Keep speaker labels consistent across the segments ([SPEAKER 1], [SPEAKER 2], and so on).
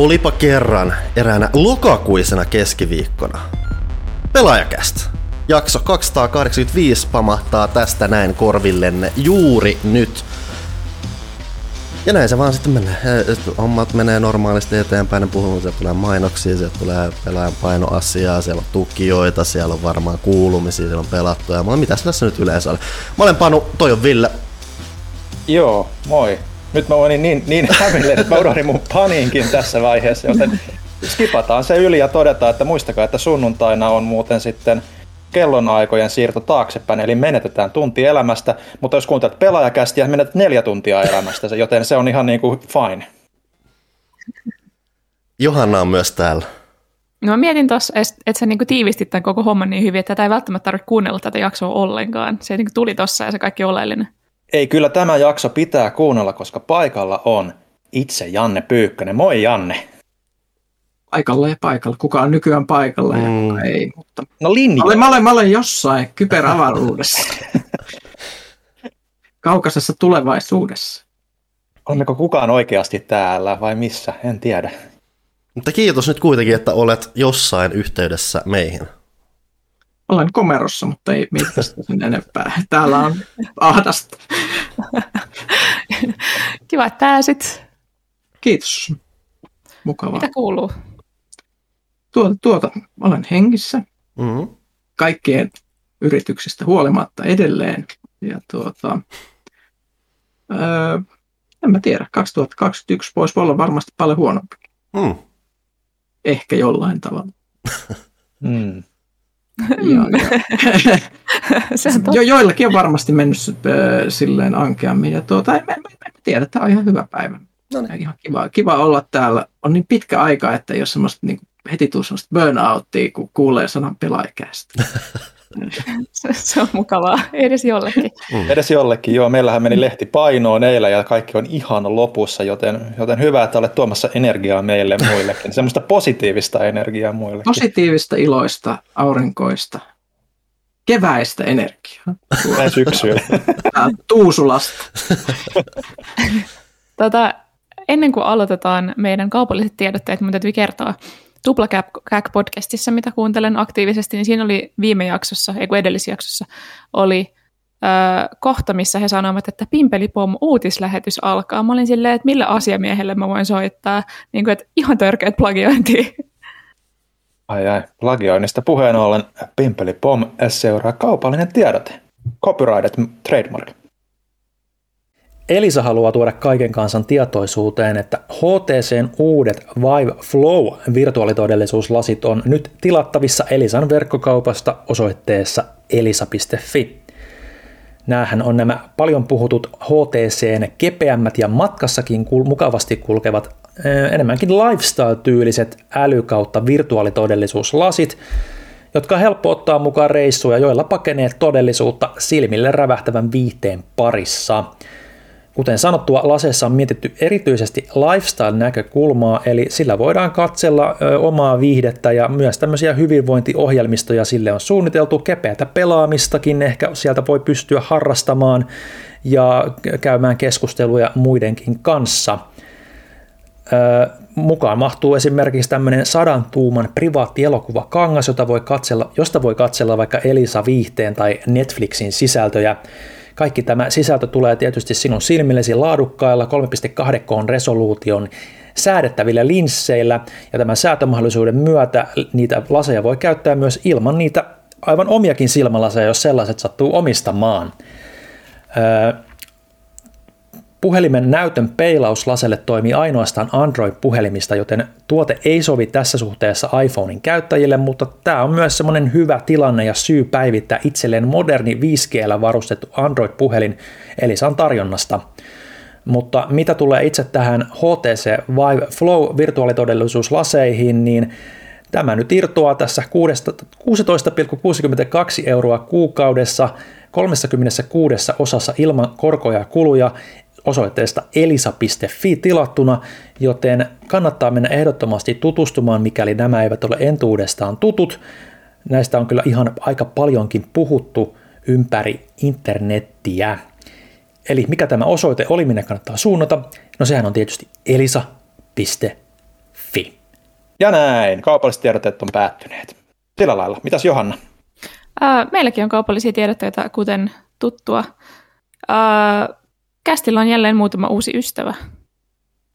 [SPEAKER 1] Olipa kerran eräänä lokakuisena keskiviikkona. Pelaajakästä. Jakso 285 pamahtaa tästä näin korvillenne juuri nyt. Ja näin se vaan sitten menee. Hommat menee normaalisti eteenpäin, ne puhuu, sieltä tulee mainoksia, sieltä tulee pelaajan painoasiaa, siellä on tukijoita, siellä on varmaan kuulumisia, siellä on pelattuja. Mä mitä tässä nyt yleensä oli? Mä olen Panu, toi on Ville.
[SPEAKER 2] Joo, moi. Nyt mä voin niin, niin hämilleen, että mä unohdin mun paniinkin tässä vaiheessa, joten skipataan se yli ja todetaan, että muistakaa, että sunnuntaina on muuten sitten kellonaikojen siirto taaksepäin, eli menetetään tunti elämästä, mutta jos kuuntelet pelaajakästiä, menetät neljä tuntia elämästä, joten se on ihan niin kuin fine.
[SPEAKER 1] Johanna on myös täällä.
[SPEAKER 3] No mä mietin tuossa, että sä niinku tiivistit tämän koko homman niin hyvin, että tätä ei välttämättä tarvitse kuunnella tätä jaksoa ollenkaan. Se niinku tuli tossa ja se kaikki oleellinen.
[SPEAKER 2] Ei, kyllä tämä jakso pitää kuunnella, koska paikalla on itse Janne Pyykkönen. Moi Janne.
[SPEAKER 4] Paikalla ja paikalla. Kuka on nykyään paikalla ja mm. ei. Mutta...
[SPEAKER 2] No linja.
[SPEAKER 4] Mä olen, mä, olen, mä olen jossain kyberavaruudessa. Kaukaisessa tulevaisuudessa.
[SPEAKER 2] Olemmeko kukaan oikeasti täällä vai missä? En tiedä.
[SPEAKER 1] Mutta kiitos nyt kuitenkin, että olet jossain yhteydessä meihin.
[SPEAKER 4] Olen komerossa, mutta ei mitään sen enempää. Täällä on ahdasta.
[SPEAKER 3] Kiva, että pääsit.
[SPEAKER 4] Kiitos. Mukavaa.
[SPEAKER 3] Mitä kuuluu?
[SPEAKER 4] Tuota, tuota olen hengissä. Mm-hmm. Kaikkien yrityksistä huolimatta edelleen. Ja tuota, öö, en mä tiedä, 2021 voisi olla varmasti paljon huonompi. Mm. Ehkä jollain tavalla. mm. jo, joillakin on varmasti mennyt äh, silleen ankeammin. Ja tuota, en, en, en, tiedä, tämä on ihan hyvä päivä. No niin. Ihan kiva, kiva olla täällä. On niin pitkä aika, että jos semmoista niin heti tuu semmoista burnouttia, kun kuulee sanan pelaajakästä.
[SPEAKER 3] se, se on mukavaa, edes jollekin.
[SPEAKER 2] Mm. Edes jollekin, joo. Meillähän meni lehti painoon eilen ja kaikki on ihan lopussa, joten, joten hyvä, että olet tuomassa energiaa meille muillekin. Semmoista positiivista energiaa muillekin.
[SPEAKER 4] Positiivista, iloista, aurinkoista, keväistä energiaa.
[SPEAKER 2] Näin syksyllä.
[SPEAKER 4] Tuusulasta.
[SPEAKER 3] tota, ennen kuin aloitetaan meidän kaupalliset tiedotteet, mun täytyy kertoa, Tuplakäk-podcastissa, mitä kuuntelen aktiivisesti, niin siinä oli viime jaksossa, ei kun edellisjaksossa, oli ö, kohta, missä he sanoivat, että Pimpelipom uutislähetys alkaa. Mä olin silleen, että millä asiamiehelle mä voin soittaa, niin kuin, että ihan törkeät plagiointia.
[SPEAKER 2] Ai ai, plagioinnista puheen ollen Pimpelipom seuraa kaupallinen tiedote. Copyrighted trademark. Elisa haluaa tuoda kaiken kansan tietoisuuteen, että HTCn uudet Vive Flow virtuaalitodellisuuslasit on nyt tilattavissa Elisan verkkokaupasta osoitteessa elisa.fi. Nämähän on nämä paljon puhutut HTCn kepeämmät ja matkassakin mukavasti kulkevat enemmänkin lifestyle-tyyliset äly- kautta virtuaalitodellisuuslasit, jotka on helppo ottaa mukaan reissuja, joilla pakenee todellisuutta silmille rävähtävän viihteen parissa – Kuten sanottua, laseessa on mietitty erityisesti lifestyle-näkökulmaa, eli sillä voidaan katsella omaa viihdettä ja myös tämmöisiä hyvinvointiohjelmistoja sille on suunniteltu, kepeätä pelaamistakin ehkä sieltä voi pystyä harrastamaan ja käymään keskusteluja muidenkin kanssa. Mukaan mahtuu esimerkiksi tämmöinen sadan tuuman privaatti elokuvakangas, jota voi katsella, josta voi katsella vaikka Elisa Viihteen tai Netflixin sisältöjä. Kaikki tämä sisältö tulee tietysti sinun silmillesi laadukkailla 3.2K resoluution säädettävillä linsseillä, ja tämän säätömahdollisuuden myötä niitä laseja voi käyttää myös ilman niitä aivan omiakin silmälaseja, jos sellaiset sattuu omistamaan. Öö, Puhelimen näytön peilaus laselle toimii ainoastaan Android-puhelimista, joten tuote ei sovi tässä suhteessa iPhonein käyttäjille, mutta tämä on myös semmoinen hyvä tilanne ja syy päivittää itselleen moderni 5G varustettu Android-puhelin Elisan tarjonnasta. Mutta mitä tulee itse tähän HTC Vive Flow virtuaalitodellisuuslaseihin, niin tämä nyt irtoaa tässä 16,62 euroa kuukaudessa 36 osassa ilman korkoja ja kuluja osoitteesta elisa.fi tilattuna, joten kannattaa mennä ehdottomasti tutustumaan, mikäli nämä eivät ole entuudestaan tutut. Näistä on kyllä ihan aika paljonkin puhuttu ympäri internettiä. Eli mikä tämä osoite oli, minne kannattaa suunnata? No sehän on tietysti elisa.fi. Ja näin, kaupalliset tiedotteet on päättyneet. Sillä lailla. Mitäs Johanna?
[SPEAKER 3] Ää, meilläkin on kaupallisia tiedotteita, kuten tuttua. Ää, Kästillä on jälleen muutama uusi ystävä,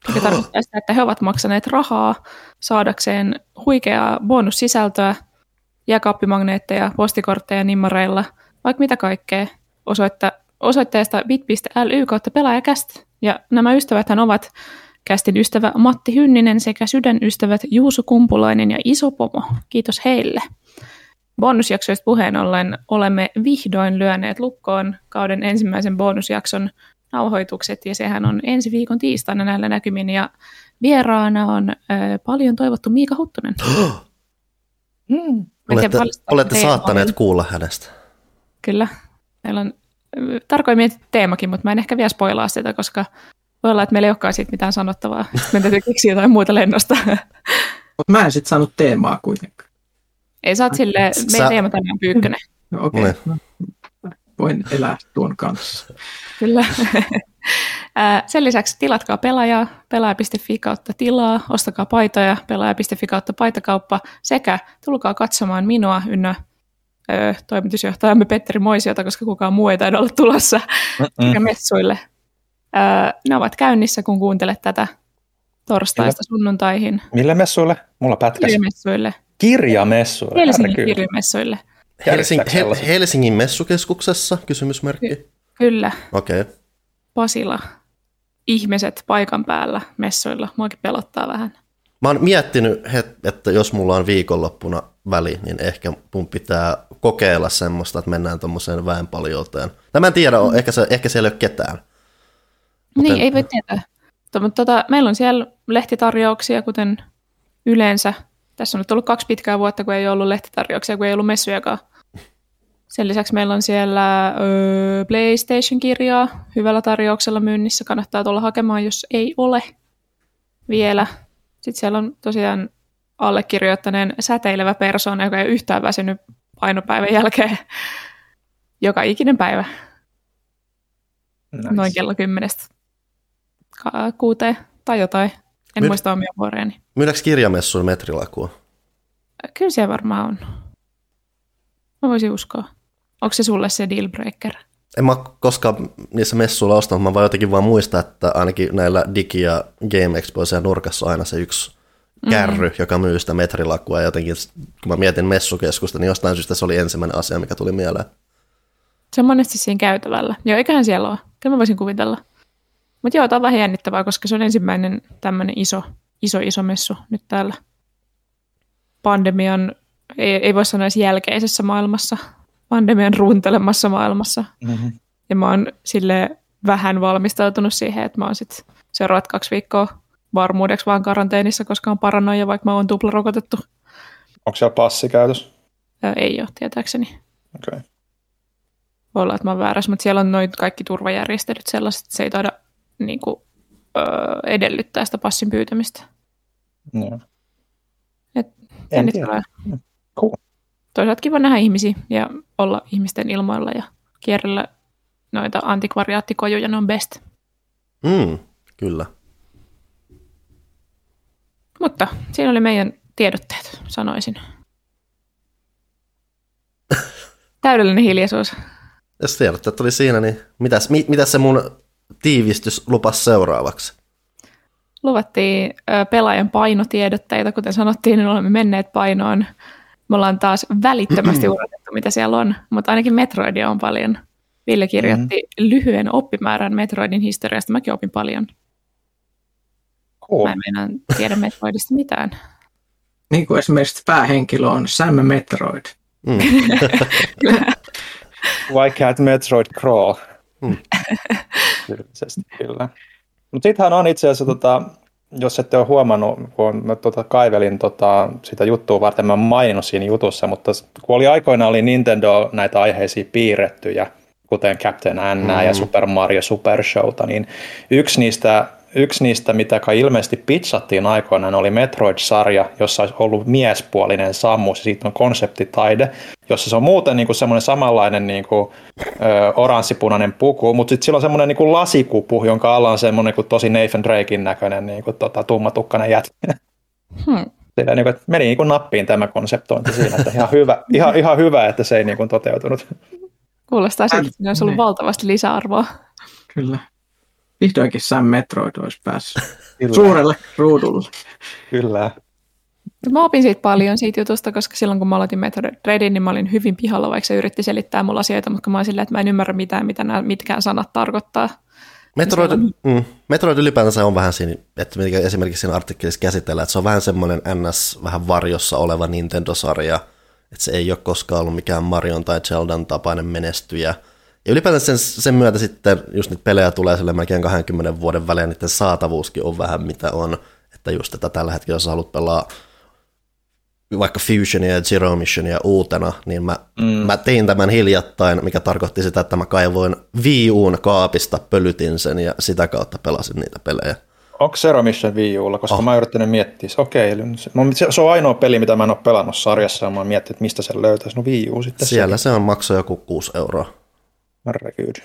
[SPEAKER 3] mikä tarkoittaa sitä, että he ovat maksaneet rahaa saadakseen huikeaa bonussisältöä, jääkaappimagneetteja, postikortteja nimmareilla, vaikka mitä kaikkea osoitta, osoitteesta bit.ly kautta pelaajakäst. Ja nämä ystäväthän ovat kästin ystävä Matti Hynninen sekä sydänystävät Juuso Kumpulainen ja Isopomo. Kiitos heille. Bonusjaksoista puheen ollen olemme vihdoin lyöneet lukkoon kauden ensimmäisen bonusjakson nauhoitukset, ja sehän on ensi viikon tiistaina näillä näkymin, ja vieraana on ö, paljon toivottu Miika Huttunen.
[SPEAKER 1] mm. Olette, olette saattaneet kuulla hänestä.
[SPEAKER 3] Kyllä. Meillä on tarkoin mietitty teemakin, mutta mä en ehkä vielä spoilaa sitä, koska voi olla, että meillä ei olekaan siitä mitään sanottavaa. Meidän täytyy keksiä jotain muuta lennosta.
[SPEAKER 4] Mutta mä en sitten saanut teemaa kuitenkaan.
[SPEAKER 3] Ei sä oot silleen, meidän teema tänään on pyykkönen.
[SPEAKER 4] No, Okei, okay. no, voin elää tuon kanssa.
[SPEAKER 3] Kyllä. Sen lisäksi tilatkaa pelaajaa, pelaaja.fi kautta tilaa, ostakaa paitoja, pelaaja.fi kautta paitakauppa sekä tulkaa katsomaan minua ynnä ö, toimitusjohtajamme Petteri Moisiota, koska kukaan muu ei taida olla tulossa sekä messuille. Ö, ne ovat käynnissä, kun kuuntelet tätä torstaista Mille? sunnuntaihin.
[SPEAKER 2] Mille messuille? Mulla pätkäs.
[SPEAKER 3] Kirjamessuille.
[SPEAKER 2] Kirjamessuille?
[SPEAKER 3] Helsingin kirjamessuille.
[SPEAKER 1] Helsing, Hel- Helsingin messukeskuksessa, kysymysmerkki? Ky-
[SPEAKER 3] kyllä.
[SPEAKER 1] Okei. Okay.
[SPEAKER 3] Pasila. Ihmiset paikan päällä messuilla. Muakin pelottaa vähän.
[SPEAKER 1] Mä oon miettinyt, että jos mulla on viikonloppuna väli, niin ehkä mun pitää kokeilla semmoista, että mennään tuommoiseen väenpaljouteen. Tai mä en tiedä, mm. ehkä, se, ehkä siellä ei ole ketään.
[SPEAKER 3] Niin, en... ei voi tietää. Mutta tota, meillä on siellä lehtitarjouksia, kuten yleensä. Tässä on nyt ollut kaksi pitkää vuotta, kun ei ollut lehtitarjouksia, kun ei ollut messujakaan. Sen lisäksi meillä on siellä ö, PlayStation-kirjaa hyvällä tarjouksella myynnissä. Kannattaa tulla hakemaan, jos ei ole vielä. Sitten siellä on tosiaan allekirjoittaneen säteilevä persoona, joka ei yhtään väsynyt painopäivän jälkeen joka ikinen päivä. Nice. Noin kello kymmenestä kuuteen tai jotain. En My- muista omia vuoreeni.
[SPEAKER 1] Myydäänkö kirjamessuun metrilakua?
[SPEAKER 3] Kyllä se varmaan on. Mä voisin uskoa. Onko se sulle se dealbreaker?
[SPEAKER 1] En mä koskaan niissä messuilla ostanut, mä vaan jotenkin vaan muistaa, että ainakin näillä Digi- ja Game Expoissa nurkassa on aina se yksi kärry, mm-hmm. joka myy sitä metrilakua. Ja jotenkin, kun mä mietin messukeskusta, niin jostain syystä se oli ensimmäinen asia, mikä tuli mieleen.
[SPEAKER 3] Se on monesti siinä käytävällä. Joo, eiköhän siellä ole. Kyllä mä voisin kuvitella. Mutta joo, tämä on vähän jännittävää, koska se on ensimmäinen tämmöinen iso, iso, iso messu nyt täällä pandemian, ei, ei voi sanoa edes jälkeisessä maailmassa, pandemian runtelemassa maailmassa. Mm-hmm. Ja mä oon sille vähän valmistautunut siihen, että mä oon sitten seuraavat kaksi viikkoa varmuudeksi vaan karanteenissa, koska on paranoja, vaikka mä oon tuplarokotettu.
[SPEAKER 2] Onko siellä passi käytössä?
[SPEAKER 3] ei ole, tietääkseni.
[SPEAKER 2] Okei. Okay.
[SPEAKER 3] Voi olla, että mä oon väärässä, mutta siellä on noin kaikki turvajärjestelyt sellaiset, että se ei taida niin kuin, öö, edellyttää sitä passin pyytämistä.
[SPEAKER 2] No.
[SPEAKER 3] Et, en tiedä.
[SPEAKER 2] Cool.
[SPEAKER 3] Toisaalta kiva nähdä ihmisiä ja olla ihmisten ilmoilla ja kierrellä noita antikvariaattikojuja, ne on best.
[SPEAKER 1] Mm, kyllä.
[SPEAKER 3] Mutta siinä oli meidän tiedotteet, sanoisin. Täydellinen hiljaisuus.
[SPEAKER 1] Jos tiedotteet oli siinä, niin mitäs, mit, mitäs se mun tiivistys lupas seuraavaksi?
[SPEAKER 3] Luvattiin pelaajan painotiedotteita, kuten sanottiin, niin olemme menneet painoon. Me ollaan taas välittömästi urotettu, mitä siellä on, mutta ainakin Metroidia on paljon. Ville kirjoitti mm. lyhyen oppimäärän Metroidin historiasta, mäkin opin paljon. Cool. Mä en meinaa tiedä Metroidista mitään.
[SPEAKER 4] Niin kuin esimerkiksi päähenkilö on Sam Metroid. Mm.
[SPEAKER 2] Why can't Metroid crawl? Mm. kyllä. Mutta sittenhän on itse asiassa, tota, jos ette ole huomannut, kun mä tota, kaivelin tota, sitä juttua varten, mä maininnut siinä jutussa, mutta kun oli aikoina oli Nintendo näitä aiheisia piirrettyjä, kuten Captain N mm. ja Super Mario Super Showta, niin yksi niistä yksi niistä, mitä kai ilmeisesti pizzattiin aikoinaan, oli Metroid-sarja, jossa olisi ollut miespuolinen sammus, ja siitä on konseptitaide, jossa se on muuten niin kuin semmoinen samanlainen niin kuin, ö, oranssipunainen puku, mutta sitten sillä on semmoinen niin kuin lasikupu, jonka alla on semmoinen kuin tosi Nathan Drakein näköinen niin kuin, tota, tummatukkainen jätkä.
[SPEAKER 3] Hmm.
[SPEAKER 5] Sillä, niin kuin, että meni niin kuin nappiin tämä konseptointi siinä, että ihan hyvä, ihan, ihan hyvä että se ei niin kuin toteutunut.
[SPEAKER 3] Kuulostaa siltä, että olisi ollut niin. valtavasti lisäarvoa.
[SPEAKER 4] Kyllä. Vihdoinkin Sam Metroid olisi päässyt Kyllä. suurelle ruudulle.
[SPEAKER 5] Kyllä.
[SPEAKER 3] Mä opin siitä paljon siitä jutusta, koska silloin kun mä aloitin Metroidin, niin mä olin hyvin pihalla, vaikka se yritti selittää mulla asioita, mutta mä olin silleen, että mä en ymmärrä mitään, mitä nämä mitkään sanat tarkoittaa.
[SPEAKER 1] Metroid, mm, Metroid ylipäänsä on vähän siinä, että esimerkiksi siinä artikkelissa käsitellään, että se on vähän semmoinen NS vähän varjossa oleva Nintendo-sarja, että se ei ole koskaan ollut mikään Marion tai Zeldan tapainen menestyjä. Ja ylipäätään sen, sen myötä sitten just niitä pelejä tulee sille melkein 20 vuoden välein, niiden saatavuuskin on vähän mitä on. Että just, että tällä hetkellä jos haluat pelaa vaikka Fusionia ja Zero Missionia uutena, niin mä, mm. mä tein tämän hiljattain, mikä tarkoitti sitä, että mä kaivoin Wii Uun kaapista, pölytin sen ja sitä kautta pelasin niitä pelejä.
[SPEAKER 5] Onko Zero Mission Wii Ulla, koska oh. mä oon yrittänyt miettiä, okei, okay, se on ainoa peli, mitä mä en ole pelannut sarjassa, ja mä oon miettinyt, että mistä se löytäisi, no Wii U sitten.
[SPEAKER 1] Siellä se on maksaa joku 6 euroa.
[SPEAKER 5] Herregud.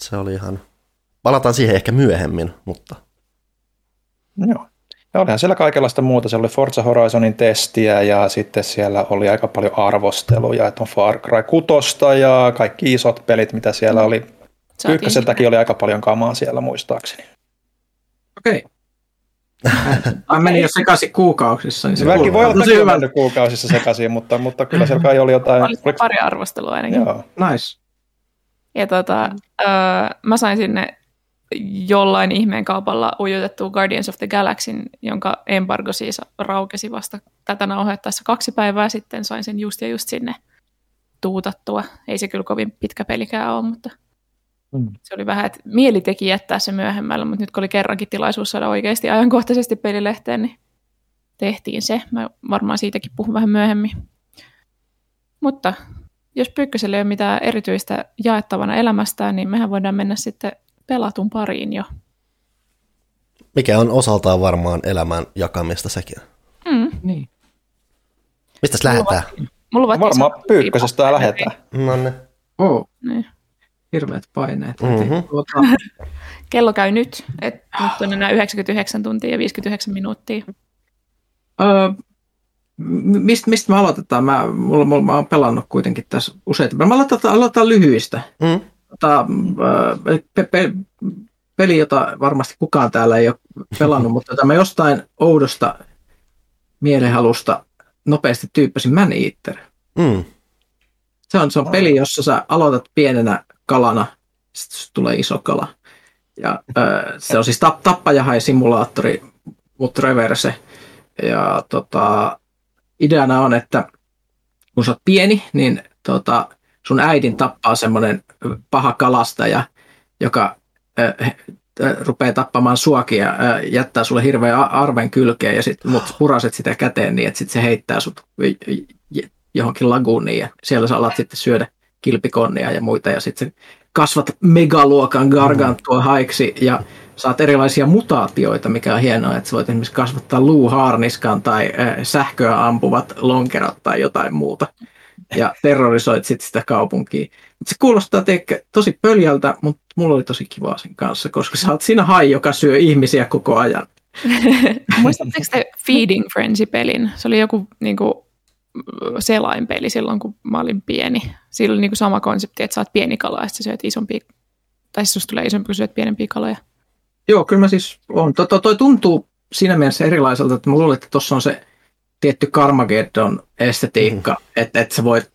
[SPEAKER 1] Se oli ihan, palataan siihen ehkä myöhemmin, mutta...
[SPEAKER 5] Joo. Ja olihan siellä kaikenlaista muuta. Se oli Forza Horizonin testiä ja sitten siellä oli aika paljon arvosteluja, että on Far Cry 6 ja kaikki isot pelit, mitä siellä oli. Ykköseltäkin oli aika paljon kamaa siellä muistaakseni.
[SPEAKER 4] Okei. Okay. meni jo sekaisin kuukausissa. Niin se
[SPEAKER 5] Väki voi olla hyvä. mennyt kuukausissa sekaisin, mutta, mutta kyllä siellä kai oli jotain...
[SPEAKER 3] Oli pari arvostelua ainakin.
[SPEAKER 5] Joo.
[SPEAKER 4] Nice.
[SPEAKER 3] Ja tota, öö, mä sain sinne jollain ihmeen kaupalla ujutettu Guardians of the Galaxy, jonka embargo siis raukesi vasta tätä nauhoittaessa kaksi päivää sitten. Sain sen just ja just sinne tuutattua. Ei se kyllä kovin pitkä pelikään ole, mutta mm. se oli vähän, että mieli teki jättää se myöhemmällä, mutta nyt kun oli kerrankin tilaisuus saada oikeasti ajankohtaisesti pelilehteen, niin tehtiin se. Mä varmaan siitäkin puhun vähän myöhemmin. Mutta jos Pyykköselle ei ole mitään erityistä jaettavana elämästään, niin mehän voidaan mennä sitten pelatun pariin jo.
[SPEAKER 1] Mikä on osaltaan varmaan elämän jakamista sekin.
[SPEAKER 3] Mm.
[SPEAKER 4] Niin.
[SPEAKER 1] Mistä lähdetään?
[SPEAKER 3] Mulla
[SPEAKER 5] varmaan pyykkösestä lähdetään.
[SPEAKER 1] No niin.
[SPEAKER 4] Oh. Niin. Hirveät paineet.
[SPEAKER 1] Mm-hmm.
[SPEAKER 3] Tuota... Kello käy nyt, että nyt on enää 99 tuntia ja 59 minuuttia.
[SPEAKER 4] Öö, mistä, mistä me aloitetaan? Mä, mulla, mulla, mä oon pelannut kuitenkin tässä useita. Mä aloitetaan, aloitetaan lyhyistä.
[SPEAKER 1] Mm
[SPEAKER 4] tota, pe, pe, peli, jota varmasti kukaan täällä ei ole pelannut, mutta tämä jostain oudosta mielenhalusta nopeasti tyyppäsin Man Eater.
[SPEAKER 1] Mm.
[SPEAKER 4] Se, on, se on peli, jossa sä aloitat pienenä kalana, sitten tulee iso kala. Ja äh, se on siis tap, tappajahai-simulaattori, mutta reverse. Ja tota, ideana on, että kun sä oot pieni, niin tota, sun äidin tappaa semmoinen paha kalastaja, joka äh, rupeaa tappamaan suakin ja äh, jättää sulle hirveän arven kylkeen ja sitten mut puraset sitä käteen niin, että sit se heittää sut johonkin laguuniin ja siellä sä alat sitten syödä kilpikonnia ja muita ja sitten kasvat megaluokan gargantua haiksi ja saat erilaisia mutaatioita, mikä on hienoa, että sä voit esimerkiksi kasvattaa luuhaarniskan tai äh, sähköä ampuvat lonkerot tai jotain muuta ja terrorisoit sitten sitä kaupunkia. Se kuulostaa teikö, tosi pöljältä, mutta mulla oli tosi kiva sen kanssa, koska sä oot siinä hai, joka syö ihmisiä koko ajan.
[SPEAKER 3] Muistatteko te Feeding Frenzy-pelin? Se oli joku niin kuin, selainpeli silloin, kun mä olin pieni. Siinä oli niin kuin sama konsepti, että sä oot pieni kala ja sitten syöt isompi, tai siis tulee isompi, kun syöt pienempiä kaloja.
[SPEAKER 4] Joo, kyllä mä siis on. To, to, toi tuntuu siinä mielessä erilaiselta, että mä luulen, että tuossa on se tietty Carmageddon estetiikka, mm. että, että sä voit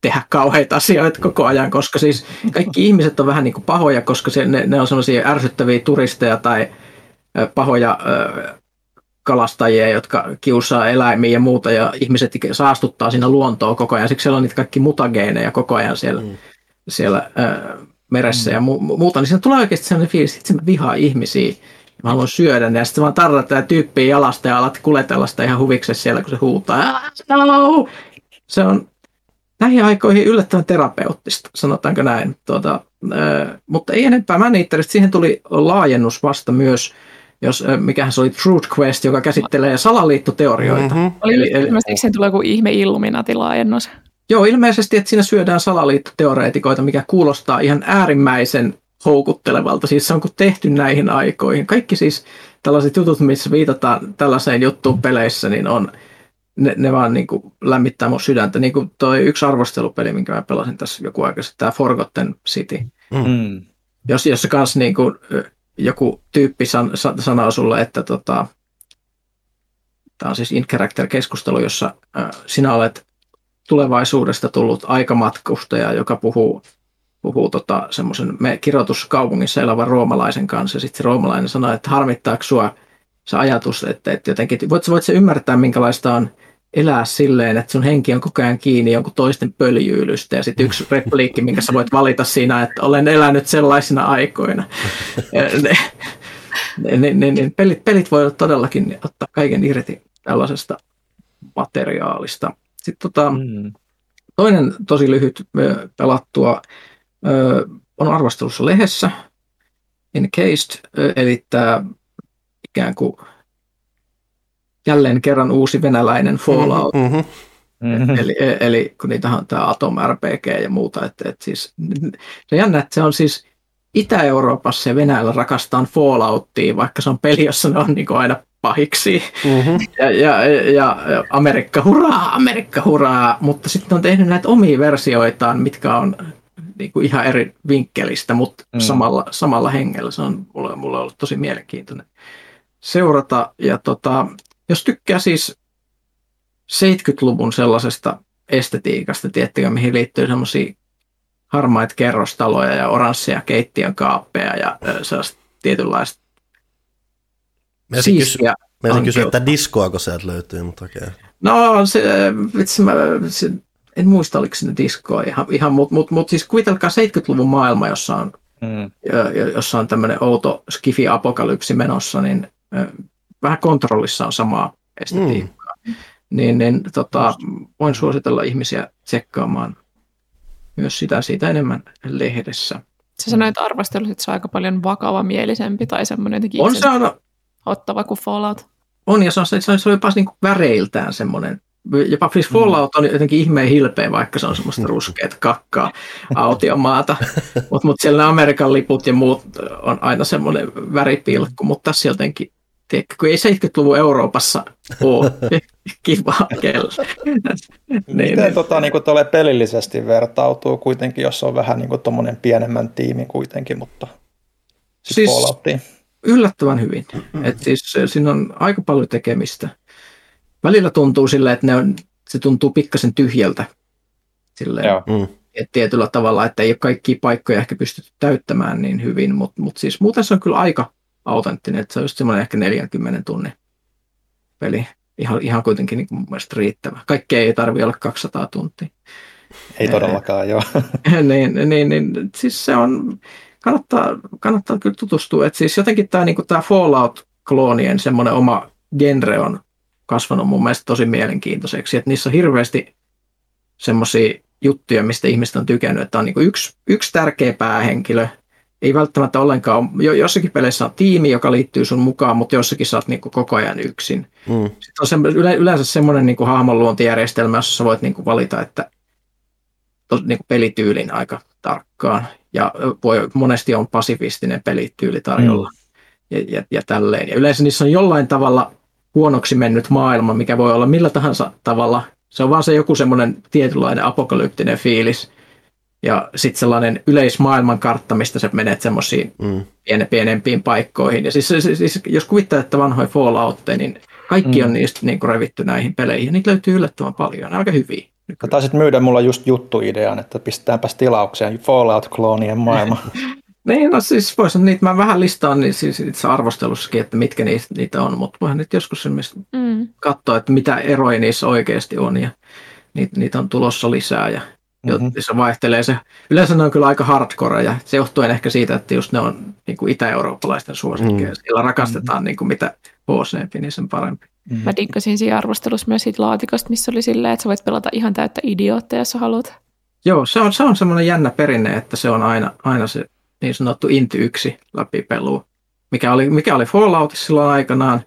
[SPEAKER 4] tehdä kauheita asioita koko ajan, koska siis kaikki ihmiset on vähän niin kuin pahoja, koska se, ne, ne on sellaisia ärsyttäviä turisteja tai pahoja ö, kalastajia, jotka kiusaa eläimiä ja muuta, ja ihmiset saastuttaa siinä luontoa koko ajan. Siksi siellä on niitä kaikki mutageeneja koko ajan siellä, mm. siellä ö, meressä mm. ja mu- muuta. Niin siinä tulee oikeasti sellainen fiilis, että se vihaa ihmisiä mä haluan syödä ne. Ja sitten vaan tarrat tämä tyyppiä jalasta ja alat kuletella sitä ihan huviksessa siellä, kun se huutaa. No! Se on näihin aikoihin yllättävän terapeuttista, sanotaanko näin. Tuota, äh, mutta ei enempää Manitterista. Siihen tuli laajennus vasta myös, jos, äh, mikähän se oli Truth Quest, joka käsittelee salaliittoteorioita.
[SPEAKER 3] Mm-hmm. Oli eli, eli, siihen tulee joku ihme Illuminati-laajennus.
[SPEAKER 4] Joo, ilmeisesti, että siinä syödään salaliittoteoreetikoita, mikä kuulostaa ihan äärimmäisen houkuttelevalta. Siis se on tehty näihin aikoihin. Kaikki siis tällaiset jutut, missä viitataan tällaiseen juttuun peleissä, niin on, ne, ne vaan niin kuin lämmittää mun sydäntä. Niin kuin toi yksi arvostelupeli, minkä mä pelasin tässä joku aika sitten, tämä Forgotten City. Mm. Jos, jos kans niin kuin, joku tyyppi san, sanoo sulle, että tota, tämä on siis in-character-keskustelu, jossa äh, sinä olet tulevaisuudesta tullut aikamatkustaja, joka puhuu, puhuu tota, semmoisen me kirjoituskaupungissa elävän roomalaisen kanssa. Sitten se roomalainen sanoo, että harmittaako sinua se ajatus, että, että jotenkin, voit, voit se ymmärtää, minkälaista on elää silleen, että sun henki on koko ajan kiinni jonkun toisten pöljyylystä ja sitten yksi repliikki, minkä sä voit valita siinä, että olen elänyt sellaisina aikoina. ne, ne, ne, ne, pelit, pelit voi todellakin ottaa kaiken irti tällaisesta materiaalista. Sitten tota, mm. toinen tosi lyhyt pelattua on arvostelussa lehdessä, Encased, eli tämä ikään kuin jälleen kerran uusi venäläinen Fallout. Mm-hmm. Mm-hmm. Eli, eli kun niitä on tämä Atom RPG ja muuta, että, että siis, se jännä, että se on siis Itä-Euroopassa ja Venäjällä rakastaan Falloutia, vaikka se on peli, jossa ne on niin aina pahiksi. Mm-hmm. Ja, ja, ja, Amerikka hurraa, Amerikka hurraa, mutta sitten on tehnyt näitä omia versioitaan, mitkä on niin kuin ihan eri vinkkelistä, mutta mm. samalla, samalla hengellä. Se on mulle, mulle ollut tosi mielenkiintoinen seurata. Ja tota, jos tykkää siis 70-luvun sellaisesta estetiikasta, tiettikö, mihin liittyy semmoisia harmaita kerrostaloja ja oransseja keittiön kaappeja ja sellaista tietynlaista
[SPEAKER 1] Mä siistiä kysy, kysyä, että diskoako sieltä löytyy, mutta okei. Okay.
[SPEAKER 4] No, se, vitsi, mä, se, en muista, oliko sinne diskoa ihan, ihan mutta mut, mut siis kuvitelkaa 70-luvun maailma, jossa on, mm. jossa on tämmöinen outo skifi-apokalypsi menossa, niin vähän kontrollissa on samaa estetiikkaa. Mm. Niin, niin tota, voin suositella ihmisiä tsekkaamaan myös sitä siitä enemmän lehdessä.
[SPEAKER 3] Sä sanoit arvostelussa, että se on aika paljon vakavamielisempi tai semmoinen jotenkin
[SPEAKER 4] on se on,
[SPEAKER 3] ottava kuin Fallout.
[SPEAKER 4] On, ja se on, se on, se on jopa niin kuin väreiltään semmoinen jopa siis Fallout on jotenkin ihmeen hilpeä, vaikka se on semmoista ruskeata kakkaa autiomaata. Mutta mut siellä Amerikan liput ja muut on aina semmoinen väripilkku, mutta tässä jotenkin tiedätkö, kun ei 70-luvun Euroopassa ole kiva kellä.
[SPEAKER 2] niin, Miten niin. Tota, niin tuolle pelillisesti vertautuu kuitenkin, jos on vähän niin kuin pienemmän tiimi kuitenkin, mutta
[SPEAKER 4] siis, siis yllättävän hyvin. Et siis, siinä on aika paljon tekemistä. Välillä tuntuu sille, että ne on, se tuntuu pikkasen tyhjältä. Silleen, mm. et tietyllä tavalla, että ei ole kaikkia paikkoja ehkä pystytty täyttämään niin hyvin, mutta mut siis muuten se on kyllä aika autenttinen, että se on just semmoinen ehkä 40 tunnin peli. Ihan, ihan kuitenkin niin mun mielestä riittävä. Kaikkea ei tarvitse olla 200 tuntia.
[SPEAKER 2] Ei todellakaan, joo.
[SPEAKER 4] niin, niin, niin, siis se on, kannattaa, kannattaa kyllä tutustua. Että siis jotenkin tämä, niin tämä Fallout-kloonien semmoinen oma genre on kasvanut mun mielestä tosi mielenkiintoiseksi. Että niissä on hirveästi semmoisia juttuja, mistä ihmiset on tykännyt, että on niin yksi, yksi tärkeä päähenkilö, ei välttämättä ollenkaan, jo, jossakin peleissä on tiimi, joka liittyy sun mukaan, mutta jossakin sä oot niin koko ajan yksin. Mm. Sitten on se, yleensä semmoinen niin hahmonluontijärjestelmä, jossa sä voit niin valita, että tos, niin pelityylin aika tarkkaan. Ja voi, monesti on pasifistinen pelityyli tarjolla mm. ja, ja, ja tälleen. Ja yleensä niissä on jollain tavalla huonoksi mennyt maailma, mikä voi olla millä tahansa tavalla. Se on vaan se joku semmoinen tietynlainen apokalyptinen fiilis – ja sitten sellainen yleismaailmankartta, mistä sä menet semmoisiin mm. piene, pienempiin paikkoihin. Ja siis, siis, siis jos kuvittaa, että vanhoja Falloutteja, niin kaikki mm. on niistä niin kuin revitty näihin peleihin. Niitä löytyy yllättävän paljon. Ne aika hyviä.
[SPEAKER 2] Sä taisit myydä mulla just juttuidean, että pistetäänpäs tilaukseen Fallout-kloonien maailma.
[SPEAKER 4] niin, no siis voisin niitä, mä vähän listaan niin siis itse arvostelussakin, että mitkä niitä, niitä on, mutta voihan nyt joskus mm. katsoa, että mitä eroja niissä oikeasti on ja niitä, niitä on tulossa lisää ja mm-hmm. se vaihtelee. Se, yleensä ne on kyllä aika hardcore ja se johtuu ehkä siitä, että just ne on niin kuin itä-eurooppalaisten suosikkeja. Mm. Sillä rakastetaan mm-hmm. niin kuin mitä hc niin sen parempi.
[SPEAKER 3] Mm-hmm. Mä dinkkasin siinä arvostelussa myös siitä laatikosta, missä oli silleen, että sä voit pelata ihan täyttä idiootteja, jos sä haluat.
[SPEAKER 4] Joo, se on, se on semmoinen jännä perinne, että se on aina, aina se niin sanottu int yksi läpi peluu. Mikä oli, mikä oli Falloutissa silloin aikanaan.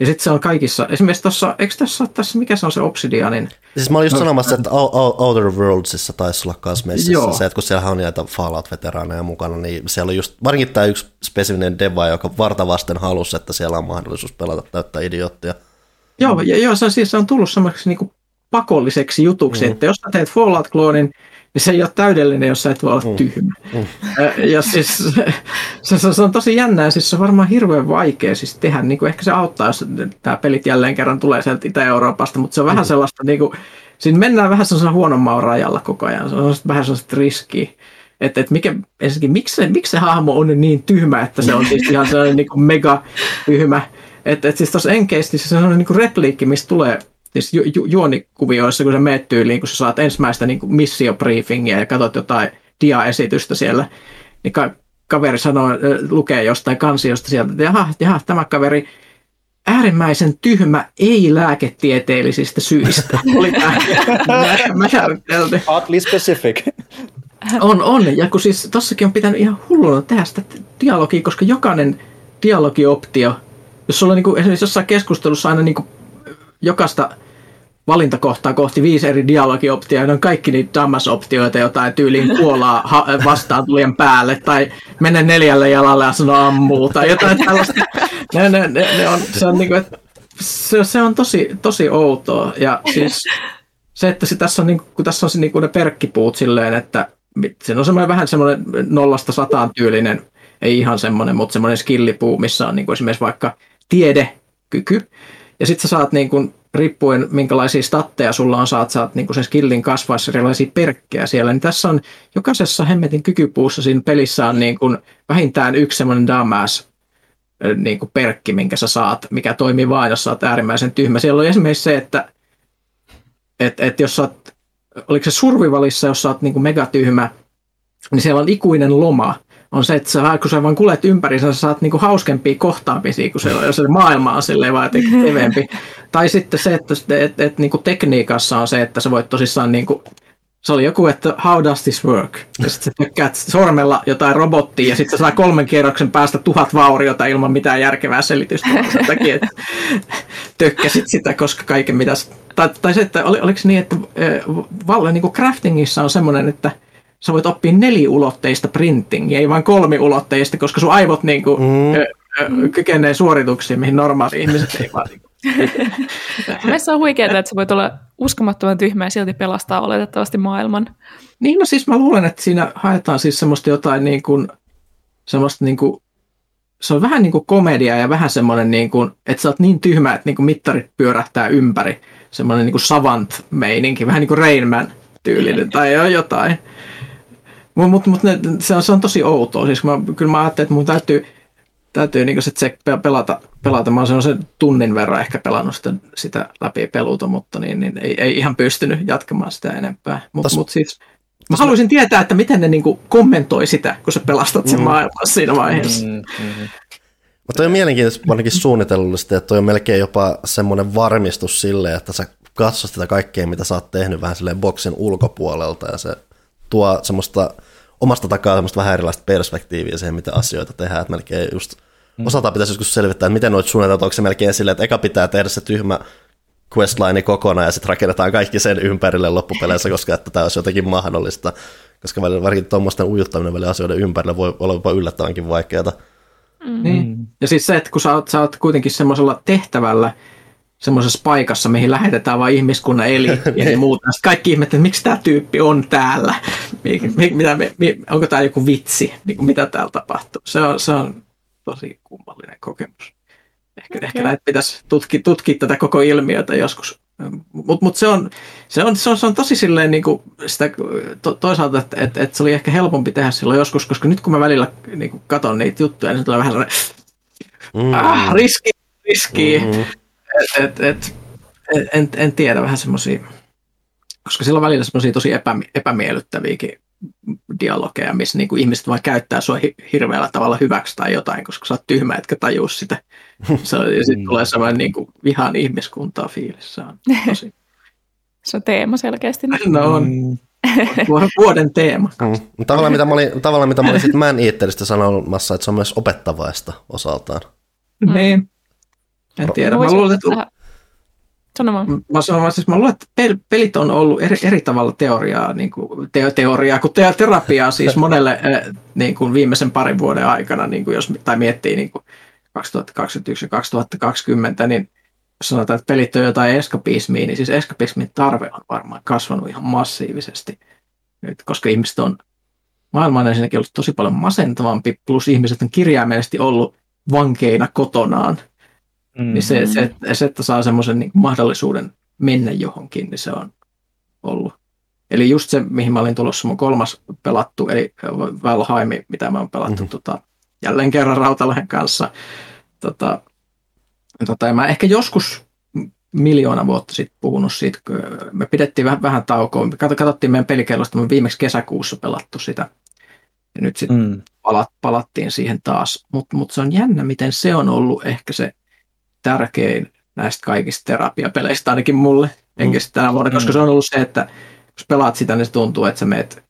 [SPEAKER 4] Ja sitten se on kaikissa, esimerkiksi tuossa, eikö tässä ole tässä, mikä se on se Obsidianin?
[SPEAKER 1] Siis mä olin just no, sanomassa, että Outer Worldsissa taisi olla myös messissä se, että kun siellä on näitä Fallout-veteraaneja mukana, niin siellä on just, varsinkin tämä yksi spesifinen deva, joka vartavasten halusi, että siellä on mahdollisuus pelata täyttä idioottia.
[SPEAKER 4] Joo, ja, joo se, siis se on tullut semmoiseksi niin pakolliseksi jutuksi, mm. että jos sä teet Fallout-kloonin, niin se ei ole täydellinen, jos sä et voi olla mm. tyhmä. Mm. Ja siis se, se, se, on tosi jännää, siis se on varmaan hirveän vaikea siis tehdä, niin kuin ehkä se auttaa, jos tämä pelit jälleen kerran tulee sieltä Itä-Euroopasta, mutta se on vähän mm. sellaista, niin kuin, siinä mennään vähän sellaisella huonon maun rajalla koko ajan, se on vähän sellaista riskiä. Että, että mikä, ensinnäkin, miksi se, miksi se hahmo on niin tyhmä, että se on siis ihan sellainen niin kuin mega tyhmä. Että, että siis tuossa Enkeistissä se on niin kuin repliikki, mistä tulee siis ju, ju, juonikuvioissa, kun sä meet tyyliin, kun sä saat ensimmäistä niin missiobriefingia ja katsot jotain diaesitystä siellä, niin ka- kaveri sanoo, lukee jostain kansiosta sieltä, että jaha, jaha, tämä kaveri äärimmäisen tyhmä ei-lääketieteellisistä syistä. Oli
[SPEAKER 2] määritelty. Oddly specific.
[SPEAKER 4] On, on. Ja kun siis tossakin on pitänyt ihan hulluna tehdä sitä dialogia, koska jokainen dialogioptio, jos sulla on niin kuin, esimerkiksi jossain keskustelussa aina niin kuin jokaista valintakohtaa kohti viisi eri dialogioptioita, ja ne on kaikki niitä dammas-optioita, jotain tyyliin kuolaa ha- vastaan tulien päälle, tai mene neljälle jalalle ja sano ammuu, tai jotain tällaista. Ne, ne, ne, ne on, se, on niinku, se, se on tosi, tosi outoa, ja siis se, että se, tässä on, niinku, kun tässä on se, niinku ne perkkipuut silleen, että se on semmoinen vähän semmoinen nollasta sataan tyylinen, ei ihan semmoinen, mutta semmoinen skillipuu, missä on niinku esimerkiksi vaikka tiedekyky, ja sitten sä saat niin kuin, riippuen minkälaisia statteja sulla on, saat, saat niin kuin sen skillin kasvaessa erilaisia perkkejä siellä. Niin tässä on jokaisessa hemmetin kykypuussa siinä pelissä on niin kuin vähintään yksi semmoinen damas niin kuin perkki, minkä sä saat, mikä toimii vain, jos sä oot äärimmäisen tyhmä. Siellä on esimerkiksi se, että et, et jos sä oot, oliko se survivalissa, jos sä oot niin kuin megatyhmä, niin siellä on ikuinen loma, on se, että sä, kun sä vaan kulet ympäri, sä saat niinku hauskempia kohtaamisia, kun se, jos se maailma on silleen vaan keveempi. tai sitten se, että et, et, et, niinku tekniikassa on se, että sä voit tosissaan niinku, se oli joku, että how does this work? Ja sitten sä tökkäät sormella jotain robottia ja sitten saa kolmen kierroksen päästä tuhat vauriota ilman mitään järkevää selitystä. Sen takia, että tökkäsit sitä, koska kaiken mitä... Tai, tai se, että oli, oliko niin, että äh, niin kuin craftingissa on semmoinen, että sä voit oppia neliulotteista printingiä, ei vain kolmiulotteista, koska sun aivot niin kuin, mm. ö, ö, kykenee suorituksiin, mihin normaali ihmiset ei vaan. Niin
[SPEAKER 3] Mielestäni on huikeaa, että sä voit olla uskomattoman tyhmä ja silti pelastaa oletettavasti maailman.
[SPEAKER 4] Niin, no siis mä luulen, että siinä haetaan siis semmoista jotain niin kuin, semmoista niin kuin, se on vähän niin kuin komedia ja vähän semmoinen, niin kuin, että sä oot niin tyhmä, että niin kuin mittarit pyörähtää ympäri. Semmoinen niin kuin savant-meininki, vähän niin kuin Rain Man tyylinen tai jotain. Mutta mut, mut se, on, se on tosi outoa. Siis mä, kyllä mä ajattelin, että mun täytyy, täytyy niin se pelata, pelata. Mä olen sen tunnin verran ehkä pelannut sitä, sitä läpi peluta, mutta niin, niin ei, ei, ihan pystynyt jatkamaan sitä enempää. Mutta mut siis, mä haluaisin tietää, että miten ne niin kuin kommentoi sitä, kun sä pelastat sen mm. maailman siinä vaiheessa. Mm, mm.
[SPEAKER 1] Mutta toi on mielenkiintoista ainakin suunnitellullisesti, että toi on melkein jopa semmoinen varmistus sille, että sä katsot sitä kaikkea, mitä sä oot tehnyt vähän silleen boksin ulkopuolelta ja se tuo semmoista omasta takaa semmoista vähän erilaista perspektiiviä siihen, mitä asioita tehdään, että melkein just mm. osataan pitäisi joskus selvittää, että miten noita suunnitellaan, onko se melkein silleen, että eka pitää tehdä se tyhmä questline kokonaan ja sitten rakennetaan kaikki sen ympärille loppupeleissä, koska että tämä olisi jotenkin mahdollista, koska välillä varsinkin tuommoisten ujuttaminen välillä asioiden ympärillä voi olla jopa yllättävänkin vaikeaa.
[SPEAKER 4] Mm. Niin. Ja siis se, että kun sä oot, sä oot kuitenkin semmoisella tehtävällä, semmoisessa paikassa, mihin lähetetään vain ihmiskunnan eli ja niin muuta. Sitten kaikki ihmettelevät, että miksi tämä tyyppi on täällä. Mitä, onko tämä joku vitsi, niin kuin mitä täällä tapahtuu. Se on, se on tosi kummallinen kokemus. Ehkä, okay. ehkä näitä pitäisi tutki, tutkia tätä koko ilmiötä joskus. Mutta mut se, on, se, on, se, on, se on tosi silleen niin kuin sitä, to, toisaalta, että et, et se oli ehkä helpompi tehdä silloin joskus, koska nyt kun mä välillä niin kuin katon niitä juttuja, niin se tulee vähän sellainen mm. ah, riski, riski. Mm-hmm et, et, et, en, en tiedä, vähän semmoisia, koska sillä on välillä semmoisia tosi epä, epämiellyttäviäkin dialogeja, missä niin kuin ihmiset vaan käyttää sua hirveällä tavalla hyväksi tai jotain, koska sä oot tyhmä, etkä tajua sitä. Se, ja sitten mm. tulee semmoinen niin kuin vihan ihmiskuntaa fiilis. Se on, tosi...
[SPEAKER 3] se on teema selkeästi.
[SPEAKER 4] No on. Mm. Vuoden teema.
[SPEAKER 1] Mm. Tavallaan mitä mä olin, tavallaan, mitä mä olin sitten Man Eateristä sanomassa, että se on myös opettavaista osaltaan.
[SPEAKER 4] Mm. En tiedä. Mä luulen, että... Sanomaan. Mä, sanon, siis mä luulen, että pelit on ollut eri, eri tavalla teoriaa, niin kuin, te, teoriaa kuin te, terapiaa siis monelle niin kuin viimeisen parin vuoden aikana, niin kuin jos, tai miettii niin kuin 2021 ja 2020, niin sanotaan, että pelit on jotain eskapismia, niin siis eskapismin tarve on varmaan kasvanut ihan massiivisesti. Nyt, koska ihmiset on, maailma on ensinnäkin ollut tosi paljon masentavampi, plus ihmiset on kirjaimellisesti ollut vankeina kotonaan. Mm-hmm. Niin se, se, se, että saa semmoisen niin mahdollisuuden mennä johonkin, niin se on ollut. Eli just se, mihin mä olin tulossa mun kolmas pelattu, eli Valheim, mitä mä oon pelattu mm-hmm. tota, jälleen kerran Rautalahen kanssa. Tota, tota, mä ehkä joskus miljoona vuotta sitten puhunut siitä, kun me pidettiin vähän, vähän taukoa. Me katsottiin meidän pelikellosta, me viimeksi kesäkuussa pelattu sitä. Ja nyt sitten mm. palat, palattiin siihen taas. Mutta mut se on jännä, miten se on ollut ehkä se tärkein näistä kaikista terapiapeleistä ainakin mulle. Enkä mm. tänä vuonna, koska mm. se on ollut se, että jos pelaat sitä, niin se tuntuu, että sä meet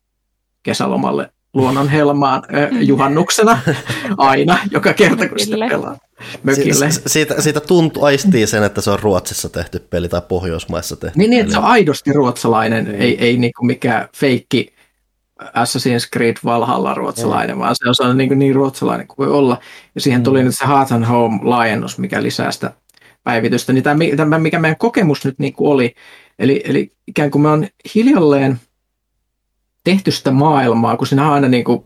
[SPEAKER 4] kesälomalle luonnon helmaan äh, juhannuksena aina, joka kerta kun sitä pelaa mökille.
[SPEAKER 1] Si- siitä, siitä tuntuu, aistii sen, että se on Ruotsissa tehty peli tai Pohjoismaissa tehty
[SPEAKER 4] Niin, niin että se on aidosti ruotsalainen, ei, ei niinku mikään feikki Assassin's Creed Valhalla ruotsalainen, mm. vaan se on, on niin, niin ruotsalainen kuin voi olla. Ja siihen tuli mm. nyt se Heart and Home laajennus, mikä lisää sitä päivitystä. Niin tämä, tämä mikä meidän kokemus nyt niin kuin oli, eli, eli ikään kuin me on hiljalleen tehty sitä maailmaa, kun siinä on aina niin kuin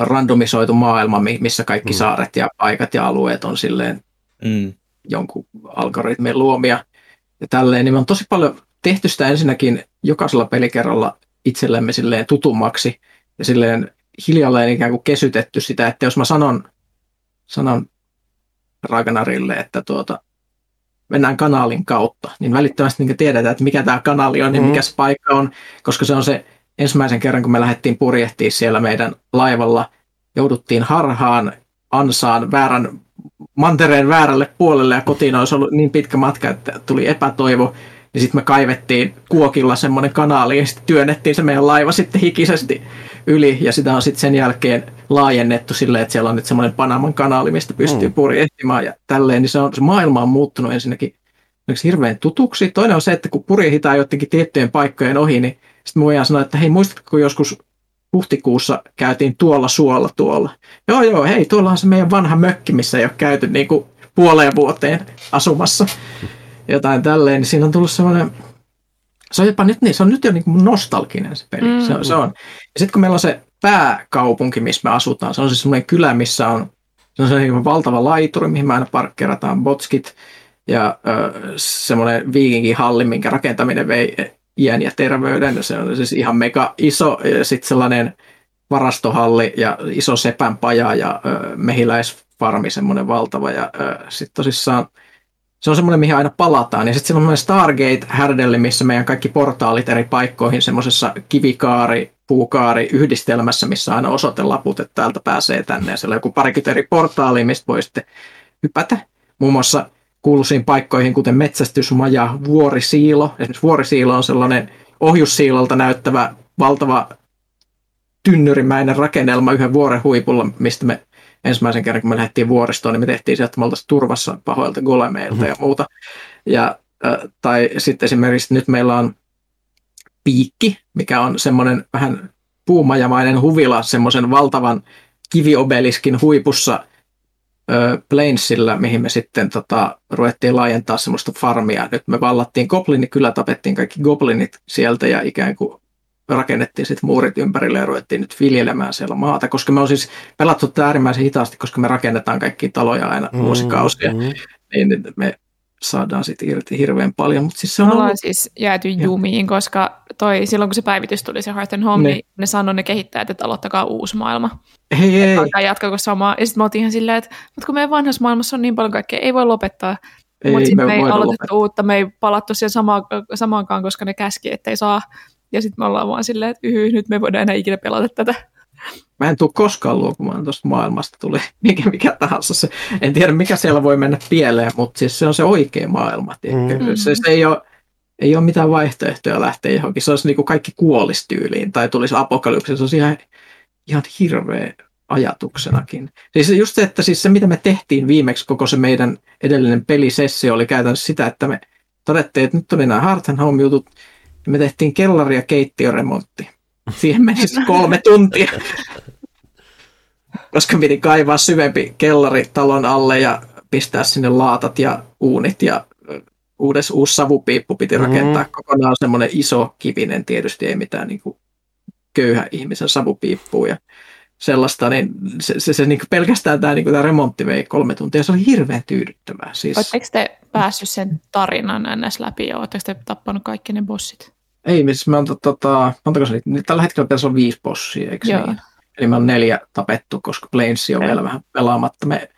[SPEAKER 4] randomisoitu maailma, missä kaikki mm. saaret ja paikat ja alueet on silleen mm. jonkun algoritmin luomia ja tälleen, niin me on tosi paljon tehty sitä ensinnäkin jokaisella pelikerralla itsellemme silleen tutummaksi ja silleen hiljalleen ikään kuin kesytetty sitä, että jos mä sanon, sanon Ragnarille, että tuota, mennään kanaalin kautta, niin välittömästi niin tiedetään, että mikä tämä kanaali on ja mm. mikä se paikka on, koska se on se ensimmäisen kerran, kun me lähdettiin purjehtiin siellä meidän laivalla, jouduttiin harhaan ansaan väärän mantereen väärälle puolelle ja kotiin olisi ollut niin pitkä matka, että tuli epätoivo. Ja sitten me kaivettiin kuokilla semmoinen kanaali ja sitten työnnettiin se meidän laiva sitten hikisesti yli. Ja sitä on sitten sen jälkeen laajennettu silleen, että siellä on nyt semmoinen Panaman kanaali, mistä pystyy mm. purjehtimaan ja tälleen. Niin se, on, se maailma on muuttunut ensinnäkin hirveän tutuksi. Toinen on se, että kun purjehitaan jotenkin tiettyjen paikkojen ohi, niin sitten voidaan sanoa, että hei, muistatko, kun joskus huhtikuussa käytiin tuolla suolla tuolla. Joo, joo, hei, tuolla on se meidän vanha mökki, missä ei ole käyty niin kuin puoleen vuoteen asumassa. Jotain tälleen, niin siinä on tullut semmoinen, se on jopa nyt, niin, se on nyt jo niin kuin nostalginen se peli. Mm. Se, se on. Ja sitten kun meillä on se pääkaupunki, missä me asutaan, se on siis semmoinen kylä, missä on, se on se valtava laituri, mihin me aina parkkerataan botskit, ja ö, semmoinen viikinkihalli, minkä rakentaminen vei iän ja terveyden. Se on siis ihan mega iso, sitten sellainen varastohalli ja iso sepänpaja ja ö, mehiläisfarmi, semmoinen valtava. Ja sitten tosissaan se on semmoinen, mihin aina palataan. Ja sitten siellä on Stargate-härdelli, missä meidän kaikki portaalit eri paikkoihin semmoisessa kivikaari, puukaari yhdistelmässä, missä aina osoitelaput, että täältä pääsee tänne. Ja siellä on joku parikymmentä eri portaalia, mistä voi sitten hypätä. Muun muassa kuuluisiin paikkoihin, kuten metsästysmaja, vuorisiilo. Esimerkiksi vuorisiilo on sellainen ohjussiilolta näyttävä valtava tynnyrimäinen rakennelma yhden vuoren huipulla, mistä me ensimmäisen kerran, kun me lähdettiin vuoristoon, niin me tehtiin sieltä, että me oltaisiin turvassa pahoilta golemeilta mm-hmm. ja muuta. Ja, tai sitten esimerkiksi nyt meillä on piikki, mikä on semmoinen vähän puumajamainen huvila semmoisen valtavan kiviobeliskin huipussa – Plainsillä, mihin me sitten tota, ruvettiin laajentaa semmoista farmia. Nyt me vallattiin goblinit, kyllä tapettiin kaikki goblinit sieltä ja ikään kuin rakennettiin sitten muurit ympärille ja ruvettiin nyt viljelemään siellä maata, koska me on siis pelattu tämä äärimmäisen hitaasti, koska me rakennetaan kaikki taloja aina mm, vuosikausia, mm. niin me saadaan sitten irti hirveän paljon. Mutta siis se on
[SPEAKER 3] ollut... siis jääty jumiin, koska toi, silloin kun se päivitys tuli se Heart and Home, ne. niin ne sanoi ne kehittäjät, että aloittakaa uusi maailma.
[SPEAKER 4] Hei, ei.
[SPEAKER 3] Alkaa jatkako samaa. Ja sitten me oltiin ihan silleen, että mutta kun meidän vanhassa maailmassa on niin paljon kaikkea, ei voi lopettaa. Mutta sitten me, me ei aloitettu lopettaa. uutta, me ei palattu siihen sama, samaankaan, koska ne käski, ettei saa. Ja sitten me ollaan vaan silleen, että yhy, nyt me voidaan enää ikinä pelata tätä.
[SPEAKER 4] Mä en tule koskaan luopumaan tuosta maailmasta, tuli mikä, mikä tahansa. Se, en tiedä, mikä siellä voi mennä pieleen, mutta siis se on se oikea maailma. Mm. Se, se ei ole ei ole mitään vaihtoehtoja lähteä johonkin. Se olisi niin kuin kaikki kuolistyyliin tai tulisi apokalypsi. Se olisi ihan, ihan hirveä ajatuksenakin. Siis just se, että siis se mitä me tehtiin viimeksi, koko se meidän edellinen pelisessio oli käytännössä sitä, että me todettiin, että nyt tuli nämä Heart and Home jutut, ja me tehtiin kellari- ja keittiöremontti. Siihen meni siis kolme tuntia. Koska piti kaivaa syvempi kellari talon alle ja pistää sinne laatat ja uunit ja uudes, uusi savupiippu piti rakentaa mm. kokonaan semmoinen iso kivinen, tietysti ei mitään niin kuin köyhä ihmisen savupiippuun ja sellaista, niin se, se, se niin pelkästään tämä, niin tämä remontti vei kolme tuntia, se oli hirveän tyydyttävää. Siis...
[SPEAKER 3] Oletteko te päässyt sen tarinan ns. läpi ja oletteko te tappanut kaikki ne bossit?
[SPEAKER 4] Ei, siis me on, tota, montako se oli? Tällä hetkellä pitäisi olla viisi bossia, eikö Joo. niin? Eli me on neljä tapettu, koska Plains on vielä vähän pelaamatta. Me,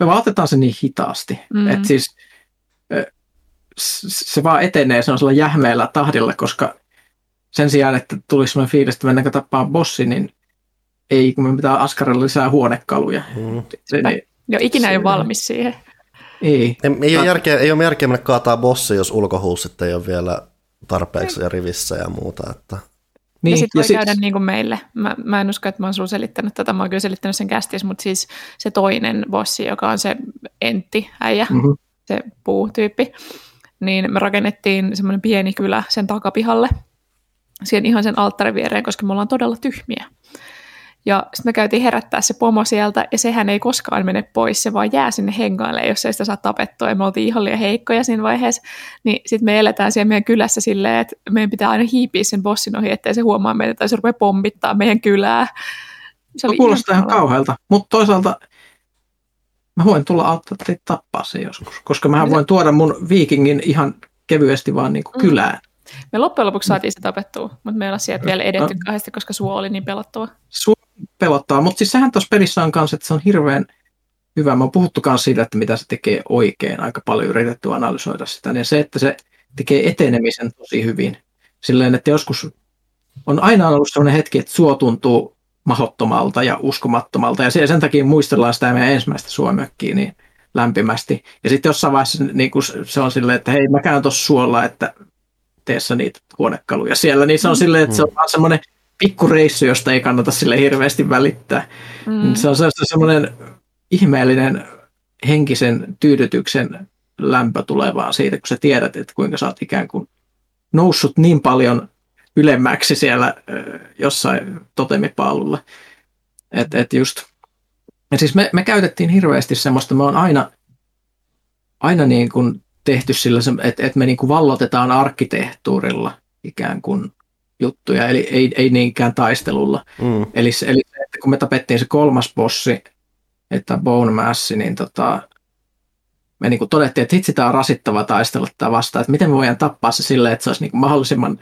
[SPEAKER 4] me vaan otetaan se niin hitaasti, mm. että siis se vaan etenee sellaisella jähmeellä tahdilla, koska sen sijaan, että tulisi sellainen fiilis, että mennäänkö tappaa bossi, niin ei, kun me pitää askarella lisää huonekaluja. Mm.
[SPEAKER 3] Se, niin, jo ikinä se, ei ole valmis siihen.
[SPEAKER 4] Ei.
[SPEAKER 1] Ei, ei, ole järkeä, ei ole järkeä mennä kaataa bossi, jos ulkohuussit ei ole vielä tarpeeksi ja rivissä ja muuta. Että...
[SPEAKER 3] Niin, ja sitten voi sit... käydä niin kuin meille. Mä, mä en usko, että mä oon selittänyt tätä, mä oon kyllä selittänyt sen kästissä, mutta siis se toinen bossi, joka on se entti äijä, mm-hmm. se puutyyppi, niin me rakennettiin semmoinen pieni kylä sen takapihalle, siihen ihan sen alttarin viereen, koska me ollaan todella tyhmiä. Ja sitten me käytiin herättää se pomo sieltä, ja sehän ei koskaan mene pois, se vaan jää sinne hengaille, jos ei sitä saa tapettua, ja me oltiin ihan liian heikkoja siinä vaiheessa. Niin sitten me eletään siellä meidän kylässä silleen, että meidän pitää aina hiipiä sen bossin ohi, ettei se huomaa meitä, tai se rupeaa pommittaa meidän kylää.
[SPEAKER 4] Se oli no, kuulostaa ihan kauhealta, mutta toisaalta mä voin tulla auttaa teitä tappaa se joskus, koska mä voin tuoda mun viikingin ihan kevyesti vaan niin kuin mm. kylään.
[SPEAKER 3] Me loppujen lopuksi saatiin se tapettua, mutta me ei olla sieltä vielä edetty no. kahdesti, koska suo oli niin pelottava.
[SPEAKER 4] Suo pelottaa, mutta siis sehän tuossa pelissä on kanssa, että se on hirveän hyvä. Mä oon puhuttu myös siitä, että mitä se tekee oikein. Aika paljon yritetty analysoida sitä. Ja se, että se tekee etenemisen tosi hyvin. Silleen, että joskus on aina ollut sellainen hetki, että suo tuntuu mahottomalta ja uskomattomalta. Ja sen takia muistellaan sitä meidän ensimmäistä suomökkiä niin lämpimästi. Ja sitten jossain vaiheessa niin kun se on silleen, että hei, mä käyn tuossa suolla, että teessä niitä huonekaluja siellä. Niin se on mm. silleen, että se on vaan semmoinen pikkureissu, josta ei kannata sille hirveästi välittää. Mm. Se on semmoinen ihmeellinen henkisen tyydytyksen lämpö tulevaa siitä, kun sä tiedät, että kuinka sä oot ikään kuin noussut niin paljon ylemmäksi siellä jossain totemipaalulla. Että et just, ja siis me, me käytettiin hirveästi semmoista, me on aina, aina niin kuin tehty sillä, että, että me niin kuin vallotetaan arkkitehtuurilla ikään kuin juttuja, eli ei, ei niinkään taistelulla. Mm. Eli, eli että kun me tapettiin se kolmas bossi, että Bone Mass, niin tota, me niin kuin todettiin, että hitsi tämä on rasittava taistella tätä vastaan, että miten me voidaan tappaa se silleen, että se olisi niin kuin mahdollisimman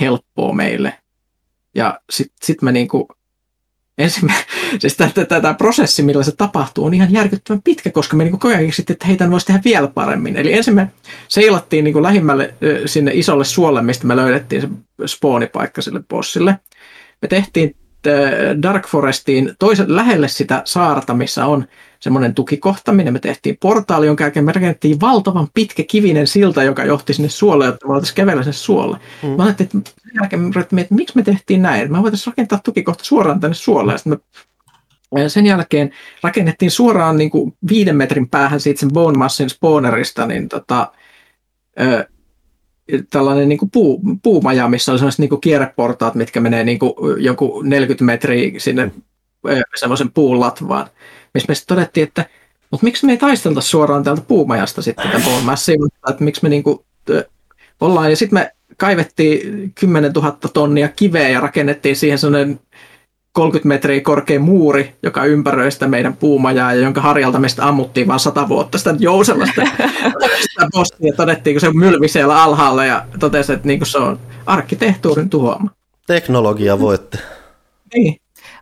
[SPEAKER 4] helppoa meille. Ja sitten sit me niin kuin ensimmäinen, siis tämä prosessi, millä se tapahtuu, on ihan järkyttävän pitkä, koska me niin koko ajan sitten, että heitä voisi tehdä vielä paremmin. Eli ensin me seilattiin niin lähimmälle sinne isolle suolle, mistä me löydettiin se spoonipaikka sille bossille. Me tehtiin Dark Forestiin toisen, lähelle sitä saarta, missä on semmoinen tukikohta, minne me tehtiin portaali, jonka jälkeen me rakennettiin valtavan pitkä kivinen silta, joka johti sinne suolle, jotta me voitaisiin kävellä sinne suolle. Mm. Mä ajattelin, että sen jälkeen me että miksi me tehtiin näin. Mä voitaisiin rakentaa tukikohta suoraan tänne suolle. Ja me sen jälkeen rakennettiin suoraan niin kuin viiden metrin päähän siitä sen Bone Massin spawnerista, niin tota, tällainen niin kuin puu, puumaja, missä oli sellaiset niin kuin kierreportaat, mitkä menee niin kuin joku 40 metriä sinne semmoisen puun latvaan. Missä me sitten todettiin, että mutta miksi me ei taistelta suoraan täältä puumajasta sitten tätä Bone Massia, että miksi me niin kuin, ollaan. Ja sitten me kaivettiin 10 000 tonnia kiveä ja rakennettiin siihen sellainen 30 metriä korkea muuri, joka ympäröi sitä meidän puumajaa ja jonka harjalta meistä ammuttiin vain sata vuotta sitä jousella sitä, sitä bossia ja todettiin, kun se mylvi siellä alhaalla ja totesi, että niin se on arkkitehtuurin tuhoama.
[SPEAKER 1] Teknologia voitte.
[SPEAKER 4] niin.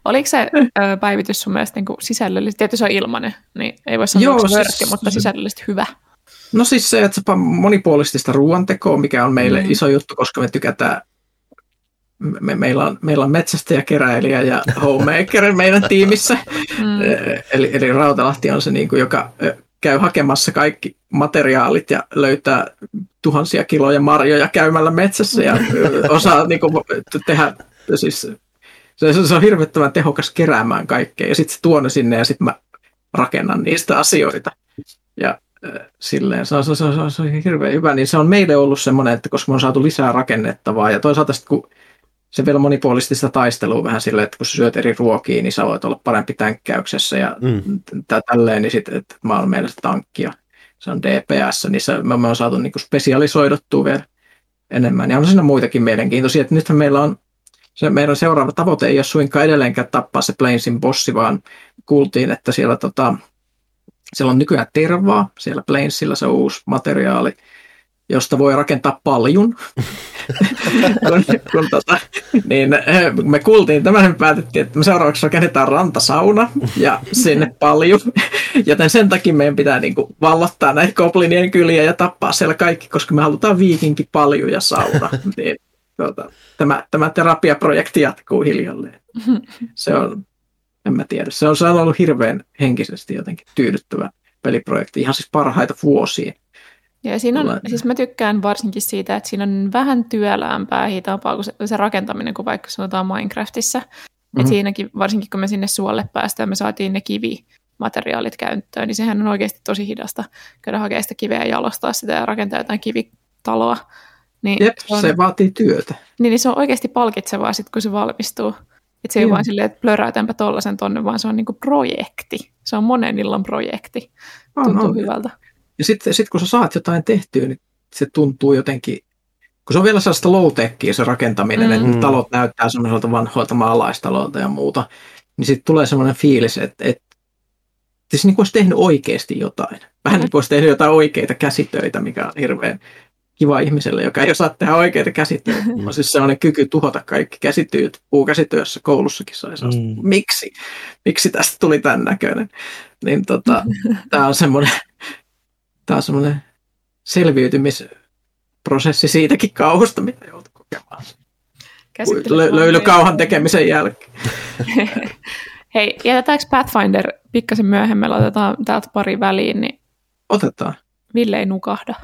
[SPEAKER 3] Oliko se ö, päivitys sun mielestä niin sisällöllisesti, tietysti se on ilmainen, niin ei voi sanoa, Joo, että se on siis, mutta sisällöllisesti hyvä.
[SPEAKER 4] No siis se, että se monipuolistista ruoantekoa, mikä on meille mm. iso juttu, koska me tykätään me, meillä, on, meillä on metsästäjä, keräilijä ja homemaker meidän tiimissä. Mm. Eli, eli Rautalahti on se, niin kuin, joka käy hakemassa kaikki materiaalit ja löytää tuhansia kiloja marjoja käymällä metsässä ja osaa niin kuin, tehdä, siis se, se on hirvittävän tehokas keräämään kaikkea ja sitten se tuo ne sinne ja sitten mä rakennan niistä asioita. Ja silleen, se on, se, on, se, on, se on hirveän hyvä, niin se on meille ollut semmoinen, että koska me on saatu lisää rakennettavaa ja toisaalta sitten kun se vielä monipuolisti sitä taistelua vähän silleen, että kun syöt eri ruokia, niin sä voit olla parempi tänkkäyksessä ja mm. tälleen, niin sitten, että mä olen meillä se tankki ja se on DPS, niin se, me, me on saatu niin spesialisoiduttua vielä enemmän. Ja on siinä muitakin mielenkiintoisia, että nythän meillä on se meidän seuraava tavoite ei ole suinkaan edelleenkään tappaa se Plainsin bossi, vaan kuultiin, että siellä, tota, siellä on nykyään tervaa, siellä Plainsilla se uusi materiaali, josta voi rakentaa paljon. kun, kun, tota, niin eh, me kuultiin tämän, me päätettiin, että me seuraavaksi rakennetaan rantasauna ja sinne paljon. Joten sen takia meidän pitää niin kuin vallottaa näitä goblinien kyliä ja tappaa siellä kaikki, koska me halutaan viikinki paljon ja sauna. Niin, tota, tämä, tämä terapiaprojekti jatkuu hiljalleen. Se on, en mä tiedä, se on, se on ollut hirveän henkisesti jotenkin tyydyttävä peliprojekti, ihan siis parhaita vuosia.
[SPEAKER 3] Ja siinä on, siis mä tykkään varsinkin siitä, että siinä on vähän työläämpää hitaampaa kuin se, se rakentaminen kuin vaikka sanotaan Minecraftissa. Mm-hmm. Et siinäkin, varsinkin kun me sinne suolle päästään, me saatiin ne kivimateriaalit käyttöön, niin sehän on oikeasti tosi hidasta käydä hakea sitä kiveä ja jalostaa sitä ja rakentaa jotain kivitaloa.
[SPEAKER 4] Niin Jep, se, on, se vaatii työtä.
[SPEAKER 3] Niin, niin se on oikeasti palkitsevaa sitten, kun se valmistuu. Että se ei vaan silleen, että plöräytänpä tollasen tonne, vaan se on niinku projekti. Se on monen illan projekti. Tuntuu on, hyvältä.
[SPEAKER 4] Ja sitten sit kun sä saat jotain tehtyä, niin se tuntuu jotenkin, kun se on vielä sellaista low se rakentaminen, mm. että talot näyttää semmoiselta vanhoilta maalaistalolta ja muuta, niin sitten tulee semmoinen fiilis, että, että siis niin kuin olisi tehnyt oikeasti jotain. Vähän niin kuin olisi tehnyt jotain oikeita käsitöitä, mikä on hirveän kiva ihmiselle, joka ei osaa tehdä oikeita käsitöitä. Mm. On siis sellainen kyky tuhota kaikki käsityöt. Puukäsityössä koulussakin sai mm. miksi? Miksi tästä tuli tämän näköinen? Niin tota, tämä on semmoinen, tämä on semmoinen selviytymisprosessi siitäkin kauhusta, mitä joutuu kokemaan. Lö- löylykauhan tekemisen jälkeen.
[SPEAKER 3] Hei, jätetäänkö Pathfinder pikkasen myöhemmin, otetaan täältä pari väliin, niin
[SPEAKER 4] Otetaan.
[SPEAKER 3] Ville ei nukahda.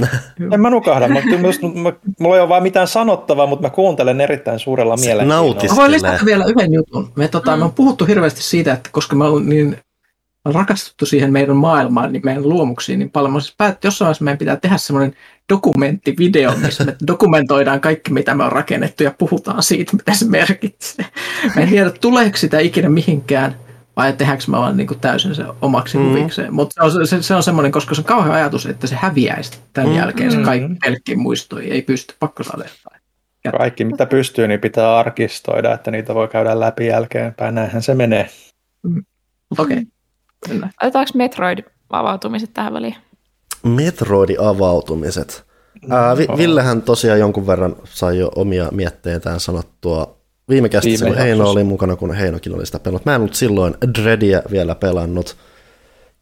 [SPEAKER 2] en mä nukahda, mutta myös, mä, mulla ei ole vaan mitään sanottavaa, mutta mä kuuntelen erittäin suurella mielenkiinnolla.
[SPEAKER 4] Mä voin lisätä vielä yhden jutun. Me, tota, mm. me on puhuttu hirveästi siitä, että koska me ollaan niin rakastuttu siihen meidän maailmaan, niin meidän luomuksiin niin paljon. Mä siis päätti, jossain vaiheessa meidän pitää tehdä semmoinen dokumenttivideo, missä me dokumentoidaan kaikki, mitä me on rakennettu ja puhutaan siitä, mitä se merkitsee. Me en tiedä, tuleeko sitä ikinä mihinkään, vai tehdäänkö me vaan niin kuin täysin se omaksi mm. huvikseen. Mutta se on, se, se on semmoinen, koska se on kauhean ajatus, että se häviäisi tämän mm. jälkeen, se kaikki pelkki muistoi, ei pysty, pakko saada jotain.
[SPEAKER 2] Kaikki, mitä pystyy, niin pitää arkistoida, että niitä voi käydä läpi jälkeenpäin. Näinhän se menee.
[SPEAKER 4] Mm. Okei. Okay.
[SPEAKER 3] Kyllä. Otetaanko Metroid-avautumiset tähän väliin?
[SPEAKER 1] Metroid-avautumiset. Ää, Vi- Villehän tosiaan jonkun verran sai jo omia mietteitään sanottua viime kästissä, kun Heino oli mukana, kun Heinokin oli sitä pelannut. Mä en ollut silloin Dreadia vielä pelannut.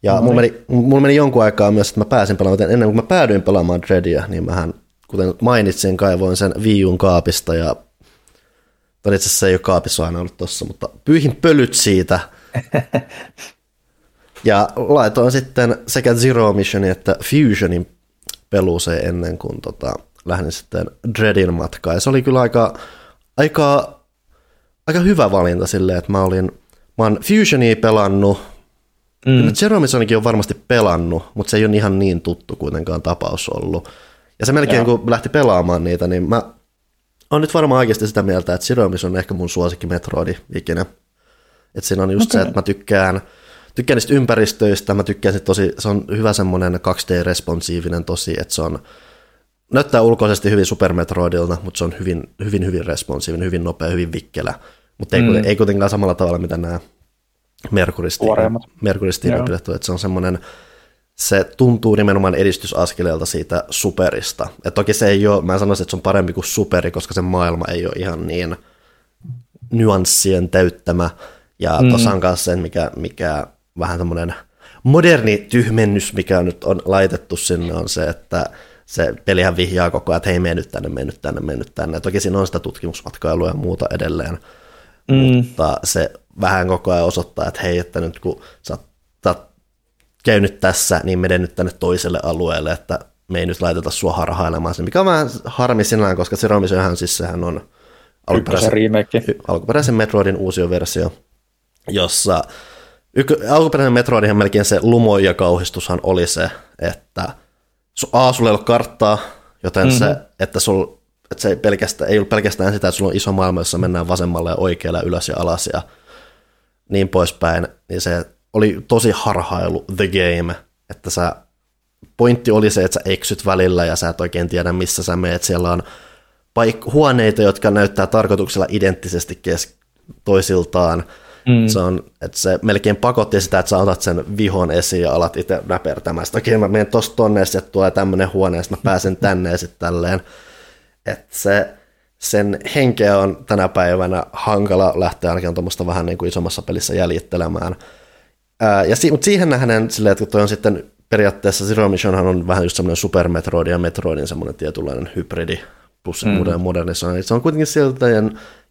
[SPEAKER 1] Ja no, mulla, meni, mulla meni jonkun aikaa myös, että mä pääsin pelaamaan, ennen kuin mä päädyin pelaamaan Dreadia, niin mähän, kuten mainitsin, kaivoin sen Viun kaapista ja tai itse asiassa se ei ole kaapissa aina ollut tossa, mutta pyyhin pölyt siitä. Ja laitoin sitten sekä Zero Missionin että Fusionin peluuseen ennen kuin tota, lähdin sitten Dreadin matkaan. Ja se oli kyllä aika, aika, aika hyvä valinta silleen, että mä olin, mä oon Fusionia pelannut, mm. Zero Missionikin on varmasti pelannut, mutta se ei ole ihan niin tuttu kuitenkaan tapaus ollut. Ja se melkein Joo. kun lähti pelaamaan niitä, niin mä on nyt varmaan oikeasti sitä mieltä, että Zero Mission on ehkä mun suosikki Metroidi ikinä. Että siinä on just okay. se, että mä tykkään – tykkään niistä ympäristöistä, mä tykkään tosi, se on hyvä semmoinen 2D-responsiivinen tosi, että se on, näyttää ulkoisesti hyvin Super Metroidilta, mutta se on hyvin, hyvin, hyvin responsiivinen, hyvin nopea, hyvin vikkelä, mutta ei, mm. ei kuitenkaan samalla tavalla, mitä nämä Mercury että se on semmoinen, se tuntuu nimenomaan edistysaskeleelta siitä superista. Et toki se ei ole, mä sanoisin, että se on parempi kuin superi, koska se maailma ei ole ihan niin nyanssien täyttämä. Ja mm. on myös sen, mikä, mikä vähän semmoinen moderni tyhmennys, mikä nyt on laitettu sinne, on se, että se pelihän vihjaa koko ajan, että hei, mene nyt tänne, mene nyt tänne, mene nyt tänne. Toki siinä on sitä tutkimusmatkailua ja muuta edelleen, mm. mutta se vähän koko ajan osoittaa, että hei, että nyt kun sä, sä käynyt tässä, niin mene nyt tänne toiselle alueelle, että me ei nyt laiteta sua harhailemaan mikä on vähän harmi sinällään, koska Zero Missionhan siis sehän on
[SPEAKER 2] alkuperäisen,
[SPEAKER 1] alkuperäisen Metroidin uusi versio, jossa yk- alkuperäinen Metroidin melkein se lumo ja kauhistushan oli se, että A, sulla ei ole karttaa, joten mm-hmm. se, että sul, että se ei, pelkästään, ei ollut pelkästään sitä, että sulla on iso maailma, jossa mennään vasemmalle ja oikealle ylös ja alas ja niin poispäin, niin se oli tosi harhailu the game, että sä, pointti oli se, että sä eksyt välillä ja sä et oikein tiedä, missä sä meet. Siellä on paik- huoneita, jotka näyttää tarkoituksella identtisesti kes- toisiltaan. Mm. Se, on, että se melkein pakotti sitä, että sä otat sen vihon esiin ja alat itse näpertämään. Okei, mä menen tosta tonne, ja sitten tulee tämmöinen huone, ja mä pääsen tänne ja sitten tälleen. Että se, sen henkeä on tänä päivänä hankala lähteä ainakin tuommoista vähän niin kuin isommassa pelissä jäljittelemään. Ää, ja si- mutta siihen nähden silleen, että toi on sitten periaatteessa Zero Missionhan on vähän just semmoinen Super Metroid ja Metroidin semmoinen tietynlainen hybridi plus mm. modernisointi. Se on kuitenkin siltä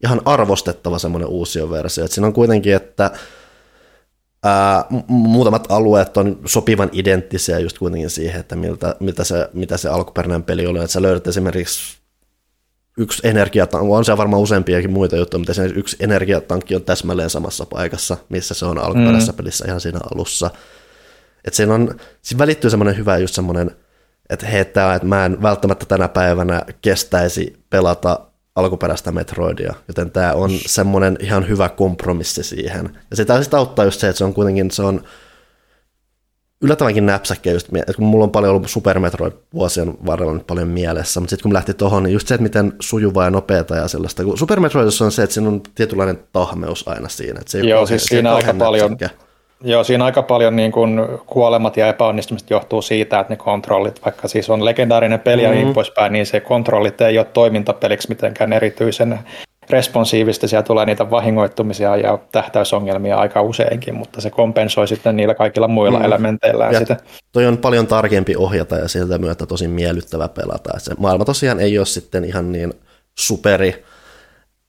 [SPEAKER 1] ihan arvostettava semmoinen uusi versio. Että siinä on kuitenkin, että ää, muutamat alueet on sopivan identtisiä just kuitenkin siihen, että miltä, miltä se, mitä se alkuperäinen peli oli. Että sä löydät esimerkiksi yksi energiatankki, on siellä varmaan useampiakin muita juttuja, mutta se yksi energiatankki on täsmälleen samassa paikassa, missä se on alkuperäisessä mm. pelissä ihan siinä alussa. Että siinä, on, siinä välittyy semmoinen hyvä just semmoinen, että hei, tää, että mä en välttämättä tänä päivänä kestäisi pelata alkuperäistä Metroidia, joten tämä on semmoinen ihan hyvä kompromissi siihen. Ja sitä sitten auttaa just se, että se on kuitenkin, se on yllättävänkin näpsäkkä just, että kun mulla on paljon ollut Super Metroid vuosien varrella nyt paljon mielessä, mutta sitten kun lähti tuohon, niin just se, että miten sujuvaa ja nopeata ja sellaista, kun Super Metroidissa on se, että siinä on tietynlainen tahmeus aina siinä. Että se
[SPEAKER 2] ei Joo, siis siinä aika paljon, näpsäkkä. Joo, siinä aika paljon niin kuin kuolemat ja epäonnistumiset johtuu siitä, että ne kontrollit, vaikka siis on legendaarinen peli mm-hmm. ja niin mm. poispäin, niin se kontrollit ei ole toimintapeliksi mitenkään erityisen responsiivista, siellä tulee niitä vahingoittumisia ja tähtäysongelmia aika useinkin, mutta se kompensoi sitten niillä kaikilla muilla mm. elementeillä. Ja sitä.
[SPEAKER 1] Toi on paljon tarkempi ohjata ja siltä myötä tosi miellyttävä pelata. Se maailma tosiaan ei ole sitten ihan niin superi,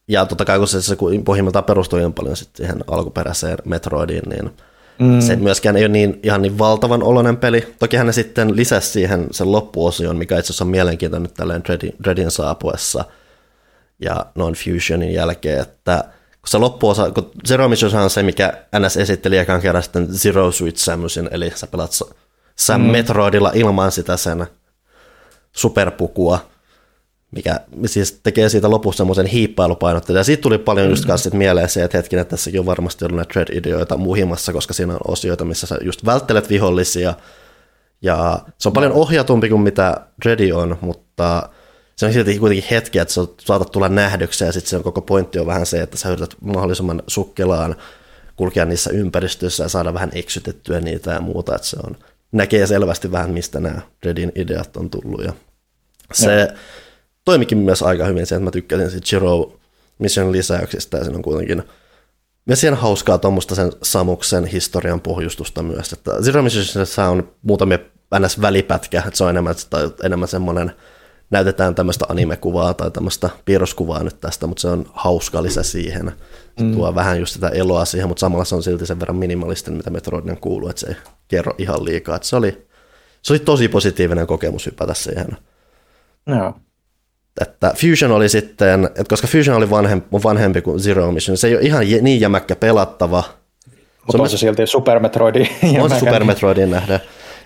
[SPEAKER 1] ja totta kai kun se, se pohjimmiltaan perustuu paljon sitten siihen alkuperäiseen Metroidiin, niin Mm. Se myöskään ei ole niin, ihan niin valtavan oloinen peli. Toki hän sitten lisäsi siihen sen loppuosion, mikä itse asiassa on mielenkiintoinen tälleen Dreadin, Dreadin saapuessa ja noin Fusionin jälkeen, että kun se loppuosa, kun Zero Mission on se, mikä NS esitteli ekan kerran sitten Zero Suit Samusin, eli sä pelat Sam mm. Metroidilla ilman sitä sen superpukua, mikä siis tekee siitä lopussa semmoisen hiippailupainotteen. Ja siitä tuli paljon just kanssa mieleen se, että hetkinen, että tässäkin on varmasti ollut näitä dread-ideoita muhimassa, koska siinä on osioita, missä sä just välttelet vihollisia. Ja se on paljon ohjatumpi kuin mitä dreadi on, mutta se on silti kuitenkin hetki, että sä saatat tulla nähdyksi ja sitten se on koko pointti on vähän se, että sä yrität mahdollisimman sukkelaan kulkea niissä ympäristöissä ja saada vähän eksytettyä niitä ja muuta, että se on, näkee selvästi vähän, mistä nämä Dreadin ideat on tullut. Ja se, ja toimikin myös aika hyvin se, että mä tykkäsin siitä Zero Mission lisäyksistä ja siinä on kuitenkin myös siihen hauskaa tuommoista sen Samuksen historian pohjustusta myös, että Zero Missionissa on muutamia ns. välipätkä, että se on enemmän, tai enemmän semmoinen, näytetään tämmöistä animekuvaa tai tämmöistä piirroskuvaa nyt tästä, mutta se on hauska lisä siihen. Se mm. tuo vähän just sitä eloa siihen, mutta samalla se on silti sen verran minimalistinen, mitä Metroidin kuuluu, että se ei kerro ihan liikaa. Että se, oli, se oli tosi positiivinen kokemus hypätä siihen.
[SPEAKER 2] Joo
[SPEAKER 1] että Fusion oli sitten, että koska Fusion oli vanhempi, vanhempi kuin Zero Mission, se ei ole ihan niin jämäkkä pelattava.
[SPEAKER 2] Mutta on se silti Super Metroidin
[SPEAKER 1] On se Super Metroidin nähdä.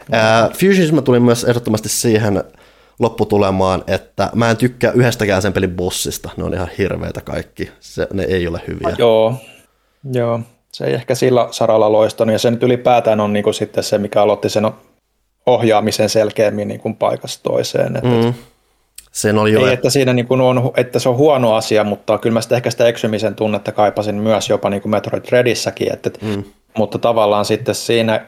[SPEAKER 1] Uh, Fusionissa mä tulin myös ehdottomasti siihen lopputulemaan, että mä en tykkää yhdestäkään sen pelin bossista. Ne on ihan hirveitä kaikki. Se, ne ei ole hyviä.
[SPEAKER 2] Joo, joo. Se ei ehkä sillä saralla loistunut, ja se nyt ylipäätään on niinku sitten se, mikä aloitti sen ohjaamisen selkeämmin niinku paikasta toiseen. Että mm.
[SPEAKER 1] Sen oli jo,
[SPEAKER 2] Ei, että, siinä niin kuin on, että se on huono asia, mutta kyllä mä sitä ehkä sitä eksymisen tunnetta kaipasin myös jopa niin kuin Metroid Dreadissäkin, että, mm. mutta tavallaan sitten siinä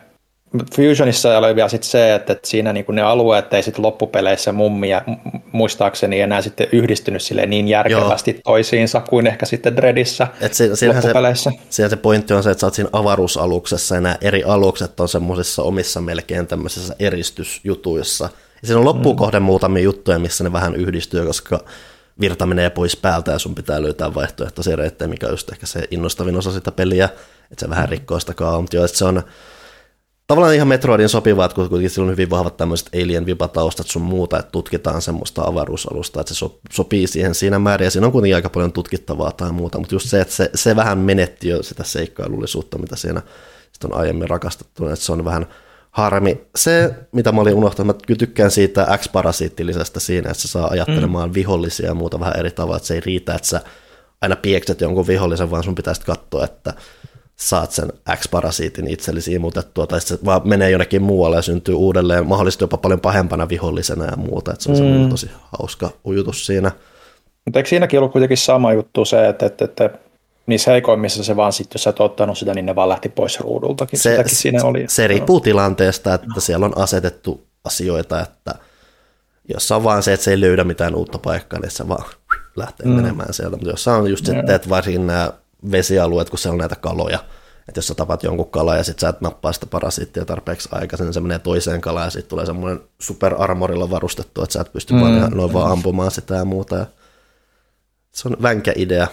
[SPEAKER 2] Fusionissa oli vielä sit se, että, että siinä niin kuin ne alueet ei sitten loppupeleissä mummia muistaakseni enää sitten yhdistynyt sille niin järkevästi Joo. toisiinsa kuin ehkä sitten Dreadissä Et se, loppupeleissä.
[SPEAKER 1] Se, se pointti on se, että sä oot siinä avaruusaluksessa ja nämä eri alukset on semmoisissa omissa melkein tämmöisissä eristysjutuissa – ja siinä on loppuun mm. kohden muutamia juttuja, missä ne vähän yhdistyy, koska virta menee pois päältä ja sun pitää löytää vaihtoehtoisia reittejä, mikä on just ehkä se innostavin osa sitä peliä, että se vähän rikkoo sitä mutta joo, että se on tavallaan ihan Metroidin sopivaa, että kuitenkin sillä on hyvin vahvat tämmöiset alien vipataustat sun muuta, että tutkitaan semmoista avaruusalusta, että se sopii siihen siinä määrin, ja siinä on kuitenkin aika paljon tutkittavaa tai muuta, mutta just se, että se, se vähän menetti jo sitä seikkailullisuutta, mitä siinä on aiemmin rakastettu, että se on vähän harmi. Se, mitä mä olin unohtanut, mä tykkään siitä X-parasiittillisestä siinä, että se saa ajattelemaan mm. vihollisia ja muuta vähän eri tavalla, että se ei riitä, että sä aina piekset jonkun vihollisen, vaan sun pitäisi katsoa, että saat sen X-parasiitin itsellesi imutettua, tai se vaan menee jonnekin muualle ja syntyy uudelleen, mahdollisesti jopa paljon pahempana vihollisena ja muuta, että se on mm. tosi hauska ujutus siinä.
[SPEAKER 2] Mutta eikö siinäkin ollut kuitenkin sama juttu se, että, että, että niissä heikoimmissa se vaan sitten, jos sä et ottanut sitä, niin ne vaan lähti pois ruudultakin.
[SPEAKER 1] Se, Sitäkin siinä oli. Se riippuu tilanteesta, että siellä on asetettu asioita, että jos on vaan se, että se ei löydä mitään uutta paikkaa, niin se vaan lähtee mm. menemään sieltä. Mutta jos on just sitten, että varsin nämä vesialueet, kun siellä on näitä kaloja, että jos sä tapat jonkun kalan ja sitten sä et nappaa sitä parasiittia tarpeeksi aikaisin, niin se menee toiseen kalaan ja sitten tulee semmoinen superarmorilla varustettu, että sä et pysty mm. vaan noin vaan ampumaan sitä ja muuta. Ja se on vänkä idea.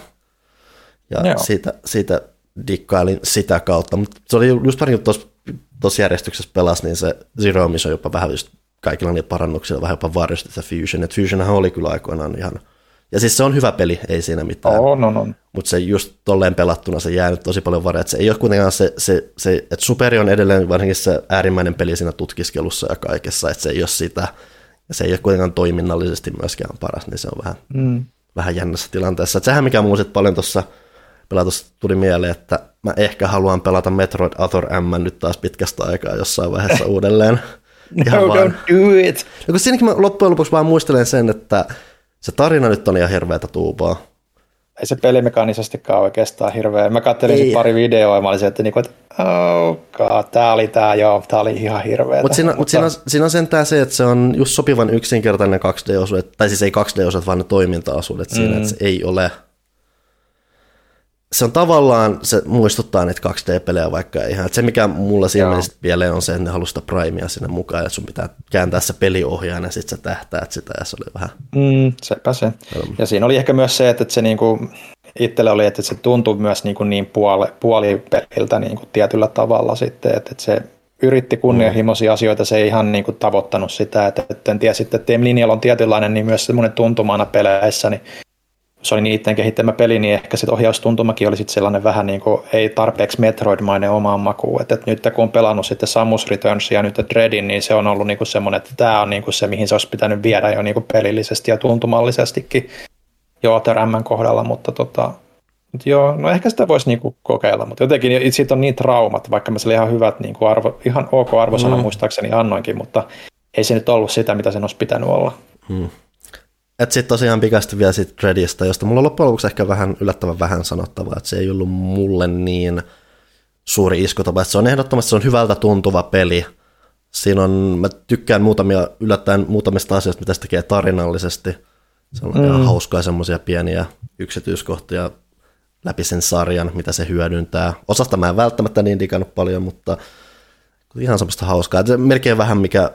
[SPEAKER 1] Ja Joo. siitä, siitä dikkailin sitä kautta, mutta se oli just pari tuossa tuossa järjestyksessä pelas, niin se Zero Mission jopa vähän just kaikilla niillä parannuksilla vähän jopa varjosti sitä Fusion. Et Fusionhan oli kyllä aikoinaan ihan ja siis se on hyvä peli, ei siinä mitään.
[SPEAKER 2] Oh, no, no.
[SPEAKER 1] Mutta se just tolleen pelattuna se jää nyt tosi paljon varaa. Se ei ole kuitenkaan se, se, se että Superi on edelleen varsinkin se äärimmäinen peli siinä tutkiskelussa ja kaikessa, että se ei ole sitä. Ja se ei ole kuitenkaan toiminnallisesti myöskään paras, niin se on vähän, mm. vähän jännässä tilanteessa. Et sehän mikä muusit paljon tuossa pelatussa tuli mieleen, että mä ehkä haluan pelata Metroid Other M nyt taas pitkästä aikaa jossain vaiheessa uudelleen.
[SPEAKER 2] no, vaan. don't do it!
[SPEAKER 1] Ja kun siinäkin mä loppujen lopuksi vaan muistelen sen, että se tarina nyt on ihan hirveätä tuupaa.
[SPEAKER 2] Ei se pelimekaanisestikaan oikeastaan hirveä. Mä katselin pari videoa ja mä olisin, että, niinku, että oh God, tää oli tää, joo, tää oli ihan hirveä.
[SPEAKER 1] Mut siinä, mutta siinä, siinä on sentään se, että se on just sopivan yksinkertainen 2D-osuudet, tai siis ei 2D-osuudet, vaan ne toiminta-osuudet mm. siinä, että se ei ole se on tavallaan, se muistuttaa niitä 2D-pelejä vaikka ihan. Että se mikä mulla siinä vielä on se, että ne haluaa sitä primea sinne mukaan, että sun pitää kääntää se peliohjaaja ja sitten sä tähtäät sitä ja se oli vähän...
[SPEAKER 2] Mm, sepä se. Ja siinä oli ehkä myös se, että se niinku, itselle oli, että se tuntui myös niinku niin puoli, puolipeliltä niinku tietyllä tavalla sitten, että se yritti kunnianhimoisia mm. asioita, se ei ihan niin kuin tavoittanut sitä, että, että en tiedä sitten, että Linjalla on tietynlainen, niin myös semmoinen tuntumana peleissä, niin se oli niiden kehittämä peli, niin ehkä sitten ohjaustuntumakin oli sitten sellainen vähän niin kuin ei tarpeeksi Metroid-mainen omaan makuun. Et, et nyt kun on pelannut sitten Samus Returns ja nyt Dreadin, niin se on ollut niin kuin semmoinen, että tämä on niin kuin se, mihin se olisi pitänyt viedä jo niin kuin pelillisesti ja tuntumallisestikin jo TRMn kohdalla, mutta tota, mut joo, no ehkä sitä voisi niinku kokeilla, mutta jotenkin siitä on niin traumat, vaikka mä sille ihan hyvät, niinku arvo, ihan ok arvosana mm. muistaakseni annoinkin, mutta ei se nyt ollut sitä, mitä sen olisi pitänyt olla. Mm.
[SPEAKER 1] Että sitten tosiaan pikaisesti vielä sit Redistä, josta mulla on loppujen lopuksi ehkä vähän yllättävän vähän sanottavaa, että se ei ollut mulle niin suuri iskutapa. Se on ehdottomasti se on hyvältä tuntuva peli. Siinä on, mä tykkään muutamia, yllättäen muutamista asioista, mitä se tekee tarinallisesti. Se on mm. ihan hauskaa semmoisia pieniä yksityiskohtia läpi sen sarjan, mitä se hyödyntää. Osasta mä en välttämättä niin digannut paljon, mutta ihan semmoista hauskaa. Se melkein vähän mikä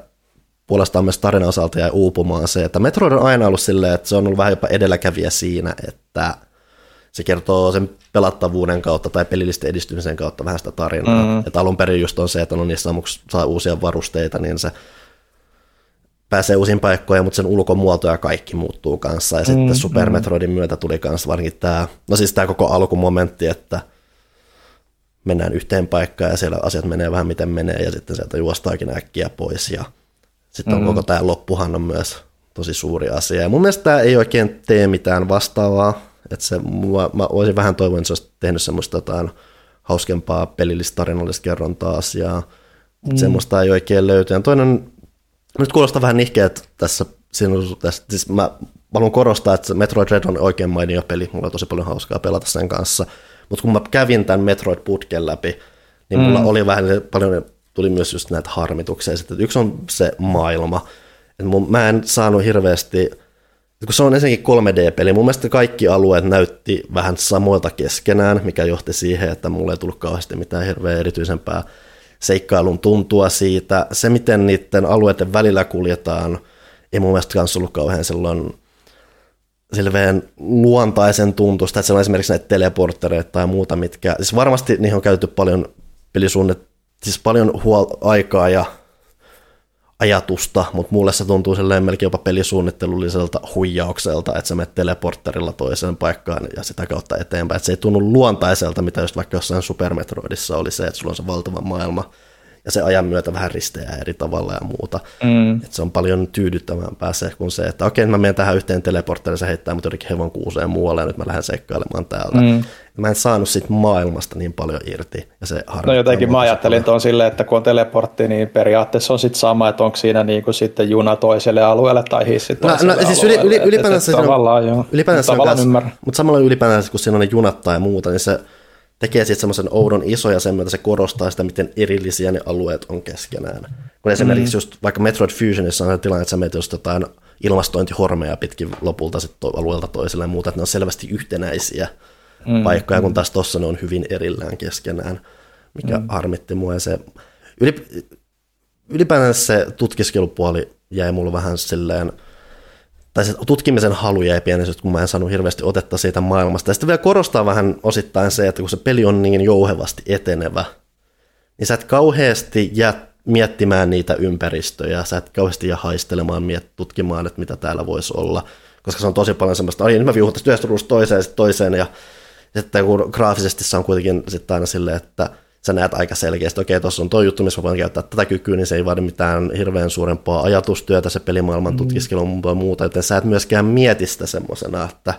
[SPEAKER 1] puolestaan myös tarinan osalta jäi uupumaan se, että Metroid on aina ollut silleen, että se on ollut vähän jopa edelläkävijä siinä, että se kertoo sen pelattavuuden kautta tai pelillisten edistymisen kautta vähän sitä tarinaa. Mm-hmm. Että alun perin just on se, että no niissä saa uusia varusteita, niin se pääsee uusiin paikkoihin, mutta sen ulkomuoto ja kaikki muuttuu kanssa. Ja mm-hmm. sitten Super Metroidin myötä tuli kanssa varsinkin tämä, no siis tämä koko alkumomentti, että mennään yhteen paikkaan ja siellä asiat menee vähän miten menee ja sitten sieltä juostaakin äkkiä pois ja sitten on mm. koko tämä loppuhan on myös tosi suuri asia. Ja mun mielestä tämä ei oikein tee mitään vastaavaa. Että se, mä, mä olisin vähän toivonut, että se olisi tehnyt semmoista jotain hauskempaa pelillistä tarinallista kerrontaa asiaa. Mm. Semmoista ei oikein löyty. Ja toinen, nyt kuulostaa vähän nihkeä tässä, sinun, tässä siis mä, mä haluan korostaa, että Metroid Red on oikein mainio peli. Mulla on tosi paljon hauskaa pelata sen kanssa. Mutta kun mä kävin tämän Metroid-putken läpi, niin mulla mm. oli vähän paljon tuli myös just näitä harmituksia. Sitten, yksi on se maailma. Et mun, mä en saanut hirveästi, kun se on ensinnäkin 3D-peli, mun mielestä kaikki alueet näytti vähän samoilta keskenään, mikä johti siihen, että mulle ei tullut kauheasti mitään hirveän erityisempää seikkailun tuntua siitä. Se, miten niiden alueiden välillä kuljetaan, ei mun mielestä kanssa ollut kauhean silloin silleen luontaisen tuntusta, että se on esimerkiksi näitä teleporttereita tai muuta, mitkä, siis varmasti niihin on käytetty paljon pelisuunnit siis paljon huol- aikaa ja ajatusta, mutta mulle se tuntuu melkein jopa pelisuunnittelulliselta huijaukselta, että sä menet teleportterilla toiseen paikkaan ja sitä kautta eteenpäin. Että se ei tunnu luontaiselta, mitä just vaikka jossain Super Metroidissa oli se, että sulla on se valtava maailma, ja se ajan myötä vähän risteää eri tavalla ja muuta. Mm. Et se on paljon tyydyttävämpää se kuin se, että okei, mä menen tähän yhteen teleportteriin, se heittää mut jotenkin hevon kuuseen muualle ja nyt mä lähden seikkailemaan täältä. Mm. Mä en saanut siitä maailmasta niin paljon irti. Ja se
[SPEAKER 2] no jotenkin mä ajattelin tuon silleen, että kun on teleportti, niin periaatteessa on sitten sama, että onko siinä niin kuin sitten juna toiselle alueelle tai hissi toiselle no, no, siis
[SPEAKER 1] yli, yli, ylipäätänsä, se, tavallaan, joo. ylipäätänsä tavallaan ymmärrän. Mutta samalla ylipäätänsä, kun siinä on ne junat tai muuta, niin se tekee sitten semmoisen oudon iso ja sen myötä se korostaa sitä, miten erillisiä ne alueet on keskenään. Kun esimerkiksi mm. just vaikka Metroid Fusionissa on se tilanne, että sä menet just jotain ilmastointihormeja pitkin lopulta sit to- alueelta toiselle ja muuta, että ne on selvästi yhtenäisiä mm. paikkoja, kun taas tuossa ne on hyvin erillään keskenään, mikä mm. harmitti mua. Ja se, ylip, ylipäätään se tutkiskelupuoli jäi mulle vähän silleen – tai se tutkimisen halu jäi pienesti, kun mä en saanut hirveästi otetta siitä maailmasta. Ja sitten vielä korostaa vähän osittain se, että kun se peli on niin jouhevasti etenevä, niin sä et kauheasti jää miettimään niitä ympäristöjä, sä et kauheasti jää haistelemaan, miet, tutkimaan, että mitä täällä voisi olla, koska se on tosi paljon semmoista, ai nyt mä viuhun tästä yhdestä toiseen ja toiseen, ja sitten kun graafisesti se on kuitenkin sitten aina silleen, että – sä näet aika selkeästi, okei, tuossa on tuo juttu, missä mä voin käyttää tätä kykyä, niin se ei vaadi mitään hirveän suurempaa ajatustyötä, se pelimaailman mm. tutkiskelu ja muuta, joten sä et myöskään mieti sitä semmoisena, että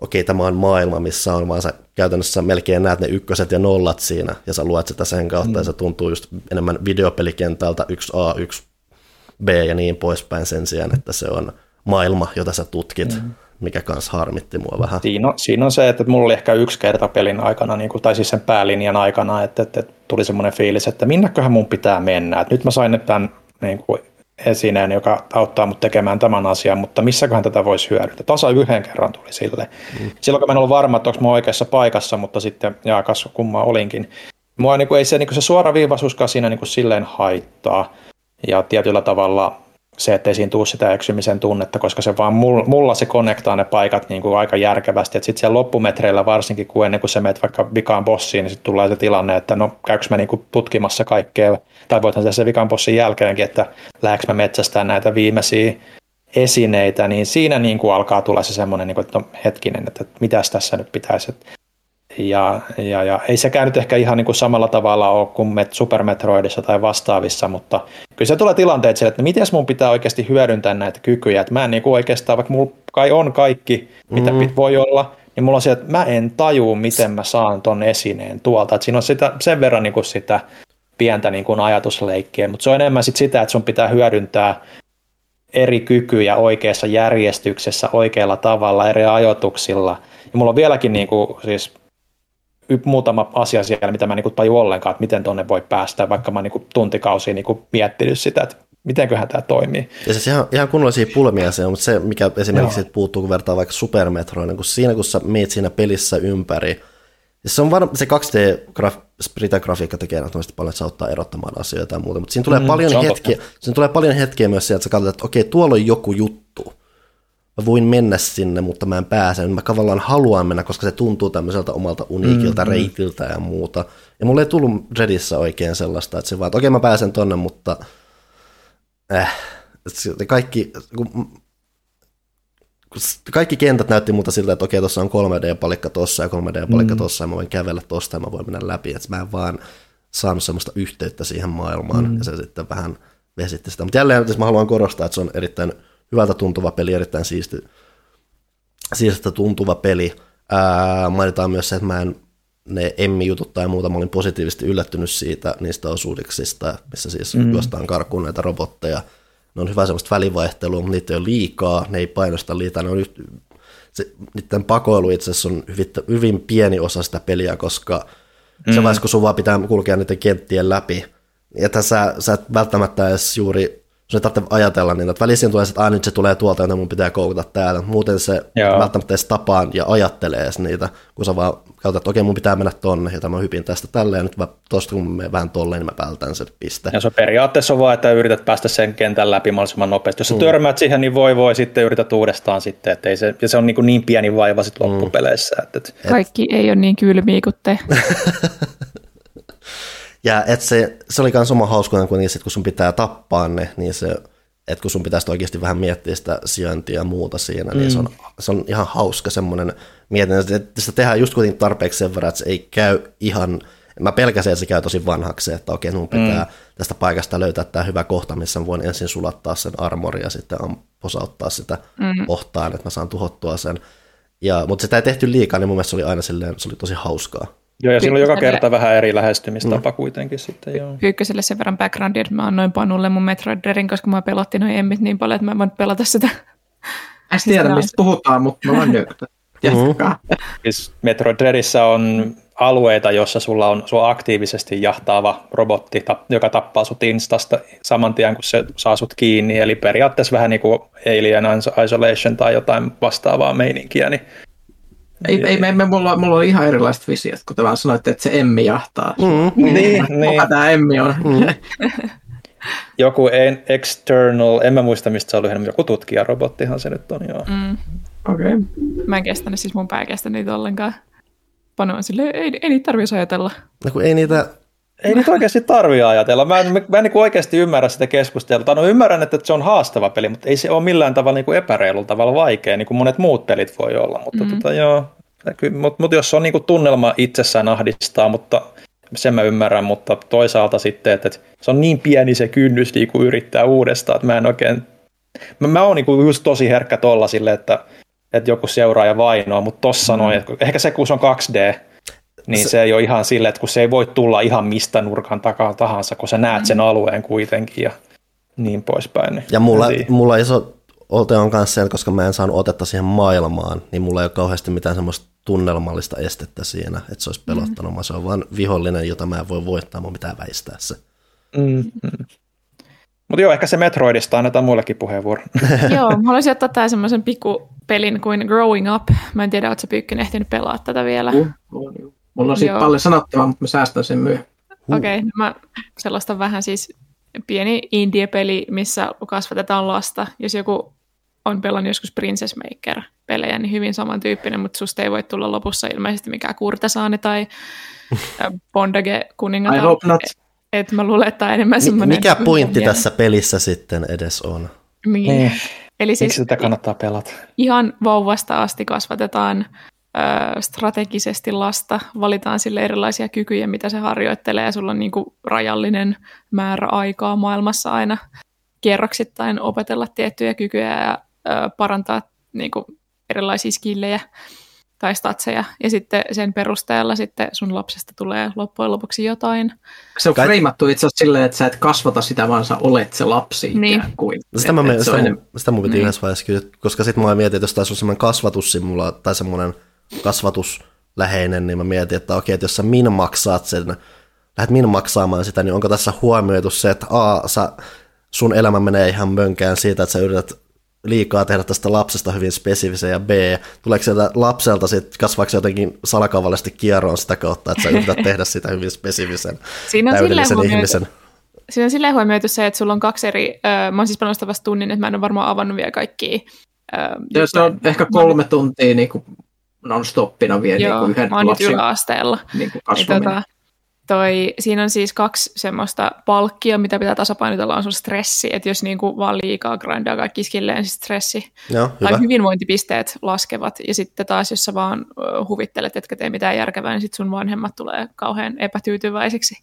[SPEAKER 1] okei, tämä on maailma, missä on, vaan sä käytännössä melkein näet ne ykköset ja nollat siinä, ja sä luet sitä sen kautta, mm. ja se tuntuu just enemmän videopelikentältä 1A, 1B ja niin poispäin sen sijaan, että se on maailma, jota sä tutkit. Mm mikä kans harmitti mua vähän.
[SPEAKER 2] Siinä on, siinä on se, että mulla oli ehkä yksi kerta pelin aikana, niin kuin, tai siis sen päälinjan aikana, että, että, että tuli semmoinen fiilis, että minneköhän mun pitää mennä. Että nyt mä sain tämän niin kuin, esineen, joka auttaa mut tekemään tämän asian, mutta missäköhän tätä voisi hyödyntää. Tasa yhden kerran tuli sille. Mm. Silloin kun mä en ollut varma, että onko mä oikeassa paikassa, mutta sitten jaakas kummaa olinkin. Mua niin kuin, ei se, niin kuin se suoraviivaisuuskaan siinä niin kuin silleen haittaa. Ja tietyllä tavalla se, ettei siinä tule sitä eksymisen tunnetta, koska se vaan mulla se konnektaa ne paikat niin kuin aika järkevästi. Sitten siellä loppumetreillä varsinkin, kun ennen kuin sä menet vaikka vikaan bossiin, niin sitten tulee se tilanne, että no käykö mä niin kuin tutkimassa kaikkea, tai voitan se vikaan bossin jälkeenkin, että lähdekö mä metsästään näitä viimeisiä esineitä, niin siinä niin kuin alkaa tulla se semmoinen, niin kuin, että no hetkinen, että mitäs tässä nyt pitäisi. Ja, ja, ja ei sekään nyt ehkä ihan niin kuin samalla tavalla ole kuin Super Metroidissa tai vastaavissa, mutta kyllä se tulee tilanteet sille, että miten mun pitää oikeasti hyödyntää näitä kykyjä. Että mä en niin kuin oikeastaan, vaikka mulla kai on kaikki, mitä mm. voi olla, niin mulla on se, että mä en tajuu, miten mä saan ton esineen tuolta. Että siinä on sitä, sen verran niin kuin sitä pientä niin kuin ajatusleikkiä, mutta se on enemmän sit sitä, että sun pitää hyödyntää eri kykyjä oikeassa järjestyksessä, oikealla tavalla, eri ajoituksilla. Ja mulla on vieläkin niin kuin, siis muutama asia siellä, mitä mä niin taju ollenkaan, että miten tuonne voi päästä, vaikka mä niin tuntikausia niin miettinyt sitä, että mitenköhän tämä toimii.
[SPEAKER 1] Ja siis ihan, ihan kunnollisia pulmia se on, mutta se, mikä esimerkiksi no. puuttuu, kun vertaa vaikka Super Metroid, niin kun siinä kun sä meet siinä pelissä ympäri, ja se on varma, se 2D-sprite-grafiikka tekee ehdottomasti paljon, että se auttaa erottamaan asioita ja muuta, mutta siinä tulee, mm, paljon hetkiä, siinä tulee paljon hetkiä myös sieltä, että sä katsot, että okei, tuolla on joku juttu, mä voin mennä sinne, mutta mä en pääse. Mä tavallaan haluan mennä, koska se tuntuu tämmöiseltä omalta uniikilta mm, reitiltä ja muuta. Ja mulle ei tullut Redissä oikein sellaista, että se vaan, että okei mä pääsen tonne, mutta äh, kaikki, kun, kaikki kentät näytti muuta siltä, että okei, tuossa on 3D-palikka tossa ja 3D-palikka mm. tossa ja mä voin kävellä tosta ja mä voin mennä läpi. Että mä en vaan saanut semmoista yhteyttä siihen maailmaan mm. ja se sitten vähän vesitti sitä. Mutta jälleen, jos mä haluan korostaa, että se on erittäin hyvältä tuntuva peli, erittäin siisti, siistiltä tuntuva peli. Ää, mainitaan myös se, että mä en ne Emmi-jutut tai muuta, mä olin positiivisesti yllättynyt siitä niistä osuudeksista, missä siis mm. juostaan karkuun näitä robotteja. Ne on hyvä semmoista välivaihtelua, mutta niitä ei ole liikaa, ne ei painosta liikaa, ne on yht, se, niiden pakoilu itse asiassa on hyvin, hyvin pieni osa sitä peliä, koska mm. se vaiheessa, kun sun vaan pitää kulkea niiden kenttien läpi, että sä, sä et välttämättä edes juuri sun ei tarvitse ajatella niin, että välisin tulee, että nyt se tulee tuolta, joten mun pitää koukata täällä. Muuten se Joo. välttämättä edes tapaan ja ajattelee edes niitä, kun sä vaan katsot, että okei, mun pitää mennä tonne, ja mä hypin tästä tälleen, ja nyt mä, tosta kun mä vähän tolleen, niin mä vältän sen piste.
[SPEAKER 2] Ja se periaatteessa on vaan, että yrität päästä sen kentän läpi mahdollisimman nopeasti. Jos sä mm. törmäät siihen, niin voi voi, sitten yrität uudestaan sitten, että ei se, ja se on niin, kuin niin pieni vaiva sitten mm. loppupeleissä. Että, että...
[SPEAKER 3] Kaikki ei ole niin kylmiä kuin te.
[SPEAKER 1] Ja et se, se oli myös oma hauska, kun, niin sit, kun sun pitää tappaa ne, niin se, että kun sun pitäisi oikeasti vähän miettiä sitä sijaintia ja muuta siinä, niin mm. se, on, se on ihan hauska semmoinen mietin, että sitä tehdään just kuitenkin tarpeeksi sen verran, että se ei käy ihan, mä pelkäsin, että se käy tosi vanhaksi, että okei, mun pitää mm. tästä paikasta löytää tämä hyvä kohta, missä voin ensin sulattaa sen armoria ja sitten posauttaa sitä mm. ohtaan, että mä saan tuhottua sen. Ja, mutta sitä ei tehty liikaa, niin mun mielestä se oli aina silleen, se oli tosi hauskaa.
[SPEAKER 2] Joo, ja siinä on joka kerta vähän eri lähestymistapa mm. kuitenkin sitten, joo.
[SPEAKER 3] Pyykköselle sen verran backgroundia, että mä annoin Panulle mun Metroid Dreadin, koska mä pelotti noin emmit niin paljon, että mä en voinut pelata sitä.
[SPEAKER 4] En tiedä, mistä puhutaan, mutta mä voin
[SPEAKER 2] Jatkakaa. Mm. Siis Metroid Dreadissä on alueita, jossa sulla on sua aktiivisesti jahtaava robotti, joka tappaa sut instasta saman tien, kun se saa sut kiinni. Eli periaatteessa vähän niin kuin Alien Isolation tai jotain vastaavaa meininkiä. Niin
[SPEAKER 4] ei, ei me, me, mulla, mulla on ihan erilaiset visiot, kun te vaan sanoitte, että se Emmi jahtaa. Mm,
[SPEAKER 2] niin, niin. Kuka
[SPEAKER 4] tämä Emmi on? Mm.
[SPEAKER 2] joku external, en mä muista mistä se oli, joku tutkijarobottihan se nyt on, joo. Mm.
[SPEAKER 4] Okei. Okay.
[SPEAKER 3] Mä en kestänyt, siis mun pää kestä niitä ollenkaan. Pano on silleen, ei, ei niitä tarvitsisi ajatella.
[SPEAKER 1] No kun ei niitä...
[SPEAKER 2] Ei niitä oikeasti tarvitse ajatella. Mä en, mä en niin oikeasti ymmärrä sitä keskustelua. No ymmärrän, että se on haastava peli, mutta ei se ole millään tavalla niin kuin epäreilulla tavalla vaikea, niin kuin monet muut pelit voi olla. Mutta mm-hmm. tota, joo, mutta mut jos on niin kuin tunnelma itsessään ahdistaa, mutta sen mä ymmärrän, mutta toisaalta sitten, että, että se on niin pieni se kynnys niin kuin yrittää uudestaan, että mä en oikein, mä, mä oon niin kuin just tosi herkkä tolla sille, että että joku seuraaja vainoa, mutta tossa mm. noin, että ehkä se kun se on 2D, niin se, se ei ole ihan silleen, että kun se ei voi tulla ihan mistä nurkan takaa tahansa, kun sä näet sen mm. alueen kuitenkin ja niin poispäin. Niin
[SPEAKER 1] ja mulla, mulla iso ote on myös se, että koska mä en saanut otetta siihen maailmaan, niin mulla ei ole kauheasti mitään semmoista tunnelmallista estettä siinä, että se olisi pelottanut. Mm. Se on vain vihollinen, jota mä en voi voittaa, mun pitää väistää se.
[SPEAKER 2] Mm. Mutta joo, ehkä se Metroidista annetaan muillekin puheenvuoro.
[SPEAKER 3] joo, mä haluaisin ottaa tämän semmoisen pikkupelin kuin Growing Up. Mä en tiedä, ootko sä Pyykkönen ehtinyt pelaa tätä vielä. Uh,
[SPEAKER 4] mulla on siitä paljon sanottavaa, mutta mä säästän sen myö.
[SPEAKER 3] Uh. Okei, okay, no mä sellaista vähän siis pieni indie-peli, missä kasvatetaan lasta. Jos joku on pelannut joskus Princess Maker-pelejä, niin hyvin samantyyppinen, mutta susta ei voi tulla lopussa ilmeisesti mikään kurtasaani tai bondage kuningatar.
[SPEAKER 4] I hope not.
[SPEAKER 3] Et mä luulen, että enemmän semmoinen...
[SPEAKER 1] Mikä pointti tässä pelissä sitten edes on?
[SPEAKER 3] Niin.
[SPEAKER 2] niin. Eli siis Miksi sitä kannattaa pelata?
[SPEAKER 3] Ihan vauvasta asti kasvatetaan strategisesti lasta, valitaan sille erilaisia kykyjä, mitä se harjoittelee, ja sulla on niin kuin rajallinen määrä aikaa maailmassa aina kierroksittain opetella tiettyjä kykyjä ja ö, parantaa niin kuin erilaisia skillejä tai statseja, ja sitten sen perusteella sitten sun lapsesta tulee loppujen lopuksi jotain.
[SPEAKER 4] Se on Kai... freimattu itse asiassa silleen, että sä et kasvata sitä, vaan sä olet se lapsi niin. ikään kuin.
[SPEAKER 1] Sitä, mä, sitä, sitä, mun, sitä mun piti niin. yhdessä vaiheessa kysyä, koska sitten mä mietin, että jos taisi olla semmoinen kasvatussimula tai semmoinen kasvatusläheinen, niin mä mietin, että okei, että jos sä min maksaat sen, lähdet min maksaamaan sitä, niin onko tässä huomioitu se, että A, sä, sun elämä menee ihan mönkään siitä, että sä yrität liikaa tehdä tästä lapsesta hyvin spesifisen, ja B, tuleeko sieltä lapselta sitten, kasvaako jotenkin salakavallisesti kierroon sitä kautta, että sä yrität tehdä sitä hyvin spesifisen, Siinä on täydellisen ihmisen.
[SPEAKER 3] Siinä on silleen huomioitu se, että sulla on kaksi eri, äh, mä oon siis panosta vasta tunnin, että mä en ole varmaan avannut vielä kaikkia.
[SPEAKER 4] Äh, se on ehkä kolme tuntia niin kuin non-stoppina vielä
[SPEAKER 3] Joo, niin kuin yhden mä oon lapsen, nyt yläasteella. Niin kuin kasvaminen. Tota, toi, siinä on siis kaksi semmoista palkkia, mitä pitää tasapainotella, on sun stressi, että jos niinku vaan liikaa grindaa kaikki skilleen, niin stressi
[SPEAKER 1] Joo,
[SPEAKER 3] hyvä. tai hyvinvointipisteet laskevat, ja sitten taas, jos sä vaan huvittelet, etkä tee mitään järkevää, niin sitten sun vanhemmat tulee kauhean epätyytyväisiksi.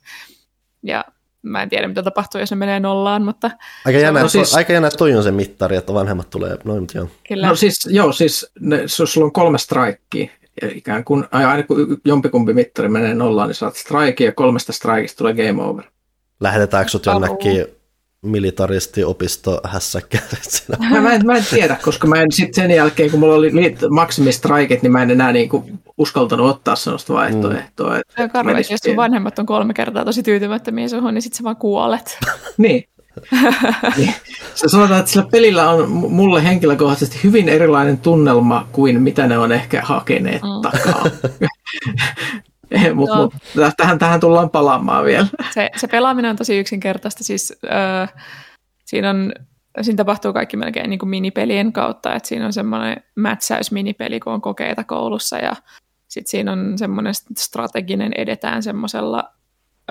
[SPEAKER 3] Ja mä en tiedä, mitä tapahtuu, jos ne menee nollaan, mutta...
[SPEAKER 1] Aika jännä, no siis, aika jännä, että toi on se mittari, että vanhemmat tulee noin, mutta joo.
[SPEAKER 4] Kyllä. No siis, joo, siis ne, sulla on kolme strikea, ja ikään kuin aina kun jompikumpi mittari menee nollaan, niin saat strike ja kolmesta strikeista tulee game over.
[SPEAKER 1] Lähdetäänkö sut jonnekin militaristi-opisto hässäkkään?
[SPEAKER 4] Mä, mä, en, mä en tiedä, koska mä en sitten sen jälkeen, kun mulla oli maksimistrikit, niin mä en enää niin kuin uskaltanut ottaa sellaista vaihtoehtoa. Mm.
[SPEAKER 3] Että, Karlo, jos sun vanhemmat on kolme kertaa tosi tyytymättömiä suhun, niin sitten sä vaan kuolet.
[SPEAKER 4] niin, niin. Sä sanotaan, että sillä pelillä on mulle henkilökohtaisesti hyvin erilainen tunnelma kuin mitä ne on ehkä hakeneet mm. takaa. Mutta mut, tähän, tähän tullaan palaamaan vielä.
[SPEAKER 3] Se, se pelaaminen on tosi yksinkertaista. Siis, äh, siinä, on, siinä tapahtuu kaikki melkein niin kuin minipelien kautta. Et siinä on semmoinen mätsäysminipeli, kun on kokeita koulussa. Ja sitten siinä on semmoinen strateginen edetään semmoisella...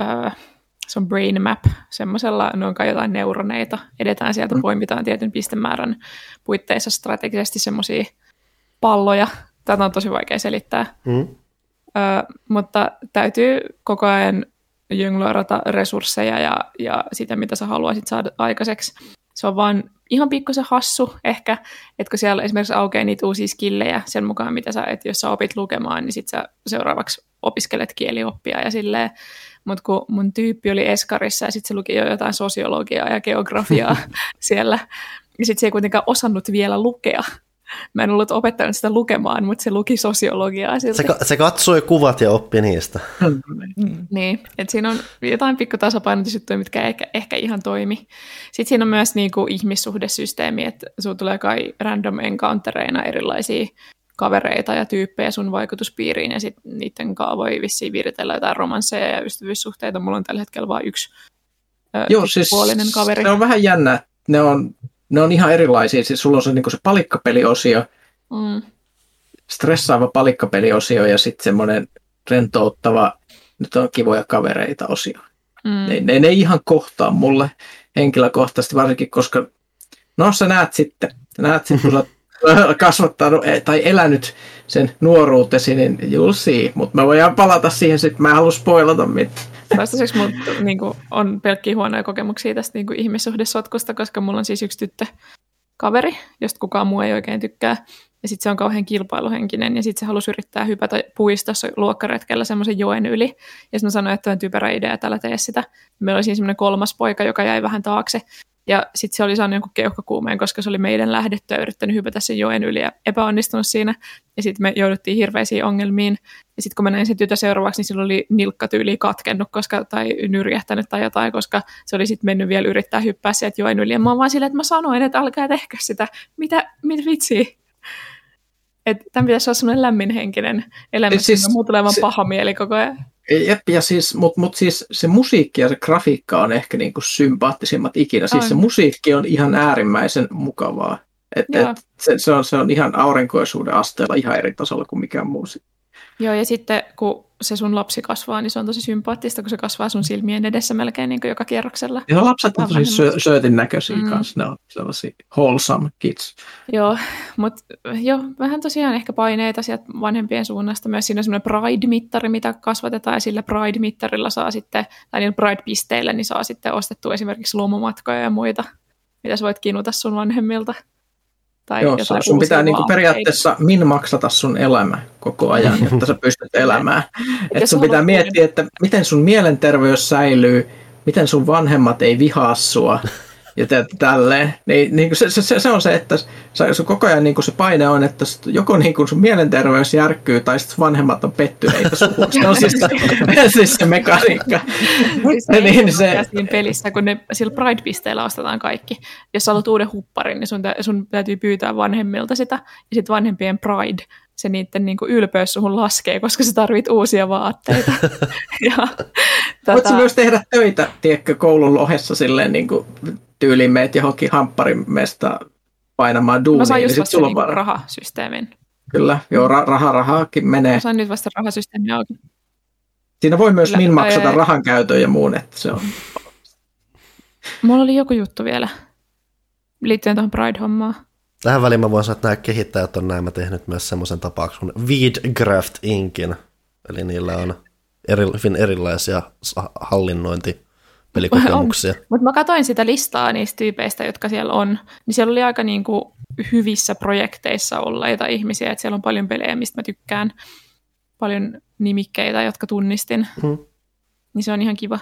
[SPEAKER 3] Äh, se on brain map, semmoisella, ne on kai jotain neuroneita, edetään sieltä, mm. poimitaan tietyn pistemäärän puitteissa strategisesti semmoisia palloja. Tätä on tosi vaikea selittää. Mm. Ö, mutta täytyy koko ajan jongloirata resursseja ja, ja sitä, mitä sä haluaisit saada aikaiseksi. Se on vaan ihan pikkusen hassu ehkä, että kun siellä esimerkiksi aukeaa niitä uusia skillejä sen mukaan, mitä sä, että jos sä opit lukemaan, niin sit sä seuraavaksi opiskelet kielioppia ja silleen, mutta kun mun tyyppi oli Eskarissa ja sitten se luki jo jotain sosiologiaa ja geografiaa siellä, ja sitten se ei kuitenkaan osannut vielä lukea. Mä en ollut opettanut sitä lukemaan, mutta se luki sosiologiaa silti.
[SPEAKER 1] Se, se katsoi kuvat ja oppi niistä.
[SPEAKER 3] Mm, niin, että siinä on jotain pikku tasapainotusjuttuja, mitkä ehkä, ehkä ihan toimi. Sitten siinä on myös niinku ihmissuhdesysteemi, että sinulla tulee kai random encountereina erilaisia kavereita ja tyyppejä sun vaikutuspiiriin, ja sitten niiden kanssa voi vissiin viritellä jotain romansseja ja ystävyyssuhteita. Mulla on tällä hetkellä vain yksi Joo, siis kaveri.
[SPEAKER 4] Se on vähän jännä. Ne on, ne on ihan erilaisia. Siis sulla on se, niin se palikkapeliosio, mm. stressaava palikkapeliosio ja sitten semmoinen rentouttava, nyt on kivoja kavereita osio. Mm. Ne, ne, ne ei ihan kohtaa mulle henkilökohtaisesti, varsinkin koska, no sä näet sitten, näet sitten, kun sä kasvattanut eh, tai elänyt sen nuoruutesi, niin you'll see. Mutta mä voin palata siihen sitten, mä en halua spoilata mitään.
[SPEAKER 3] Toistaiseksi mut, niin kuin, on pelkkiä huonoja kokemuksia tästä niin kuin ihmissuhdesotkusta, koska mulla on siis yksi tyttö kaveri, josta kukaan muu ei oikein tykkää. Ja sitten se on kauhean kilpailuhenkinen, ja sitten se halusi yrittää hypätä puistossa luokkaretkellä semmoisen joen yli. Ja sitten mä sanoin, että on typerä idea, että älä tee sitä. Meillä oli siinä semmoinen kolmas poika, joka jäi vähän taakse. Ja sitten se oli saanut jonkun keuhkokuumeen, koska se oli meidän lähdettyä yrittänyt hypätä sen joen yli ja epäonnistunut siinä. Ja sitten me jouduttiin hirveisiin ongelmiin. Ja sitten kun mä näin sen tytön seuraavaksi, niin sillä oli nilkkatyyli katkennut koska, tai nyrjähtänyt tai jotain, koska se oli sitten mennyt vielä yrittää hyppää sieltä joen yli. Ja mä oon vaan silleen, että mä sanoin, että alkaa tehkää sitä. Mitä, mitä vitsiä? Että tämän pitäisi olla semmoinen lämminhenkinen elämä, siis, muu tulee vaan paha mieli koko ajan.
[SPEAKER 4] Jep, ja siis, mutta mut siis se musiikki ja se grafiikka on ehkä niinku sympaattisimmat ikinä. Siis se musiikki on ihan äärimmäisen mukavaa. Et, et se, se, on, se on ihan aurinkoisuuden asteella ihan eri tasolla kuin mikään muu.
[SPEAKER 3] Joo, ja sitten kun se sun lapsi kasvaa, niin se on tosi sympaattista, kun se kasvaa sun silmien edessä melkein niin joka kierroksella.
[SPEAKER 4] Joo, lapset on tosi söötin näköisiä mm. kanssa, ne on sellaisia wholesome kids.
[SPEAKER 3] Joo, mutta jo vähän tosiaan ehkä paineita sieltä vanhempien suunnasta. Myös siinä on semmoinen Pride-mittari, mitä kasvatetaan, ja sillä Pride-mittarilla saa sitten, tai niillä Pride-pisteillä, niin saa sitten ostettua esimerkiksi luomumatkoja ja muita, mitä sä voit kinuta sun vanhemmilta.
[SPEAKER 4] Tai Joo, sun, sun pitää niinku periaatteessa min maksata sun elämä koko ajan, jotta sä pystyt elämään. Et sun pitää miettiä, että miten sun mielenterveys säilyy, miten sun vanhemmat ei vihaa sua, ja te, tälleen. Niin, niin se, se, se, on se, että se, se koko ajan niin se paine on, että joko niin sun mielenterveys järkkyy tai sitten vanhemmat on pettyneitä suhun. Se on siis, siis se mekaniikka.
[SPEAKER 3] Siis niin, se, siinä pelissä, kun ne sillä Pride-pisteellä ostetaan kaikki. Jos sä haluat uuden hupparin, niin sun, sun täytyy pyytää vanhemmilta sitä. Ja sitten vanhempien Pride se niiden niin kuin ylpeys suhun laskee, koska sä tarvit uusia vaatteita. ja,
[SPEAKER 4] tota... Voitko myös tehdä töitä, tiedätkö, koulun lohessa silleen niin kuin tyyliin meet johonkin hampparimesta painamaan duunia. Mä
[SPEAKER 3] sain just niin vasta niin rahasysteemin.
[SPEAKER 4] Kyllä, joo, ra- raha, rahaakin menee. Mä
[SPEAKER 3] sain nyt vasta rahasysteemi auki.
[SPEAKER 4] Siinä voi myös min maksata ai, rahan käytön ja muun, että se on.
[SPEAKER 3] Mulla oli joku juttu vielä liittyen tuohon Pride-hommaan.
[SPEAKER 1] Tähän väliin mä voin sanoa, että nämä kehittäjät on näin tehnyt myös semmoisen tapauksen Weedcraft Inkin. Eli niillä on eri, hyvin erilaisia hallinnointi pelikokemuksia.
[SPEAKER 3] Mutta mä katsoin sitä listaa niistä tyypeistä, jotka siellä on, niin siellä oli aika niinku hyvissä projekteissa olleita ihmisiä, että siellä on paljon pelejä, mistä mä tykkään, paljon nimikkeitä, jotka tunnistin, hmm. niin se on ihan kiva.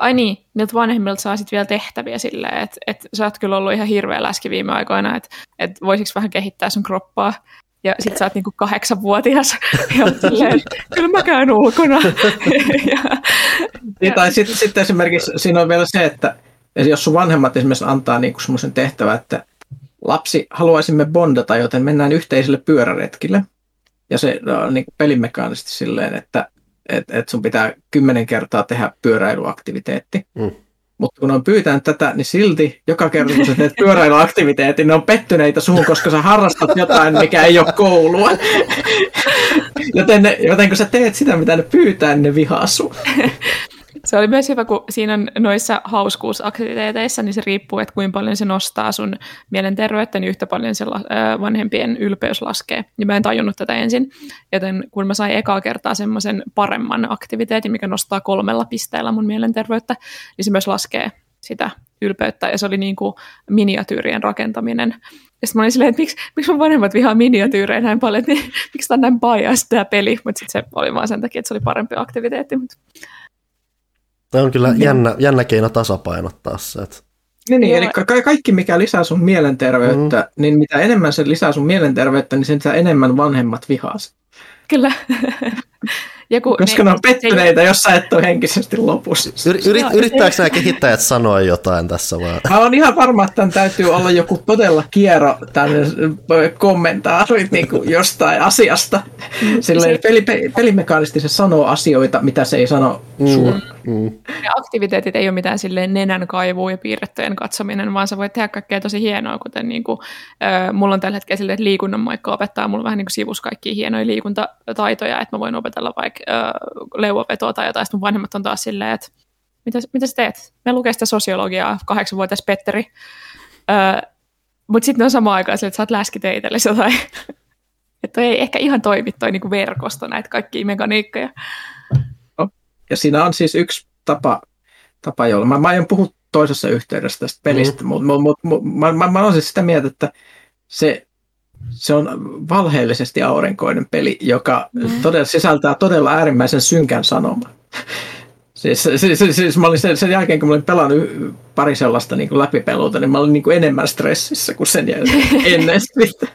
[SPEAKER 3] ai niin, niiltä vanhemmilta saa sitten vielä tehtäviä silleen, että et sä oot kyllä ollut ihan hirveä läski viime aikoina, että et voisiko vähän kehittää sun kroppaa, ja sit sä oot niinku kahdeksanvuotias ja silleen, kyllä mä käyn ulkona. ja,
[SPEAKER 4] niin, tai sitten sit esimerkiksi siinä on vielä se, että jos sun vanhemmat esimerkiksi antaa niinku semmoisen tehtävän, että lapsi haluaisimme bondata, joten mennään yhteiselle pyöräretkille. Ja se on niin pelimekaanisesti silleen, että et, et sun pitää kymmenen kertaa tehdä pyöräilyaktiviteetti. Mm. Mutta kun on pyytänyt tätä, niin silti joka kerta kun sä teet pyöräilyaktiviteetin, ne on pettyneitä suhun, koska sä harrastat jotain, mikä ei ole koulua. joten, ne, joten kun sä teet sitä, mitä ne pyytää, niin ne vihaa sun.
[SPEAKER 3] Se oli myös hyvä, kun siinä on noissa hauskuusaktiviteeteissa, niin se riippuu, että kuinka paljon se nostaa sun mielenterveyttä, niin yhtä paljon se vanhempien ylpeys laskee. Ja mä en tajunnut tätä ensin, joten kun mä sain ekaa kertaa semmoisen paremman aktiviteetin, mikä nostaa kolmella pisteellä mun mielenterveyttä, niin se myös laskee sitä ylpeyttä, ja se oli niin kuin miniatyyrien rakentaminen. Ja sitten mä olin silleen, että miksi, miksi mun vanhemmat vihaa miniatyyrejä näin paljon, että niin, miksi tämä on näin biased tämä peli, mutta sitten se oli vaan sen takia, että se oli parempi aktiviteetti. Mutta...
[SPEAKER 1] Tämä on kyllä jännä, jännä keino tasapainottaa se. Että...
[SPEAKER 4] Niin, niin eli ka- kaikki mikä lisää sun mielenterveyttä, mm. niin mitä enemmän se lisää sun mielenterveyttä, niin sen enemmän vanhemmat vihaa
[SPEAKER 3] Kyllä.
[SPEAKER 4] Joku, Koska ne, ne on pettyneitä, jos sä et ole henkisesti lopussa.
[SPEAKER 1] Yri, yrit, yrittääkö nämä kehittäjät sanoa jotain tässä vaan?
[SPEAKER 4] Mä oon ihan varma, että tämän täytyy olla joku todella kiero tänne kommentaarit niin kuin jostain asiasta. Mm. Silleen peli, pelimekaanisesti se sanoo asioita, mitä se ei sano mm, suoraan. Mm.
[SPEAKER 3] Ja aktiviteetit ei ole mitään silleen nenän kaivua ja piirrettyjen katsominen, vaan sä voit tehdä kaikkea tosi hienoa, kuten niin kuin, äh, mulla on tällä hetkellä silleen, että liikunnan moikka opettaa mulla vähän niin kuin sivus kaikkia hienoja liikuntataitoja, että mä voin opetella vaikka äh, leuvovetoa tai jotain, sitten mun vanhemmat on taas silleen, että mitä, mitä sä teet? Me lukee sitä sosiologiaa, kahdeksanvuotias Petteri. Äh, Mutta sitten on samaan aikaan että sä oot läskiteitelle jotain. että ei ehkä ihan toimi toi niinku verkosto näitä kaikkia mekaniikkoja.
[SPEAKER 4] No, ja siinä on siis yksi tapa, tapa jolla mä, mä aion puhua toisessa yhteydessä tästä pelistä, mm. mutta mut, mut, mut, mä, mä, mä olen siis sitä mieltä, että se se on valheellisesti aurinkoinen peli, joka mm. todella, sisältää todella äärimmäisen synkän sanoman. Siis, siis, siis, siis mä olin sen, sen jälkeen, kun mä olin pelannut pari sellaista niin kuin läpipeluuta, niin mä olin niin kuin enemmän stressissä kuin sen jälkeen ennen sitä.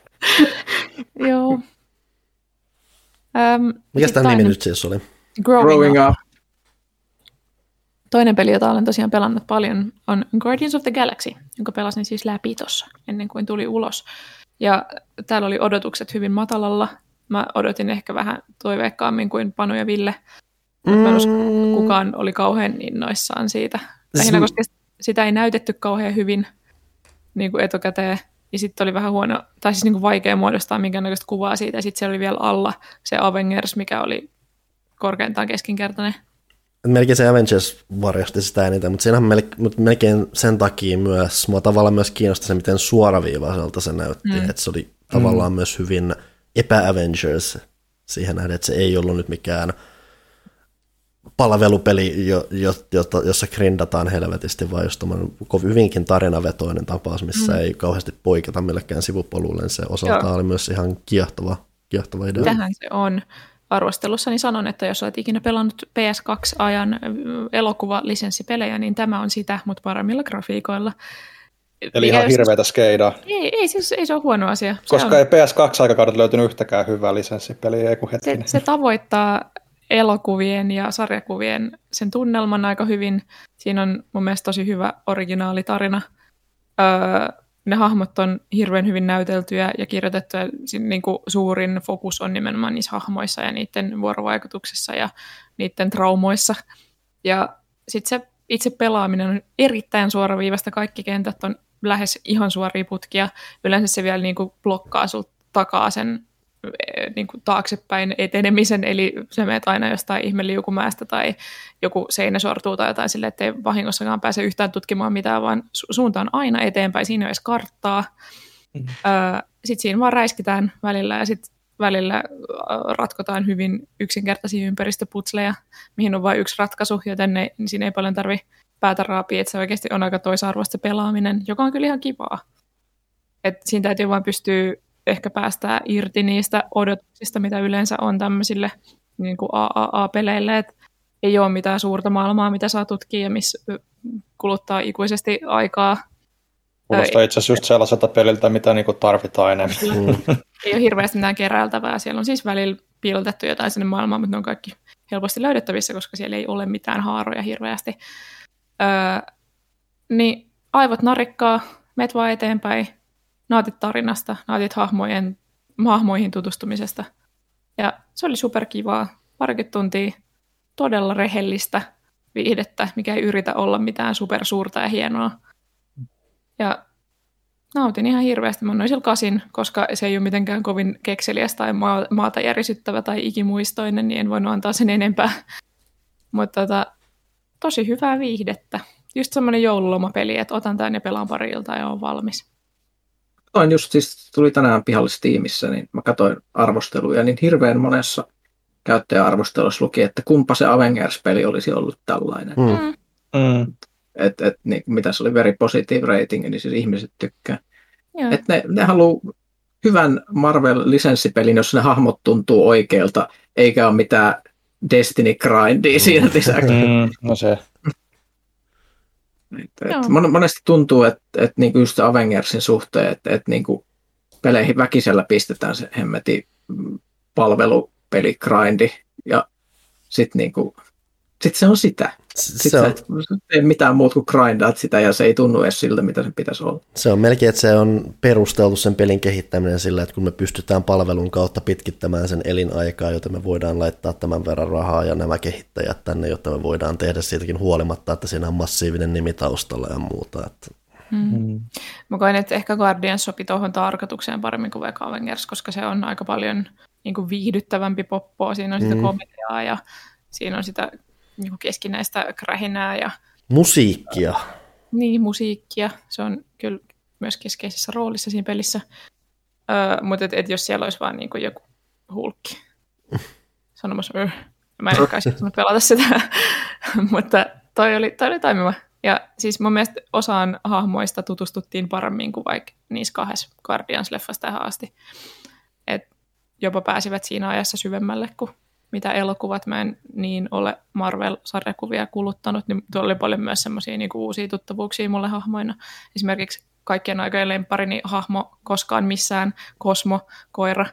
[SPEAKER 3] Joo.
[SPEAKER 1] Um, Mikä tämä nimi nyt siis oli?
[SPEAKER 3] Growing, Growing up. up. Toinen peli, jota olen tosiaan pelannut paljon, on Guardians of the Galaxy, jonka pelasin siis läpi tuossa ennen kuin tuli ulos. Ja täällä oli odotukset hyvin matalalla. Mä odotin ehkä vähän toiveikkaammin kuin Panu ja Ville. Mm. Mä en usko, että kukaan oli kauhean innoissaan siitä. Lähinnä, koska sitä ei näytetty kauhean hyvin niin kuin etukäteen. Ja sitten oli vähän huono, tai siis niin kuin vaikea muodostaa minkäännäköistä kuvaa siitä. Ja sitten siellä oli vielä alla se Avengers, mikä oli korkeintaan keskinkertainen
[SPEAKER 1] melkein se Avengers varjosti sitä eniten, mutta siinähän melkein sen takia myös, mua tavallaan myös kiinnosti se, miten suoraviivaiselta se näytti, mm. että se oli tavallaan mm. myös hyvin epä-Avengers siihen nähden, että se ei ollut nyt mikään palvelupeli, jo, jo, jo, jossa grindataan helvetisti, vaan just hyvinkin tarinavetoinen tapaus, missä mm. ei kauheasti poiketa millekään sivupolulle. Se osalta Joo. oli myös ihan kiehtova, kiehtova idea.
[SPEAKER 3] Tähän se on arvostelussani sanon, että jos olet ikinä pelannut PS2-ajan elokuvalisenssipelejä, niin tämä on sitä, mutta paremmilla grafiikoilla.
[SPEAKER 2] Eli ihan hirveätä skeidaa.
[SPEAKER 3] Ei, ei, siis, ei se ole huono asia.
[SPEAKER 2] Koska
[SPEAKER 3] on,
[SPEAKER 2] ei PS2-aikakaudelta löytynyt yhtäkään hyvää lisenssipeliä, ei kun
[SPEAKER 3] Se, se tavoittaa elokuvien ja sarjakuvien sen tunnelman aika hyvin. Siinä on mun mielestä tosi hyvä originaalitarina. Öö, ne hahmot on hirveän hyvin näyteltyjä ja kirjoitettuja. Niin kuin suurin fokus on nimenomaan niissä hahmoissa ja niiden vuorovaikutuksessa ja niiden traumoissa. Ja sitten se itse pelaaminen on erittäin suoraviivasta. Kaikki kentät on lähes ihan suoria putkia. Yleensä se vielä niin kuin blokkaa sulta takaa sen niin kuin taaksepäin etenemisen, eli sä menet aina jostain ihme liukumäestä tai joku seinä sortuu tai jotain sille, ettei vahingossakaan pääse yhtään tutkimaan mitään, vaan su- suunta on aina eteenpäin, siinä ei ole edes karttaa. Mm. sitten siinä vaan räiskitään välillä ja sitten välillä ratkotaan hyvin yksinkertaisia ympäristöputsleja, mihin on vain yksi ratkaisu, joten ne, niin siinä ei paljon tarvi päätä raapia, että se oikeasti on aika toisarvoista se pelaaminen, joka on kyllä ihan kivaa. Et siinä täytyy vain pystyä ehkä päästää irti niistä odotuksista, mitä yleensä on tämmöisille niin kuin AAA-peleille, että ei ole mitään suurta maailmaa, mitä saa tutkia ja missä kuluttaa ikuisesti aikaa.
[SPEAKER 2] Kuulostaa itse asiassa just sellaiselta peliltä, mitä niinku tarvitaan enemmän.
[SPEAKER 3] Mm. ei ole hirveästi mitään keräiltävää. Siellä on siis välillä piilotettu jotain sinne maailmaan, mutta ne on kaikki helposti löydettävissä, koska siellä ei ole mitään haaroja hirveästi. Öö, niin aivot narikkaa, met vaan eteenpäin, naatit tarinasta, naatit hahmojen, hahmoihin tutustumisesta. Ja se oli superkivaa. Parikymmentä tuntia todella rehellistä viihdettä, mikä ei yritä olla mitään supersuurta ja hienoa. Ja nautin ihan hirveästi. Mä annoin sillä kasin, koska se ei ole mitenkään kovin kekseliäs tai maata järisyttävä tai ikimuistoinen, niin en voinut antaa sen enempää. Mutta tota, tosi hyvää viihdettä. Just semmoinen joululomapeli, että otan tämän ja pelaan pari iltaa ja on valmis.
[SPEAKER 4] Toin just siis, tuli tänään pihallistiimissä, niin mä katsoin arvosteluja, niin hirveän monessa käyttäjäarvostelussa luki, että kumpa se Avengers-peli olisi ollut tällainen. Mm. Mm. Et, et, niin, mitä se oli very positive rating, niin siis ihmiset tykkää. että ne, ne haluaa hyvän Marvel-lisenssipelin, jos ne hahmot tuntuu oikealta, eikä ole mitään Destiny grindia siinä lisäksi. Mm,
[SPEAKER 2] no se.
[SPEAKER 4] Et, et monesti tuntuu, että et niinku just Avengersin suhteen, että et niinku peleihin väkisellä pistetään se hemmeti palvelupeli grindi ja sitten niinku, sit se on sitä. Sitten se on... et tee mitään muuta kuin grindaat sitä ja se ei tunnu edes siltä, mitä se pitäisi olla.
[SPEAKER 1] Se on melkein, että se on perusteltu sen pelin kehittäminen sillä, että kun me pystytään palvelun kautta pitkittämään sen elinaikaa, joten me voidaan laittaa tämän verran rahaa ja nämä kehittäjät tänne, jotta me voidaan tehdä siitäkin huolimatta, että siinä on massiivinen nimi taustalla ja muuta. Että...
[SPEAKER 3] Mm. Mm. Mä koen, että ehkä Guardians sopi tuohon tarkoitukseen paremmin kuin vaikka Avengers, koska se on aika paljon niin kuin viihdyttävämpi poppoa, siinä on sitä mm. komediaa ja siinä on sitä niin keskinäistä krähinää. Ja,
[SPEAKER 1] musiikkia.
[SPEAKER 3] Niin, musiikkia. Se on kyllä myös keskeisessä roolissa siinä pelissä. Öö, mutta et, et jos siellä olisi vaan niin kuin joku hulkki sanomassa, öö, mä en kai pelata sitä, mutta toi oli, toi oli toimiva. Ja siis mun mielestä osaan hahmoista tutustuttiin paremmin kuin vaikka niissä kahdessa Guardians-leffassa tähän asti. Et jopa pääsivät siinä ajassa syvemmälle kuin mitä elokuvat mä en niin ole Marvel-sarjakuvia kuluttanut, niin tuolla oli paljon myös semmoisia niin uusia tuttavuuksia mulle hahmoina. Esimerkiksi kaikkien aikojen lemparini hahmo koskaan missään, Kosmo, koira,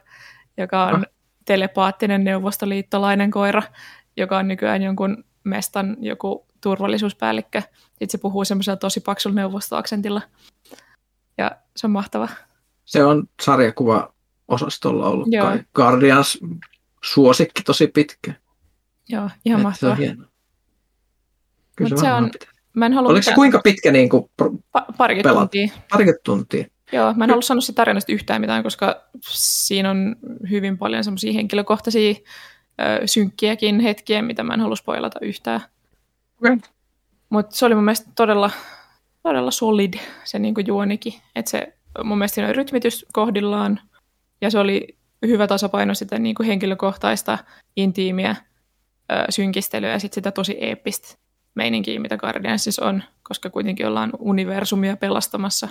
[SPEAKER 3] joka on ah. telepaattinen neuvostoliittolainen koira, joka on nykyään jonkun mestan joku turvallisuuspäällikkö. Sitten se puhuu semmoisella tosi paksulla neuvostoaksentilla. Ja se on mahtava.
[SPEAKER 4] Se on sarjakuva osastolla ollut Joo. kai. Guardians suosikki tosi pitkä.
[SPEAKER 3] Joo, ihan Et mahtavaa. Se on hienoa.
[SPEAKER 4] Kyllä Mut se, on, mä en Oliko se kuinka pitkä niin kuin
[SPEAKER 3] pa- parikymmentä tuntia.
[SPEAKER 4] Parikymmentä tuntia.
[SPEAKER 3] Joo, mä en halua sanoa sitä tarinasta yhtään mitään, koska siinä on hyvin paljon semmoisia henkilökohtaisia ö, synkkiäkin hetkiä, mitä mä en halua spoilata yhtään. Okay. Mutta se oli mun mielestä todella, todella solid se niin kuin juonikin. Että se mun mielestä siinä oli rytmitys kohdillaan ja se oli hyvä tasapaino sitä niin kuin henkilökohtaista, intiimiä ö, synkistelyä ja sitten sitä tosi eeppistä meininkiä, mitä Guardiansissa on, koska kuitenkin ollaan universumia pelastamassa.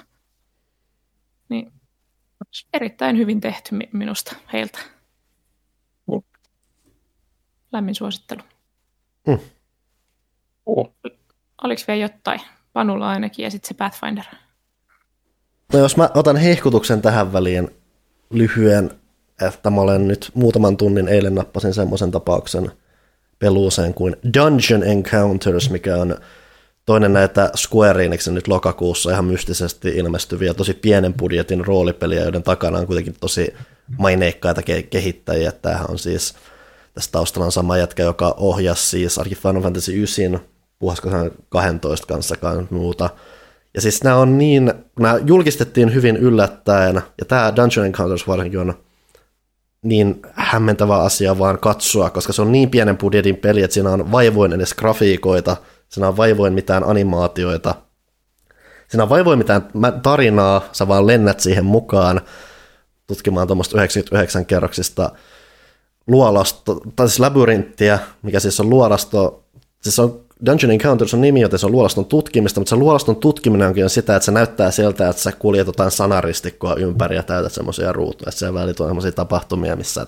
[SPEAKER 3] Niin erittäin hyvin tehty minusta heiltä. Lämmin suosittelu. Mm. Oh. Oliko vielä jotain? Panulla ainakin ja sitten se Pathfinder.
[SPEAKER 1] No jos mä otan hehkutuksen tähän väliin lyhyen että mä olen nyt muutaman tunnin eilen nappasin semmoisen tapauksen peluuseen kuin Dungeon Encounters, mikä on toinen näitä Square Enixin nyt lokakuussa ihan mystisesti ilmestyviä tosi pienen budjetin roolipeliä, joiden takana on kuitenkin tosi maineikkaita kehittäjiä. Tämähän on siis, tässä taustalla on sama jätkä, joka ohjasi siis ainakin Final Fantasy 9, puhuisiko 12 kanssa muuta. Ja siis nämä on niin, nämä julkistettiin hyvin yllättäen, ja tämä Dungeon Encounters varsinkin on niin hämmentävä asia vaan katsoa, koska se on niin pienen budjetin peli, että siinä on vaivoin edes grafiikoita, siinä on vaivoin mitään animaatioita, siinä on vaivoin mitään tarinaa, sä vaan lennät siihen mukaan tutkimaan tuommoista 99 kerroksista luolasto, tai siis labyrinttiä, mikä siis on luolasto, siis on Dungeon Encounters on nimi, joten se on luolaston tutkimista, mutta se luolaston tutkiminen onkin sitä, että se näyttää siltä, että sä kuljet jotain sanaristikkoa ympäri ja täytät semmoisia ruutuja, siellä välillä on semmoisia tapahtumia, missä no,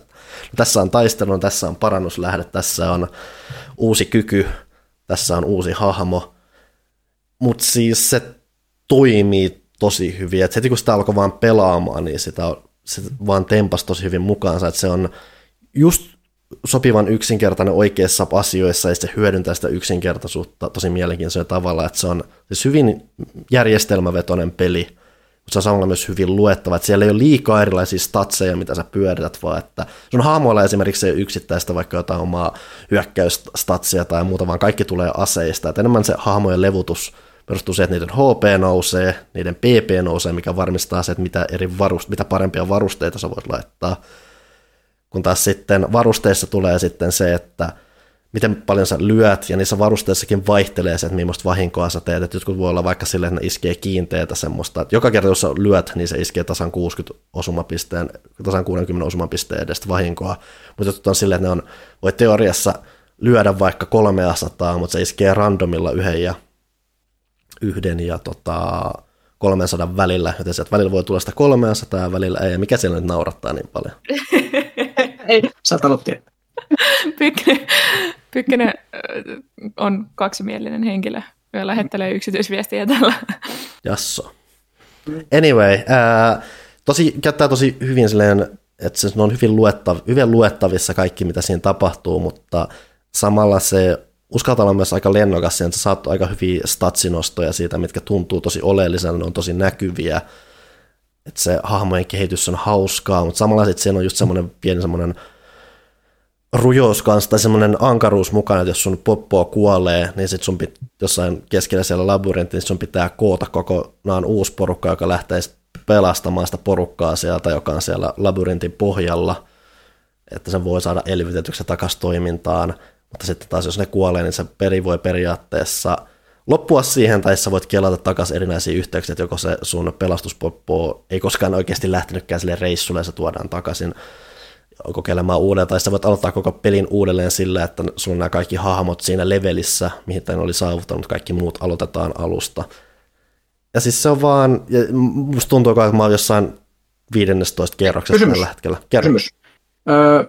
[SPEAKER 1] tässä on taistelu, tässä on parannuslähde, tässä on uusi kyky, tässä on uusi hahmo, mutta siis se toimii tosi hyvin, että heti kun sitä alkoi vaan pelaamaan, niin sitä se vaan tempas tosi hyvin mukaansa, että se on just sopivan yksinkertainen oikeissa asioissa ja se hyödyntää sitä yksinkertaisuutta tosi mielenkiintoisella tavalla, että se on siis hyvin järjestelmävetoinen peli, mutta se on samalla myös hyvin luettava, että siellä ei ole liikaa erilaisia statseja, mitä sä pyörität, vaan että sun hahmoilla esimerkiksi ei yksittäistä vaikka jotain omaa hyökkäysstatsia tai muuta, vaan kaikki tulee aseista, että enemmän se hahmojen levutus perustuu siihen, että niiden HP nousee, niiden PP nousee, mikä varmistaa se, että mitä, eri varust- mitä parempia varusteita sä voit laittaa, kun taas sitten varusteissa tulee sitten se, että miten paljon sä lyöt, ja niissä varusteissakin vaihtelee se, että millaista vahinkoa sä teet. Että jotkut voi olla vaikka silleen, että ne iskee kiinteitä semmoista, että joka kerta, jos sä lyöt, niin se iskee tasan 60 osumapisteen, tasan 60 osumapisteen edestä vahinkoa. Mutta jotkut on silleen, että ne on, voi teoriassa lyödä vaikka 300, mutta se iskee randomilla yhden ja, yhden ja tota, 300 välillä, joten sieltä välillä voi tulla sitä 300 ja välillä ei, ja mikä siellä nyt naurattaa niin paljon?
[SPEAKER 4] ei, sä oot tietää.
[SPEAKER 3] Pykkönen, Pykkönen on kaksimielinen henkilö, joka lähettelee yksityisviestiä tällä.
[SPEAKER 1] Jasso. Anyway, ää, tosi, käyttää tosi hyvin silleen, että se on hyvin, luettav, hyvin luettavissa kaikki, mitä siinä tapahtuu, mutta samalla se uskaltaa olla myös aika lennokas, että sä saat aika hyviä statsinostoja siitä, mitkä tuntuu tosi oleellisena, ne on tosi näkyviä, että se hahmojen kehitys on hauskaa, mutta samalla sitten siinä on just semmoinen pieni semmoinen rujous kanssa tai semmoinen ankaruus mukana, että jos sun poppoa kuolee, niin sit sun pit, jossain keskellä siellä labyrintti, niin sun pitää koota kokonaan uusi porukka, joka lähtee pelastamaan sitä porukkaa sieltä, joka on siellä labyrintin pohjalla, että sen voi saada elvytetyksi takaisin toimintaan, mutta sitten taas jos ne kuolee, niin se peri voi periaatteessa loppua siihen, tai sä voit kelata takaisin erinäisiä yhteyksiä, että joko se sun pelastuspoppo ei koskaan oikeasti lähtenytkään sille reissulle, ja se tuodaan takaisin kokeilemaan uudelleen, tai sä voit aloittaa koko pelin uudelleen sillä, että on nämä kaikki hahmot siinä levelissä, mihin tämän oli saavuttanut, kaikki muut aloitetaan alusta. Ja siis se on vaan, ja musta tuntuu, että mä oon jossain 15 kerroksessa Kysymys. tällä hetkellä.
[SPEAKER 4] Kerro. Kysymys. Öö,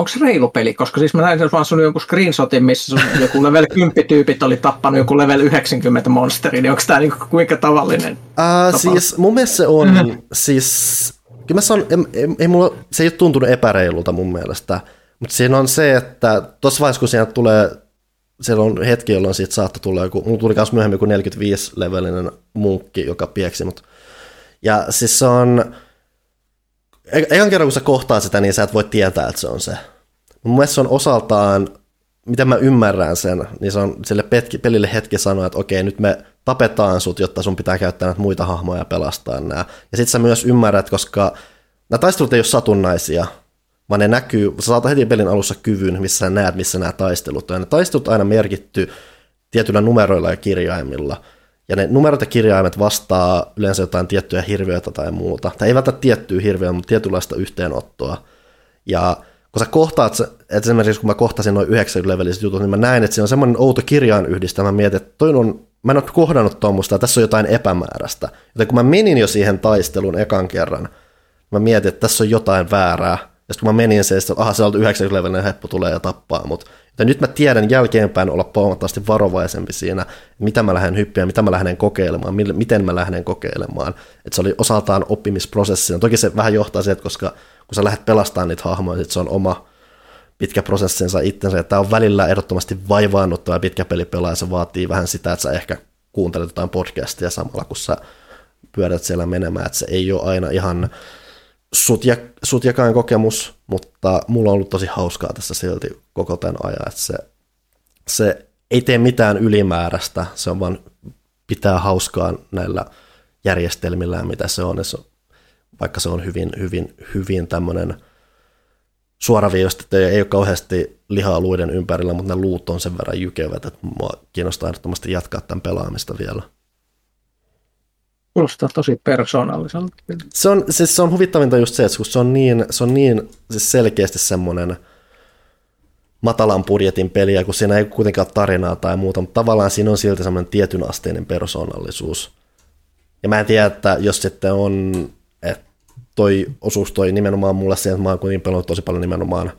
[SPEAKER 4] onko se reilu peli? Koska siis mä näin vaan sun joku screenshotin, missä sun joku level 10 tyypit oli tappanut joku level 90 monsteri, niin onko tämä niinku kuinka tavallinen?
[SPEAKER 1] Uh, siis mun mielestä se on, mm-hmm. siis kyllä mä sanon, ei, ei, ei mulla, se ei ole tuntunut epäreilulta mun mielestä, mutta siinä on se, että tuossa vaiheessa kun siinä tulee, siellä on hetki, jolloin siitä saattoi tulla joku, mulla tuli myös myöhemmin kuin 45-levelinen munkki, joka pieksi mut. Ja siis se on, ekan kerran kun sä kohtaa sitä, niin sä et voi tietää, että se on se. Mun mielestä se on osaltaan, miten mä ymmärrän sen, niin se on sille pelille hetki sanoa, että okei, nyt me tapetaan sut, jotta sun pitää käyttää näitä muita hahmoja ja pelastaa nämä. Ja sit sä myös ymmärrät, koska nämä taistelut ei ole satunnaisia, vaan ne näkyy, sä saat heti pelin alussa kyvyn, missä sä näet, missä nämä taistelut on. Ja ne taistelut aina merkitty tietyillä numeroilla ja kirjaimilla. Ja ne numerot ja kirjaimet vastaa yleensä jotain tiettyjä hirviöitä tai muuta. Tai ei välttämättä tiettyä hirviöä, mutta tietynlaista yhteenottoa. Ja kun sä kohtaat, että esimerkiksi kun mä kohtasin noin 90 leveliset jutut, niin mä näin, että siinä on semmoinen outo kirjain yhdistelmä. Mä mietin, että toi on mä en ole kohdannut tuommoista, tässä on jotain epämääräistä. Joten kun mä menin jo siihen taisteluun ekan kerran, mä mietin, että tässä on jotain väärää. Ja sitten kun mä menin se, että aha, se on 90 levelinen heppu tulee ja tappaa mut. Joten nyt mä tiedän jälkeenpäin olla huomattavasti varovaisempi siinä, mitä mä lähden hyppiä, mitä mä lähden kokeilemaan, miten mä lähden kokeilemaan. Että se oli osaltaan oppimisprosessina. Toki se vähän johtaa siihen, että koska kun sä lähdet pelastamaan niitä hahmoja, niin se on oma pitkä prosessinsa itsensä. Tämä on välillä ehdottomasti vaivaannuttava ja pitkä pelipelaaja, se vaatii vähän sitä, että sä ehkä kuuntelet jotain podcastia samalla, kun sä pyörät siellä menemään, että se ei ole aina ihan sut, ja, sut jakaan kokemus, mutta mulla on ollut tosi hauskaa tässä silti koko tämän ajan, että se, se ei tee mitään ylimääräistä, se on vaan pitää hauskaa näillä järjestelmillä, mitä se on, se, vaikka se on hyvin, hyvin, hyvin tämmöinen – suoraviivasti, ei ole kauheasti lihaa luiden ympärillä, mutta ne luut on sen verran jykevät, että mua kiinnostaa ehdottomasti jatkaa tämän pelaamista vielä.
[SPEAKER 4] Kuulostaa tosi persoonalliselta.
[SPEAKER 1] Se on, siis se on huvittavinta just se, että kun se on niin, se on niin siis selkeästi semmoinen matalan budjetin peliä, kun siinä ei kuitenkaan ole tarinaa tai muuta, mutta tavallaan siinä on silti semmoinen tietyn asteinen persoonallisuus. Ja mä en tiedä, että jos sitten on toi osuus toi nimenomaan mulle siihen, että mä oon kuitenkin pelannut tosi paljon nimenomaan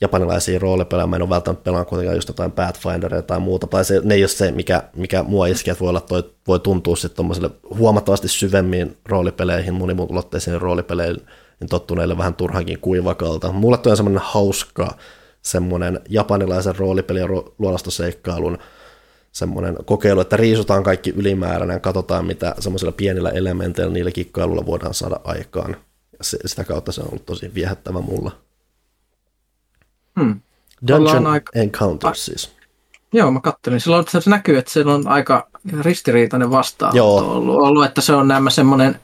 [SPEAKER 1] japanilaisia roolipelejä, mä en ole välttämättä pelannut kuitenkaan just jotain Pathfinderia tai muuta, tai se, ne ei ole se, mikä, mikä mua iskee, että voi olla toi, voi tuntua sitten huomattavasti syvemmin roolipeleihin, monimuotoiseen roolipeleihin, niin tottuneille vähän turhankin kuivakalta. Mulle toi on semmoinen hauska, semmoinen japanilaisen roolipeli- ja luolastoseikkailun semmoinen kokeilu, että riisutaan kaikki ylimääräinen ja katsotaan, mitä semmoisilla pienillä elementeillä niillä kikkailulla voidaan saada aikaan se, sitä kautta se on ollut tosi viehättävä mulla.
[SPEAKER 4] Hmm.
[SPEAKER 1] Dungeon aika... Encounter siis.
[SPEAKER 4] Joo, mä kattelin. Silloin se näkyy, että se on aika ristiriitainen vastaan ollut, ollut, että se on nämä semmoinen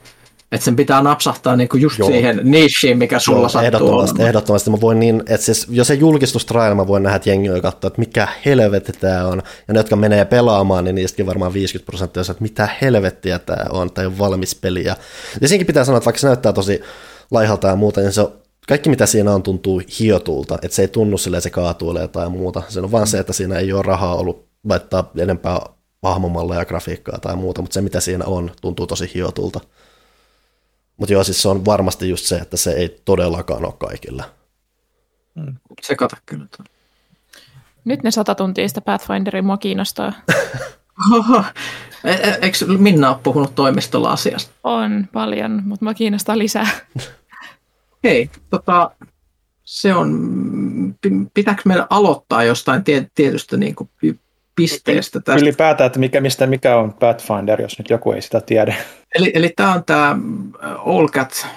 [SPEAKER 4] Että sen pitää napsahtaa niinku just Joo. siihen nichiin, mikä sulla Joo, sattuu
[SPEAKER 1] ehdottomasti, olemaan. ehdottomasti. Mä voin niin, että siis, jos se julkistustrail, mä voin nähdä, että jengi katsoa, että mikä helvetti tämä on. Ja ne, jotka menee pelaamaan, niin niistäkin varmaan 50 prosenttia että mitä helvettiä tämä on, tai on valmis peli. Ja, ja siinäkin pitää sanoa, että vaikka se näyttää tosi laihalta ja muuta, niin se on, kaikki mitä siinä on tuntuu hiotulta, että se ei tunnu silleen, se kaatuilee tai muuta. Se on vaan se, että siinä ei ole rahaa ollut laittaa enempää hahmomalleja, grafiikkaa tai muuta, mutta se mitä siinä on, tuntuu tosi hiotulta. Mutta joo, siis se on varmasti just se, että se ei todellakaan ole kaikilla.
[SPEAKER 4] Mm. Se kata kyllä.
[SPEAKER 3] Nyt ne sata tuntia sitä Pathfinderin mua kiinnostaa.
[SPEAKER 4] E-, e- eikö Minna ole puhunut toimistolla asiasta?
[SPEAKER 3] On paljon, mutta mua kiinnostaa lisää.
[SPEAKER 4] Hei, tota, se on, pitääkö meidän aloittaa jostain tietystä niin kuin pisteestä tästä.
[SPEAKER 2] Ylipäätään, että mikä, mistä mikä on Pathfinder, jos nyt joku ei sitä tiedä.
[SPEAKER 4] Eli, eli tämä on tämä All Cat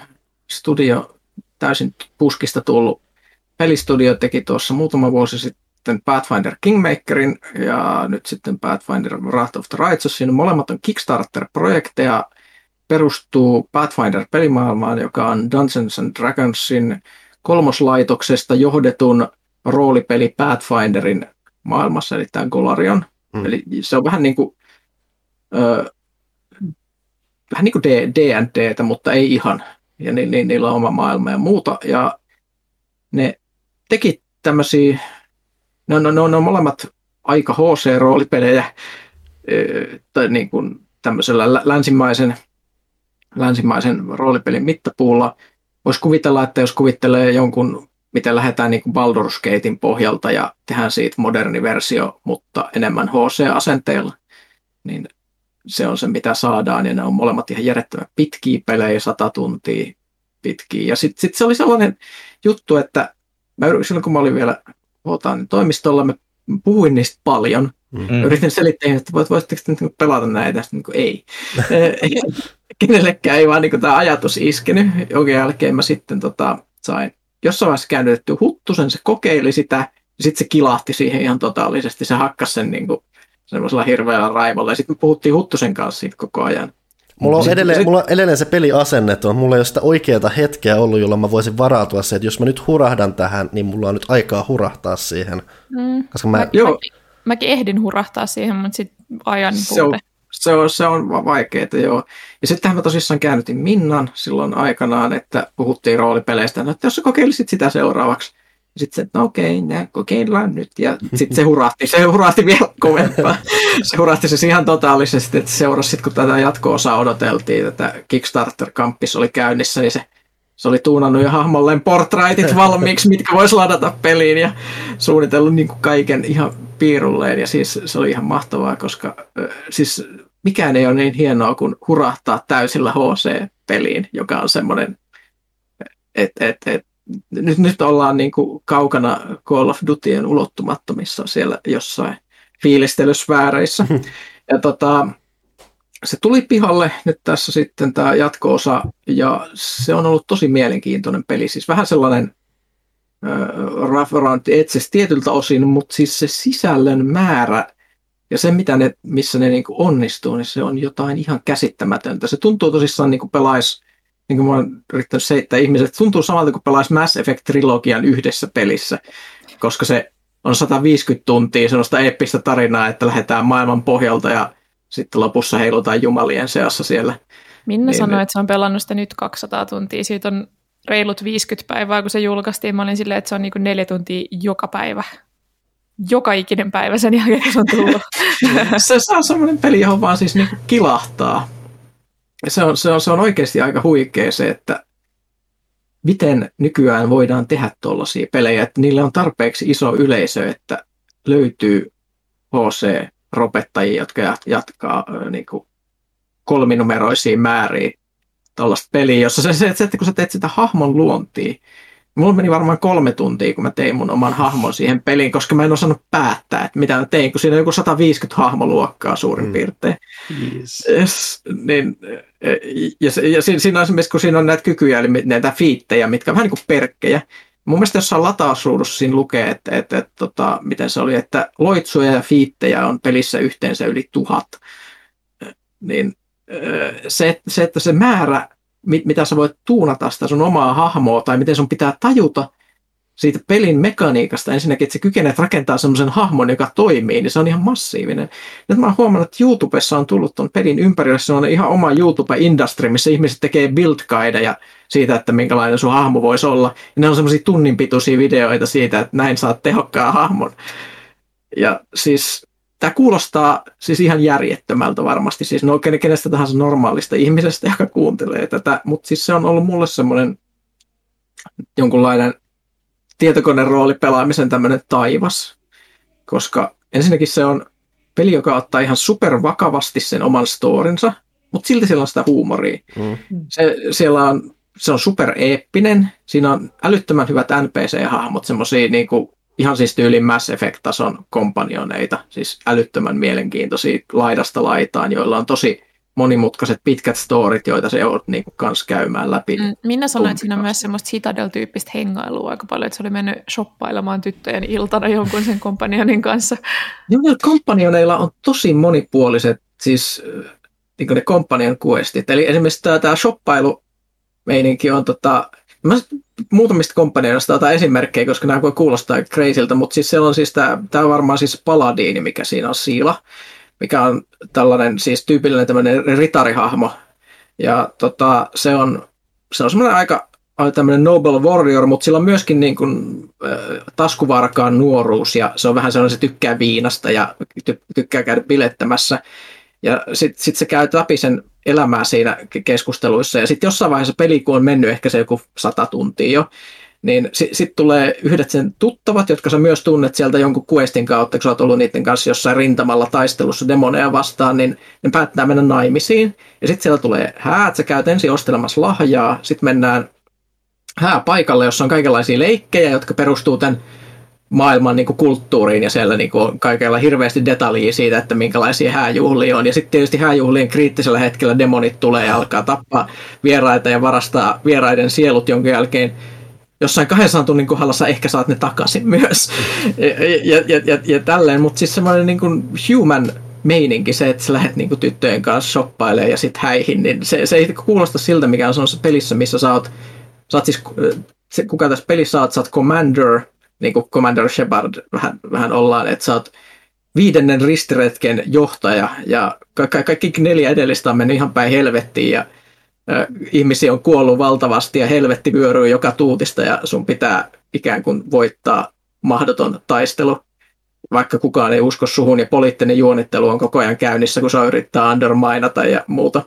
[SPEAKER 4] Studio, täysin puskista tullut pelistudio, teki tuossa muutama vuosi sitten Pathfinder Kingmakerin ja nyt sitten Pathfinder Wrath of the Righteous. Siinä molemmat on Kickstarter-projekteja, perustuu Pathfinder-pelimaailmaan, joka on Dungeons and Dragonsin kolmoslaitoksesta johdetun roolipeli Pathfinderin maailmassa, eli tämä Golarion. Mm. Eli se on vähän niin kuin, ö, vähän niin kuin D&Dtä, mutta ei ihan. Ja ni, ni, niillä on oma maailma ja muuta. Ja ne teki tämmöisiä, ne, on, ne on molemmat aika HC-roolipelejä tai niin kuin tämmöisellä länsimaisen, länsimaisen roolipelin mittapuulla. Voisi kuvitella, että jos kuvittelee jonkun miten lähdetään niin Baldur's Gatein pohjalta ja tehdään siitä moderni versio, mutta enemmän HC-asenteilla, niin se on se, mitä saadaan, ja ne on molemmat ihan järjettömän pitkiä pelejä, sata tuntia pitkiä. Ja sitten sit se oli sellainen juttu, että mä, silloin kun mä olin vielä Hotaan niin toimistolla, mä puhuin niistä paljon. Mm. Yritin selittää, että voit, voisitteko te niin pelata näitä, sitten niin ei. Kenellekään ei vaan niin tämä ajatus iskenyt, jonka jälkeen mä sitten tota, sain jossain vaiheessa käännytetty Huttusen, se kokeili sitä, ja sitten se kilahti siihen ihan totaalisesti, se hakkasi sen niin kuin, semmoisella hirveällä raivolla, ja sitten me puhuttiin Huttusen kanssa siitä koko ajan.
[SPEAKER 1] Mulla on, edelleen, mulla on edelleen se peli asennettu, mulla ei ole sitä oikeaa hetkeä ollut, jolloin mä voisin varautua se, että jos mä nyt hurahdan tähän, niin mulla on nyt aikaa hurahtaa siihen.
[SPEAKER 3] Mm. Koska mä... Mä, Joo. Mäkin, mäkin ehdin hurahtaa siihen, mutta sitten ajan puute.
[SPEAKER 4] Se on, se on, se on vaikeaa, joo. Ja sittenhän mä tosissaan käännytin Minnan silloin aikanaan, että puhuttiin roolipeleistä, no, että jos sä kokeilisit sitä seuraavaksi. Sitten se, että no okei, okay, kokeillaan nyt. Ja sitten se hurahti, se hurahti vielä kovempaa. Se hurahti siis ihan totaalisesti, että seurasi sitten, kun tätä jatko-osaa odoteltiin, tätä Kickstarter-kamppis oli käynnissä, niin se, se oli tuunannut jo hahmolleen portraitit valmiiksi, mitkä voisi ladata peliin ja suunnitellut niin kuin kaiken ihan piirulleen. Ja siis se oli ihan mahtavaa, koska siis mikään ei ole niin hienoa kuin hurahtaa täysillä HC-peliin, joka on semmoinen, että et, et, nyt, nyt ollaan niin kuin kaukana Call of Dutyen ulottumattomissa siellä jossain fiilistelysfääreissä. Ja tota, se tuli pihalle nyt tässä sitten tämä jatko-osa, ja se on ollut tosi mielenkiintoinen peli. Siis vähän sellainen äh, rough around edges tietyltä osin, mutta siis se sisällön määrä ja se, mitä ne, missä ne niin onnistuu, niin se on jotain ihan käsittämätöntä. Se tuntuu tosissaan niin kuin pelaisi, niin kuin mä oon yrittänyt seittää ihmiset, tuntuu samalta kuin pelaisi Mass Effect-trilogian yhdessä pelissä, koska se on 150 tuntia sellaista eeppistä tarinaa, että lähdetään maailman pohjalta ja sitten lopussa heilutaan jumalien seassa siellä.
[SPEAKER 3] Minna niin, sanoi, että se on pelannut sitä nyt 200 tuntia. Siitä on reilut 50 päivää, kun se julkaistiin. Mä olin silleen, että se on niin kuin neljä tuntia joka päivä joka ikinen päivä sen jälkeen, kun se on tullut.
[SPEAKER 4] se, se on semmoinen peli, johon vaan siis niinku kilahtaa. Se on, se, on, se on oikeasti aika huikea se, että miten nykyään voidaan tehdä tuollaisia pelejä, että niillä on tarpeeksi iso yleisö, että löytyy HC-ropettajia, jotka jatkaa niin kuin kolminumeroisia määriä tuollaista peliä, jossa se, se, että kun sä teet sitä hahmon luontia, Mulla meni varmaan kolme tuntia, kun mä tein mun oman hahmon siihen peliin, koska mä en osannut päättää, että mitä mä tein, kun siinä on joku 150 hahmoluokkaa suurin mm. piirtein. Yes. Yes, niin, ja, ja, ja siinä on esimerkiksi, kun siinä on näitä kykyjä, eli näitä fiittejä, mitkä on vähän niin kuin perkkejä. Mun mielestä jossain latausruudussa siinä lukee, että, että, että, tota, miten se oli, että loitsuja ja fiittejä on pelissä yhteensä yli tuhat. Niin se, se, että se määrä mit, mitä sä voit tuunata sitä sun omaa hahmoa tai miten sun pitää tajuta siitä pelin mekaniikasta ensinnäkin, että sä kykenet rakentaa semmoisen hahmon, joka toimii, niin se on ihan massiivinen. Nyt mä oon huomannut, että YouTubessa on tullut ton pelin ympärille on ihan oma YouTube-industry, missä ihmiset tekee build ja siitä, että minkälainen sun hahmo voisi olla. Ja ne on semmoisia tunnin pituisia videoita siitä, että näin saat tehokkaan hahmon. Ja siis tämä kuulostaa siis ihan järjettömältä varmasti, siis no kenestä tahansa normaalista ihmisestä, joka kuuntelee tätä, mutta siis se on ollut mulle semmoinen jonkunlainen tietokoneen rooli pelaamisen tämmöinen taivas, koska ensinnäkin se on peli, joka ottaa ihan super vakavasti sen oman storinsa, mutta silti siellä on sitä huumoria. Mm. Se, siellä on, se on super eeppinen, siinä on älyttömän hyvät NPC-hahmot, semmoisia niinku, ihan siis tyylin Mass Effect-tason kompanioneita, siis älyttömän mielenkiintoisia laidasta laitaan, joilla on tosi monimutkaiset pitkät storit, joita se joudut niin kanssa käymään läpi. Mm,
[SPEAKER 3] Minna sanoi, että siinä on myös semmoista Citadel-tyyppistä hengailua aika paljon, että se oli mennyt shoppailemaan tyttöjen iltana jonkun sen kompanionin kanssa.
[SPEAKER 4] Joo, kompanioneilla on tosi monipuoliset, siis niin ne kompanion questit. Eli esimerkiksi tämä, tämä shoppailu meininki on tota, Mä muutamista kompanioista otan esimerkkejä, koska nämä voi kuulostaa crazyltä, mutta siis siellä on siis tämä, tämä on varmaan siis Paladiini, mikä siinä on Siila mikä on tällainen siis tyypillinen tämmöinen ritarihahmo. Ja tota, se on, se on semmoinen aika tämmöinen Noble Warrior, mutta sillä on myöskin niin kuin, äh, taskuvarkaan nuoruus ja se on vähän sellainen, se tykkää viinasta ja ty- tykkää käydä bilettämässä. Ja sitten sit se käy läpi sen elämää siinä keskusteluissa ja sitten jossain vaiheessa peli, kun on mennyt ehkä se joku sata tuntia jo, niin sitten sit tulee yhdet sen tuttavat, jotka sä myös tunnet sieltä jonkun questin kautta, kun sä oot ollut niiden kanssa jossain rintamalla taistelussa demoneja vastaan, niin ne päättää mennä naimisiin. Ja sitten siellä tulee häät, sä käyt ensin ostelemassa lahjaa, sitten mennään hääpaikalle, jossa on kaikenlaisia leikkejä, jotka perustuu tämän maailman niin kuin, kulttuuriin ja siellä niin kuin, kaikella hirveästi detaljia siitä, että minkälaisia hääjuhlia on. Ja sitten tietysti hääjuhlien kriittisellä hetkellä demonit tulee ja alkaa tappaa vieraita ja varastaa vieraiden sielut, jonka jälkeen jossain 200 tunnin kohdalla ehkä saat ne takaisin myös. ja, ja, ja, ja, tälleen, mutta siis semmoinen niin kuin human meininki, se, että sä lähdet niin kuin tyttöjen kanssa shoppailemaan ja sitten häihin, niin se, se ei kuulosta siltä, mikä on semmoisessa pelissä, missä sä oot, sä oot siis, se, kuka tässä pelissä oot, sä oot commander, niin kuin Commander Shepard vähän, vähän ollaan, että sä oot viidennen ristiretken johtaja ja ka- kaikki neljä edellistä on mennyt ihan päin helvettiin ja ihmisiä on kuollut valtavasti ja helvetti vyöryy joka tuutista ja sun pitää ikään kuin voittaa mahdoton taistelu, vaikka kukaan ei usko suhun ja poliittinen juonittelu on koko ajan käynnissä, kun se yrittää undermainata ja muuta.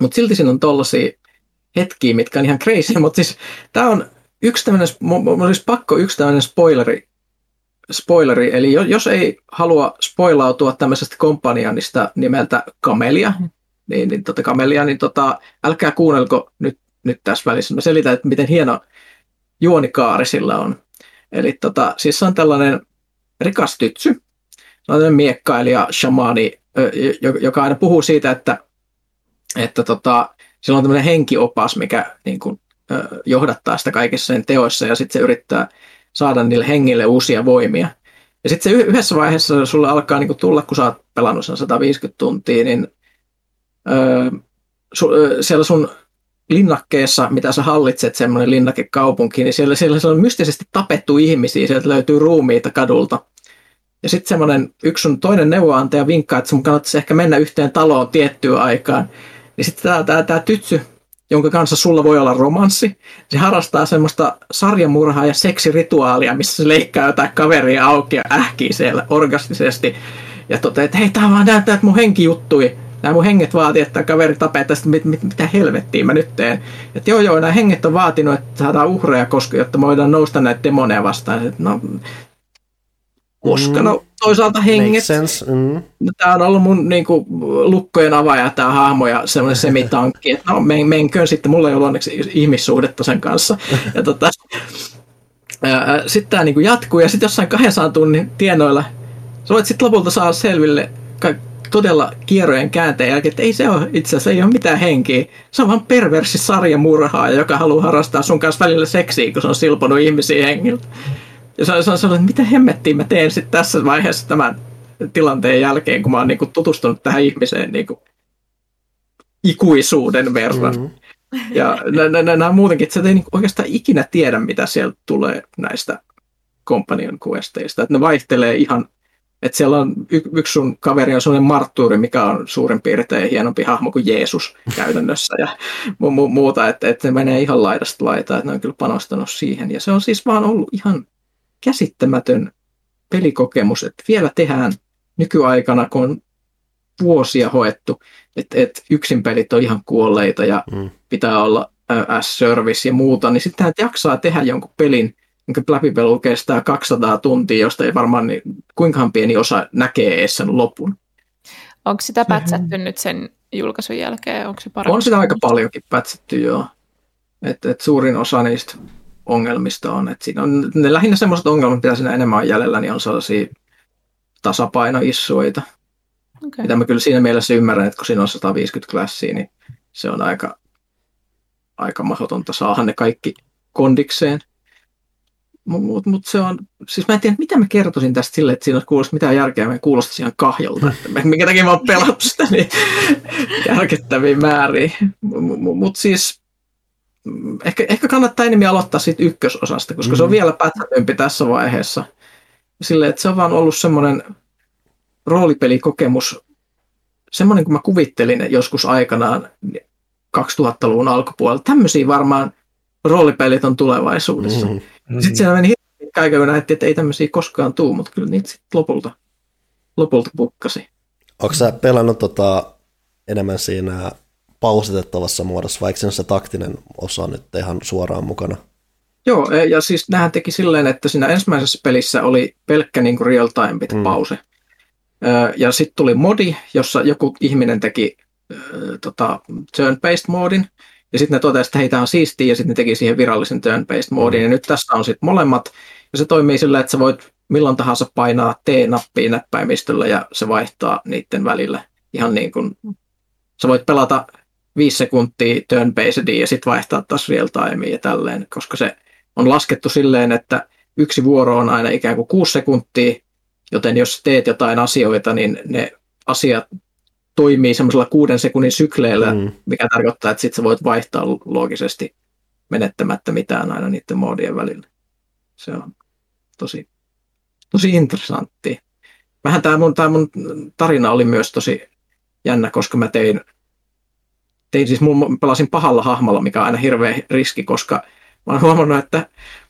[SPEAKER 4] Mutta silti siinä on tollaisia hetkiä, mitkä on ihan crazy, mutta siis tämä on yksi tämmöinen, mun olisi pakko yksi tämmöinen spoileri, spoileri, eli jos ei halua spoilautua tämmöisestä kompanjanista nimeltä Kamelia, niin, niin tota Kamelia, niin tota, älkää kuunnelko nyt, nyt tässä välissä. Mä selitän, että miten hieno juonikaari sillä on. Eli tota, siis se on tällainen rikas tytsy, tällainen miekkailija, shamani, joka aina puhuu siitä, että, että tota, sillä on tämmöinen henkiopas, mikä niin kuin, johdattaa sitä kaikissa sen teoissa ja sitten se yrittää saada niille hengille uusia voimia. Ja sitten se yhdessä vaiheessa sulle alkaa niin kuin tulla, kun sä oot pelannut sen 150 tuntia, niin su, siellä sun linnakkeessa, mitä sä hallitset, semmoinen linnakekaupunki, niin siellä, siellä on mystisesti tapettu ihmisiä, sieltä löytyy ruumiita kadulta. Ja sitten semmoinen yksi sun toinen neuvoantaja vinkkaa, että sun kannattaisi ehkä mennä yhteen taloon tiettyyn aikaan. Niin sitten tämä, tämä, tämä tytsy, jonka kanssa sulla voi olla romanssi, se harrastaa semmoista sarjamurhaa ja seksirituaalia, missä se leikkaa jotain kaveria auki ja ähkii siellä orgastisesti. Ja toteaa, että hei, tämä vaan näyttää, että mun henki juttui nämä mun henget vaati, että kaveri tapetaan, mit, mit, mitä helvettiä mä nyt teen. Että joo joo, nämä henget on vaatinut, että saadaan uhreja, koska, jotta me voidaan nousta näitä demoneja vastaan. Että no, koska mm. no toisaalta henget. Mm. No, tämä on ollut mun niin kuin, lukkojen avaaja tämä hahmo ja semmoinen semitankki. Että no men, menköön sitten, mulla ei ole onneksi ihmissuhdetta sen kanssa. Ja tota, sitten tämä niin jatkuu ja sitten jossain 200 tunnin tienoilla sä voit sitten lopulta saada selville todella kierrojen käänteen jälkeen, että ei se ole itse asiassa ei ole mitään henkiä. Se on vaan perversi sarjamurhaa, joka haluaa harrastaa sun kanssa välillä seksiä, kun se on silponut ihmisiä hengiltä. Ja se on sellainen, että mitä hemmettiä mä teen sitten tässä vaiheessa tämän tilanteen jälkeen, kun mä oon niinku tutustunut tähän ihmiseen niinku ikuisuuden verran. Mm-hmm. Ja nämä muutenkin, että sä ei niinku oikeastaan ikinä tiedä, mitä sieltä tulee näistä companion questeista. Että ne vaihtelee ihan, että siellä on y- yksi sun kaveri on sellainen marttuuri, mikä on suurin piirtein hienompi hahmo kuin Jeesus käytännössä ja mu- mu- muuta, että, että ne menee ihan laidasta laitaan, että ne on kyllä panostanut siihen. Ja se on siis vaan ollut ihan käsittämätön pelikokemus, että vielä tehdään nykyaikana, kun on vuosia hoettu, että, että yksin pelit on ihan kuolleita ja mm. pitää olla S-service ja muuta, niin sitten että jaksaa tehdä jonkun pelin, jonka läpipelu kestää 200 tuntia, josta ei varmaan niin, kuinkahan pieni osa näkee edes sen lopun.
[SPEAKER 3] Onko sitä pätsätty nyt sen julkaisun jälkeen? Onko se parempi?
[SPEAKER 4] On sitä aika paljonkin pätsätty, joo. Et, et suurin osa niistä ongelmista on, että siinä on ne lähinnä semmoiset ongelmat, mitä siinä enemmän on jäljellä, niin on sellaisia tasapainoissuita. Okay. Mitä mä kyllä siinä mielessä ymmärrän, että kun siinä on 150 klassia, niin se on aika, aika mahdotonta saada ne kaikki kondikseen. Mutta mut se on, siis mä en tiedä, mitä mä kertoisin tästä sille, että siinä olisi kuulosti mitään järkeä, mä kuulostaisi ihan kahjolta, että minkä takia mä oon pelannut sitä niin järkettäviä määriä. Mutta mut siis ehkä, ehkä kannattaa enemmän aloittaa siitä ykkösosasta, koska mm. se on mm. vielä pätkätympi tässä vaiheessa. Sille, että se on vaan ollut semmoinen roolipelikokemus, semmoinen kuin mä kuvittelin joskus aikanaan 2000-luvun alkupuolella. Tämmöisiä varmaan roolipelit on tulevaisuudessa. Mm. Mm. Sitten siellä meni kaiken, kun nähtiin, että ei tämmöisiä koskaan tuu, mutta kyllä niitä sitten lopulta, lopulta pukkasi.
[SPEAKER 1] Onko sä pelannut tota, enemmän siinä pausitettavassa muodossa, vaikka siinä se taktinen osa nyt ihan suoraan mukana?
[SPEAKER 4] Joo, e, ja siis nähän teki silleen, että siinä ensimmäisessä pelissä oli pelkkä niin kuin real time bit mm. pause. Ja sitten tuli modi, jossa joku ihminen teki tota, turn-based modin, ja sitten ne totesivat, että hei, tämä on siistiä, ja sitten ne teki siihen virallisen turn-based modin, mm. ja nyt tässä on sitten molemmat, ja se toimii sillä, että sä voit milloin tahansa painaa T-nappia näppäimistöllä, ja se vaihtaa niiden välillä ihan niin kuin, sä voit pelata viisi sekuntia turn-based ja sitten vaihtaa taas real time ja tälleen, koska se on laskettu silleen, että yksi vuoro on aina ikään kuin kuusi sekuntia, joten jos teet jotain asioita, niin ne asiat toimii semmoisella kuuden sekunnin sykleillä, mm. mikä tarkoittaa, että sitten sä voit vaihtaa loogisesti menettämättä mitään aina niiden moodien välillä. Se on tosi, tosi interessantti. Vähän tämä mun, mun tarina oli myös tosi jännä, koska mä tein, tein siis mun, pelasin pahalla hahmolla, mikä on aina hirveä riski, koska mä oon huomannut, että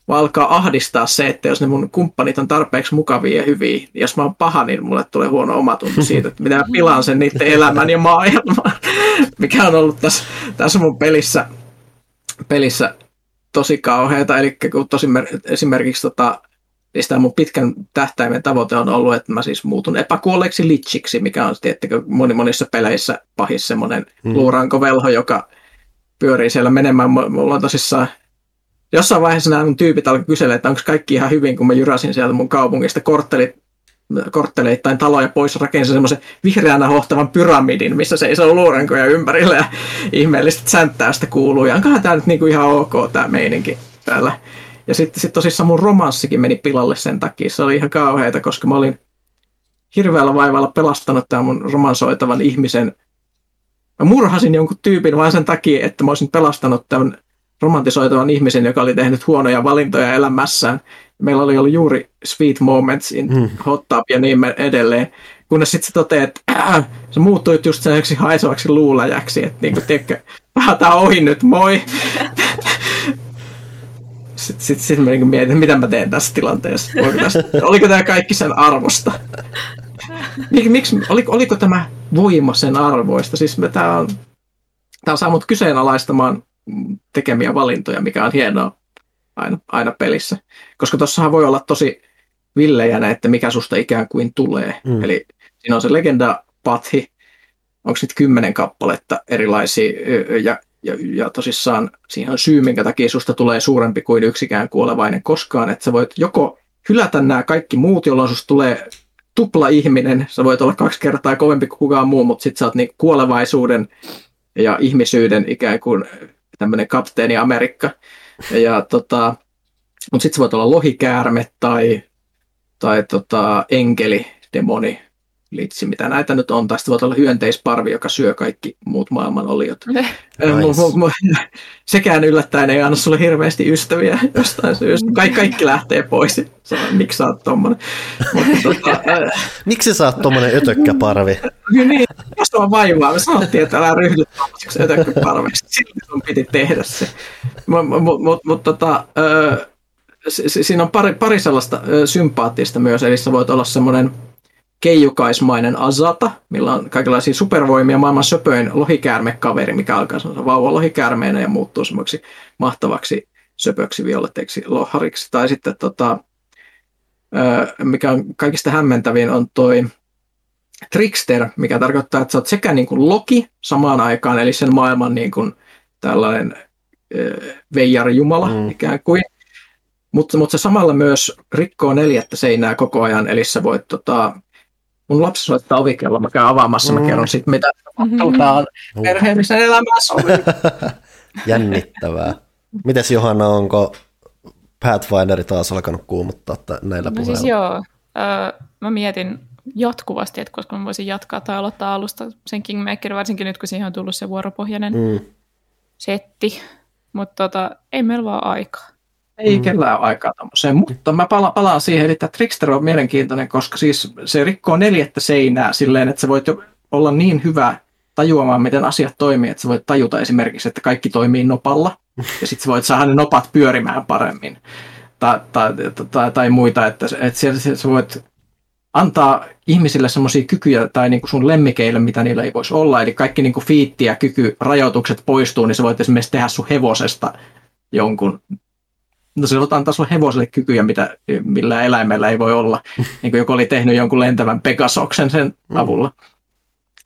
[SPEAKER 4] mä alkaa ahdistaa se, että jos ne mun kumppanit on tarpeeksi mukavia ja hyviä, niin jos mä oon paha, niin mulle tulee huono omatunto siitä, että mitä mä pilaan sen niiden elämän ja maailman, mikä on ollut tässä, tässä mun pelissä, pelissä tosi kauheata. Eli kun tosi esimerkiksi tota, niin mun pitkän tähtäimen tavoite on ollut, että mä siis muutun epäkuolleeksi litchiksi, mikä on tiettikö moni monissa peleissä pahis semmoinen hmm. luurankovelho, joka pyörii siellä menemään. Mulla on tosissaan jossain vaiheessa nämä mun tyypit alkoi kysellä, että onko kaikki ihan hyvin, kun mä jyräsin sieltä mun kaupungista korttelit, kortteleittain taloja pois, rakensin semmoisen vihreänä hohtavan pyramidin, missä se iso luurankoja ympärillä ja ihmeellistä sänttäystä kuuluu. Ja onkohan tämä nyt niinku ihan ok tämä meininki täällä. Ja sitten sit tosissaan mun romanssikin meni pilalle sen takia. Se oli ihan kauheita, koska mä olin hirveällä vaivalla pelastanut tämän mun romansoitavan ihmisen. Mä murhasin jonkun tyypin vain sen takia, että mä olisin pelastanut tämän romantisoitavan ihmisen, joka oli tehnyt huonoja valintoja elämässään. Meillä oli ollut juuri sweet moments in mm. hot tub ja niin edelleen. Kunnes sitten se toteaa, että äh, se muuttui just sellaiseksi haisevaksi luulajaksi, että niin kuin, tiedätkö, tämä ohi nyt, moi. sitten sit, sit mä niin mietin, mitä mä teen tässä tilanteessa. Tästä, oliko tämä kaikki sen arvosta? Mik, miksi, oliko, oliko tämä voima sen arvoista? Siis tämä on, tämä on saa mut kyseenalaistamaan tekemiä valintoja, mikä on hienoa aina, aina pelissä. Koska tuossahan voi olla tosi villejänä, että mikä susta ikään kuin tulee. Mm. Eli siinä on se legenda pathi, onko nyt kymmenen kappaletta erilaisia, ja, ja, ja tosissaan siihen on syy, minkä takia susta tulee suurempi kuin yksikään kuolevainen koskaan, että sä voit joko hylätä nämä kaikki muut, jolloin susta tulee tupla ihminen, sä voit olla kaksi kertaa kovempi kuin kukaan muu, mutta sit sä oot niin kuolevaisuuden ja ihmisyyden ikään kuin tämmöinen kapteeni Amerikka. Ja tota, mutta sitten se voi olla lohikäärme tai, tai tota, enkeli, demoni, litsi, mitä näitä nyt on, tai sitten voi olla hyönteisparvi, joka syö kaikki muut maailman oliot. Nice. Sekään yllättäen ei anna sulle hirveästi ystäviä jostain syystä. Kaikki, kaikki lähtee pois. Sano, miksi sä oot tommonen? Mutta, tota,
[SPEAKER 1] miksi sä oot tommonen ötökkäparvi?
[SPEAKER 4] niin, jos on vaivaa, me sanottiin, että älä ryhdy tommoseksi ötökkäparveksi. Silti sun piti tehdä se. Mutta mut, mut, mut, tota, siinä on pari, pari sellaista sympaattista myös, eli sä voit olla semmoinen keijukaismainen Azata, millä on kaikenlaisia supervoimia, maailman söpöin lohikäärmekaveri, mikä alkaa sellaisen vauva lohikäärmeenä ja muuttuu semmoiksi mahtavaksi söpöksi violetteiksi lohariksi. Tai sitten tota, mikä on kaikista hämmentävin on toi Trickster, mikä tarkoittaa, että sä oot sekä niin kuin Loki samaan aikaan, eli sen maailman niin kuin tällainen veijarjumala mm. ikään kuin, mutta, mutta se samalla myös rikkoo neljättä seinää koko ajan, eli sä voit tota, mun lapsi soittaa ovikello, mä käyn avaamassa, mm. mä kerron sitten, mitä halutaan mm-hmm. perheellisen elämässä
[SPEAKER 1] Jännittävää. Mites Johanna, onko Pathfinderi taas alkanut kuumuttaa näillä no puheilla?
[SPEAKER 3] siis joo, öö, mä mietin jatkuvasti, että koska mä voisin jatkaa tai aloittaa alusta sen Kingmaker, varsinkin nyt kun siihen on tullut se vuoropohjainen mm. setti, mutta tota, ei meillä vaan aikaa.
[SPEAKER 4] Ei mm. kellään aikaa tämmöiseen, mutta mä pala- palaan siihen, eli tämä Trickster on mielenkiintoinen, koska siis se rikkoo neljättä seinää silleen, että sä voit jo olla niin hyvä tajuamaan, miten asiat toimii, että sä voit tajuta esimerkiksi, että kaikki toimii nopalla, ja sitten sä voit saada ne nopat pyörimään paremmin, tai, tai, tai, tai muita, että, että sä, sä voit antaa ihmisille semmoisia kykyjä tai niin kuin sun lemmikeille, mitä niillä ei voisi olla, eli kaikki niin kuin fiitti ja kyky, rajoitukset poistuu, niin sä voit esimerkiksi tehdä sun hevosesta jonkun no se antaa sulle hevoselle kykyjä, mitä, millä eläimellä ei voi olla, niin kuin joku oli tehnyt jonkun lentävän Pegasoksen sen mm. avulla. Mm.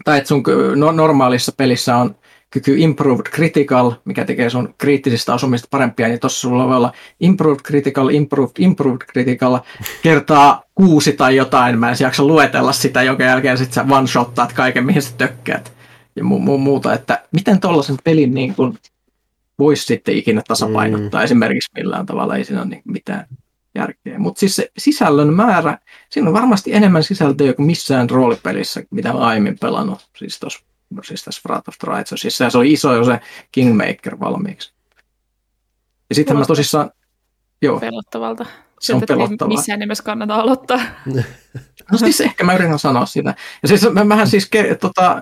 [SPEAKER 4] Tai että sun no, normaalissa pelissä on kyky Improved Critical, mikä tekee sun kriittisistä osumista parempia, niin tuossa sulla voi olla Improved Critical, Improved, Improved Critical kertaa kuusi tai jotain. Mä en jaksa luetella sitä, jonka jälkeen sit sä one-shottaat kaiken, mihin sä tökkäät ja mu- mu- muuta. Että miten tuollaisen pelin niin kun voisi sitten ikinä tasapainottaa mm. esimerkiksi millään tavalla, ei siinä ole niin mitään järkeä. Mutta siis se sisällön määrä, siinä on varmasti enemmän sisältöä kuin missään roolipelissä, mitä olen aiemmin pelannut, siis, tos, siis tässä Wrath of the Siis se oli iso jo se Kingmaker valmiiksi. Ja sitten mä tosissaan... Joo.
[SPEAKER 3] Pelottavalta.
[SPEAKER 4] Se on pelottavaa.
[SPEAKER 3] Missään nimessä kannata aloittaa.
[SPEAKER 4] no siis ehkä mä yritän sanoa sitä. Ja siis mä, mähän siis ke, tota,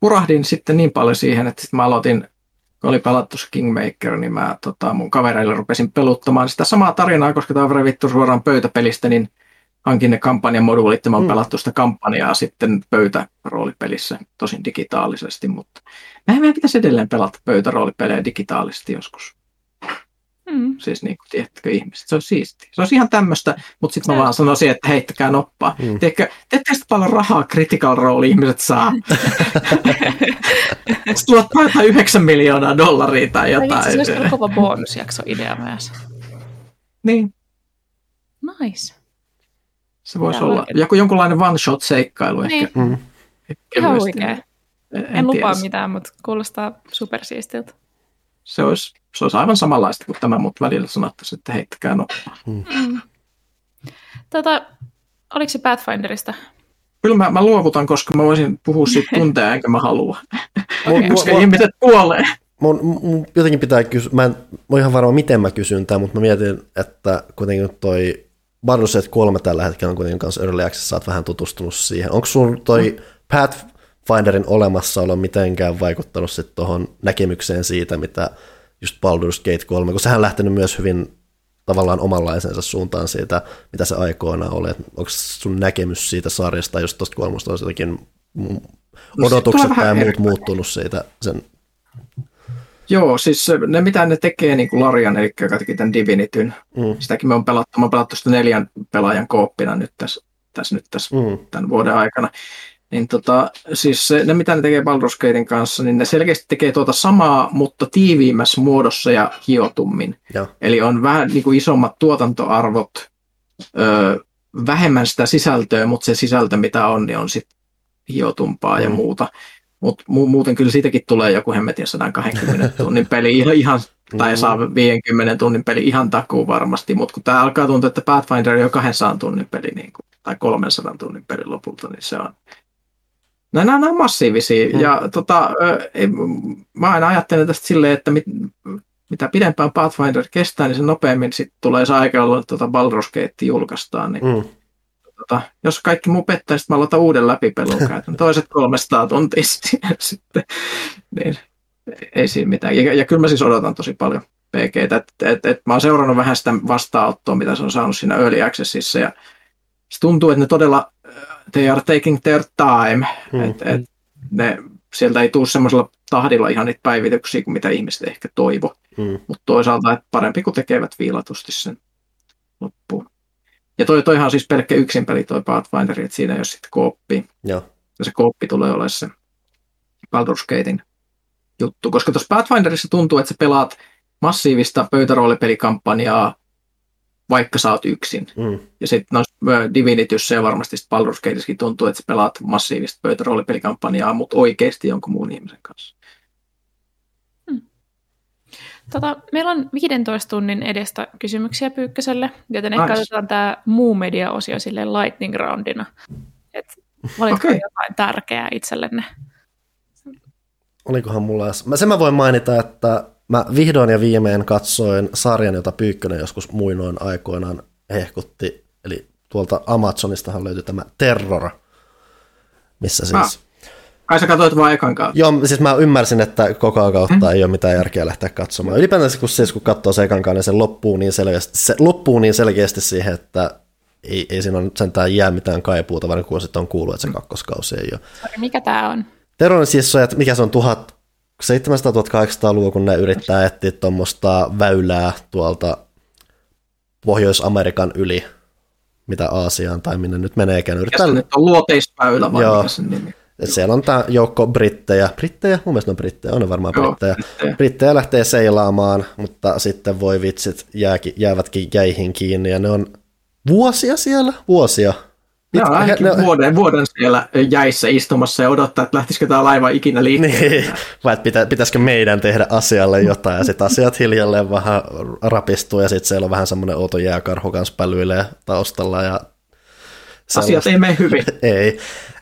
[SPEAKER 4] purahdin sitten niin paljon siihen, että sitten mä aloitin kun oli pelattu se Kingmaker, niin mä tota, mun kavereille rupesin peluttamaan sitä samaa tarinaa, koska tämä on revittu suoraan pöytäpelistä, niin hankin ne kampanjamoduulit ja mä oon mm. pelattu sitä kampanjaa sitten pöytäroolipelissä, tosin digitaalisesti, mutta meidän pitäisi edelleen pelata pöytäroolipelejä digitaalisesti joskus. Mm. Siis niin kuin, tiedättekö ihmiset, se on siisti. Se on ihan tämmöistä, mutta sitten mä vaan sanoisin, että heittäkää noppaa. Mm. Tiedätkö, teette paljon rahaa critical role ihmiset saa. Tuot jotain 9 miljoonaa dollaria tai jotain.
[SPEAKER 3] Se olisi kova bonusjakso idea myös.
[SPEAKER 4] Niin.
[SPEAKER 3] Nice.
[SPEAKER 4] Se voisi olla oikein. joku jonkunlainen one-shot-seikkailu niin. ehkä. Mm.
[SPEAKER 3] Ihan oikein. En, en, en lupaa mitään, mutta kuulostaa supersiistiltä.
[SPEAKER 4] Se olisi se olisi aivan samanlaista kuin tämä, mutta välillä sanottaisiin, että heittäkää noppaa.
[SPEAKER 3] Mm. Mm. Tota, oliko se Pathfinderista?
[SPEAKER 4] Kyllä mä, mä luovutan, koska mä voisin puhua siitä tunteja, enkä mä halua. okay. koska mun, ihmiset kuolee.
[SPEAKER 1] Mun, mun jotenkin pitää kysyä, mä en ole ihan varma miten mä kysyn tämän, mutta mä mietin, että kuitenkin toi Baldur's Gate 3 tällä hetkellä on kuitenkin kanssa Early Access, sä oot vähän tutustunut siihen. Onko sun toi mm. Pathfinderin olemassaolo mitenkään vaikuttanut sitten tuohon näkemykseen siitä, mitä just Baldur's Gate 3, kun sehän on lähtenyt myös hyvin tavallaan omanlaisensa suuntaan siitä, mitä se aikoina oli. Onko sun näkemys siitä sarjasta, just tuosta kolmosta on jotenkin no, odotukset tai muut muuttunut siitä sen
[SPEAKER 4] Joo, siis ne mitä ne tekee, niin kuin Larian, eli joka teki tämän Divinityn, mm. sitäkin me on pelattu, me on pelattu sitä neljän pelaajan kooppina nyt tässä, tässä, nyt tässä mm. tämän vuoden aikana. Niin tota, siis ne, mitä ne tekee Baldur's Gatein kanssa, niin ne selkeästi tekee tuota samaa, mutta tiiviimmässä muodossa ja hiotummin. Ja. Eli on vähän niin kuin isommat tuotantoarvot, ö, vähemmän sitä sisältöä, mutta se sisältö mitä on, niin on sitten hiotumpaa mm. ja muuta. Mutta mu- muuten kyllä siitäkin tulee joku hemmetin 120 tunnin peli ihan, ihan tai mm. saa 50 tunnin peli ihan takuu varmasti, mutta kun tämä alkaa tuntua, että Pathfinder on jo 200 tunnin peli niin kuin, tai 300 tunnin peli lopulta, niin se on Nämä, nämä on massiivisia. Mm. Ja tota, mä aina ajattelen tästä silleen, että mit, mitä pidempään Pathfinder kestää, niin se nopeammin sit tulee se aika, jolloin tuota Baldur's Gate julkaistaan. Niin, mm. tota, jos kaikki muu pettää, sitten mä aloitan uuden läpipelun, käytän toiset 300 tuntia sitten. Niin, ei siinä mitään. Ja, ja kyllä mä siis odotan tosi paljon PGtä. Et, et, et, mä oon seurannut vähän sitä vastaanottoa, mitä se on saanut siinä Early Accessissa. Ja se tuntuu, että ne todella, they are taking their time. Mm. Et, et, ne, sieltä ei tule semmoisella tahdilla ihan niitä päivityksiä kuin mitä ihmiset ehkä toivo. Mm. Mutta toisaalta että parempi, kun tekevät viilatusti sen loppuun. Ja toi, toihan on siis pelkkä yksin peli toi Pathfinder, että siinä ei ole sitten kooppi.
[SPEAKER 1] Ja.
[SPEAKER 4] ja se kooppi tulee olemaan se Baldur's Gatein juttu. Koska tuossa Pathfinderissa tuntuu, että sä pelaat massiivista pöytäroolipelikampanjaa, vaikka sä oot yksin. Mm. Ja sitten noissa Divinityssä ja varmasti Baldur's Gateskin tuntuu, että sä pelaat massiivista pöytäroolipelikampanjaa, mutta oikeasti jonkun muun ihmisen kanssa.
[SPEAKER 3] Tota, meillä on 15 tunnin edestä kysymyksiä Pyykköselle, joten ehkä nice. otetaan tämä muu media-osio sille lightning roundina. Et valitko okay. jotain tärkeää itsellenne?
[SPEAKER 1] Olikohan mulla... Mä, sen mä voin mainita, että mä vihdoin ja viimein katsoin sarjan, jota Pyykkönen joskus muinoin aikoinaan hehkutti. Eli tuolta Amazonistahan löytyi tämä Terror, missä siis... Ah
[SPEAKER 4] Kai sä katsoit vain ekan kautta.
[SPEAKER 1] Joo, siis mä ymmärsin, että koko kautta mm. ei ole mitään järkeä lähteä katsomaan. Ylipäätään kun, siis, kun katsoo se ekan niin se loppuu niin selkeästi, se loppuu niin selkeästi siihen, että ei, ei siinä sentään jää mitään kaipuuta, vaan kun sitten on kuullut, että se kakkoskausi ei ole.
[SPEAKER 3] Mikä tämä on?
[SPEAKER 1] Terrorin siis on, että mikä se on 1700-1800-luvun, kun ne yrittää etsiä tuommoista väylää tuolta Pohjois-Amerikan yli, mitä Aasiaan tai minne nyt meneekään.
[SPEAKER 4] Yrittää... Nyt on luoteisväylä vai Joo. mikä sen nimi?
[SPEAKER 1] Et siellä on tämä joukko brittejä, brittejä, mun mielestä on brittejä, on ne varmaan Joo, brittejä. brittejä. Brittejä lähtee seilaamaan, mutta sitten voi vitsit jääkin, jäävätkin jäihin kiinni ja ne on vuosia siellä, vuosia.
[SPEAKER 4] Joo, ainakin ne, vuoden, vuoden siellä jäissä istumassa ja odottaa, että lähtisikö tämä laiva ikinä liikkeelle. Niin,
[SPEAKER 1] vai että pitä, pitäisikö meidän tehdä asialle jotain ja sitten asiat hiljalleen vähän rapistuu ja sitten siellä on vähän semmoinen outo jääkarhu kanssa pälyilee taustalla ja
[SPEAKER 4] Asiat ei mene hyvin.
[SPEAKER 1] ei.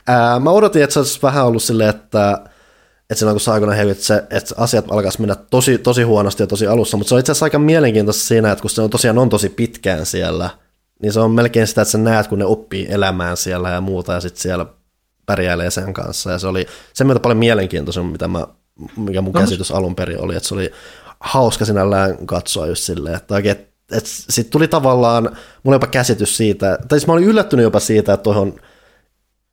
[SPEAKER 1] Ää, mä odotin, että se olisi vähän ollut silleen, että, että silloin kun se aikoina hevit, se, että asiat alkaisi mennä tosi, tosi huonosti ja tosi alussa, mutta se on itse asiassa aika mielenkiintoista siinä, että kun se on tosiaan on tosi pitkään siellä, niin se on melkein sitä, että sä näet, kun ne oppii elämään siellä ja muuta, ja sitten siellä pärjäilee sen kanssa, ja se oli sen myötä paljon mielenkiintoisemmin, mitä mä, mikä mun käsitys alun perin oli, että se oli hauska sinällään katsoa just silleen, että oikein, että sitten tuli tavallaan, mulla jopa käsitys siitä, tai siis mä olin yllättynyt jopa siitä, että tuohon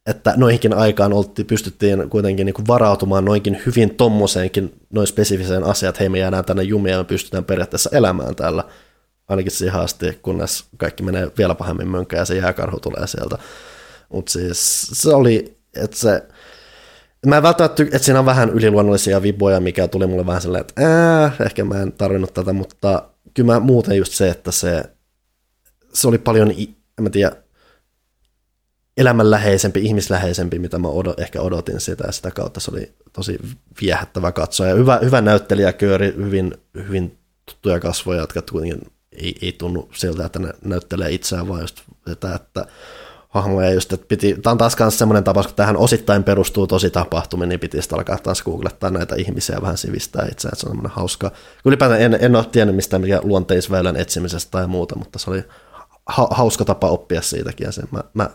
[SPEAKER 1] että noihinkin aikaan oltiin, pystyttiin kuitenkin niin kuin varautumaan noinkin hyvin tommoseenkin noin spesifiseen asiaan, että hei me jäädään tänne jumia ja me pystytään periaatteessa elämään täällä ainakin siihen asti, kunnes kaikki menee vielä pahemmin mönkään ja se jääkarhu tulee sieltä. Mutta siis se oli, että se, mä en välttämättä, että siinä on vähän yliluonnollisia viboja, mikä tuli mulle vähän silleen, että ää, ehkä mä en tarvinnut tätä, mutta kyllä mä muuten just se, että se, se oli paljon, en mä tiedä, elämänläheisempi, ihmisläheisempi, mitä mä odot, ehkä odotin sitä, ja sitä kautta se oli tosi viehättävä katsoa, ja hyvä, hyvä näyttelijäkööri, hyvin, hyvin tuttuja kasvoja, jotka kuitenkin ei, ei tunnu siltä, että ne näyttelee itseään, vaan just sitä, että hahmoja just, että piti, tämä on taas myös semmoinen tapaus, kun tähän osittain perustuu tosi tapahtumiin, niin piti sitten alkaa taas googlettaa näitä ihmisiä vähän sivistää itseään, se on semmoinen hauska. Ylipäätään en, en ole tiennyt mistään mikä luonteisväylän etsimisestä tai muuta, mutta se oli ha, hauska tapa oppia siitäkin, ja sen mä, mä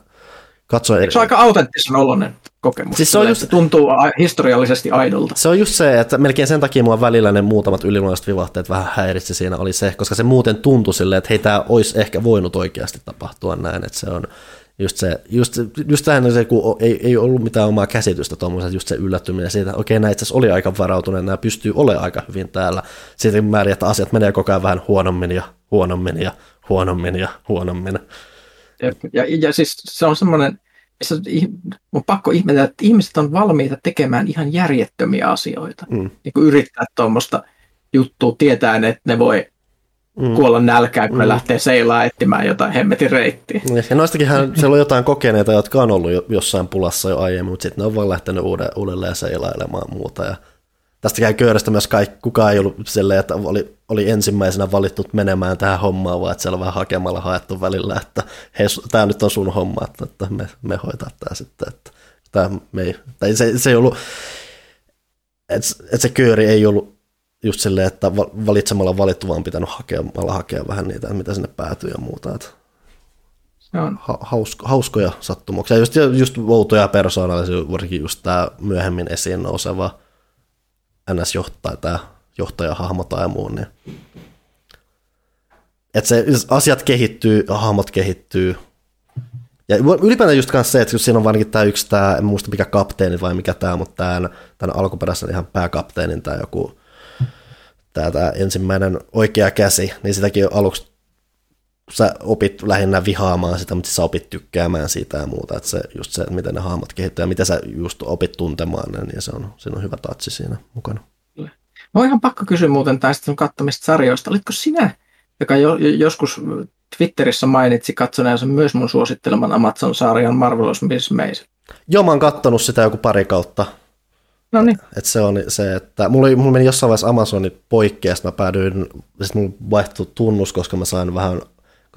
[SPEAKER 1] katsoa.
[SPEAKER 4] Eikö se on aika autenttisen oloinen kokemus? Siis se, on just, se tuntuu historiallisesti aidolta.
[SPEAKER 1] Se on just se, että melkein sen takia mua välillä ne muutamat yliluonnolliset vivahteet vähän häiritsi siinä oli se, koska se muuten tuntui silleen, että hei, tämä olisi ehkä voinut oikeasti tapahtua näin, että se on just se, just, just tähän se, kun ei, ei ollut mitään omaa käsitystä tuommoiset, just se yllättyminen siitä, että okei, nämä itse oli aika varautuneet, nämä pystyy olemaan aika hyvin täällä. Sitten määrin, että asiat menee koko ajan vähän huonommin ja huonommin ja huonommin ja huonommin.
[SPEAKER 4] Ja, ja, ja siis se on semmoinen, se on pakko ihmetellä, että ihmiset on valmiita tekemään ihan järjettömiä asioita. Mm. Niin kuin yrittää tuommoista juttua tietäen, että ne voi mm. kuolla nälkään, kun mm. ne lähtee seilaa etsimään jotain hemmetin reittiä.
[SPEAKER 1] Niin, ja noistakinhan siellä on jotain kokeneita, jotka on ollut jossain pulassa jo aiemmin, mutta sitten ne on vaan lähtenyt uudelleen seilailemaan muuta. Ja tästä käy köydästä myös kaikki, kukaan ei ollut silleen, että oli, oli ensimmäisenä valittu menemään tähän hommaan, vaan että siellä on vähän hakemalla haettu välillä, että hei, tämä nyt on sun homma, että, että me, me hoitaa tämä sitten. Että, Tämä me ei, tai se, se ei ollut, että et se kööri ei ollut just silleen, että valitsemalla valittu, vaan pitänyt hakemalla hakea vähän niitä, mitä sinne päätyy ja muuta. Että se on. Ha, hausko, hauskoja sattumuksia. Just, just outoja persoonallisia, varsinkin just tämä myöhemmin esiin nouseva NS-johtaja, tämä johtajahahmo tai muu. Niin. Että se, asiat kehittyy, hahmot kehittyy. Ja ylipäätään just kanssa se, että siinä on varsinkin tämä yksi, tämä, en muista mikä kapteeni vai mikä tämä, mutta tämän, tämän alkuperäisen ihan pääkapteenin tämä joku, tämä, tämä ensimmäinen oikea käsi, niin sitäkin aluksi sä opit lähinnä vihaamaan sitä, mutta sä opit tykkäämään siitä ja muuta, että se, just se, miten ne hahmot kehittyy ja miten sä just opit tuntemaan ne, niin se on, siinä on hyvä tatsi siinä mukana.
[SPEAKER 4] Mä ihan pakko kysyä muuten tästä sun katsomista sarjoista. Olitko sinä, joka jo, joskus Twitterissä mainitsi katsoneensa myös mun suositteleman Amazon-sarjan Marvelous Miss Maisel?
[SPEAKER 1] Joo, mä oon kattonut sitä joku pari kautta.
[SPEAKER 4] No niin.
[SPEAKER 1] Et se on se, että mulla, mulla meni jossain vaiheessa Amazoni poikki, ja mä päädyin, sitten mulla vaihtui tunnus, koska mä sain vähän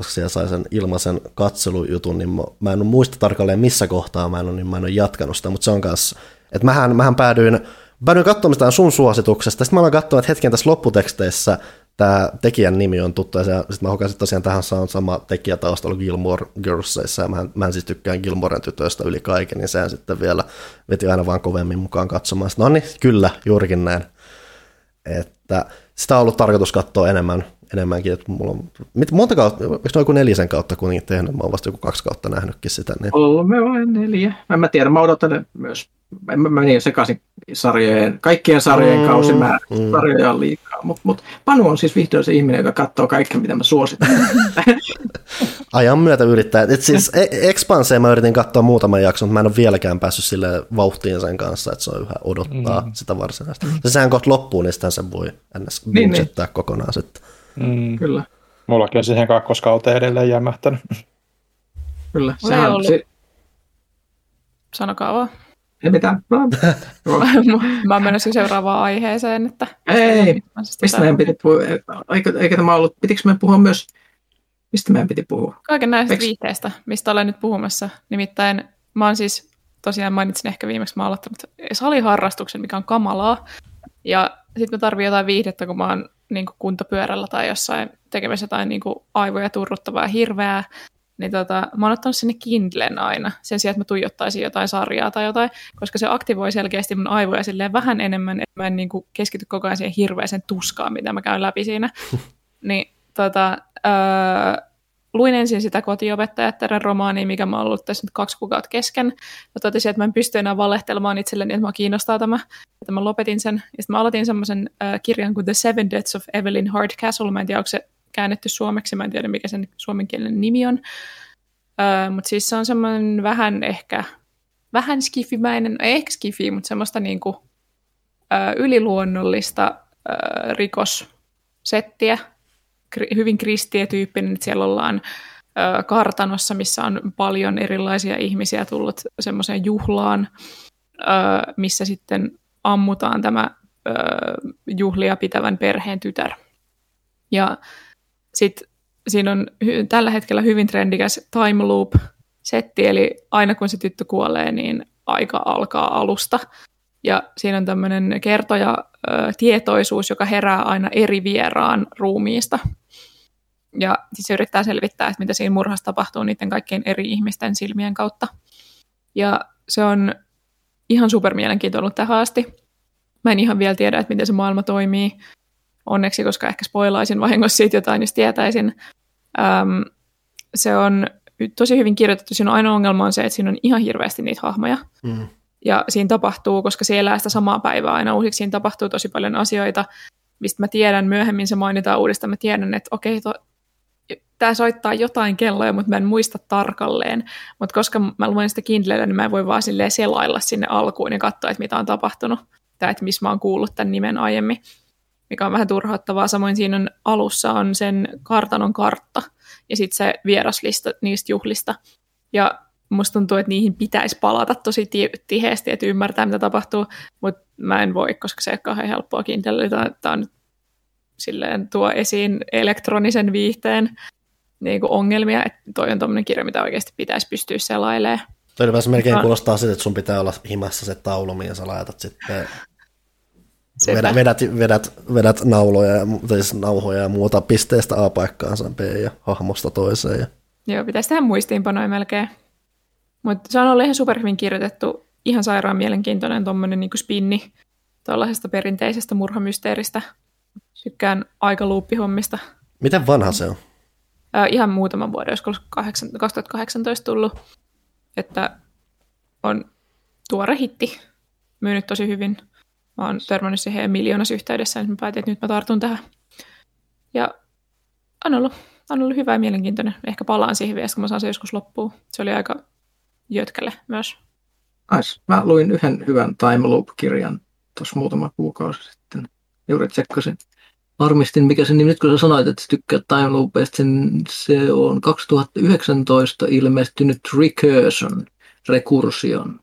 [SPEAKER 1] koska siellä sai sen ilmaisen katselujutun, niin mä, en muista tarkalleen missä kohtaa mä en ole, niin mä en ole jatkanut sitä, mutta se on kanssa, että mähän, mähän päädyin, päädyin katsomaan sun suosituksesta, sitten mä aloin katsoa, että hetken tässä lopputeksteissä tämä tekijän nimi on tuttu, ja sitten mä hokasin tosiaan tähän on sama tekijä taustalla Gilmore Girlsissa, ja mä, mä en siis tykkään Gilmoren tytöistä yli kaiken, niin sehän sitten vielä veti aina vaan kovemmin mukaan katsomaan. No niin, kyllä, juurikin näin. Että sitä on ollut tarkoitus katsoa enemmän, enemmänkin, että mulla on, mit, monta kautta, eikö ne joku nelisen kautta kuitenkin tehnyt, mä oon vasta joku kaksi kautta nähnytkin sitä. Niin.
[SPEAKER 4] Kolme vai neljä, en mä tiedä, mä odotan myös, mä menin sekaisin sarjojen, kaikkien sarjojen mm, kausimäärä, mm. sarjoja on liikaa, mutta mut Panu on siis vihdoin se ihminen, joka katsoo kaikkea, mitä mä suosittelen.
[SPEAKER 1] Ajan myötä yrittää, et siis e- Expanseen mä yritin katsoa muutaman jakson, mutta mä en ole vieläkään päässyt sille vauhtiin sen kanssa, että se on yhä odottaa mm. sitä varsinaista. Mm. Se sehän kohta loppuu, niin sitä se voi ns. Niin, niin. kokonaan sitten.
[SPEAKER 4] Mm. Kyllä.
[SPEAKER 2] Mullakin on siihen kakkoskauteen edelleen jämähtänyt.
[SPEAKER 4] Kyllä. Sehän, ollut... se...
[SPEAKER 3] Sanokaa vaan.
[SPEAKER 4] Ei mitään.
[SPEAKER 3] mä oon menossa seuraavaan aiheeseen. Että
[SPEAKER 4] Ei, mistä meidän piti puhua? Eikö, eikö tämä ollut, pitikö meidän puhua myös, mistä meidän piti puhua?
[SPEAKER 3] Kaiken näistä Eks... viihteistä, mistä olen nyt puhumassa. Nimittäin mä oon siis, tosiaan mainitsin ehkä viimeksi, mä oon aloittanut saliharrastuksen, mikä on kamalaa. Ja sitten mä tarvitsen jotain viihdettä, kun mä oon niin kuntopyörällä tai jossain tekemässä jotain niin aivoja turruttavaa hirveää, niin tota, mä oon ottanut sinne Kindlen aina, sen sijaan, että mä tuijottaisin jotain sarjaa tai jotain, koska se aktivoi selkeästi mun aivoja silleen vähän enemmän, että mä en niin kuin keskity koko ajan siihen hirveäseen tuskaan, mitä mä käyn läpi siinä. niin tota, öö, luin ensin sitä kotiopettajattaren romaania, mikä mä oon ollut tässä nyt kaksi kuukautta kesken. Mä totesin, että mä en pysty enää valehtelemaan itselleni, että mä kiinnostaa tämä. Että mä lopetin sen. Ja sitten mä aloitin semmoisen äh, kirjan kuin The Seven Deaths of Evelyn Hardcastle. Mä en tiedä, onko se käännetty suomeksi. Mä en tiedä, mikä sen suomenkielinen nimi on. Äh, mutta siis se on semmoinen vähän ehkä, vähän skifimäinen, ei ehkä skifi, mutta semmoista niinku, äh, yliluonnollista äh, rikossettiä, hyvin kristietyyppinen, että siellä ollaan kartanossa, missä on paljon erilaisia ihmisiä tullut semmoiseen juhlaan, missä sitten ammutaan tämä juhlia pitävän perheen tytär. Ja sitten siinä on tällä hetkellä hyvin trendikäs time loop setti, eli aina kun se tyttö kuolee, niin aika alkaa alusta. Ja siinä on tämmöinen kertoja tietoisuus, joka herää aina eri vieraan ruumiista. Ja siis se yrittää selvittää, että mitä siinä murhassa tapahtuu niiden kaikkien eri ihmisten silmien kautta. Ja se on ihan super mielenkiintoinen ollut tähän asti. Mä en ihan vielä tiedä, että miten se maailma toimii. Onneksi, koska ehkä spoilaisin vahingossa siitä jotain, jos tietäisin. Öm, se on tosi hyvin kirjoitettu. Siinä on ainoa ongelma on se, että siinä on ihan hirveästi niitä hahmoja. Mm. Ja siinä tapahtuu, koska se elää sitä samaa päivää aina uusiksi, siinä tapahtuu tosi paljon asioita, mistä mä tiedän, myöhemmin se mainitaan uudestaan, mä tiedän, että okei, to, tämä soittaa jotain kelloja, mutta mä en muista tarkalleen. Mutta koska mä luen sitä Kindlellä, niin mä en voi vaan selailla sinne alkuun ja katsoa, että mitä on tapahtunut, tai että missä mä oon kuullut tämän nimen aiemmin, mikä on vähän turhauttavaa. Samoin siinä on, alussa on sen kartanon kartta, ja sitten se vieraslista niistä juhlista. Ja musta tuntuu, että niihin pitäisi palata tosi tiheesti, että ymmärtää, mitä tapahtuu, mutta mä en voi, koska se ei ole kauhean helppoa Kindlellä. Tämä on silleen tuo esiin elektronisen viihteen niin kuin ongelmia, että toi on tuommoinen kirja, mitä oikeasti pitäisi pystyä selailemaan.
[SPEAKER 1] Ylipäänsä melkein no. kuulostaa siltä, että sun pitää olla himassa se taulu, mihin sä laitat sitten vedät, vedät, vedät, vedät nauloja, siis nauhoja ja muuta pisteestä A paikkaansa B ja hahmosta toiseen. Ja...
[SPEAKER 3] Joo, pitäisi tehdä muistiinpanoja melkein. Mutta se on ollut ihan superhyvin kirjoitettu, ihan sairaan mielenkiintoinen tuommoinen niin spinni tuollaisesta perinteisestä murhamysteeristä. Tykkään luuppihommista.
[SPEAKER 1] Miten vanha se on?
[SPEAKER 3] Äh, ihan muutaman vuoden, olisiko 2018 tullut. Että on tuore hitti, myynyt tosi hyvin. Mä oon törmännyt siihen miljoonassa yhteydessä, niin mä päätin, että nyt mä tartun tähän. Ja on ollut, on ollut hyvä ja mielenkiintoinen. Ehkä palaan siihen vielä, kun mä saan se joskus loppuun. Se oli aika jötkälle myös.
[SPEAKER 4] Nice. Mä luin yhden hyvän Time Loop-kirjan tuossa muutama kuukausi sitten. Juuri tsekkasin. Varmistin, mikä se nimi, nyt kun sä sanoit, että sä tykkää Time Loopeista, sen, se on 2019 ilmestynyt Recursion, rekursion.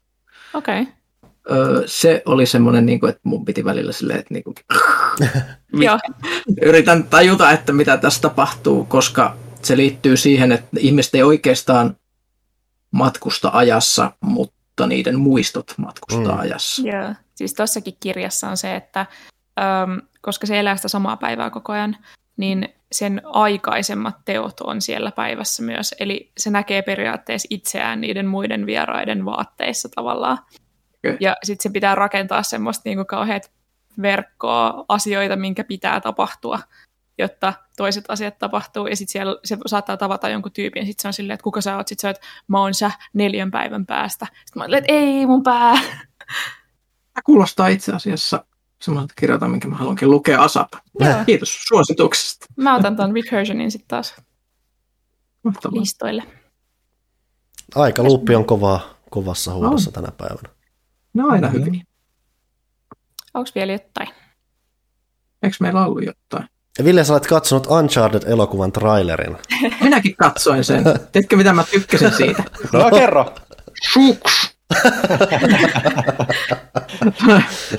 [SPEAKER 3] Okei. Okay.
[SPEAKER 4] se oli semmoinen, niin kuin, että mun piti välillä silleen, että niin kuin, yritän tajuta, että mitä tässä tapahtuu, koska se liittyy siihen, että ihmiset ei oikeastaan matkusta ajassa, mutta niiden muistot matkustaa mm. ajassa.
[SPEAKER 3] Joo, siis tossakin kirjassa on se, että äm, koska se elää sitä samaa päivää koko ajan, niin sen aikaisemmat teot on siellä päivässä myös. Eli se näkee periaatteessa itseään niiden muiden vieraiden vaatteissa tavallaan. Okay. Ja sitten se pitää rakentaa semmoista niinku kauheat verkkoa asioita, minkä pitää tapahtua, jotta toiset asiat tapahtuu. Ja sitten siellä se saattaa tavata jonkun tyypin, sitten se on silleen, että kuka sä oot? Sitten sä oot, mä oon sä neljän päivän päästä. Sitten mä oon, että ei mun pää.
[SPEAKER 4] Tämä kuulostaa itse asiassa semmoiselta kirjalta, minkä mä haluankin lukea ASAP. Joo. Kiitos suosituksesta.
[SPEAKER 3] Mä otan ton recursionin sitten taas Mahtavaa. listoille.
[SPEAKER 1] Aika luuppi on kova, kovassa huudossa tänä päivänä.
[SPEAKER 4] No aina mm-hmm. hyvin.
[SPEAKER 3] Onko vielä jotain?
[SPEAKER 4] Eikö meillä ollut jotain?
[SPEAKER 1] Ja Ville, sä olet katsonut Uncharted-elokuvan trailerin.
[SPEAKER 4] Minäkin katsoin sen. Tiedätkö, mitä mä tykkäsin siitä?
[SPEAKER 2] No kerro.
[SPEAKER 4] Suks!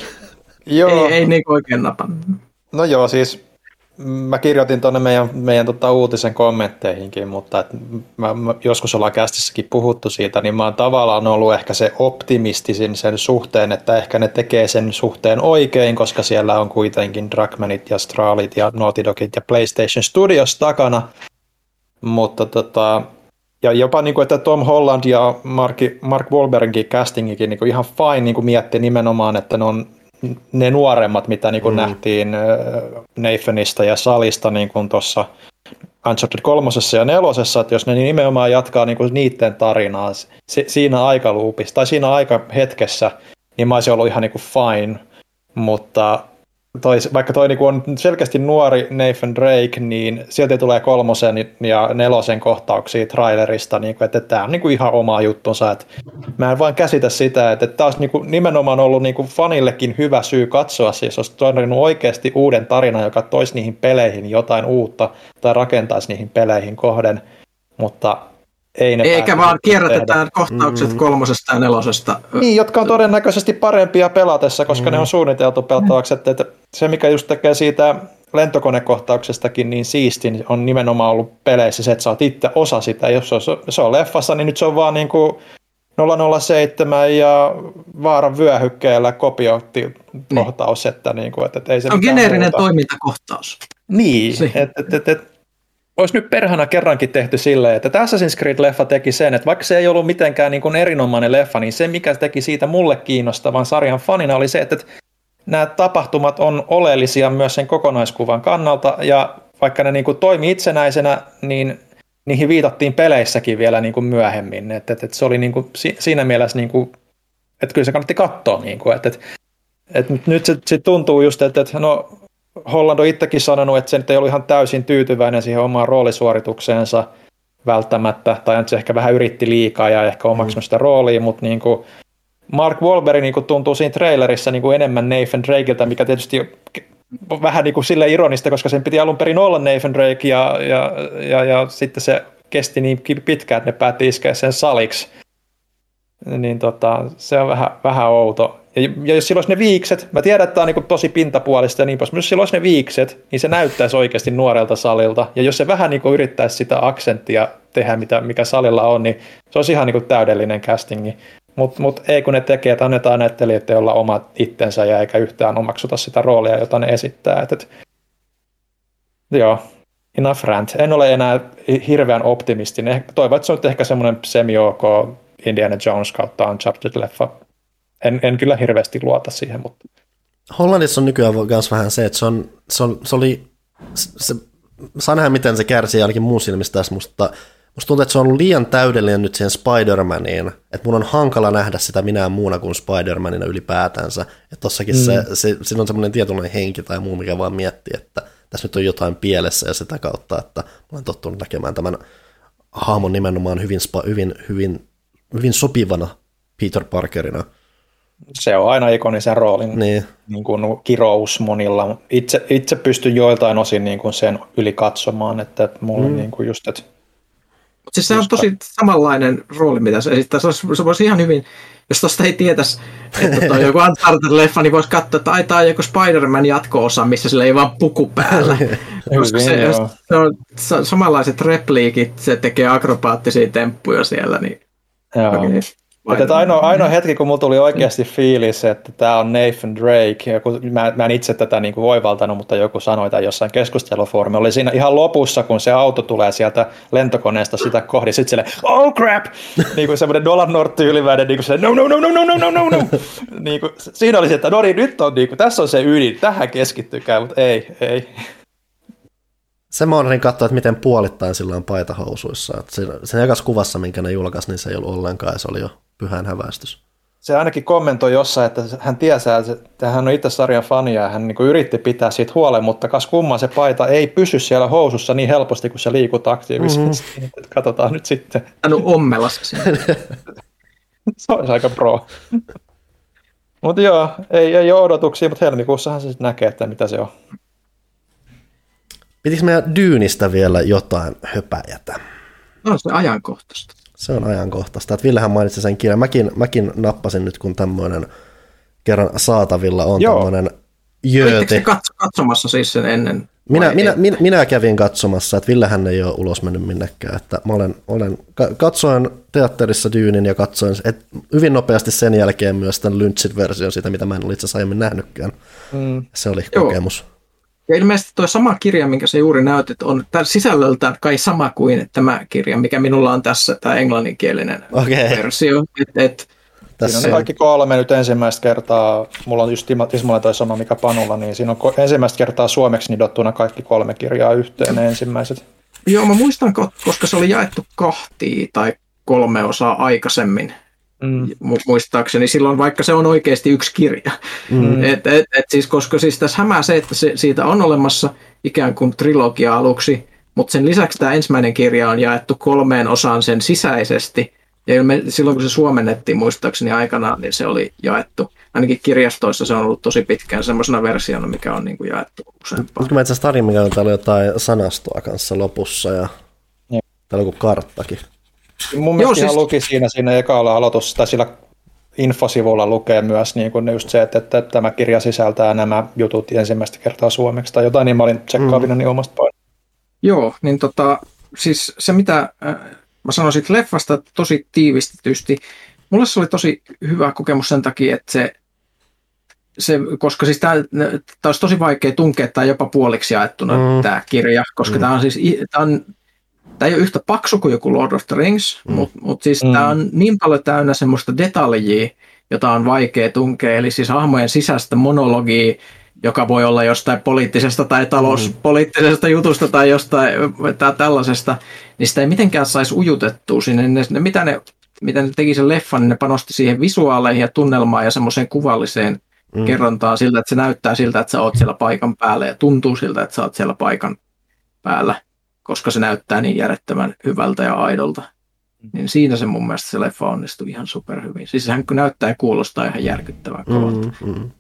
[SPEAKER 4] joo. Ei, ei niin oikein napannut.
[SPEAKER 2] No joo, siis mä kirjoitin tuonne meidän, meidän tota, uutisen kommentteihinkin, mutta et mä, mä, joskus ollaan kästissäkin puhuttu siitä, niin mä oon tavallaan ollut ehkä se optimistisin sen suhteen, että ehkä ne tekee sen suhteen oikein, koska siellä on kuitenkin Dragmanit ja Stralit ja Naughty Dogit ja PlayStation Studios takana, mutta tota, ja jopa niin kuin, että Tom Holland ja Mark, Mark Wahlbergin castingikin niin kuin ihan fine niin kuin mietti nimenomaan, että ne on ne nuoremmat, mitä niin kuin mm. nähtiin Nathanista ja Salista niin kuin tuossa Uncharted kolmosessa ja nelosessa, että jos ne nimenomaan jatkaa niin kuin niiden tarinaa si- siinä aikaluupissa tai siinä aikahetkessä, niin mä olisin ollut ihan niin kuin fine, mutta toi, vaikka toi niinku on selkeästi nuori Nathan Drake, niin silti tulee kolmosen ja nelosen kohtauksia trailerista, niinku, että tämä on niinku ihan oma juttunsa. Et mä en vain käsitä sitä, että tämä olisi niinku nimenomaan ollut niinku fanillekin hyvä syy katsoa, siis olisi tarvinnut oikeasti uuden tarinan, joka toisi niihin peleihin jotain uutta tai rakentaisi niihin peleihin kohden, mutta ei ne
[SPEAKER 4] Eikä vaan kierrätetään tehdä. kohtaukset mm-hmm. kolmosesta ja nelosesta.
[SPEAKER 2] Niin, jotka on todennäköisesti parempia pelatessa, koska mm-hmm. ne on suunniteltu pelataavaksi. Että, että se, mikä just tekee siitä lentokonekohtauksestakin niin siistin, on nimenomaan ollut peleissä se, että sä oot itse osa sitä. Jos se on, se on leffassa, niin nyt se on vaan niin kuin 007 ja vaaran vyöhykkeellä kopiointikohtaus. Niin. Että, niin kuin, että, että ei se
[SPEAKER 4] on geneerinen muuta. toimintakohtaus.
[SPEAKER 2] Niin, että et, et, et, olisi nyt perhana kerrankin tehty silleen, että Assassin's Creed-leffa teki sen, että vaikka se ei ollut mitenkään niin kuin erinomainen leffa, niin se mikä teki siitä mulle kiinnostavan sarjan fanina oli se, että nämä tapahtumat on oleellisia myös sen kokonaiskuvan kannalta, ja vaikka ne niin kuin toimi itsenäisenä, niin niihin viitattiin peleissäkin vielä niin kuin myöhemmin, että, että, että se oli niin kuin, siinä mielessä, niin kuin, että kyllä se kannatti katsoa, niin kuin, että, että, että nyt se, se tuntuu just, että, että no Holland on itsekin sanonut, että se nyt ei ollut ihan täysin tyytyväinen siihen omaan roolisuoritukseensa välttämättä, tai se ehkä vähän yritti liikaa ja ehkä omaksunut mm. sitä roolia, mutta niin kuin Mark Wahlberg niin kuin tuntuu siinä trailerissa niin kuin enemmän Nathan Drakeilta, mikä tietysti on vähän niin kuin sille ironista, koska sen piti alun perin olla Nathan Drake ja, ja, ja, ja sitten se kesti niin pitkään, että ne päätti iskeä sen saliksi. Niin tota, se on vähän, vähän outo, Ja, ja jos sillä olisi ne viikset, mä tiedän, että tämä on niin tosi pintapuolista ja niin pois, mutta jos sillä olisi ne viikset, niin se näyttäisi oikeasti nuorelta salilta. Ja jos se vähän niin yrittäisi sitä aksenttia tehdä, mitä, mikä salilla on, niin se olisi ihan niin täydellinen castingi. Mutta mut ei kun ne tekee, että annetaan näyttelijöiden olla omat itsensä ja eikä yhtään omaksuta sitä roolia, jota ne esittää. Et, et, joo, enough rant. En ole enää hirveän optimistinen. Toivon, että se on ehkä semmoinen semi-ok Indiana Jones kautta Uncharted-leffa. En, en kyllä hirveästi luota siihen, mutta...
[SPEAKER 1] Hollannissa on nykyään myös vähän se, että se, on, se, on, se oli... Se, saa nähdä, miten se kärsii ainakin muun silmistä tässä, mutta musta tuntuu, että se on ollut liian täydellinen nyt siihen Spider-Maniin, että mun on hankala nähdä sitä minä muuna kuin Spider-Manina ylipäätänsä. Että tossakin mm. se, se, siinä on semmoinen tietynlainen henki tai muu, mikä vaan miettii, että tässä nyt on jotain pielessä ja sitä kautta, että mä olen tottunut näkemään tämän hahmon nimenomaan hyvin, hyvin, hyvin, hyvin sopivana Peter Parkerina.
[SPEAKER 2] Se on aina ikonisen roolin niin. Niin kuin kirous monilla. Itse, itse pystyn joiltain osin niin kuin sen yli katsomaan, että mulla mm. niin kuin just, että
[SPEAKER 4] Siis se on tosi samanlainen rooli, mitä se esittää. Se, olisi, se voisi ihan hyvin, jos tuosta ei tietäisi, että tuo joku Uncharted-leffa, niin voisi katsoa, että ai, joku Spider-Man jatko-osa, missä sillä ei vaan puku päällä. Koska se, se, on, se on samanlaiset repliikit, se tekee akrobaattisia temppuja siellä, niin
[SPEAKER 2] Joo. Okay. Että ainoa, ainoa hetki, kun mulla tuli oikeasti fiilis, että tämä on Nathan Drake, ja kun mä, mä en itse tätä niin kuin oivaltanut, mutta joku sanoi tämän jossain keskustelufoorumilla, oli siinä ihan lopussa, kun se auto tulee sieltä lentokoneesta sitä kohdi, sitten silleen, oh crap, niin kuin semmoinen Nolan North yliväinen, niin kuin se, no, no, no, no, no, no, no, no, no. niin kuin, siinä oli se, että no niin, nyt on, niin kuin, tässä on se ydin, tähän keskittykää, mutta ei, ei.
[SPEAKER 1] Se mä olin katsoa, että miten puolittain sillä on paitahousuissa. Että sen, sen ekas kuvassa, minkä ne julkaisi, niin se ei ollut ollenkaan, se oli jo pyhän häväistys.
[SPEAKER 2] Se ainakin kommentoi jossain, että hän tiesää, että hän on itse sarjan fani ja hän niin yritti pitää siitä huolen, mutta kas kumman se paita ei pysy siellä housussa niin helposti, kun se liikut aktiivisesti. Mm-hmm. Katsotaan nyt sitten.
[SPEAKER 4] Hän on ommelassa
[SPEAKER 2] Se olisi aika pro. mutta joo, ei, ei ole odotuksia, mutta helmikuussahan se sitten näkee, että mitä se on.
[SPEAKER 1] Pitikö meidän Dyynistä vielä jotain höpäjätä?
[SPEAKER 4] No se ajankohtaista.
[SPEAKER 1] Se on ajankohtaista. Että Villehän mainitsi sen kirjan. Mäkin, mäkin nappasin nyt, kun tämmöinen kerran saatavilla on Joo. tämmöinen jööti.
[SPEAKER 4] katso, katsomassa siis sen ennen?
[SPEAKER 1] Minä, minä, minä, minä, kävin katsomassa, että Villehän ei ole ulos mennyt minnekään. Että mä olen, olen, katsoin teatterissa Dyynin ja katsoin että hyvin nopeasti sen jälkeen myös tämän Lynchin version siitä, mitä mä en ole itse asiassa aiemmin nähnytkään. Mm. Se oli Joo. kokemus.
[SPEAKER 4] Ja ilmeisesti tuo sama kirja, minkä se juuri näytit, on sisällöltään kai sama kuin tämä kirja, mikä minulla on tässä, tämä englanninkielinen okay. versio. Et, et,
[SPEAKER 2] tässä siinä on kaikki kolme nyt ensimmäistä kertaa, mulla on just Tismalla toi sama mikä Panulla, niin siinä on ensimmäistä kertaa suomeksi nidottuna kaikki kolme kirjaa yhteen ne ensimmäiset.
[SPEAKER 4] Joo, mä muistan, koska se oli jaettu kahtiin tai kolme osaa aikaisemmin, Mm. muistaakseni silloin, vaikka se on oikeasti yksi kirja. Mm. Et, et, et siis, koska siis tässä hämää se, että se, siitä on olemassa ikään kuin trilogia aluksi, mutta sen lisäksi tämä ensimmäinen kirja on jaettu kolmeen osaan sen sisäisesti. Ja silloin kun se suomennettiin muistaakseni aikanaan, niin se oli jaettu. Ainakin kirjastoissa se on ollut tosi pitkään semmoisena versiona, mikä on niin kuin jaettu useampaan.
[SPEAKER 1] Nyt mä itse asiassa mikä on täällä jotain sanastoa kanssa lopussa ja, ja. täällä on joku karttakin.
[SPEAKER 2] Mun mielestä Joo, siis... luki siinä, siinä ekalla aloitus, tai sillä infosivulla lukee myös niin kuin just se, että, että, tämä kirja sisältää nämä jutut ensimmäistä kertaa suomeksi tai jotain, niin mä olin tsekkaavina mm. niin omasta painoa.
[SPEAKER 4] Joo, niin tota, siis se mitä äh, mä sanoisin leffasta tosi tiivistetysti, mulle se oli tosi hyvä kokemus sen takia, että se, se koska siis tämä olisi tosi vaikea tunkea tai jopa puoliksi jaettuna mm. tämä kirja, koska mm. tämä on siis tämä on tämä ei ole yhtä paksu kuin joku Lord of the Rings, mm. mutta mut siis mm. tämä on niin paljon täynnä semmoista detaljia, jota on vaikea tunkea, eli siis hahmojen sisäistä monologia, joka voi olla jostain poliittisesta tai talouspoliittisesta mm. jutusta tai jostain tai tällaisesta, niin sitä ei mitenkään saisi ujutettua sinne. Ne, ne, mitä, ne, mitä ne teki sen leffan, niin ne panosti siihen visuaaleihin ja tunnelmaan ja semmoiseen kuvalliseen mm. kerrontaan siltä, että se näyttää siltä, että sä oot siellä paikan päällä ja tuntuu siltä, että sä oot siellä paikan päällä koska se näyttää niin järjettömän hyvältä ja aidolta. Mm. Niin siinä se mun mielestä se leffa onnistui ihan superhyvin. Siis sehän näyttää ja kuulostaa ihan järkyttävän kovalta. Mm, mm.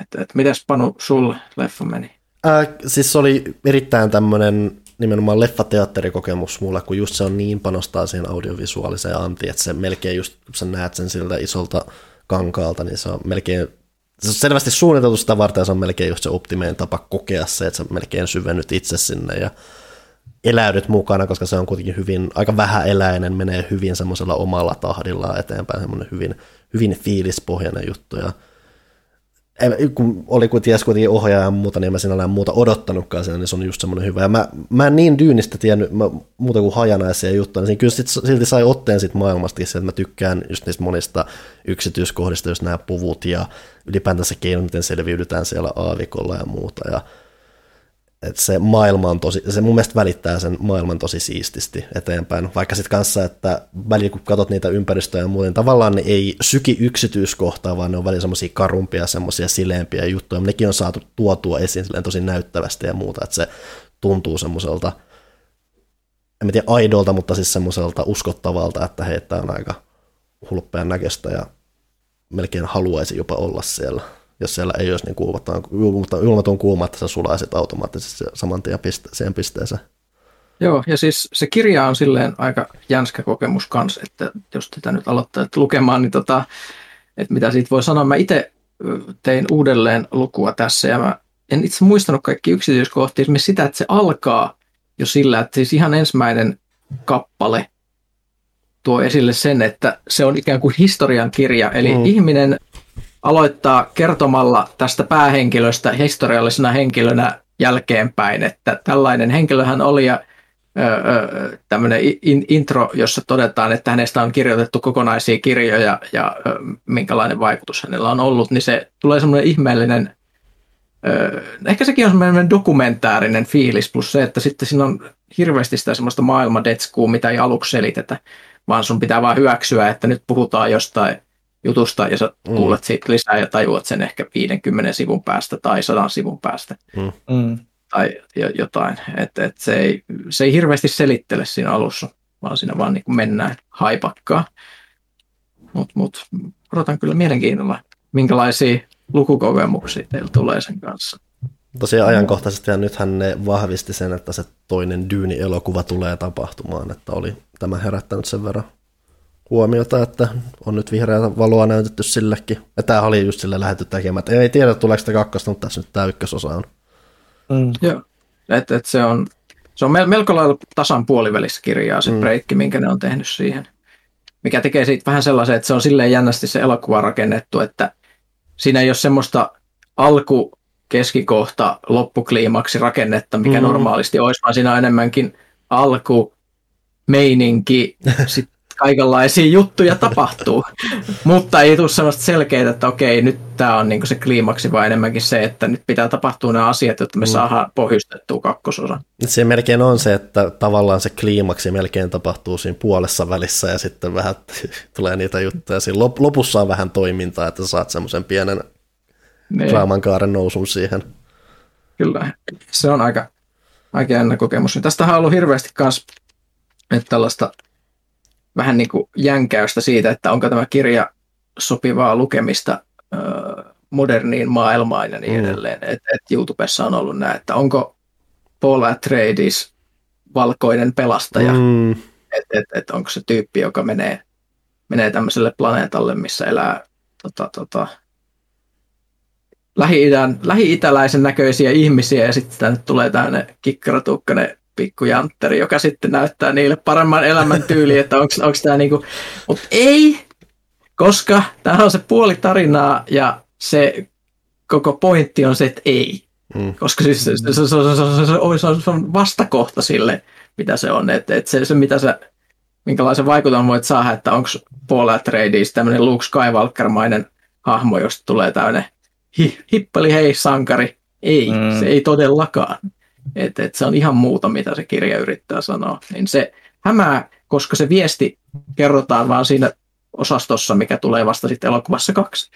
[SPEAKER 4] Et, et, mitäs Panu sulle leffa meni?
[SPEAKER 1] Äh, siis se oli erittäin tämmöinen nimenomaan leffateatterikokemus mulle, kun just se on niin panostaa siihen audiovisuaaliseen antiin, että se melkein just, kun sä näet sen siltä isolta kankaalta, niin se on melkein se on selvästi suunniteltu sitä varten ja se on melkein just se optimeen tapa kokea se, että sä melkein syvennyt itse sinne ja eläydyt mukana, koska se on kuitenkin hyvin, aika vähäeläinen, menee hyvin semmoisella omalla tahdilla eteenpäin, semmoinen hyvin, hyvin fiilispohjainen juttu ja kun oli kun ties kuitenkin ohjaaja ja muuta, niin mä siinä muuta odottanutkaan siinä, niin se on just semmoinen hyvä. Ja mä, mä en niin dyynistä tiennyt mä, muuta kuin hajanaisia juttuja, niin kyllä sit, silti sai otteen sit maailmasta, että mä tykkään just niistä monista yksityiskohdista, jos nämä puvut ja ylipäätänsä keino, miten selviydytään siellä aavikolla ja muuta. Ja että se maailma on tosi, se mun mielestä välittää sen maailman tosi siististi eteenpäin, vaikka sitten kanssa, että välillä kun katsot niitä ympäristöjä ja muuten, tavallaan ne ei syki yksityiskohtaa, vaan ne on välillä semmoisia karumpia, semmoisia sileempiä juttuja, nekin on saatu tuotua esiin silleen tosi näyttävästi ja muuta, että se tuntuu semmoiselta, en tiedä aidolta, mutta siis semmoiselta uskottavalta, että hei, tämä on aika hulppean näköistä ja melkein haluaisi jopa olla siellä jos siellä ei olisi niin kuumaton, ilmaton kuuma, että sä sulaisit automaattisesti saman tien piste, siihen pisteeseen.
[SPEAKER 4] Joo, ja siis se kirja on silleen aika jänskä kokemus kanssa, että jos tätä nyt aloittaa lukemaan, niin tota, että mitä siitä voi sanoa. Mä itse tein uudelleen lukua tässä, ja mä en itse muistanut kaikki yksityiskohtia, esimerkiksi sitä, että se alkaa jo sillä, että siis ihan ensimmäinen kappale tuo esille sen, että se on ikään kuin historian kirja, eli mm. ihminen aloittaa kertomalla tästä päähenkilöstä historiallisena henkilönä jälkeenpäin, että tällainen henkilöhän oli ja tämmöinen intro, jossa todetaan, että hänestä on kirjoitettu kokonaisia kirjoja ja minkälainen vaikutus hänellä on ollut, niin se tulee semmoinen ihmeellinen, ehkä sekin on semmoinen dokumentaarinen fiilis, plus se, että sitten siinä on hirveästi sitä semmoista maailmadetskua, mitä ei aluksi selitetä, vaan sun pitää vaan hyväksyä, että nyt puhutaan jostain jutusta ja sä mm. kuulet siitä lisää ja tajuat sen ehkä 50 sivun päästä tai 100 sivun päästä. Mm. mm. Tai jotain. Et, et se, ei, se ei hirveästi selittele siinä alussa, vaan siinä vaan niin mennään haipakkaa. Mutta mut, odotan kyllä mielenkiinnolla, minkälaisia lukukokemuksia teillä tulee sen kanssa.
[SPEAKER 1] Tosiaan ajankohtaisesti ja nythän ne vahvisti sen, että se toinen Dyyni-elokuva tulee tapahtumaan, että oli tämä herättänyt sen verran huomiota, että on nyt vihreää valoa näytetty sillekin. Ja tämä oli just sille lähetty tekemään. Ei tiedä, tuleeko sitä kakkosta, mutta tässä nyt tämä ykkösosa on.
[SPEAKER 4] Mm. Joo, että et se on, se on melko lailla tasan puolivälissä kirjaa se mm. breikki, minkä ne on tehnyt siihen. Mikä tekee siitä vähän sellaisen, että se on silleen jännästi se elokuva rakennettu, että siinä ei ole semmoista alku, keskikohta, loppukliimaksi rakennetta, mikä mm. normaalisti olisi, vaan siinä on enemmänkin alku, meininki, sitten kaikenlaisia juttuja tapahtuu, mutta ei tule sellaista selkeää, että okei, nyt tämä on niinku se kliimaksi, vaan enemmänkin se, että nyt pitää tapahtua nämä asiat, jotta me mm. saadaan pohjustettua kakkososa.
[SPEAKER 1] Se melkein on se, että tavallaan se kliimaksi melkein tapahtuu siinä puolessa välissä ja sitten vähän tulee niitä juttuja. Siinä lopussa on vähän toimintaa, että saat semmoisen pienen niin. draaman kaaren nousun siihen.
[SPEAKER 4] Kyllä, se on aika, aika jännä kokemus. Tästä on ollut hirveästi myös että tällaista vähän niin kuin jänkäystä siitä, että onko tämä kirja sopivaa lukemista moderniin maailmaan ja niin mm. edelleen. Et, et YouTubessa on ollut näin, että onko Paul Atreides valkoinen pelastaja, mm. että et, et onko se tyyppi, joka menee, menee tämmöiselle planeetalle, missä elää tota, tota, lähi-idän, lähi-itäläisen näköisiä ihmisiä ja sitten tänne tulee tämmöinen kikkaratukkainen pikkujantteri, joka sitten näyttää niille paremman elämän tyyli, että onko tämä niinku, mutta ei, koska tämä on se puoli tarinaa ja se koko pointti on se, että ei. Mm. Koska siis se, se, se, se, se, se on vastakohta sille, mitä se on. Että et se, se, mitä sä, minkälaisen vaikutan voit saada, että onko Paul Atreides tämmöinen Luke Skywalker-mainen hahmo, josta tulee tämmöinen hi, hippeli hei sankari. Ei, mm. se ei todellakaan. Että et se on ihan muuta, mitä se kirja yrittää sanoa. Niin se hämää, koska se viesti kerrotaan vaan siinä osastossa, mikä tulee vasta sitten elokuvassa kaksi.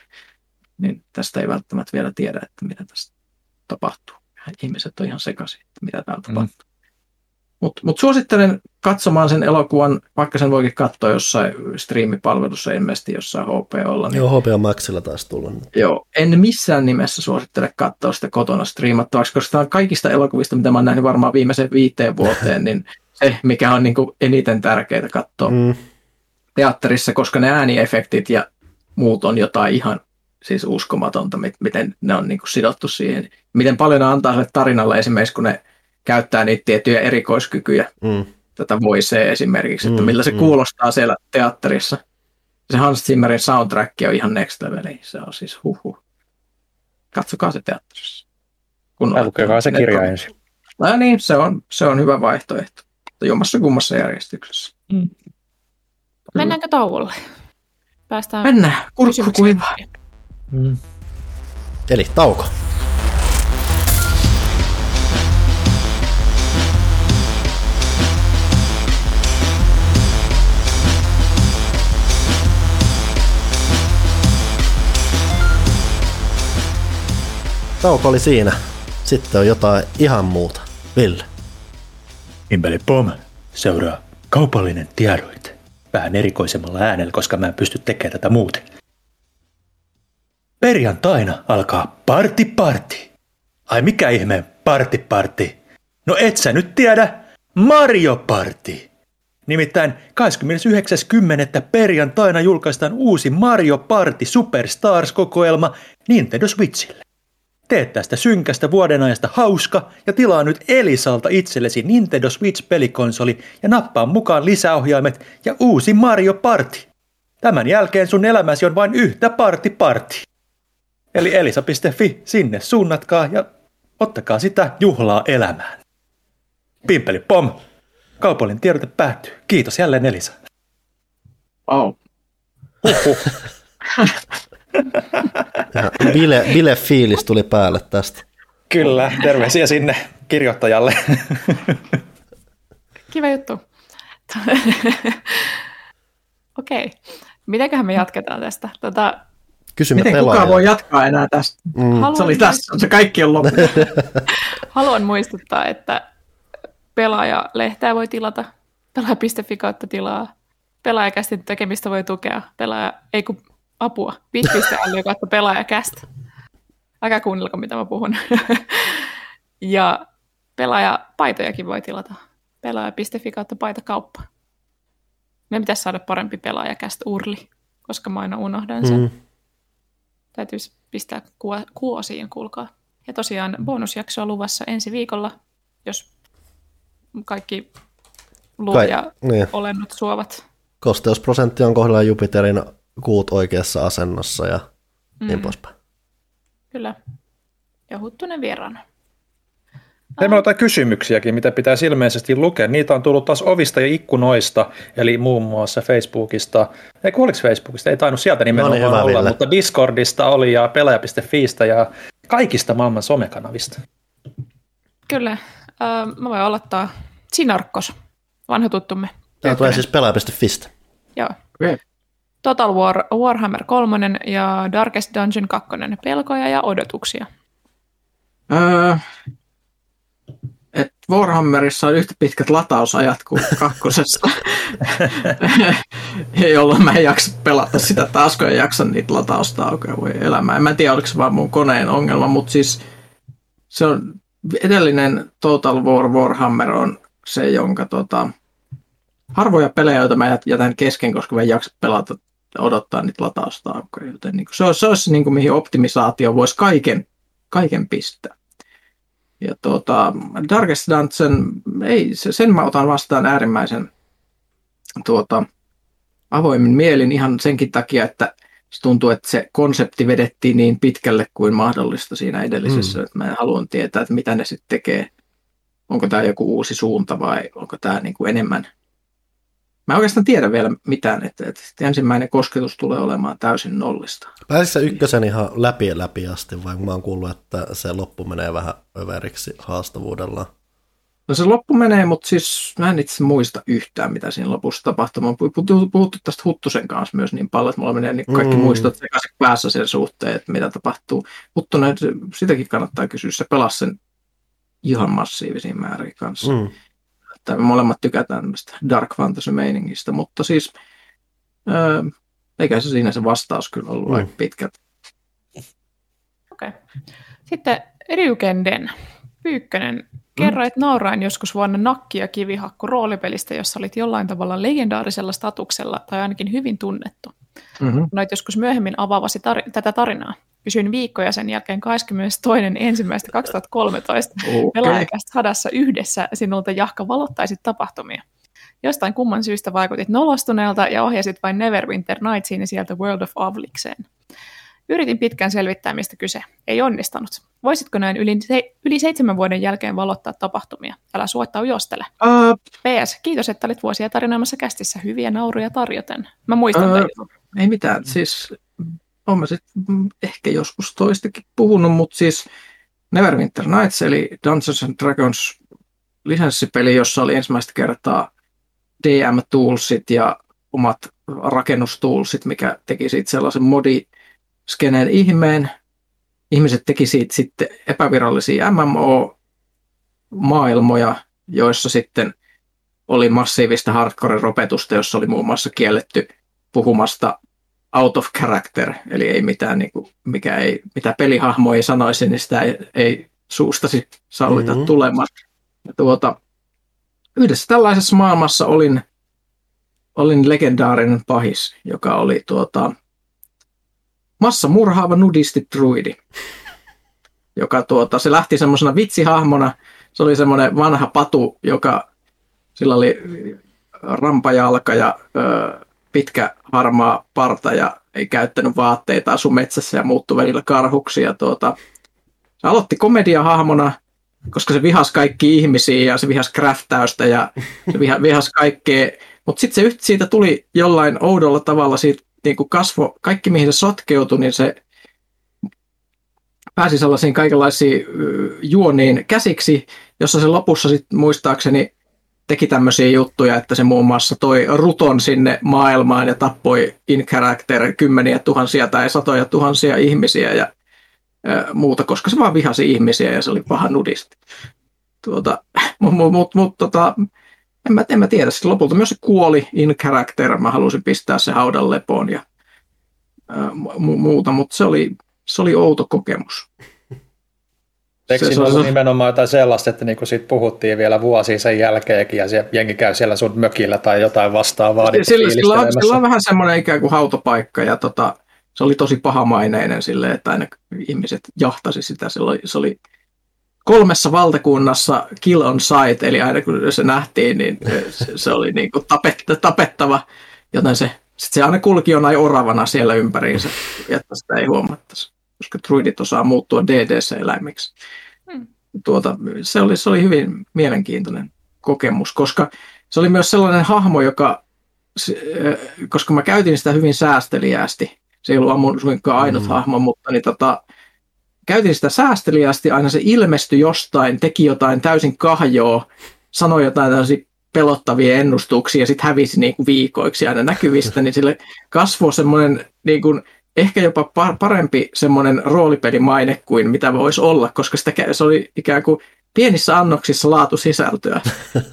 [SPEAKER 4] Niin tästä ei välttämättä vielä tiedä, että mitä tästä tapahtuu. Ihmiset on ihan sekaisin, että mitä täällä mm. Mutta mut suosittelen katsomaan sen elokuvan, vaikka sen voikin katsoa jossain striimipalvelussa, ilmeisesti jossain HPOlla.
[SPEAKER 1] Niin, Joo, HBO Maxilla taas tullut.
[SPEAKER 4] Joo, en missään nimessä suosittele katsoa sitä kotona striimattavaksi, koska tämä on kaikista elokuvista, mitä mä oon nähnyt varmaan viimeisen viiteen vuoteen, niin se, mikä on niin kuin eniten tärkeää katsoa mm. teatterissa, koska ne ääniefektit ja muut on jotain ihan siis uskomatonta, miten ne on niin kuin sidottu siihen. Miten paljon ne antaa sille tarinalle esimerkiksi, kun ne käyttää niitä tiettyjä erikoiskykyjä. Mm. Tätä voisee esimerkiksi, että mm, millä se mm. kuulostaa siellä teatterissa. Se Hans Zimmerin soundtrack on ihan next level. Se on siis huhu. Katsokaa se teatterissa.
[SPEAKER 5] Kun lukekaa se kirja on... ensin.
[SPEAKER 4] No niin, se on, se on hyvä vaihtoehto. Jommassa kummassa järjestyksessä. Mm.
[SPEAKER 3] Mennäänkö tauolle?
[SPEAKER 4] Päästään Mennään, kurkku kuivaa. Mm.
[SPEAKER 1] Eli tauko. Tauko oli siinä. Sitten on jotain ihan muuta. Ville.
[SPEAKER 5] Impeli Pom seuraa kaupallinen tiedoite. Vähän erikoisemmalla äänellä, koska mä en pysty tekemään tätä muuten. Perjantaina alkaa parti parti. Ai mikä ihme parti parti? No et sä nyt tiedä, Mario Party. Nimittäin 29.10. perjantaina julkaistaan uusi Mario Party Superstars-kokoelma Nintendo Switchille. Tee tästä synkästä vuodenajasta hauska ja tilaa nyt Elisalta itsellesi Nintendo Switch-pelikonsoli ja nappaa mukaan lisäohjaimet ja uusi Mario Party. Tämän jälkeen sun elämäsi on vain yhtä party party. Eli elisa.fi, sinne suunnatkaa ja ottakaa sitä juhlaa elämään. Pimpeli pom! Kaupallinen tiedote päättyy. Kiitos jälleen Elisa.
[SPEAKER 4] Wow.
[SPEAKER 1] bile, bile fiilis tuli päälle tästä.
[SPEAKER 2] Kyllä, terveisiä sinne kirjoittajalle.
[SPEAKER 3] Kiva juttu. Okei, okay. mitenköhän me jatketaan tästä? Tota,
[SPEAKER 4] Kysymme Miten pelaajia. kukaan voi jatkaa enää tästä? Mm. Se oli tässä, se kaikki on loppu.
[SPEAKER 3] Haluan muistuttaa, että pelaaja-lehteä voi tilata, pelaaja.fi kautta tilaa, pelaajakästin tekemistä voi tukea, pelaaja, ei kun apua, bit.ly kautta pelaajakästä. Älkää kuunnelko, mitä mä puhun. ja pelaajapaitojakin voi tilata, pelaaja.fi kautta paitakauppa. Me pitäisi saada parempi pelaajakästä urli, koska mä aina unohdan sen. Mm. Täytyisi pistää kuosiin, kuulkaa. Ja tosiaan bonusjaksoa luvassa ensi viikolla, jos kaikki luo Kai, ja niin. olennot suovat.
[SPEAKER 1] Kosteusprosentti on kohdalla Jupiterin kuut oikeassa asennossa ja mm. niin poispäin.
[SPEAKER 3] Kyllä. Ja Huttunen vieraana.
[SPEAKER 2] Meillä on jotain kysymyksiäkin, mitä pitää ilmeisesti lukea. Niitä on tullut taas ovista ja ikkunoista, eli muun muassa Facebookista. Ei oliko Facebookista? Ei tainnut sieltä nimenomaan no niin, olla, Ville. mutta Discordista oli ja pelaaja.fiistä ja kaikista maailman somekanavista.
[SPEAKER 3] Kyllä. Äh, mä voin aloittaa Sinarkos, vanha tuttumme.
[SPEAKER 1] Tämä tulee siis pelaaja.fistä.
[SPEAKER 3] Joo. Okay. Total War, Warhammer 3 ja Darkest Dungeon 2, pelkoja ja odotuksia.
[SPEAKER 4] Öö, et Warhammerissa on yhtä pitkät latausajat kuin kakkosessa, jolloin mä en jaksa pelata sitä taas, kun en jaksa niitä lataustaukoja voi elämään. En mä tiedä, oliko se vaan mun koneen ongelma, mutta siis se on edellinen Total War Warhammer on se, jonka tota, harvoja pelejä, joita mä jätän kesken, koska mä en jaksa pelata odottaa niitä lataustaukoja. Joten niin kuin, se olisi se, olisi, niin kuin, mihin optimisaatio voisi kaiken, kaiken pistää. Ja tuota, Darkest Dungeon, ei, sen mä otan vastaan äärimmäisen tuota, avoimin mielin ihan senkin takia, että se tuntuu, että se konsepti vedettiin niin pitkälle kuin mahdollista siinä edellisessä, mm. että mä haluan tietää, että mitä ne sitten tekee. Onko tämä joku uusi suunta vai onko tämä niin kuin enemmän Mä en oikeastaan tiedä vielä mitään, että, että ensimmäinen kosketus tulee olemaan täysin nollista.
[SPEAKER 1] Pääsitkö ykkösen ihan läpi ja läpi asti, vai mä oon kuullut, että se loppu menee vähän överiksi haastavuudella?
[SPEAKER 4] No se loppu menee, mutta siis mä en itse muista yhtään, mitä siinä lopussa tapahtui. Mä oon puhuttu tästä Huttusen kanssa myös niin paljon, että mulla menee niin kaikki mm. muistot sekaisin päässä sen suhteen, että mitä tapahtuu. Huttunen, sitäkin kannattaa kysyä, se pelasi sen ihan massiivisiin määrin kanssa. Mm että me molemmat tykätään tämmöistä dark fantasy-meiningistä, mutta siis ää, eikä se siinä se vastaus kyllä ollut mm. aika pitkät.
[SPEAKER 3] Okei. Okay. Sitten Ryukenden. Pyykkönen, kerroit mm. naurain joskus vuonna Nakki ja kivihakku roolipelistä, jossa olit jollain tavalla legendaarisella statuksella tai ainakin hyvin tunnettu. Mm-hmm. Noit joskus myöhemmin avaavasi tar- tätä tarinaa. Kysyin viikkoja sen jälkeen 22.1.2013 okay. pelaajakästä hadassa yhdessä sinulta Jahka valottaisit tapahtumia. Jostain kumman syystä vaikutit nolostuneelta ja ohjasit vain Neverwinter Nightsiin sieltä World of Avlikseen. Yritin pitkään selvittää, mistä kyse. Ei onnistanut. Voisitko näin yli, se, yli seitsemän vuoden jälkeen valottaa tapahtumia? Älä suotta ujostele. Uh, PS, kiitos, että olit vuosia tarinoimassa kästissä hyviä nauruja tarjoten. Mä muistan uh,
[SPEAKER 4] Ei mitään, siis olen mä sitten ehkä joskus toistakin puhunut, mutta siis Neverwinter Nights, eli Dungeons and Dragons lisenssipeli, jossa oli ensimmäistä kertaa DM-toolsit ja omat rakennustoolsit, mikä teki siitä sellaisen modi skeneen ihmeen. Ihmiset teki siitä sitten epävirallisia MMO-maailmoja, joissa sitten oli massiivista hardcore-ropetusta, jossa oli muun muassa kielletty puhumasta out of character, eli ei mitään, niin kuin, mikä ei, mitä pelihahmo ei sanoisi, niin sitä ei, ei suustasi sallita mm-hmm. tulemaan. Ja tuota, yhdessä tällaisessa maailmassa olin, olin legendaarinen pahis, joka oli tuota, massamurhaava nudisti druidi, joka tuota, se lähti semmoisena vitsihahmona, se oli semmoinen vanha patu, joka sillä oli rampajalka ja ö, pitkä harmaa parta ja ei käyttänyt vaatteita, asu metsässä ja muuttui välillä karhuksi. Ja tuota, se aloitti komediahahmona, koska se vihas kaikki ihmisiä ja se vihas kräftäystä ja se vihas kaikkea. Mutta sitten se siitä tuli jollain oudolla tavalla siitä niin kasvo, kaikki mihin se sotkeutui, niin se pääsi sellaisiin kaikenlaisiin juoniin käsiksi, jossa se lopussa sitten muistaakseni teki tämmöisiä juttuja, että se muun muassa toi ruton sinne maailmaan ja tappoi in character kymmeniä tuhansia tai satoja tuhansia ihmisiä ja ää, muuta, koska se vaan vihasi ihmisiä ja se oli paha nudisti. Tuota, mutta mut, mut, tota, en mä, en mä tiedä. Sitten lopulta myös se kuoli in character. Mä halusin pistää se haudan lepoon ja ää, mu- muuta, mutta se oli, se oli outo kokemus.
[SPEAKER 2] Eikö siinä ollut nimenomaan jotain sellaista, että niin siitä puhuttiin vielä vuosia sen jälkeenkin ja se jengi käy siellä sun mökillä tai jotain vastaavaa?
[SPEAKER 4] Niin sillä, sillä, on, sillä on vähän semmoinen ikään kuin hautopaikka ja tota, se oli tosi pahamaineinen sille, että aina ihmiset jahtasi sitä. Se oli, se oli kolmessa valtakunnassa kill on site, eli aina kun se nähtiin, niin se, se oli niin kuin tapetta, tapettava, joten se, sit se aina kulki jonain oravana siellä ympäriinsä, että sitä ei huomattaisi koska druidit osaa muuttua DDC-eläimiksi. Hmm. Tuota, se, oli, se oli hyvin mielenkiintoinen kokemus, koska se oli myös sellainen hahmo, joka, koska mä käytin sitä hyvin säästeliäästi, se ei ollut ammun suinkaan ainut hmm. hahmo, mutta niin tota, käytin sitä säästeliäästi, aina se ilmestyi jostain, teki jotain täysin kahjoa, sanoi jotain täysin pelottavia ennustuksia ja sitten hävisi niin kuin viikoiksi aina näkyvistä, niin sille kasvoi semmoinen niin kuin ehkä jopa parempi semmoinen roolipelimaine kuin mitä voisi olla, koska sitä, se oli ikään kuin pienissä annoksissa laatusisältöä,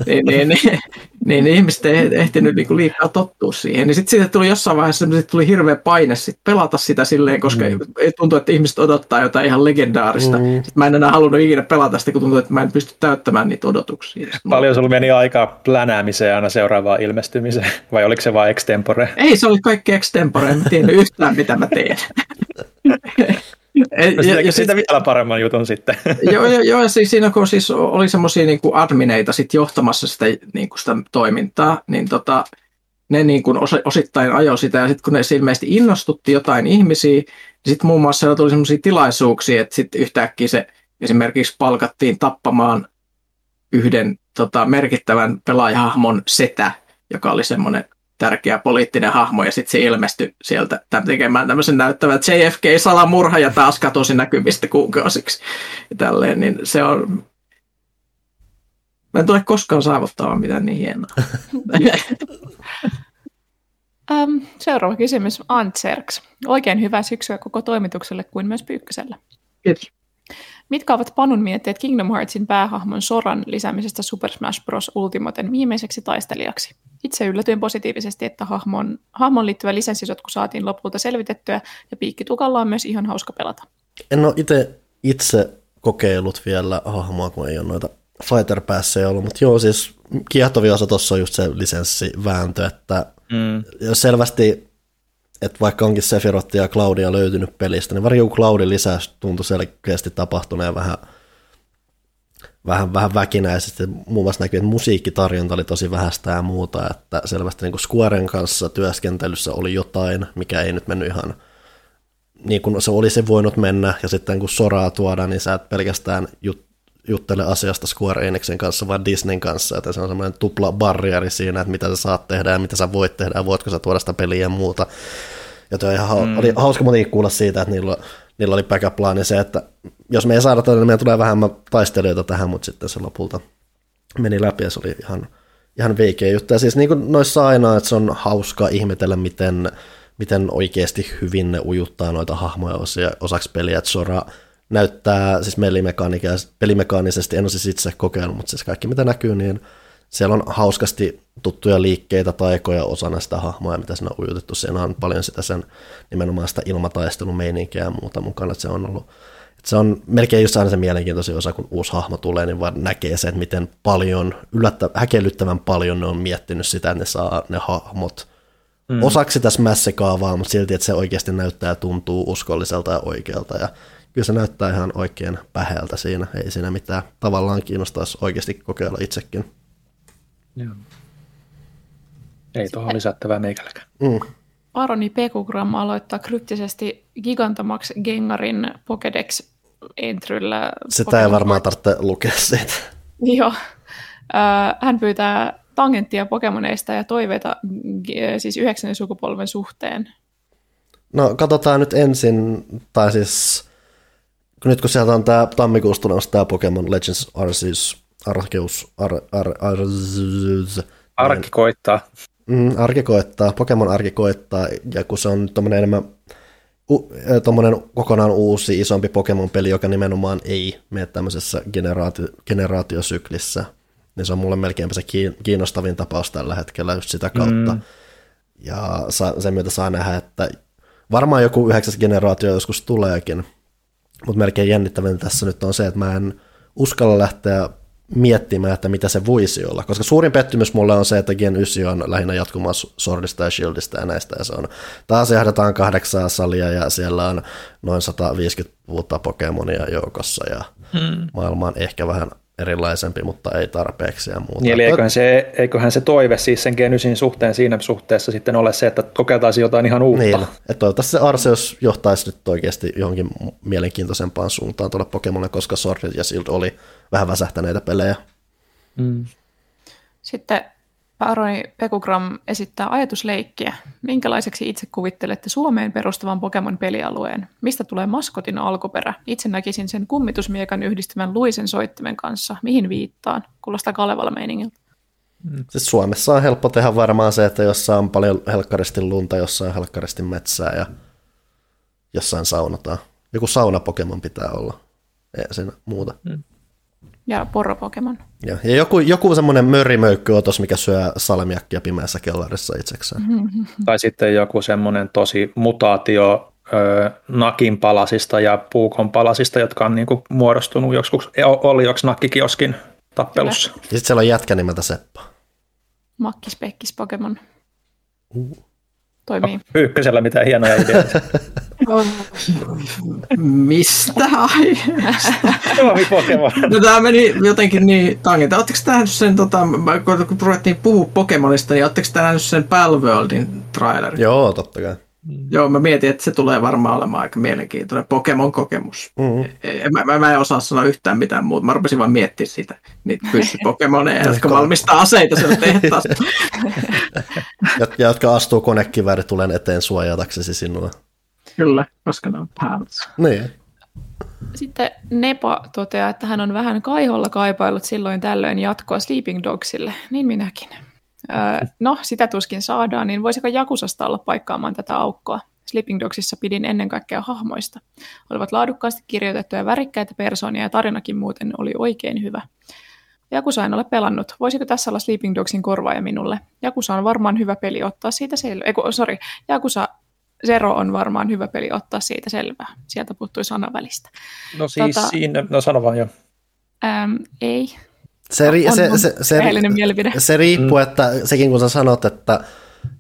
[SPEAKER 4] niin, niin, niin, niin, niin ihmiset ei ehtinyt niin liikaa tottua siihen. Niin sitten siitä tuli jossain vaiheessa tuli hirveä paine sit pelata sitä silleen, koska mm. tuntuu, että ihmiset odottaa jotain ihan legendaarista. Mm. Sitten mä en enää halunnut ikinä pelata sitä, kun tuntuu, että mä en pysty täyttämään niitä odotuksia.
[SPEAKER 2] Paljon sulla meni aikaa plänäämiseen aina seuraavaan ilmestymiseen, vai oliko se vain extempore?
[SPEAKER 4] Ei, se oli kaikki extempore, en tiedä yhtään mitä mä teen.
[SPEAKER 2] ja, ja siitä vielä paremman jutun sitten.
[SPEAKER 4] joo, joo, joo siis siinä kun siis oli semmoisia niin admineita sit johtamassa sitä, niin kuin sitä toimintaa, niin tota, ne niin kuin osittain ajoi sitä, ja sitten kun ne ilmeisesti innostutti jotain ihmisiä, niin sitten muun muassa siellä tuli semmoisia tilaisuuksia, että sitten yhtäkkiä se esimerkiksi palkattiin tappamaan yhden tota, merkittävän pelaajahahmon setä, joka oli semmoinen tärkeä poliittinen hahmo, ja sitten se ilmestyi sieltä tekemään tämmöisen näyttävän JFK-salamurha, ja taas katosi näkyvistä kuukausiksi. Ja tälleen, niin se on... Mä en tule koskaan saavuttamaan mitään niin hienoa.
[SPEAKER 3] um, seuraava kysymys Antserks. Oikein hyvää syksyä koko toimitukselle kuin myös Pyykköselle.
[SPEAKER 4] Kiitos.
[SPEAKER 3] Mitkä ovat Panun mietteet Kingdom Heartsin päähahmon Soran lisäämisestä Super Smash Bros. Ultimaten viimeiseksi taistelijaksi? Itse yllätyin positiivisesti, että hahmon, hahmon liittyvä lisenssisotku saatiin lopulta selvitettyä, ja piikkitukalla on myös ihan hauska pelata.
[SPEAKER 1] En ole itse, itse kokeillut vielä hahmoa, kun ei ole noita Fighter Passia ollut, mutta joo, siis kiehtovia osa tuossa on just se lisenssivääntö, että mm. selvästi että vaikka onkin Sephiroth ja Claudia löytynyt pelistä, niin varmaan Cloudin lisäys tuntui selkeästi tapahtuneen vähän, vähän, vähän väkinäisesti. Muun muassa näkyy, että musiikkitarjonta oli tosi vähäistä ja muuta, että selvästi niin kuin Squaren kanssa työskentelyssä oli jotain, mikä ei nyt mennyt ihan niin kuin se olisi voinut mennä, ja sitten kun soraa tuodaan, niin sä et pelkästään jut, juttele asiasta Square Enixin kanssa, vaan Disneyn kanssa, että se on semmoinen tupla barrieri siinä, että mitä sä saat tehdä ja mitä sä voit tehdä ja voitko sä tuoda sitä peliä ja muuta. Ja toi ihan mm. oli hauska muutenkin kuulla siitä, että niillä, niillä oli backup plani se, että jos me ei saada tätä, niin meidän tulee vähemmän taistelijoita tähän, mutta sitten se lopulta meni läpi ja se oli ihan, ihan veikeä juttu. Ja siis niin kuin noissa aina, että se on hauska ihmetellä, miten, miten oikeasti hyvin ne ujuttaa noita hahmoja osia, osaksi peliä, että Sora näyttää siis pelimekaanisesti, en ole siis itse kokeillut, mutta siis kaikki mitä näkyy, niin siellä on hauskasti tuttuja liikkeitä, taikoja osana sitä hahmoa, mitä siinä on ujutettu. Siinä on paljon sitä sen nimenomaan sitä ilmataistelumeininkiä ja muuta mukana, että se on ollut että se on melkein just aina se mielenkiintoisin osa, kun uusi hahmo tulee, niin vaan näkee se, että miten paljon, yllättä, häkellyttävän paljon ne on miettinyt sitä, että ne saa ne hahmot mm. osaksi tässä mässikaavaa, mutta silti, että se oikeasti näyttää ja tuntuu uskolliselta ja oikealta. Ja kyllä se näyttää ihan oikein päheältä siinä, ei siinä mitään. Tavallaan kiinnostaisi oikeasti kokeilla itsekin.
[SPEAKER 5] Joo. Ei tuohon lisättävää meikälläkään.
[SPEAKER 3] Mm. Aroni Pekugram aloittaa kryptisesti Gigantamax Gengarin Pokédex entryllä.
[SPEAKER 1] Sitä ei varmaan tarvitse lukea siitä.
[SPEAKER 3] Joo. Hän pyytää tangenttia Pokemoneista ja toiveita siis yhdeksän sukupolven suhteen.
[SPEAKER 1] No katsotaan nyt ensin, tai siis nyt kun sieltä on tämä tammikuussa tulossa tämä Pokemon Legends Arceus, Arceus, Ar, Ar, Ar,
[SPEAKER 2] Arki koittaa.
[SPEAKER 1] Mm, arki koittaa, Pokemon arki koittaa, ja kun se on tuommoinen enemmän tuommoinen kokonaan uusi, isompi Pokemon-peli, joka nimenomaan ei mene tämmöisessä generaatio, generaatiosyklissä, niin se on mulle melkeinpä se kiinnostavin tapaus tällä hetkellä just sitä kautta. Mm. Ja sen myötä saa nähdä, että varmaan joku yhdeksäs generaatio joskus tuleekin, mutta melkein jännittävän tässä nyt on se, että mä en uskalla lähteä miettimään, että mitä se voisi olla. Koska suurin pettymys mulle on se, että Gen 9 on lähinnä jatkumaan Swordista ja Shieldista ja näistä. Ja se on, taas jahdataan kahdeksaa salia ja siellä on noin 150 uutta Pokemonia joukossa ja hmm. maailma on ehkä vähän erilaisempi, mutta ei tarpeeksi ja muuta.
[SPEAKER 2] Niin, eli eiköhän se, eiköhän se toive siis sen Genysin suhteen siinä suhteessa sitten ole se, että kokeiltaisiin jotain ihan uutta. Niin,
[SPEAKER 1] että toivottavasti se Arceus johtaisi nyt oikeasti johonkin mielenkiintoisempaan suuntaan tuolla Pokemonille, koska Sword ja Shield oli vähän väsähtäneitä pelejä. Mm.
[SPEAKER 3] Sitten Paroni Pekugram esittää ajatusleikkiä. Minkälaiseksi itse kuvittelette Suomeen perustuvan Pokemon-pelialueen? Mistä tulee maskotin alkuperä? Itse näkisin sen kummitusmiekan yhdistävän luisen soittimen kanssa. Mihin viittaan? Kuulostaa Kalevala meiningiltä.
[SPEAKER 1] Siis Suomessa on helppo tehdä varmaan se, että jossain on paljon helkkaristi lunta, jossain on helkkaristi metsää ja jossain saunataan. Joku sauna-Pokemon pitää olla. Ei siinä muuta. Mm.
[SPEAKER 3] Ja porro-Pokemon.
[SPEAKER 1] Ja, ja joku, joku semmoinen otos, mikä syö salmiakkia pimeässä kellarissa itsekseen. Mm-hmm.
[SPEAKER 2] Tai sitten joku semmoinen tosi mutaatio ö, nakin palasista ja puukon palasista, jotka on niinku muodostunut joskus, e, oli joksi nakkikioskin tappelussa. Ja
[SPEAKER 1] sitten siellä on jätkä nimeltä Seppa.
[SPEAKER 3] Makkis Pekkis Pokemon. Uh toimii.
[SPEAKER 2] Ykkösellä mitään hienoja ideoita.
[SPEAKER 4] Mistä aiheesta? No tämä meni jotenkin niin tangenta. Oletteko nähnyt sen, tota, kun ruvettiin puhua Pokemonista, niin oletteko nähnyt sen Palworldin trailerin?
[SPEAKER 1] Joo, totta kai.
[SPEAKER 4] Joo, mä mietin, että se tulee varmaan olemaan aika mielenkiintoinen Pokemon-kokemus. Mm-hmm. Mä, mä, mä en osaa sanoa yhtään mitään muuta. Mä rupesin vaan miettimään sitä, niitä pyssypokemoneja, jotka valmistaa aseita siellä tehtaassa.
[SPEAKER 1] ja jotka astuu konekivääri tulen eteen suojataksesi sinua.
[SPEAKER 4] Kyllä, koska ne on pals.
[SPEAKER 1] Niin.
[SPEAKER 3] Sitten Nepa toteaa, että hän on vähän kaiholla kaipailut silloin tällöin jatkoa Sleeping Dogsille. Niin minäkin. No, sitä tuskin saadaan, niin voisiko Jakusasta olla paikkaamaan tätä aukkoa? Sleeping Dogsissa pidin ennen kaikkea hahmoista. Olivat laadukkaasti kirjoitettuja värikkäitä persoonia ja tarinakin muuten oli oikein hyvä. Jakusa en ole pelannut. Voisiko tässä olla Sleeping Dogsin korvaaja minulle? Jakusa on varmaan hyvä peli ottaa siitä selvää. Eiku, sorry, Jakusa Zero on varmaan hyvä peli ottaa siitä selvää. Sieltä puuttui sana välistä.
[SPEAKER 2] No siis tota, siinä, no sano vaan jo.
[SPEAKER 3] Ähm, ei,
[SPEAKER 1] se, ri, se, se, se, se, se riippuu, mm. että sekin kun sä sanot, että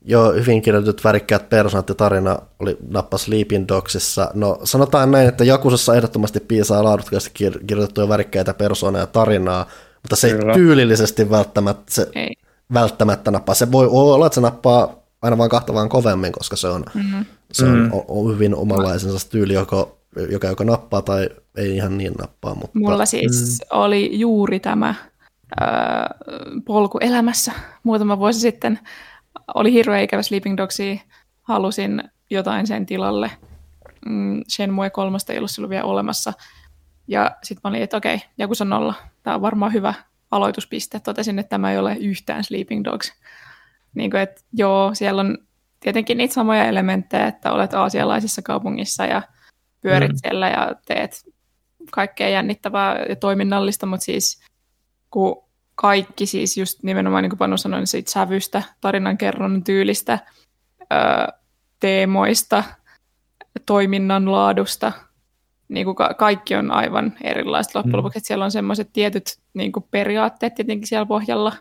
[SPEAKER 1] Joo, hyvin kirjoitetut värikkäät persoonat ja tarina oli nappa Sleeping Dogsissa. No sanotaan näin, että Jakusassa ehdottomasti piisaa laadukkaasti kirjoitettuja värikkäitä persoonia ja tarinaa, mutta se Kyllä. ei tyylillisesti välttämättä, se ei. välttämättä nappaa. Se voi olla, että se nappaa aina vaan kahta vaan kovemmin, koska se on, mm-hmm. se on, mm-hmm. on hyvin omanlaisensa tyyli, joko, joka, joka nappaa tai ei ihan niin nappaa. Mutta...
[SPEAKER 3] Mulla siis mm. oli juuri tämä polku elämässä muutama vuosi sitten. Oli hirveä ikävä Sleeping Dogsia. Halusin jotain sen tilalle. Mm, Shenmue 3 ei ollut silloin vielä olemassa. Ja sitten mä olin, että okei, joku on nolla. Tämä on varmaan hyvä aloituspiste. Totesin, että tämä ei ole yhtään Sleeping Dogs. Niin kuin, että joo, siellä on tietenkin niitä samoja elementtejä, että olet aasialaisessa kaupungissa ja pyörit mm. siellä ja teet kaikkea jännittävää ja toiminnallista, mutta siis kun kaikki siis just nimenomaan, niin kuin Panu sanoi, niin siitä sävystä, tarinankerronnan tyylistä, öö, teemoista, toiminnan laadusta, niin kuin ka- kaikki on aivan erilaista loppujen mm. lopuksi, että siellä on semmoiset tietyt niin kuin periaatteet tietenkin siellä pohjalla,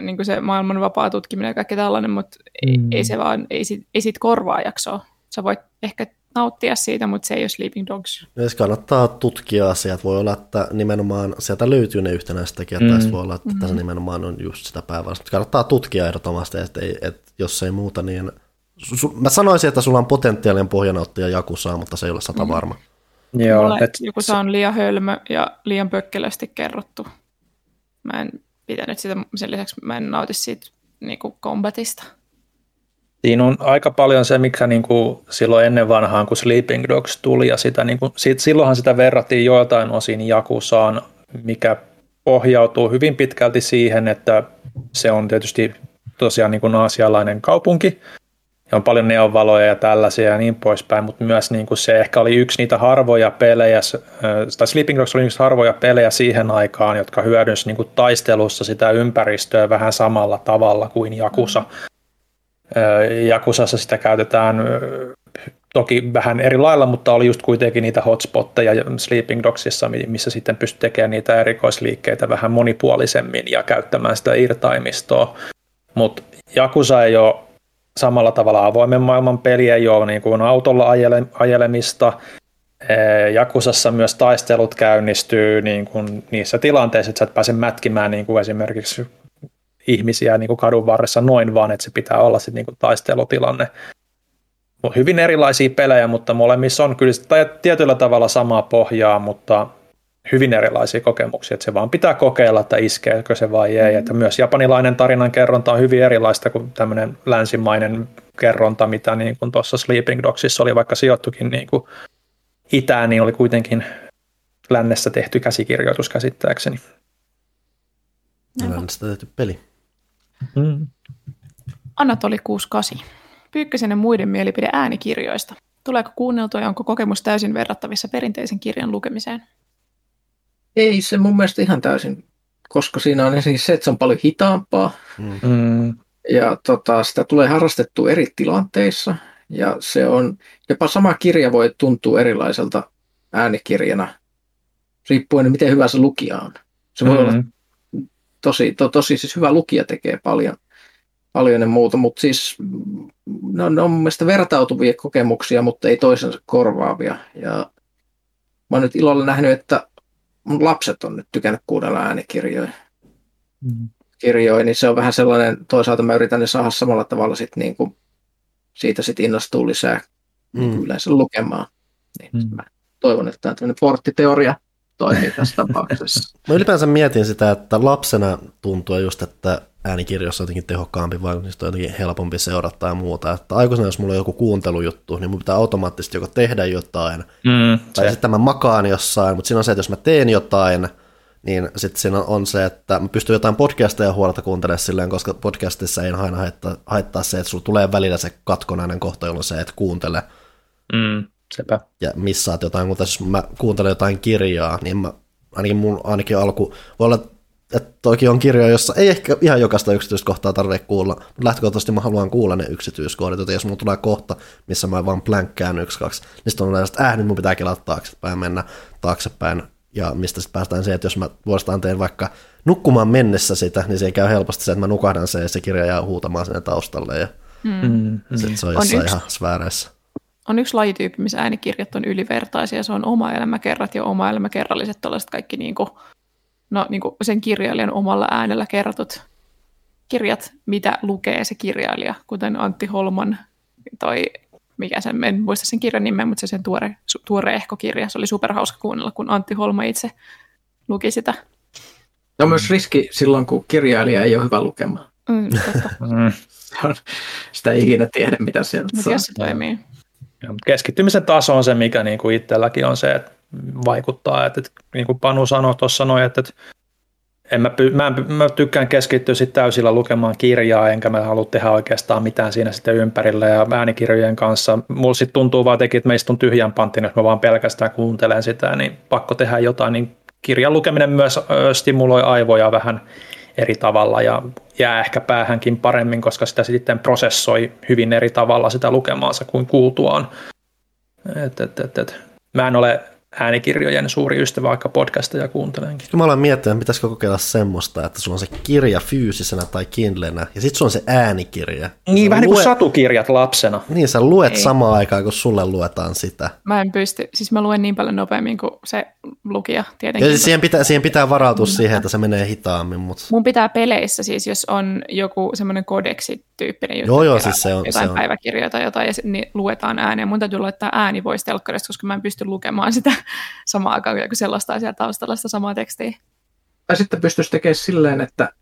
[SPEAKER 3] niin kuin se maailman vapaa tutkiminen ja kaikki tällainen, mutta mm. ei, ei se vaan, ei, sit, ei sit korvaa jaksoa. Sä voit ehkä nauttia siitä, mutta se ei ole Sleeping Dogs.
[SPEAKER 1] Jos kannattaa tutkia asiat. Voi olla, että nimenomaan sieltä löytyy ne yhtenäiset tekijät, mm. tai voi olla, että mm. tässä nimenomaan on just sitä päivää. Kannattaa tutkia ehdottomasti, että, ei, että jos ei muuta, niin... Mä sanoisin, että sulla on potentiaalinen pohjanauttaja Jakusaa, mutta se ei ole sata mm. varma.
[SPEAKER 3] Joo, Mulle et, joku se on liian hölmö ja liian pökkelösti kerrottu. Mä en pitänyt sitä, sen lisäksi mä en nauti siitä niin kuin kombatista.
[SPEAKER 2] Siinä on aika paljon se, mikä niin kuin silloin ennen vanhaan, kun Sleeping Dogs tuli, ja sitä, niin kuin, sit, silloinhan sitä verrattiin joiltain osin Jakusaan, mikä pohjautuu hyvin pitkälti siihen, että se on tietysti tosiaan niin kuin aasialainen kaupunki, ja on paljon neonvaloja ja tällaisia ja niin poispäin, mutta myös niin kuin se ehkä oli yksi niitä harvoja pelejä, tai Sleeping Dogs oli yksi harvoja pelejä siihen aikaan, jotka hyödynsi niin kuin taistelussa sitä ympäristöä vähän samalla tavalla kuin Jakusa. Mm. Jakusassa sitä käytetään toki vähän eri lailla, mutta oli just kuitenkin niitä hotspotteja Sleeping Dogsissa, missä sitten pystyi tekemään niitä erikoisliikkeitä vähän monipuolisemmin ja käyttämään sitä irtaimistoa. Mutta Jakusa ei ole samalla tavalla avoimen maailman peli, ei ole niin kuin autolla ajele, ajelemista. Jakusassa myös taistelut käynnistyy niin kuin niissä tilanteissa, että sä et pääse mätkimään niin kuin esimerkiksi ihmisiä niin kuin kadun varressa noin vaan, että se pitää olla sitten niin kuin taistelutilanne. Hyvin erilaisia pelejä, mutta molemmissa on kyllä tietyllä tavalla samaa pohjaa, mutta hyvin erilaisia kokemuksia, että se vaan pitää kokeilla, että iskeekö se vai ei. Mm. Että myös japanilainen tarinankerronta on hyvin erilaista kuin tämmöinen länsimainen kerronta, mitä niin kuin tuossa Sleeping Dogsissa oli, vaikka sijoittukin niin kuin itään, niin oli kuitenkin lännessä tehty käsikirjoitus käsittääkseni.
[SPEAKER 1] Lännestä tehty peli.
[SPEAKER 3] Mm. Anatoli 68. Pyykkösen ja muiden mielipide äänikirjoista. Tuleeko kuunneltua ja onko kokemus täysin verrattavissa perinteisen kirjan lukemiseen?
[SPEAKER 4] Ei se mun mielestä ihan täysin, koska siinä on siis se, että se on paljon hitaampaa. Mm. Ja tota, sitä tulee harrastettua eri tilanteissa. Ja se on, jopa sama kirja voi tuntua erilaiselta äänikirjana, riippuen miten hyvä se lukija on. Se voi mm. olla tosi, to, tosi siis hyvä lukija tekee paljon, paljon ja muuta, mutta siis ne on, ne on mun mielestä vertautuvia kokemuksia, mutta ei toisensa korvaavia. Ja mä oon nyt ilolla nähnyt, että mun lapset on nyt tykännyt kuunnella äänikirjoja. Mm. Kirjoja, niin se on vähän sellainen, toisaalta mä yritän ne saada samalla tavalla sit niin kuin, siitä sit innostuu lisää niin mm. niin yleensä lukemaan. Niin mm. mä toivon, että tämä on porttiteoria toimii tässä tapauksessa.
[SPEAKER 1] Mä ylipäänsä mietin sitä, että lapsena tuntuu just, että äänikirjoissa on jotenkin tehokkaampi, vai niistä on jotenkin helpompi seurata ja muuta. Että aikuisena, jos mulla on joku kuuntelujuttu, niin mun pitää automaattisesti joko tehdä jotain, mm, tai sitten mä makaan jossain, mutta siinä on se, että jos mä teen jotain, niin sitten siinä on se, että mä pystyn jotain podcasteja huolta kuuntelemaan silleen, koska podcastissa ei aina haittaa, haittaa se, että sulla tulee välillä se katkonainen kohta, jolloin se et kuuntele.
[SPEAKER 2] Mm. Sepä.
[SPEAKER 1] ja missaat jotain, mutta jos mä kuuntelen jotain kirjaa, niin mä, ainakin mun ainakin alku, voi olla, että toki on kirja, jossa ei ehkä ihan jokaista yksityiskohtaa tarvitse kuulla, mutta lähtökohtaisesti mä haluan kuulla ne yksityiskohdat, joten jos mulla tulee kohta, missä mä vaan plänkkään yksi, kaksi, niin sitten on näistä, äh, nyt mun pitää kelata taaksepäin, mennä taaksepäin, ja mistä sitten päästään siihen, että jos mä vuostaan teen vaikka nukkumaan mennessä sitä, niin se ei käy helposti se, että mä nukahdan se ja se kirja jää huutamaan sinne taustalle ja mm. mm. Sit se on, on jossain yksi, ihan sfääreissä.
[SPEAKER 3] On yksi lajityyppi, missä äänikirjat on ylivertaisia, se on oma elämäkerrat ja oma elämäkerralliset tällaiset kaikki niin kuin, no, niin kuin sen kirjailijan omalla äänellä kerrotut kirjat, mitä lukee se kirjailija, kuten Antti Holman toi mikä sen, en muista sen kirjan nimen, mutta se sen tuore, tuore ehkokirja. Se oli superhauska kuunnella, kun Antti Holma itse luki sitä.
[SPEAKER 4] Se on myös riski silloin, kun kirjailija ei ole hyvä lukemaan.
[SPEAKER 3] Mm,
[SPEAKER 4] mm. sitä ei ikinä tiedä, mitä sieltä
[SPEAKER 3] Mutta saa. se toimii.
[SPEAKER 2] Ja, keskittymisen taso on se, mikä niin kuin itselläkin on se, että vaikuttaa. Että, että niin kuin Panu sanoi tuossa noin, että, että en mä, mä, mä tykkään keskittyä sitten täysillä lukemaan kirjaa, enkä mä halua tehdä oikeastaan mitään siinä sitten ympärillä ja äänikirjojen kanssa. Mulla sitten tuntuu vaan teki, että meistä on tyhjän panttina, jos mä vaan pelkästään kuuntelen sitä, niin pakko tehdä jotain, niin kirjan lukeminen myös stimuloi aivoja vähän eri tavalla ja jää ehkä päähänkin paremmin, koska sitä sitten prosessoi hyvin eri tavalla sitä lukemaansa kuin kuultuaan. Et, et, et, et. Mä en ole äänikirjojen suuri ystävä, vaikka podcasteja kuuntelenkin.
[SPEAKER 1] Mä olen miettinyt, pitäisikö kokeilla semmoista, että sulla on se kirja fyysisenä tai kindlenä, ja sitten sulla on se äänikirja.
[SPEAKER 2] Niin, vähän niin kuin satukirjat lapsena.
[SPEAKER 1] Niin, sä luet Ei. samaan aikaan, kun sulle luetaan sitä.
[SPEAKER 3] Mä en pysty, siis mä luen niin paljon nopeammin kuin se lukija tietenkin.
[SPEAKER 1] Ja siis siihen pitää, siihen pitää varautua mm. siihen, että se menee hitaammin. Mutta...
[SPEAKER 3] Mun pitää peleissä siis, jos on joku semmoinen kodeksi-tyyppinen juttu,
[SPEAKER 1] joo, joo, siis se on,
[SPEAKER 3] jotain
[SPEAKER 1] se on.
[SPEAKER 3] päiväkirjoja tai jotain, ja niin luetaan ääneen. Mun täytyy laittaa ääni pois telkkarista, koska mä en pysty lukemaan sitä samaan aikaan, kun sellaista siellä taustalla sitä samaa tekstiä.
[SPEAKER 4] Tai sitten pystyisi tekemään silleen, että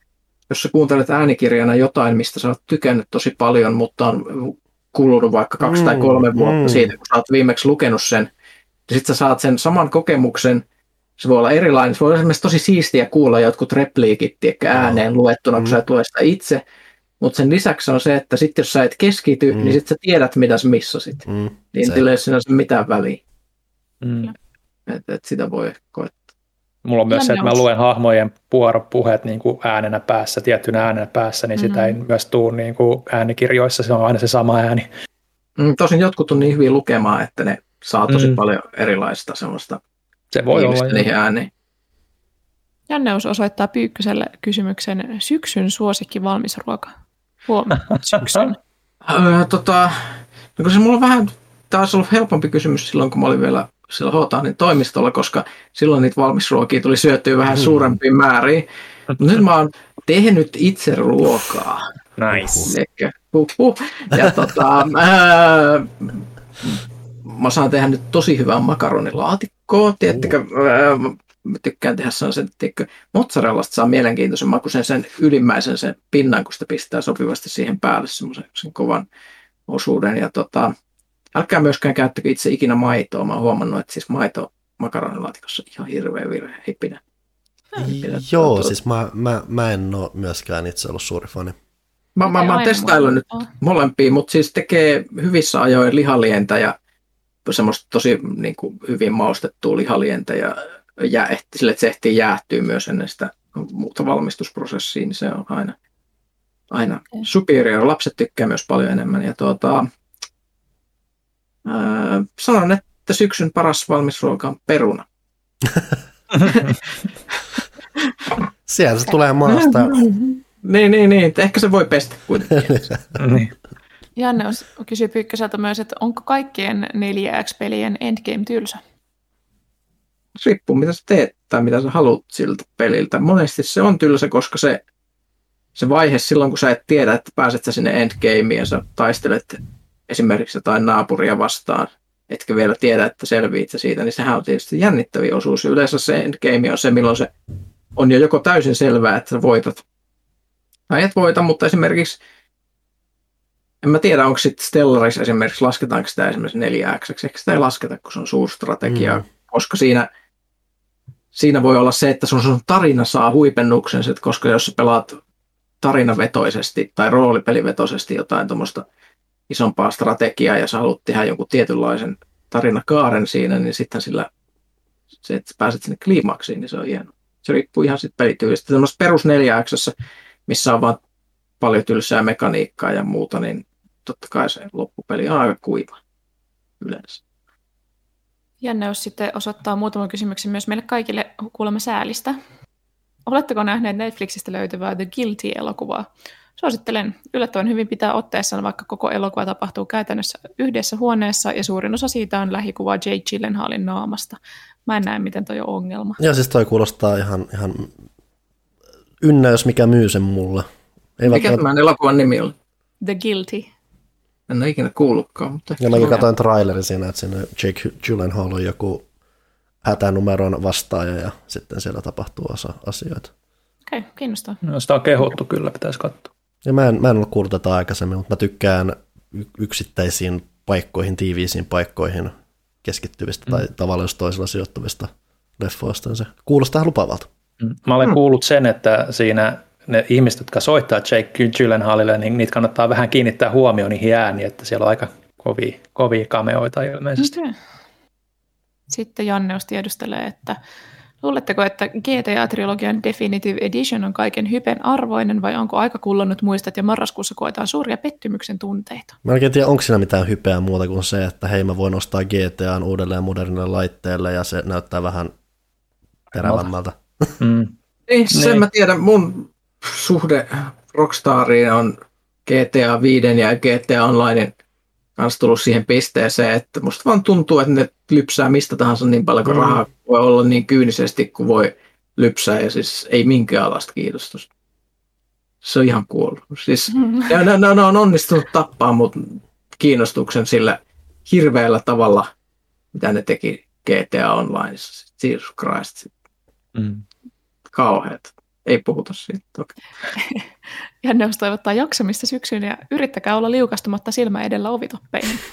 [SPEAKER 4] jos sä kuuntelet äänikirjana jotain, mistä sä oot tykännyt tosi paljon, mutta on kulunut vaikka kaksi mm, tai kolme vuotta mm. siitä, kun sä oot viimeksi lukenut sen, niin sitten sä saat sen saman kokemuksen, se voi olla erilainen, se voi olla esimerkiksi tosi siistiä kuulla jotkut repliikit tiedätkö, ääneen luettuna, kun mm. sä et lue sitä itse, mutta sen lisäksi on se, että sitten jos sä et keskity, mm. niin sitten sä tiedät, mitä sä missasit. Mm. Niin ei ole sinänsä mitään väliä. Mm että et sitä voi koettaa.
[SPEAKER 2] Mulla on myös se, että mä luen hahmojen puheet niin kuin äänenä päässä, tiettynä äänenä päässä, niin mm-hmm. sitä ei myös tule niin kuin äänikirjoissa, se on aina se sama ääni.
[SPEAKER 4] Mm, tosin jotkut on niin hyvin lukemaan, että ne saa tosi mm. paljon erilaista semmoista
[SPEAKER 2] se voi olla, niihin
[SPEAKER 4] ääniin.
[SPEAKER 3] Janneus osoittaa Pyykkyselle kysymyksen syksyn suosikki valmis ruoka. Huomenna syksyn.
[SPEAKER 4] öö, tota, no se mulla on vähän taas ollut helpompi kysymys silloin, kun mä olin vielä sillä Hotanin toimistolla, koska silloin niitä valmisruokia tuli syöttyä vähän mm. suurempiin määriin. Mutta nyt mä oon tehnyt itse ruokaa.
[SPEAKER 2] Nice.
[SPEAKER 4] Huh, huh. Ja tota, ää, mä saan tehdä nyt tosi hyvää makaronilaatikkoa. Tiedättekö, ää, mä tykkään tehdä sellaisen, tiedätkö, mozzarellasta saa mielenkiintoisen makuisen sen ylimmäisen sen pinnan, kun sitä pistää sopivasti siihen päälle semmoisen sen kovan osuuden. Ja tota, Älkää myöskään käyttäkö itse ikinä maitoa. Mä oon huomannut, että siis maito makaronilaatikossa on ihan hirveä virhe. Ei pidä.
[SPEAKER 1] Ei pidä Joo, tuota. siis mä, mä, mä en ole myöskään itse ollut suuri fani.
[SPEAKER 4] Mä, mä, mä oon testaillut nyt molempia, mutta siis tekee hyvissä ajoin lihalientä ja semmoista tosi niin kuin, hyvin maustettua lihalientä ja jää, sille, että se ehtii jäähtyä myös ennen sitä muuta valmistusprosessia, niin se on aina, aina superior. Lapset tykkää myös paljon enemmän. Ja tuota, Öö, sanon, että syksyn paras valmisruoka on peruna.
[SPEAKER 1] Sieltä se tulee maasta.
[SPEAKER 4] niin, niin, niin. Ehkä se voi pestä kuitenkin. niin.
[SPEAKER 3] Janne kysyy Pyykköseltä myös, että onko kaikkien 4X-pelien endgame tylsä?
[SPEAKER 4] Riippuu mitä sä teet tai mitä sä haluat siltä peliltä. Monesti se on tylsä, koska se, se vaihe silloin, kun sä et tiedä, että pääset sä sinne endgameen ja sä taistelet esimerkiksi jotain naapuria vastaan, etkä vielä tiedä, että selviit siitä, niin sehän on tietysti jännittävä osuus. Yleensä se endgame on se, milloin se on jo joko täysin selvää, että sä voitat tai et voita, mutta esimerkiksi en mä tiedä, onko sitten Stellaris esimerkiksi, lasketaanko sitä esimerkiksi 4 x ehkä sitä ei lasketa, kun se on suurstrategia, mm. koska siinä, siinä voi olla se, että sun, sun tarina saa huipennuksen, koska jos sä pelaat tarinavetoisesti tai roolipelivetoisesti jotain tuommoista isompaa strategiaa ja sä haluat tehdä jonkun tietynlaisen tarinakaaren siinä, niin sitten sillä se, että pääset sinne kliimaksiin, niin se on hieno. Se riippuu ihan sitten pelityylistä. Tämmöistä perus 4 missä on vaan paljon tylsää mekaniikkaa ja muuta, niin totta kai se loppupeli on aika kuiva yleensä.
[SPEAKER 3] Janne, jos sitten osoittaa muutaman kysymyksen myös meille kaikille kuulemme säälistä. oletteko nähneet Netflixistä löytyvää The Guilty-elokuvaa? Suosittelen. Yllättävän hyvin pitää otteessaan, vaikka koko elokuva tapahtuu käytännössä yhdessä huoneessa ja suurin osa siitä on lähikuva Jake Gyllenhaalin naamasta. Mä en näe, miten toi on ongelma.
[SPEAKER 1] Ja siis toi kuulostaa ihan, ihan ynnäys, mikä myy sen mulle.
[SPEAKER 4] Ei mikä välttämättä... tämän elokuvan nimi oli?
[SPEAKER 3] The Guilty.
[SPEAKER 4] En ole ikinä kuullutkaan. Mutta
[SPEAKER 1] ja mäkin katsoin trailerin siinä, että siinä Jake Gyllenhaal on joku hätänumeron vastaaja ja sitten siellä tapahtuu osa asioita.
[SPEAKER 3] Okei, okay, kiinnostaa.
[SPEAKER 5] No, sitä on kehottu kyllä, pitäisi katsoa.
[SPEAKER 1] Ja mä en, mä en ole kuullut tätä aikaisemmin, mutta mä tykkään yksittäisiin paikkoihin, tiiviisiin paikkoihin keskittyvistä mm. tai tavallaan toisella sijoittuvista leffoista. Se kuulostaa lupavalta.
[SPEAKER 5] Mm. Mä olen mm. kuullut sen, että siinä ne ihmiset, jotka soittaa Jake Gyllenhaalille, niin niitä kannattaa vähän kiinnittää huomioon niihin ääniin, että siellä on aika kovia, kovia kameoita ilmeisesti. Okay.
[SPEAKER 3] Sitten Janneus tiedustelee, että luuletteko, että GTA-trilogian Definitive Edition on kaiken hypen arvoinen vai onko aika kullannut muistat ja marraskuussa koetaan suuria pettymyksen tunteita?
[SPEAKER 1] Mä en tiedä, onko siinä mitään hypeä muuta kuin se, että hei mä voin ostaa GTAn uudelleen modernille laitteelle ja se näyttää vähän terävämmältä.
[SPEAKER 4] Mm. Niin, sen niin. mä tiedän. Mun suhde Rockstariin on GTA 5 ja GTA Kanssa tullut siihen pisteeseen, että musta vaan tuntuu, että ne lypsää mistä tahansa niin paljon kuin mm. rahaa voi olla niin kyynisesti kuin voi lypsää ja siis ei minkäänlaista kiinnostusta. Se on ihan kuollut. Siis, mm. ja ne, ne, ne, on onnistunut tappaa mut kiinnostuksen sillä hirveällä tavalla, mitä ne teki GTA Onlineissa. Jesus Christ. Mm. Kauheat. Ei puhuta siitä. Okay.
[SPEAKER 3] Janne toivottaa jaksamista syksyyn ja yrittäkää olla liukastumatta silmä edellä ovitoppeihin.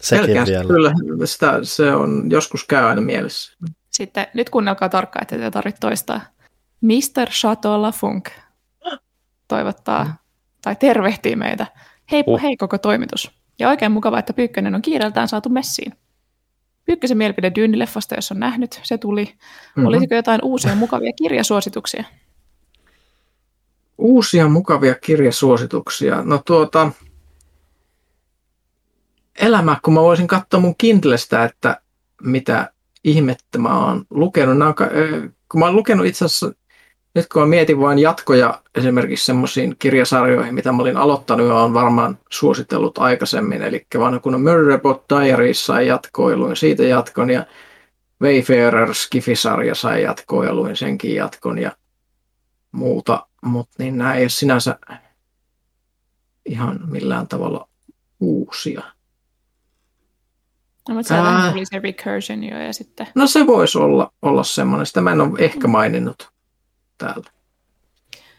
[SPEAKER 1] Sekin vielä.
[SPEAKER 4] Kyllä, sitä, se on joskus käy aina mielessä.
[SPEAKER 3] Sitten nyt kuunnelkaa tarkkaan, että te tarvitse toistaa. Mr. Chateau Lafunk toivottaa mm. tai tervehtii meitä. Hei, uh. hei koko toimitus. Ja oikein mukava, että Pyykkönen on kiireeltään saatu messiin. Pyykkösen mielipide Dyynileffasta, jos on nähnyt, se tuli. Mm-hmm. Olisiko jotain uusia mukavia kirjasuosituksia?
[SPEAKER 4] Uusia mukavia kirjasuosituksia? No tuota, elämä, kun mä voisin katsoa mun Kindlestä, että mitä ihmettä mä oon lukenut. Nämä, kun mä oon lukenut itse asiassa, nyt kun mä mietin vain jatkoja esimerkiksi semmoisiin kirjasarjoihin, mitä mä olin aloittanut ja on varmaan suositellut aikaisemmin, eli vanha kun Murderbot Diaries sai jatkoiluin, siitä jatkon ja Wayfarer Skifisarja sai jatkoiluin, senkin jatkon ja muuta, mutta niin nämä ei ole sinänsä ihan millään tavalla uusia.
[SPEAKER 3] No, mutta oli se recursion jo ja sitten...
[SPEAKER 4] No se voisi olla, olla semmoinen. Sitä mä en ole ehkä maininnut täällä.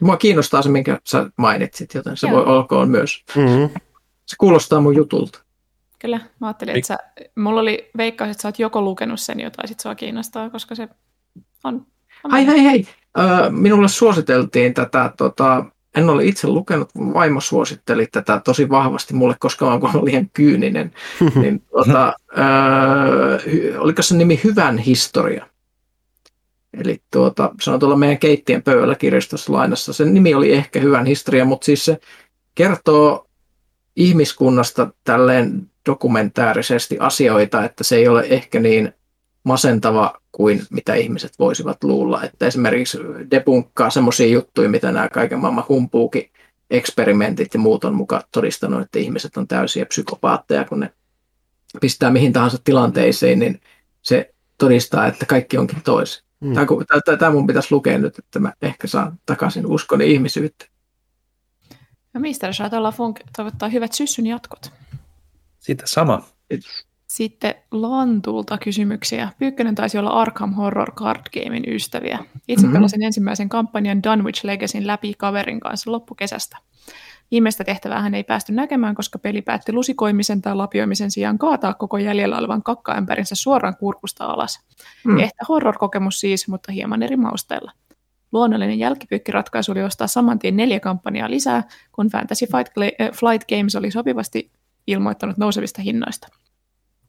[SPEAKER 4] Mua kiinnostaa se, minkä sä mainitsit, joten se Joo. voi olkoon myös. Mm-hmm. Se kuulostaa mun jutulta.
[SPEAKER 3] Kyllä, mä ajattelin, että sä, mulla oli veikkaus, että sä oot joko lukenut sen jotain, sit sua kiinnostaa, koska se on...
[SPEAKER 4] on hei, hei, hei! minulle suositeltiin tätä tota, en ole itse lukenut, vaimo suositteli tätä tosi vahvasti mulle, koska mä olen liian kyyninen. niin, tuota, äh, oliko se nimi Hyvän historia? Eli tuota, se on tuolla meidän keittien pöydällä kirjastossa lainassa. Sen nimi oli ehkä Hyvän historia, mutta siis se kertoo ihmiskunnasta tälleen dokumentaarisesti asioita, että se ei ole ehkä niin masentava kuin mitä ihmiset voisivat luulla. Että esimerkiksi debunkkaa semmoisia juttuja, mitä nämä kaiken maailman humpuukin eksperimentit ja muut on mukaan todistanut, että ihmiset on täysiä psykopaatteja, kun ne pistää mihin tahansa tilanteisiin, niin se todistaa, että kaikki onkin toisin. Mm. Tämä, mun pitäisi lukea nyt, että mä ehkä saan takaisin uskon ihmisyyttä.
[SPEAKER 3] Ja mistä Chateau Funk toivottaa hyvät syssyn jatkot.
[SPEAKER 5] Sitä sama.
[SPEAKER 3] Kiitos. Sitten Lantulta kysymyksiä. Pyykkönen taisi olla Arkham Horror Card Gamein ystäviä. Itse mm-hmm. pelasin ensimmäisen kampanjan Dunwich Legacyn läpi kaverin kanssa loppukesästä. Viimeistä tehtävää hän ei päästy näkemään, koska peli päätti lusikoimisen tai lapioimisen sijaan kaataa koko jäljellä olevan kakkaämpärinsä suoraan kurkusta alas. Mm. Ehtä horror-kokemus siis, mutta hieman eri mausteella. Luonnollinen jälkipyykkiratkaisu oli ostaa saman tien neljä kampanjaa lisää, kun Fantasy Flight Games oli sopivasti ilmoittanut nousevista hinnoista.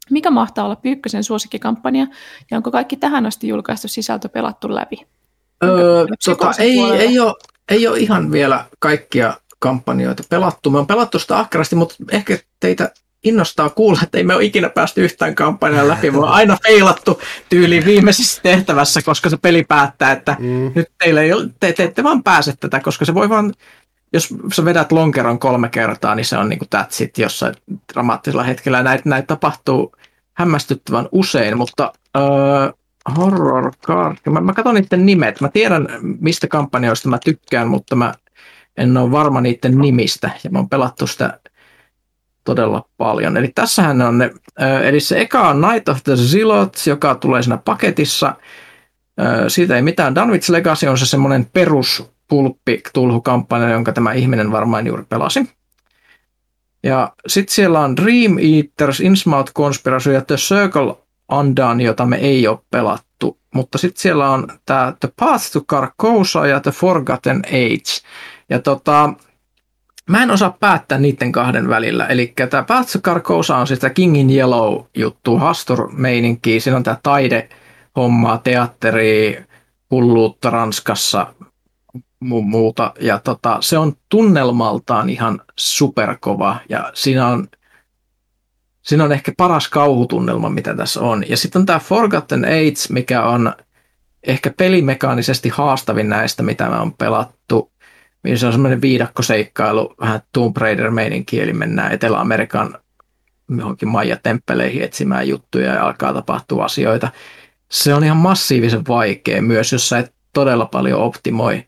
[SPEAKER 3] Mikä mahtaa olla Pyykkösen suosikkikampanja ja onko kaikki tähän asti julkaistu sisältö pelattu läpi?
[SPEAKER 4] Öö, tota, ei, ei, ole, ei ole ihan vielä kaikkia kampanjoita pelattu. Me on pelattu sitä ahkerasti, mutta ehkä teitä innostaa kuulla, että ei me ole ikinä päästy yhtään kampanjaa läpi, vaan aina feilattu tyyliin viimeisessä tehtävässä, koska se peli päättää, että mm. nyt teille ei ole, te, te ette vaan pääse tätä, koska se voi vaan, jos sä vedät lonkeron kolme kertaa, niin se on niin kuin that's it jossain dramaattisella hetkellä. Näitä, näitä tapahtuu hämmästyttävän usein, mutta uh, Horror Card, mä, mä katson niiden nimet, mä tiedän mistä kampanjoista mä tykkään, mutta mä en ole varma niiden nimistä ja mä oon pelattu sitä todella paljon. Eli tässähän on ne, eli se eka on Night of the Zealots, joka tulee siinä paketissa. Siitä ei mitään. Dunwich Legacy on se semmoinen perus pulppi tulhukampanja, jonka tämä ihminen varmaan juuri pelasi. Ja sitten siellä on Dream Eaters, Innsmouth Conspiracy ja The Circle Undone, jota me ei ole pelattu. Mutta sitten siellä on tämä The Path to Carcosa ja The Forgotten Age. Ja tota, Mä en osaa päättää niiden kahden välillä. Eli tämä Carcosa on sitä King in Yellow juttu, Hastur-meininki. Siinä on tämä taidehommaa, teatteri, hulluutta Ranskassa, mu- muuta. Ja tota, se on tunnelmaltaan ihan superkova. Ja siinä on, siinä on ehkä paras kauhutunnelma, mitä tässä on. Ja sitten on tämä Forgotten Age, mikä on ehkä pelimekaanisesti haastavin näistä, mitä mä oon pelattu niin se on semmoinen viidakkoseikkailu, vähän Tomb Raider-meininki, eli mennään Etelä-Amerikan johonkin Maija-temppeleihin etsimään juttuja ja alkaa tapahtua asioita. Se on ihan massiivisen vaikea myös, jos sä et todella paljon optimoi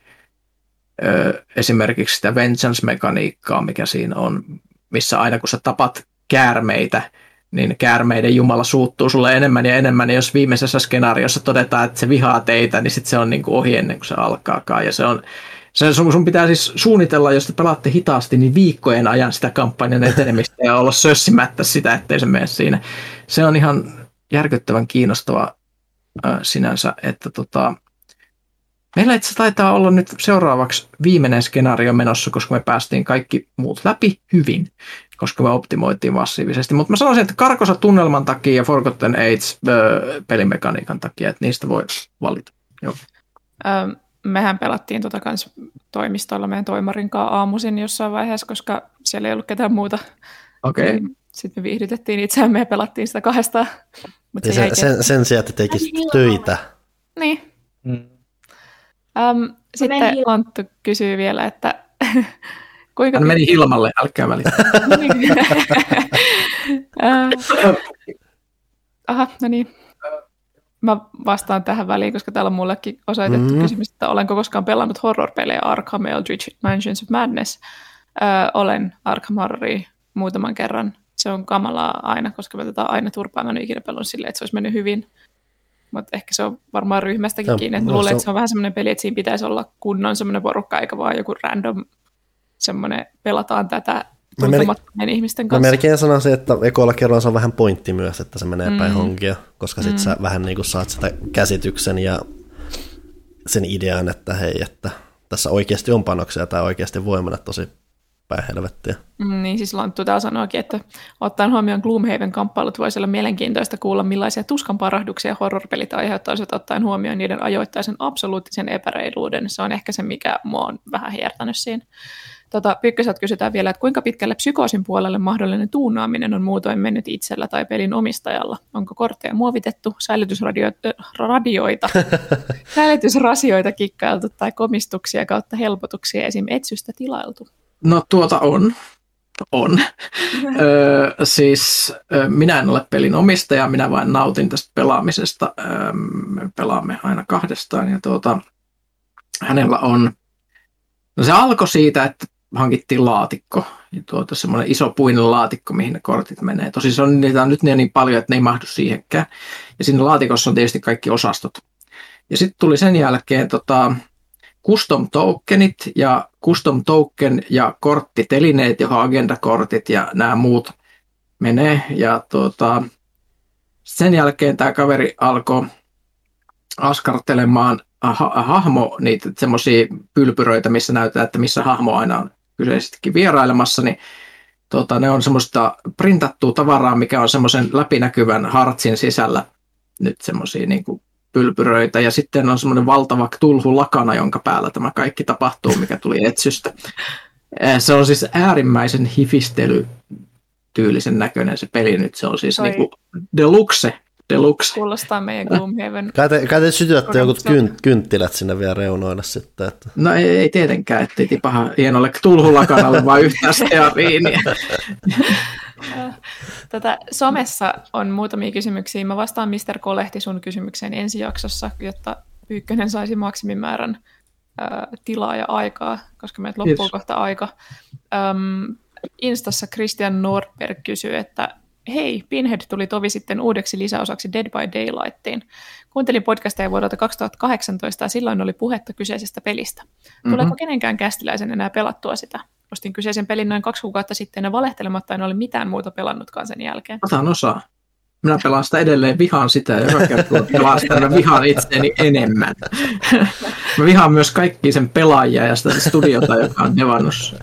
[SPEAKER 4] ö, esimerkiksi sitä vengeance-mekaniikkaa, mikä siinä on, missä aina kun sä tapat käärmeitä, niin käärmeiden Jumala suuttuu sulle enemmän ja enemmän, ja jos viimeisessä skenaariossa todetaan, että se vihaa teitä, niin sitten se on niin kuin ohi ennen kuin se alkaakaan, ja se on, se, sun, sun pitää siis suunnitella, jos te pelaatte hitaasti, niin viikkojen ajan sitä kampanjan etenemistä ja olla sössimättä sitä, ettei se mene siinä. Se on ihan järkyttävän kiinnostava äh, sinänsä, että tota, meillä itse taitaa olla nyt seuraavaksi viimeinen skenaario menossa, koska me päästiin kaikki muut läpi hyvin, koska me optimoitiin massiivisesti. Mutta mä sanoisin, että Karkosa tunnelman takia ja Forgotten Age äh, pelimekaniikan takia, että niistä voi valita. Joo.
[SPEAKER 3] Um mehän pelattiin tota kans toimistolla meidän toimarin kanssa aamuisin jossain vaiheessa, koska siellä ei ollut ketään muuta.
[SPEAKER 4] Okei. Okay.
[SPEAKER 3] Sitten me viihdytettiin itseämme ja pelattiin sitä kahdesta.
[SPEAKER 1] Mut se sen, sen, sen sijaan, että tekisi töitä.
[SPEAKER 3] Niin. Mm. Um, sitten Lanttu kysyy vielä, että
[SPEAKER 4] kuinka... Hän meni Hilmalle, älkää väliä.
[SPEAKER 3] Aha, no niin mä vastaan tähän väliin, koska täällä on mullekin osoitettu mm-hmm. kysymys, että olenko koskaan pelannut horror-pelejä Arkham Eldritch Mansions of Madness. Öö, olen Arkham Horroria muutaman kerran. Se on kamalaa aina, koska me tätä aina turpaa. Mä en ikinä pelannut silleen, että se olisi mennyt hyvin. Mutta ehkä se on varmaan ryhmästäkin kiinni. Että luulen, että se on vähän semmoinen peli, että siinä pitäisi olla kunnon semmoinen porukka, eikä vaan joku random semmoinen pelataan tätä tuntemattomien ihmisten kanssa.
[SPEAKER 1] Mä melkein sanoisin, että ekoilla kerralla se on vähän pointti myös, että se menee mm. päin honkia, koska sit mm. sä vähän niin kuin saat sitä käsityksen ja sen idean, että hei, että tässä oikeasti on panoksia tai oikeasti voi mennä tosi päin helvettiä.
[SPEAKER 3] Mm, niin siis Lanttu täällä sanoikin, että ottaen huomioon Gloomhaven kamppailut voisi olla mielenkiintoista kuulla, millaisia tuskan parahduksia horrorpelit aiheuttaisivat ottaen huomioon niiden ajoittaisen absoluuttisen epäreiluuden. Se on ehkä se, mikä mua on vähän hiertänyt siinä. Tota, Pykköseltä kysytään vielä, että kuinka pitkälle psykoosin puolelle mahdollinen tuunaaminen on muutoin mennyt itsellä tai pelin omistajalla? Onko kortteja muovitettu, säilytysradioita, säilytysrasioita kikkailtu tai komistuksia kautta helpotuksia esim. etsystä tilailtu?
[SPEAKER 4] No tuota on. On. öö, siis minä en ole pelin omistaja, minä vain nautin tästä pelaamisesta. Öö, me pelaamme aina kahdestaan ja tuota, hänellä on No se alkoi siitä, että hankittiin laatikko. Ja tuota, semmoinen iso puinen laatikko, mihin ne kortit menee. Tosi se on, niitä on nyt niin paljon, että ne ei mahdu siihenkään. Ja siinä laatikossa on tietysti kaikki osastot. Ja sitten tuli sen jälkeen tota, custom tokenit ja custom token ja korttitelineet, johon agendakortit ja nämä muut menee. Ja tuota, sen jälkeen tämä kaveri alkoi askartelemaan ha- hahmo, niitä semmoisia pylpyröitä, missä näytetään, että missä hahmo aina on kyseisestikin vierailemassa, niin tota, ne on semmoista printattua tavaraa, mikä on semmoisen läpinäkyvän hartsin sisällä nyt semmoisia niin pylpyröitä. Ja sitten on semmoinen valtava tulhu lakana, jonka päällä tämä kaikki tapahtuu, mikä tuli etsystä. Se on siis äärimmäisen hifistely tyylisen näköinen se peli nyt. Se on siis Toi. niinku deluxe. Deluxe.
[SPEAKER 3] Kuulostaa meidän Gloomhaven.
[SPEAKER 1] Kai te, kai te sytytätte jotkut kynt, kynttilät sinne vielä reunoille sitten. Että.
[SPEAKER 4] No ei, ei tietenkään, ettei tipaha hienolle tulhulakanalle vaan yhtään steariinia.
[SPEAKER 3] Tätä somessa on muutamia kysymyksiä. Mä vastaan Mr. Kolehti sun kysymykseen ensi jaksossa, jotta Pyykkönen saisi maksimimäärän ää, tilaa ja aikaa, koska meiltä loppuu yes. kohta aika. Öm, Instassa Christian Nordberg kysyy, että hei, Pinhead tuli tovi sitten uudeksi lisäosaksi Dead by Daylightiin. Kuuntelin podcasteja vuodelta 2018 ja silloin oli puhetta kyseisestä pelistä. Tuleeko mm-hmm. kenenkään kästiläisen enää pelattua sitä? Ostin kyseisen pelin noin kaksi kuukautta sitten ja valehtelematta en ole mitään muuta pelannutkaan sen jälkeen.
[SPEAKER 4] Otan osaa. Minä pelaan sitä edelleen, vihaan sitä ja joka kerta pelaan sitä, mä vihaan itseäni enemmän. mä vihaan myös kaikki sen pelaajia ja sitä studiota, joka on devannut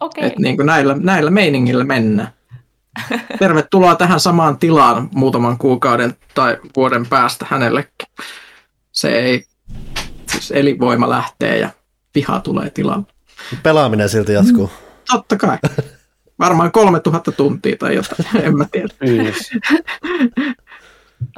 [SPEAKER 3] Okay. Et
[SPEAKER 4] niin kuin näillä, näillä meiningillä mennään. Tervetuloa tähän samaan tilaan muutaman kuukauden tai vuoden päästä hänellekin. Se ei, siis elinvoima lähtee ja piha tulee tilalle.
[SPEAKER 1] Pelaaminen silti jatkuu. Mm,
[SPEAKER 4] totta kai. Varmaan 3000 tuntia tai jotain, en mä tiedä.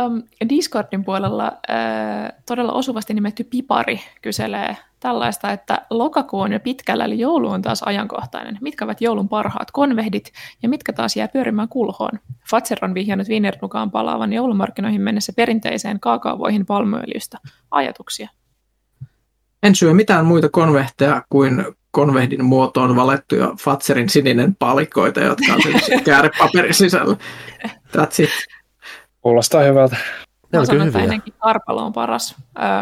[SPEAKER 3] Um, Discordin puolella äh, todella osuvasti nimetty Pipari kyselee tällaista, että lokakuu on jo pitkällä, eli joulu on taas ajankohtainen. Mitkä ovat joulun parhaat konvehdit ja mitkä taas jää pyörimään kulhoon? Fatser on vihjannut Wienernukaan palaavan joulumarkkinoihin mennessä perinteiseen kaakaavoihin palmuöljystä. Ajatuksia?
[SPEAKER 4] En syö mitään muita konvehteja kuin konvehdin muotoon valettuja Fatserin sininen palikoita, jotka on käärepaperin sisällä. That's it.
[SPEAKER 2] Kuulostaa hyvältä.
[SPEAKER 3] Mä sanon, että ennenkin Karpalo on paras,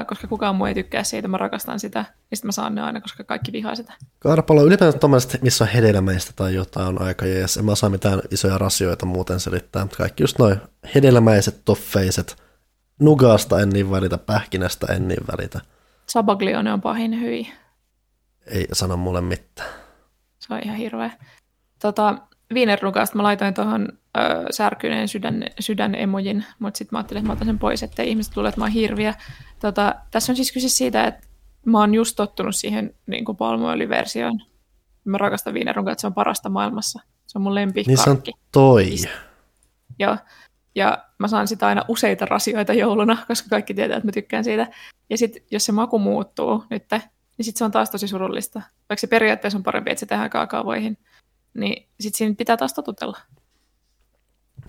[SPEAKER 3] koska kukaan muu ei tykkää siitä, mä rakastan sitä, ja sitten mä saan ne aina, koska kaikki vihaa sitä.
[SPEAKER 1] Karpalo ylipäätään tuommoiset, missä on hedelmäistä tai jotain on aika jees. En mä saa mitään isoja rasioita muuten selittää, mutta kaikki just noin hedelmäiset, toffeiset. Nugasta en niin välitä, pähkinästä en niin välitä.
[SPEAKER 3] Sabaglione on pahin hyi.
[SPEAKER 1] Ei sano mulle mitään.
[SPEAKER 3] Se on ihan hirveä. Tota, Wienerrukasta mä laitoin tuohon särkyneen sydän, sydänemojin, mutta sitten mä ajattelin, että mä otan sen pois, että ihmiset luulee, että mä oon hirviä. Tota, tässä on siis kyse siitä, että mä oon just tottunut siihen niin kuin palmuöljyversioon. Mä rakastan Wienerrukaa, että se on parasta maailmassa. Se on mun lempikarkki.
[SPEAKER 1] Niin se on toi.
[SPEAKER 3] Joo. Ja mä saan sitä aina useita rasioita jouluna, koska kaikki tietää, että mä tykkään siitä. Ja sitten jos se maku muuttuu nyt, niin sitten se on taas tosi surullista. Vaikka se periaatteessa on parempi, että se tehdään kaakaavoihin niin sitten siinä pitää taas totutella.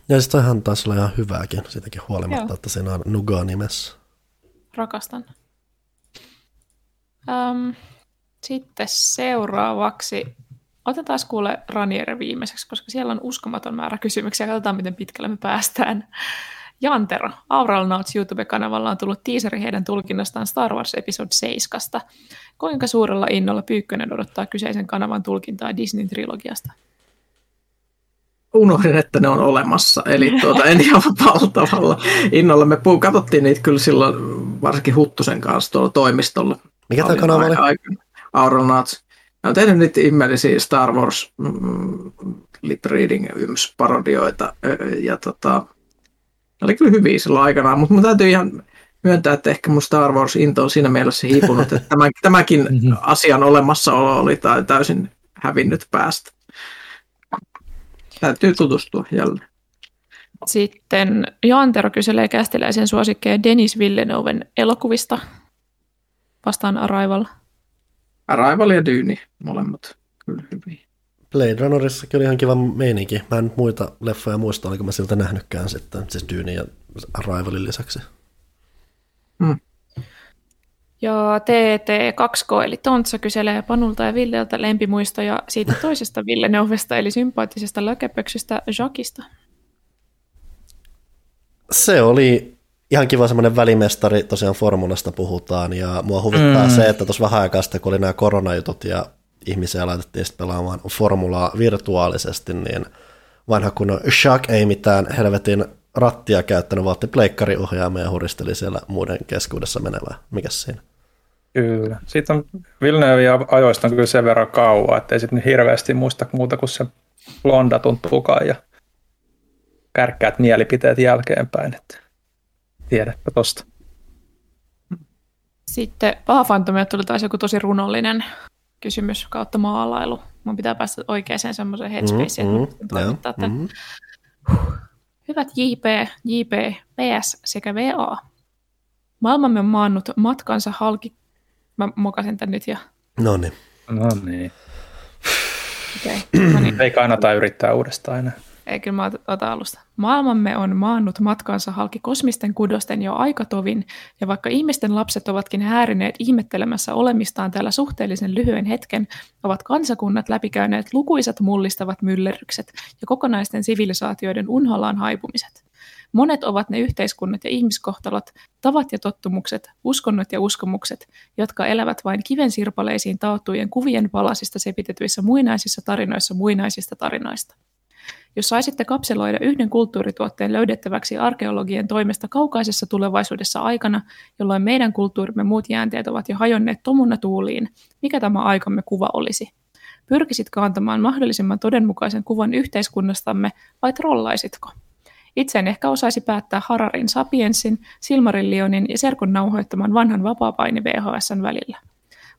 [SPEAKER 1] Ja sitten toihan taisi olla ihan hyvääkin, siitäkin huolimatta, Joo. että siinä on Nuga nimessä.
[SPEAKER 3] Rakastan. Um, sitten seuraavaksi, otetaan kuule Raniere viimeiseksi, koska siellä on uskomaton määrä kysymyksiä. Katsotaan, miten pitkälle me päästään. Jantero, Aural Nauts YouTube-kanavalla on tullut tiiseri heidän tulkinnastaan Star Wars Episode 7. Kuinka suurella innolla Pyykkönen odottaa kyseisen kanavan tulkintaa Disneyn trilogiasta?
[SPEAKER 4] Unohdin, että ne on olemassa, eli tuota, en ihan valtavalla innolla. Me puu, katsottiin niitä kyllä silloin varsinkin Huttusen kanssa tuolla toimistolla.
[SPEAKER 1] Mikä tämä kanava oli?
[SPEAKER 4] Aural Nauts. Ne on tehnyt niitä ihmeellisiä Star Wars mm, lip reading yms parodioita ja tota, ne oli kyllä hyviä silloin aikanaan, mutta mun täytyy ihan myöntää, että ehkä mun Star Wars into on siinä mielessä hiipunut, että tämän, tämäkin mhm. asian olemassaolo oli täysin hävinnyt päästä. Täytyy tutustua jälleen.
[SPEAKER 3] Sitten Jantero kyselee kästiläisen suosikkeja Denis Villenoven elokuvista. Vastaan Arrival.
[SPEAKER 4] Arrival ja Dyni, molemmat kyllä hyviä.
[SPEAKER 1] Blade Runnerissa oli ihan kiva meininki. Mä en nyt muita leffoja muista, oliko mä siltä nähnytkään sitten, siis Dyni ja Arrivalin lisäksi.
[SPEAKER 3] Hmm. Ja TT2K eli Tontsa kyselee Panulta ja Villeltä lempimuistoja siitä toisesta Novesta, eli sympaattisesta lökäpöksystä Jacquista.
[SPEAKER 1] Se oli ihan kiva semmoinen välimestari, tosiaan formulasta puhutaan, ja mua huvittaa mm. se, että tuossa vähän aikaa sitten, kun oli nämä koronajutut ja ihmisiä laitettiin sitten pelaamaan formulaa virtuaalisesti, niin vanha kun Shaq ei mitään helvetin rattia käyttänyt, vaan otti pleikkariohjaamme ja huristeli siellä muiden keskuudessa menevää. Mikäs siinä?
[SPEAKER 2] Kyllä. Sitten on Villeneuve ajoista on kyllä sen verran kauan, että ei sitten hirveästi muista muuta kuin se blondatun tukan ja kärkkäät mielipiteet jälkeenpäin. Että tiedäpä tosta.
[SPEAKER 3] Sitten Paha Fantomia tuli taas joku tosi runollinen kysymys kautta maalailu. Mun pitää päästä oikeaan semmoiseen headspaceen, mm, että mm, mm. Hyvät JP, JP, PS sekä VA. Maailmamme on maannut matkansa halki... Mä mokasin tän nyt jo.
[SPEAKER 1] No niin.
[SPEAKER 5] No niin.
[SPEAKER 3] Okay. No niin.
[SPEAKER 5] Ei kannata yrittää uudestaan enää.
[SPEAKER 3] Ei, kyllä mä otan alusta. Maailmamme on maannut matkansa halki kosmisten kudosten jo aikatovin, ja vaikka ihmisten lapset ovatkin häärineet ihmettelemässä olemistaan täällä suhteellisen lyhyen hetken, ovat kansakunnat läpikäyneet lukuisat mullistavat myllerrykset ja kokonaisten sivilisaatioiden unholaan haipumiset. Monet ovat ne yhteiskunnat ja ihmiskohtalot, tavat ja tottumukset, uskonnot ja uskomukset, jotka elävät vain kiven sirpaleisiin taottujen kuvien palasista sepitetyissä muinaisissa tarinoissa muinaisista tarinoista. Jos saisitte kapseloida yhden kulttuurituotteen löydettäväksi arkeologien toimesta kaukaisessa tulevaisuudessa aikana, jolloin meidän kulttuurimme muut jäänteet ovat jo hajonneet tomunna tuuliin, mikä tämä aikamme kuva olisi? Pyrkisitko antamaan mahdollisimman todenmukaisen kuvan yhteiskunnastamme vai trollaisitko? Itse en ehkä osaisi päättää Hararin Sapiensin, Silmarillionin ja Serkun nauhoittaman vanhan vapaapaini VHSn välillä.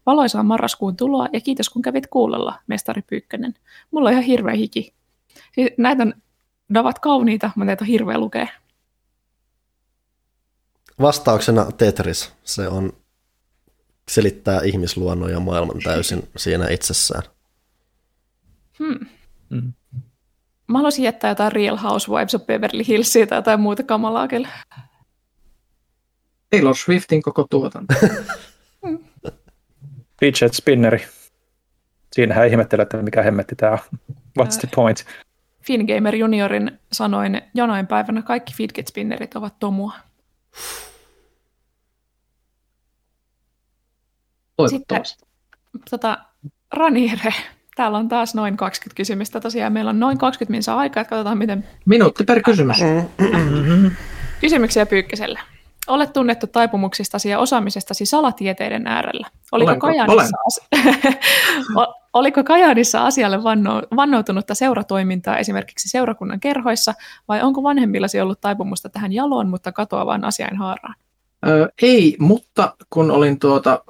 [SPEAKER 3] Valoisaa marraskuun tuloa ja kiitos kun kävit kuulolla, mestari Pyykkönen. Mulla on ihan hirveä hiki. Siis näitä on, ne ovat kauniita, mutta näitä on hirveä lukea.
[SPEAKER 1] Vastauksena Tetris, se on selittää ihmisluonnon ja maailman täysin siinä itsessään.
[SPEAKER 3] Hmm. Mm. Mä haluaisin jättää jotain Real Housewives of Beverly Hillsia tai jotain muuta kamalaa kyllä.
[SPEAKER 4] Taylor Swiftin koko tuotanto.
[SPEAKER 5] Fidget spinneri. Siinähän ihmettelee, että mikä hemmetti tämä on. What's the point?
[SPEAKER 3] Fingamer juniorin sanoin, jonain päivänä kaikki fidget spinnerit ovat tomua. Sitten, tota, Raniere, täällä on taas noin 20 kysymystä. Tosiaan meillä on noin 20 minsa aikaa, että katsotaan miten...
[SPEAKER 4] Minuutti per kysymys.
[SPEAKER 3] Kysymyksiä Pyykkäselle. Olet tunnettu taipumuksistasi ja osaamisestasi salatieteiden äärellä. Oliko Olenko? Kajaanissa, Olen. oliko Kajaanissa asialle vanno, vannoutunutta seuratoimintaa esimerkiksi seurakunnan kerhoissa, vai onko vanhemmillasi ollut taipumusta tähän jaloon, mutta katoavaan asian haaraan?
[SPEAKER 4] Ö, ei, mutta kun olin tuota,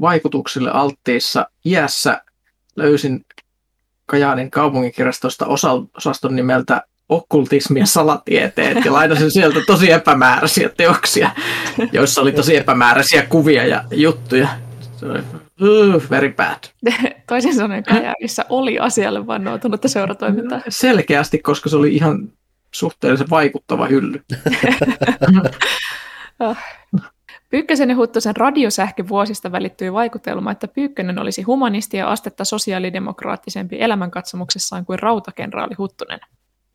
[SPEAKER 4] vaikutuksille alttiissa iässä, löysin Kajaanin kaupunginkirjastosta osaston nimeltä okkultismi ja salatieteet ja lainasin sieltä tosi epämääräisiä teoksia, joissa oli tosi epämääräisiä kuvia ja juttuja. Se oli uh, very bad.
[SPEAKER 3] Toisin sanoen Kajaanissa oli asialle vannoutunutta seuratoimintaa.
[SPEAKER 4] Selkeästi, koska se oli ihan suhteellisen vaikuttava hylly.
[SPEAKER 3] Ah. Pyykkösen ja Huttusen radiosähkövuosista välittyi vaikutelma, että Pyykkönen olisi humanisti ja astetta sosiaalidemokraattisempi elämänkatsomuksessaan kuin rautakenraali Huttunen.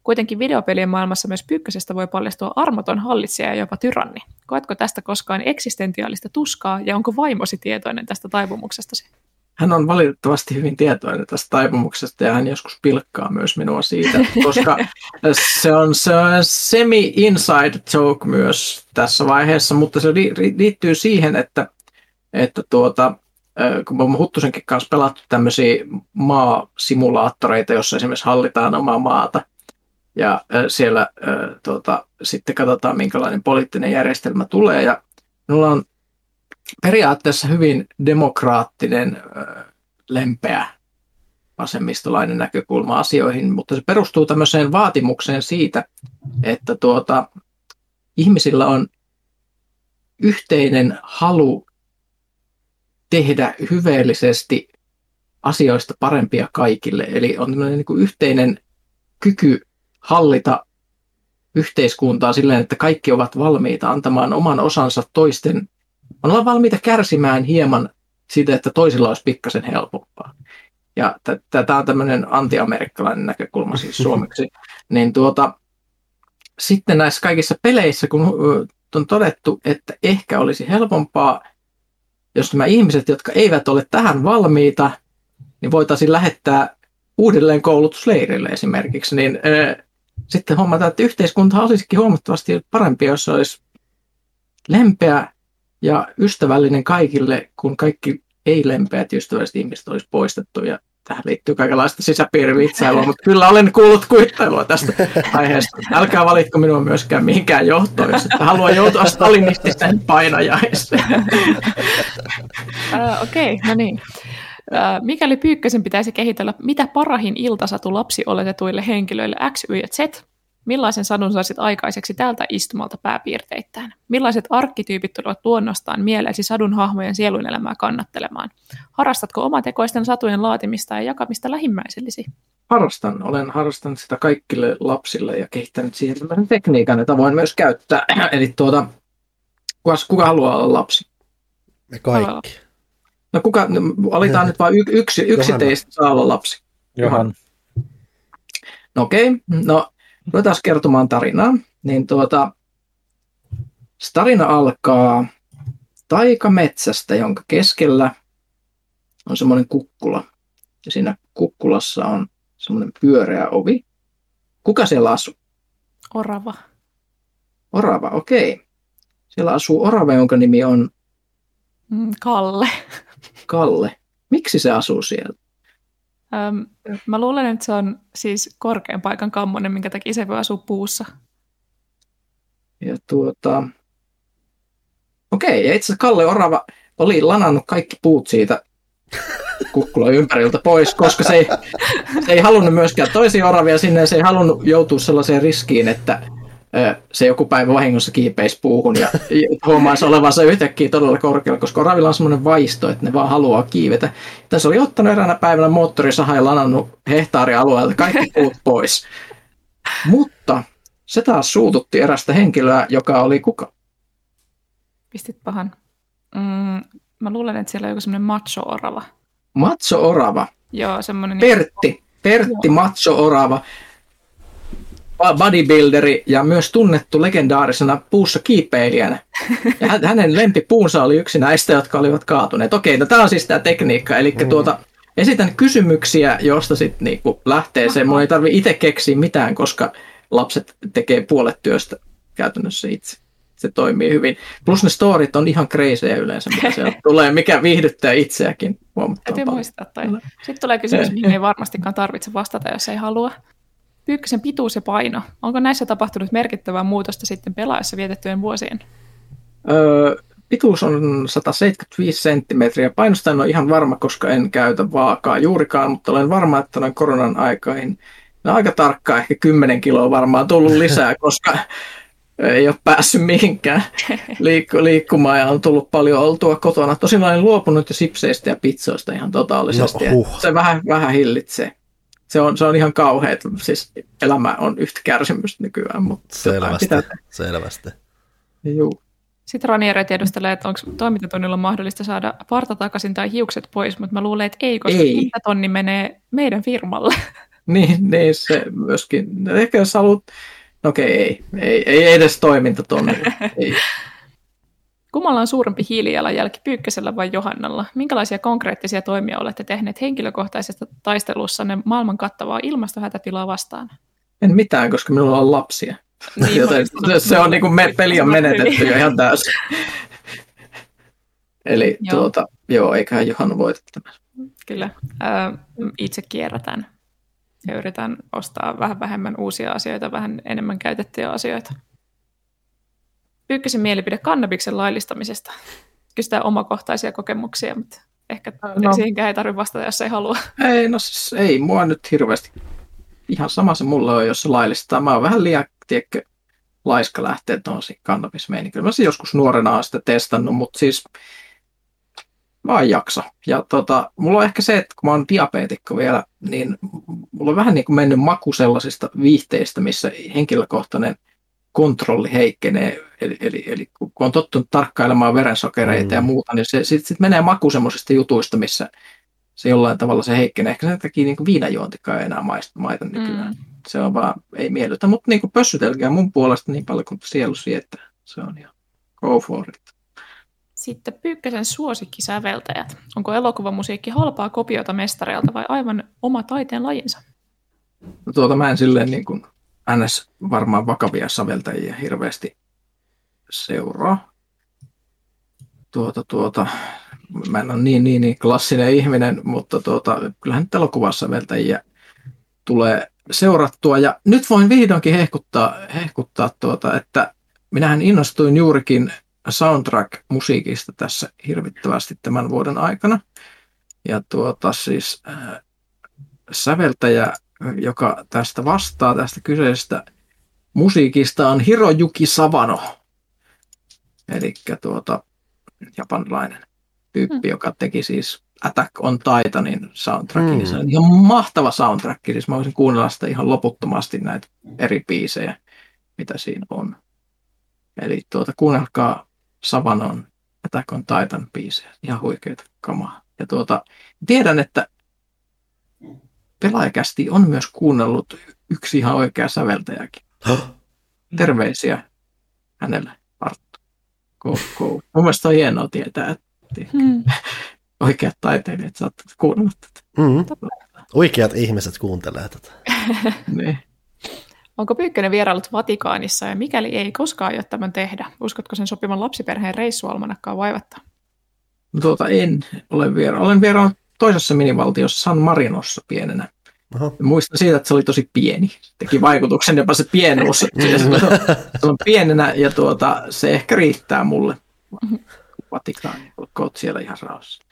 [SPEAKER 3] Kuitenkin videopelien maailmassa myös Pyykkösestä voi paljastua armoton hallitsija ja jopa tyranni. Koetko tästä koskaan eksistentiaalista tuskaa ja onko vaimosi tietoinen tästä taipumuksestasi?
[SPEAKER 4] Hän on valitettavasti hyvin tietoinen tästä taipumuksesta ja hän joskus pilkkaa myös minua siitä, koska se on, se on semi-inside joke myös tässä vaiheessa, mutta se liittyy siihen, että, että tuota, kun me Huttusenkin kanssa pelattu tämmöisiä maasimulaattoreita, jossa esimerkiksi hallitaan omaa maata, ja siellä tuota, sitten katsotaan, minkälainen poliittinen järjestelmä tulee. Ja minulla on periaatteessa hyvin demokraattinen, lempeä vasemmistolainen näkökulma asioihin, mutta se perustuu tämmöiseen vaatimukseen siitä, että tuota, ihmisillä on yhteinen halu tehdä hyveellisesti asioista parempia kaikille. Eli on niin kuin yhteinen kyky hallita yhteiskuntaa silleen, että kaikki ovat valmiita antamaan oman osansa toisten, on olla valmiita kärsimään hieman siitä, että toisilla olisi pikkasen helpompaa. Ja tämä on tämmöinen antiamerikkalainen näkökulma siis suomeksi. niin tuota, sitten näissä kaikissa peleissä, kun on todettu, että ehkä olisi helpompaa, jos nämä ihmiset, jotka eivät ole tähän valmiita, niin voitaisiin lähettää uudelleen koulutusleirille esimerkiksi, niin sitten huomataan, että yhteiskunta olisikin huomattavasti parempi, jos olisi lempeä ja ystävällinen kaikille, kun kaikki ei-lempeät ystävälliset ihmiset olisi poistettu. Ja tähän liittyy kaikenlaista sisäpiirivitsailua, mutta kyllä olen kuullut kuittailua tästä aiheesta. Älkää valitko minua myöskään mihinkään johtoon, jos että haluaa joutua stalinistiseen painajaiseen.
[SPEAKER 3] Uh, Okei, okay, no niin. Mikäli Pyykkösen pitäisi kehitellä mitä parahin iltasatu lapsi oletetuille henkilöille X, Y ja Z, millaisen sadun saisit aikaiseksi tältä istumalta pääpiirteittäin? Millaiset arkkityypit tulevat luonnostaan mieleesi sadun hahmojen sielun elämää kannattelemaan? Harrastatko omatekoisten satujen laatimista ja jakamista lähimmäisellisi?
[SPEAKER 4] Harrastan. Olen harrastanut sitä kaikille lapsille ja kehittänyt siihen tekniikan, jota voin myös käyttää. Eli tuota, kuka, kuka haluaa olla lapsi?
[SPEAKER 1] Me kaikki.
[SPEAKER 4] No kuka, no, valitaan nyt vain yksi, yksi teistä saa olla lapsi.
[SPEAKER 2] Johan.
[SPEAKER 4] No okei, okay. no ruvetaan kertomaan tarinaa. Niin tuota, tarina alkaa taikametsästä, jonka keskellä on semmoinen kukkula. Ja siinä kukkulassa on semmoinen pyöreä ovi. Kuka siellä asuu?
[SPEAKER 3] Orava.
[SPEAKER 4] Orava, okei. Okay. Siellä asuu orava, jonka nimi on...
[SPEAKER 3] Mm, Kalle.
[SPEAKER 4] Kalle. Miksi se asuu siellä?
[SPEAKER 3] Öm, mä luulen, että se on siis korkean paikan kammonen, minkä takia se voi asua puussa.
[SPEAKER 4] Ja tuota... Okei, ja itse asiassa Kalle Orava oli lanannut kaikki puut siitä kukkula ympäriltä pois, koska se ei, se ei halunnut myöskään toisia oravia sinne, se ei halunnut joutua sellaiseen riskiin, että se joku päivä vahingossa kiipeisi puuhun ja huomaisi olevansa yhtäkkiä todella korkealla, koska oravilla on semmoinen vaisto, että ne vaan haluaa kiivetä. Tässä oli ottanut eräänä päivänä moottorisaha ja lanannut hehtaarialueelta kaikki puut pois. Mutta se taas suututti erästä henkilöä, joka oli kuka?
[SPEAKER 3] Pistit pahan. Mm, mä luulen, että siellä on joku semmoinen macho-orava.
[SPEAKER 4] Macho-orava?
[SPEAKER 3] Joo, semmoinen...
[SPEAKER 4] Pertti. Pertti Macho-orava bodybuilderi ja myös tunnettu legendaarisena puussa kiipeilijänä. Ja hänen lempipuunsa oli yksi näistä, jotka olivat kaatuneet. Okei, no tämä on siis tämä tekniikka. Eli mm. tuota, esitän kysymyksiä, josta sitten niinku lähtee se. Mun ei tarvi itse keksiä mitään, koska lapset tekee puolet työstä käytännössä itse. Se toimii hyvin. Plus ne storit on ihan kreisejä yleensä, mitä se tulee, mikä viihdyttää itseäkin
[SPEAKER 3] Täytyy muistaa toi. Sitten tulee kysymys, mihin ei varmastikaan tarvitse vastata, jos ei halua. Pyykkösen pituus ja paino. Onko näissä tapahtunut merkittävää muutosta sitten pelaajassa vietettyjen vuosien?
[SPEAKER 4] Öö, pituus on 175 senttimetriä. Painosta en ole ihan varma, koska en käytä vaakaa juurikaan, mutta olen varma, että noin koronan aikoihin no aika tarkkaan, ehkä 10 kiloa varmaan tullut lisää, koska ei ole päässyt mihinkään liikku- liikkumaan ja on tullut paljon oltua kotona. Tosin olen luopunut jo sipseistä ja pizzoista ihan totaalisesti. No, huh. Se vähän, vähän hillitsee se on, se on ihan kauhea, että siis elämä on yhtä kärsimystä nykyään. Mutta
[SPEAKER 1] selvästi, pitää... selvästi.
[SPEAKER 4] Juu.
[SPEAKER 3] Sitten Raniere tiedustelee, että onko toimintatunnilla mahdollista saada parta takaisin tai hiukset pois, mutta mä luulen, että ei, koska ei. tonni menee meidän firmalle.
[SPEAKER 4] Niin, niin se myöskin. Ehkä jos haluat, no okei, ei, ei, ei edes toimintatonnilla. ei.
[SPEAKER 3] Kummalla on suurempi hiilijalanjälki, Pyykkösellä vai Johannalla? Minkälaisia konkreettisia toimia olette tehneet henkilökohtaisesta taistelussanne maailman kattavaa ilmastohätätilaa vastaan?
[SPEAKER 4] En mitään, koska minulla on lapsia. Niin, Joten se on niin kuin me, peli on menetetty jo ihan täysin. Eli joo. tuota, joo, eiköhän Johanna voita tämän.
[SPEAKER 3] Kyllä. Äh, itse kierrätän ja yritän ostaa vähän vähemmän uusia asioita, vähän enemmän käytettyjä asioita. Ykkösen mielipide kannabiksen laillistamisesta. Kysytään omakohtaisia kokemuksia, mutta ehkä no. siihenkään ei tarvitse vastata, jos ei halua.
[SPEAKER 4] Ei, no siis ei mua nyt hirveästi. Ihan sama se mulle on, jos se laillistaa. Mä oon vähän liian, tiedätkö, laiska lähtee tuollaisiin kannabismeiniin. Kyllä mä siis joskus nuorena oon sitä testannut, mutta siis vaan jaksa. Ja tota, mulla on ehkä se, että kun mä oon diabeetikko vielä, niin mulla on vähän niin kuin mennyt maku sellaisista viihteistä, missä henkilökohtainen – kontrolli heikkenee, eli, eli, eli kun on tottunut tarkkailemaan verensokereita mm. ja muuta, niin se sitten sit menee maku semmoisista jutuista, missä se jollain tavalla se heikkenee. Ehkä sen takia niin viinajuontikaan ei enää maista, maita nykyään. Mm. Se on vaan, ei miellytä, mutta niin pössytelkää mun puolesta niin paljon kuin sielu sietää. Se on ihan go for it.
[SPEAKER 3] Sitten Pyykkäsen suosikkisäveltäjät. Onko elokuvamusiikki halpaa kopiota mestareilta vai aivan oma taiteen lajinsa?
[SPEAKER 4] No tuota mä en silleen niin kuin ns. varmaan vakavia säveltäjiä hirveästi seuraa. Tuota, tuota, mä en ole niin, niin, niin klassinen ihminen, mutta tuota, kyllähän nyt elokuvasäveltäjiä tulee seurattua. Ja nyt voin vihdoinkin hehkuttaa, hehkuttaa tuota, että minähän innostuin juurikin soundtrack-musiikista tässä hirvittävästi tämän vuoden aikana. Ja tuota siis äh, säveltäjä, joka tästä vastaa tästä kyseisestä musiikista on Hirojuki Savano. Eli tuota, japanilainen tyyppi, hmm. joka teki siis Attack on Titanin soundtrackin. Hmm. Se on ihan mahtava soundtrack. Siis mä voisin kuunnella sitä ihan loputtomasti näitä eri biisejä, mitä siinä on. Eli tuota, kuunnelkaa Savanon Attack on Titan biisejä. Ihan huikeita kamaa. Ja tuota, tiedän, että pelaajakästi on myös kuunnellut yksi ihan oikea säveltäjäkin. Terveisiä hänelle. Go, go. Mun mielestä on hienoa tietää, että hmm. oikeat taiteilijat saattavat kuunnella tätä.
[SPEAKER 1] Mm-hmm. Oikeat ihmiset kuuntelee tätä.
[SPEAKER 4] niin.
[SPEAKER 3] Onko Pyykkönen vierailut Vatikaanissa ja mikäli ei koskaan aio tämän tehdä, uskotko sen sopivan lapsiperheen reissualmanakkaa vaivattaa?
[SPEAKER 4] No tuota, en ole vieraillut. Olen vieraillut toisessa minivaltiossa San Marinossa pienenä. Aha. Muistan siitä, että se oli tosi pieni. Teki vaikutuksen jopa se pienuus. se on pienenä ja tuota, se ehkä riittää mulle. Vatikaani, olkoot siellä ihan rauhassa.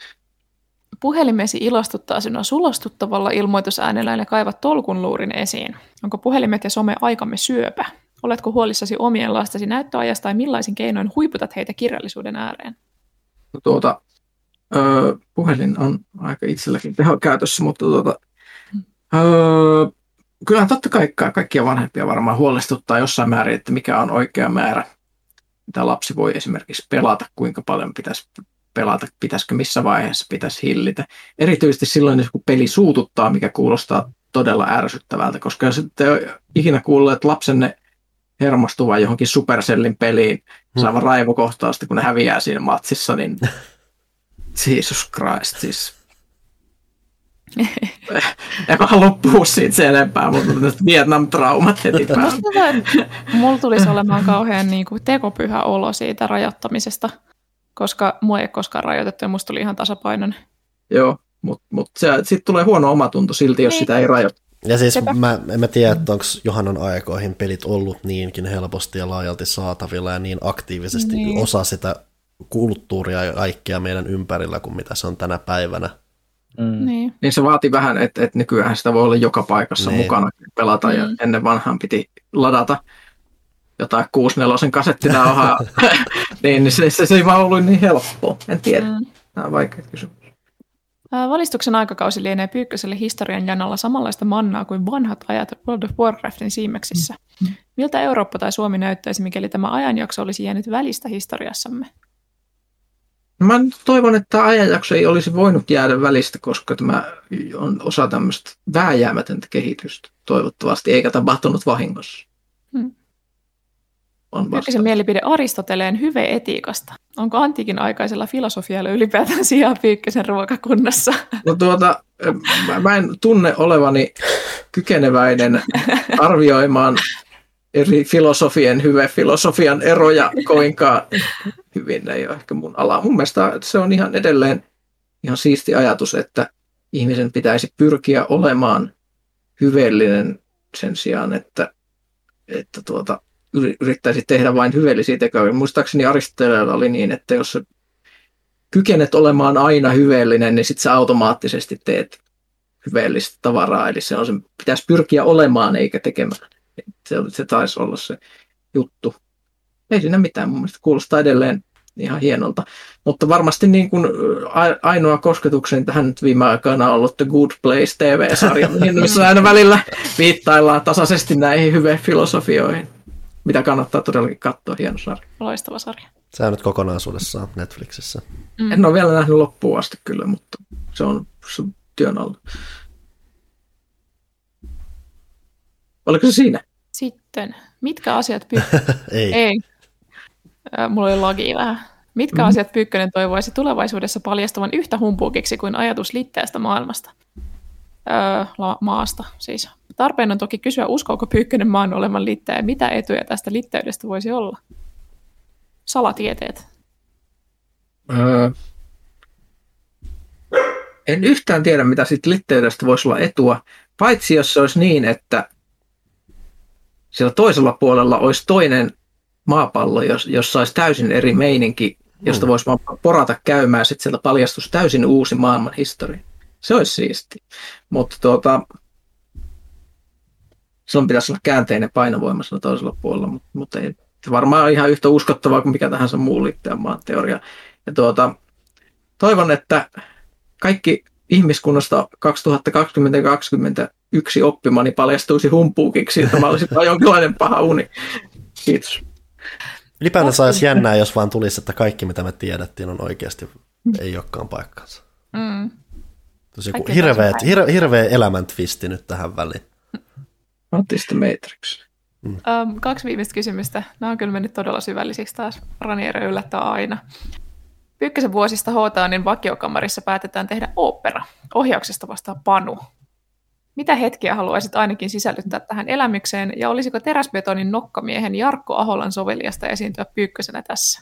[SPEAKER 3] Puhelimesi ilostuttaa sinua sulostuttavalla ilmoitusäänellä ja kaivat tolkun luurin esiin. Onko puhelimet ja some aikamme syöpä? Oletko huolissasi omien lastesi näyttöajasta tai millaisin keinoin huiputat heitä kirjallisuuden ääreen?
[SPEAKER 4] No tuota, öö, puhelin on aika itselläkin tehokäytössä, mutta tuota, öö, kyllä totta kai kaikkia vanhempia varmaan huolestuttaa jossain määrin, että mikä on oikea määrä, mitä lapsi voi esimerkiksi pelata, kuinka paljon pitäisi pelata, pitäisikö missä vaiheessa pitäisi hillitä. Erityisesti silloin, kun peli suututtaa, mikä kuulostaa todella ärsyttävältä, koska jos ette ikinä kuulleet lapsenne hermostuvan johonkin Supercellin peliin, hmm. saavan raivokohtausta, kun ne häviää siinä matsissa, niin Jesus Christ, siis en mä halua puhua siitä sen enempää, mutta Vietnam-traumat heti päälle.
[SPEAKER 3] Mulla tulisi olemaan kauhean niin kuin tekopyhä olo siitä rajoittamisesta koska mua ei koskaan rajoitettu ja musta tuli ihan tasapainoinen.
[SPEAKER 4] Joo, mutta mut, mut sitten tulee huono omatunto silti, jos niin. sitä ei rajoita.
[SPEAKER 1] Ja siis mä, en mä tiedä, että onko Johannan aikoihin pelit ollut niinkin helposti ja laajalti saatavilla ja niin aktiivisesti niin. osa sitä kulttuuria ja kaikkea meidän ympärillä kuin mitä se on tänä päivänä.
[SPEAKER 3] Mm. Niin.
[SPEAKER 4] niin se vaati vähän, että, että nykyään sitä voi olla joka paikassa niin. mukana pelata mm. ja ennen vanhaan piti ladata jotain 64 kasettinauhaa, niin, niin se, se, se ei vaan ollut niin helppoa. En tiedä. Mm. Tämä on vaikea kysymys.
[SPEAKER 3] Valistuksen aikakausi lienee Pyykköselle historian janalla samanlaista mannaa kuin vanhat ajat World of Warcraftin siimeksissä. Mm. Miltä Eurooppa tai Suomi näyttäisi, mikäli tämä ajanjakso olisi jäänyt välistä historiassamme?
[SPEAKER 4] No mä toivon, että tämä ajanjakso ei olisi voinut jäädä välistä, koska tämä on osa tämmöistä vääjäämätöntä kehitystä toivottavasti, eikä tapahtunut vahingossa. Hmm
[SPEAKER 3] on vasta. mielipide Aristoteleen hyve-etiikasta. Onko antiikin aikaisella filosofialla ylipäätään sijaa Pyykkösen ruokakunnassa?
[SPEAKER 4] No tuota, mä en tunne olevani kykeneväinen arvioimaan eri filosofien, hyve-filosofian eroja koinkaan hyvin. Ei ole ehkä mun ala. Mun mielestä se on ihan edelleen ihan siisti ajatus, että ihmisen pitäisi pyrkiä olemaan hyveellinen sen sijaan, että, että tuota, yrittäisi tehdä vain hyveellisiä tekoja. Muistaakseni Aristoteleella oli niin, että jos kykenet olemaan aina hyveellinen, niin sitten sä automaattisesti teet hyveellistä tavaraa. Eli se, on se pitäisi pyrkiä olemaan eikä tekemään. Se, se taisi olla se juttu. Ei siinä mitään, mun mielestä kuulostaa edelleen ihan hienolta. Mutta varmasti niin kuin ainoa kosketukseni tähän nyt viime aikoina on ollut The Good Place TV-sarja, missä aina välillä viittaillaan tasaisesti näihin hyve filosofioihin mitä kannattaa todellakin katsoa, hieno sarja.
[SPEAKER 3] Loistava sarja.
[SPEAKER 1] Se on nyt kokonaisuudessaan Netflixissä.
[SPEAKER 4] Mm. En ole vielä nähnyt loppuun asti kyllä, mutta se on, se on työn alla. Oliko se siinä?
[SPEAKER 3] Sitten, mitkä asiat py...
[SPEAKER 1] Ei.
[SPEAKER 3] Ei. Mulla oli logi vähän. Mitkä mm-hmm. asiat Pyykkönen toivoisi tulevaisuudessa paljastuvan yhtä humpuukiksi kuin ajatus litteästä maailmasta? Öö, la- maasta siis. Tarpeen on toki kysyä, uskooko Pyykkönen maan olevan litteä ja mitä etuja tästä litteydestä voisi olla? Salatieteet.
[SPEAKER 4] Öö, en yhtään tiedä, mitä siitä litteydestä voisi olla etua, paitsi jos se olisi niin, että siellä toisella puolella olisi toinen maapallo, jossa olisi täysin eri meininki josta mm. voisi vaan porata käymään, sitten sieltä paljastus täysin uusi maailman historia. Se olisi siisti. Mutta tuota, silloin pitäisi olla käänteinen painovoima sillä toisella puolella, mutta, mutta ei, varmaan ihan yhtä uskottavaa kuin mikä tahansa muu liitteen maan teoria. Ja tuota, toivon, että kaikki ihmiskunnasta 2020-2021 oppimani paljastuisi humpuukiksi, että mä olisin jonkinlainen paha uni. Kiitos.
[SPEAKER 1] Ylipäänsä olisi jännää, jos vaan tulisi, että kaikki mitä me tiedettiin on oikeasti ei olekaan paikkansa. Mm. Tosi hirveä, hirveä, hirveä elämän twisti nyt tähän väliin.
[SPEAKER 4] Otti sitten Matrix.
[SPEAKER 3] Mm. Um, kaksi viimeistä kysymystä. Nämä on kyllä mennyt todella syvällisiksi taas. Ranieri yllättää aina. Pyykkösen vuosista Hootaanin vakiokamarissa päätetään tehdä opera. Ohjauksesta vastaa Panu. Mitä hetkiä haluaisit ainakin sisällyttää tähän elämykseen, ja olisiko teräsbetonin nokkamiehen Jarkko Aholan soveliasta esiintyä Pyykkösenä tässä?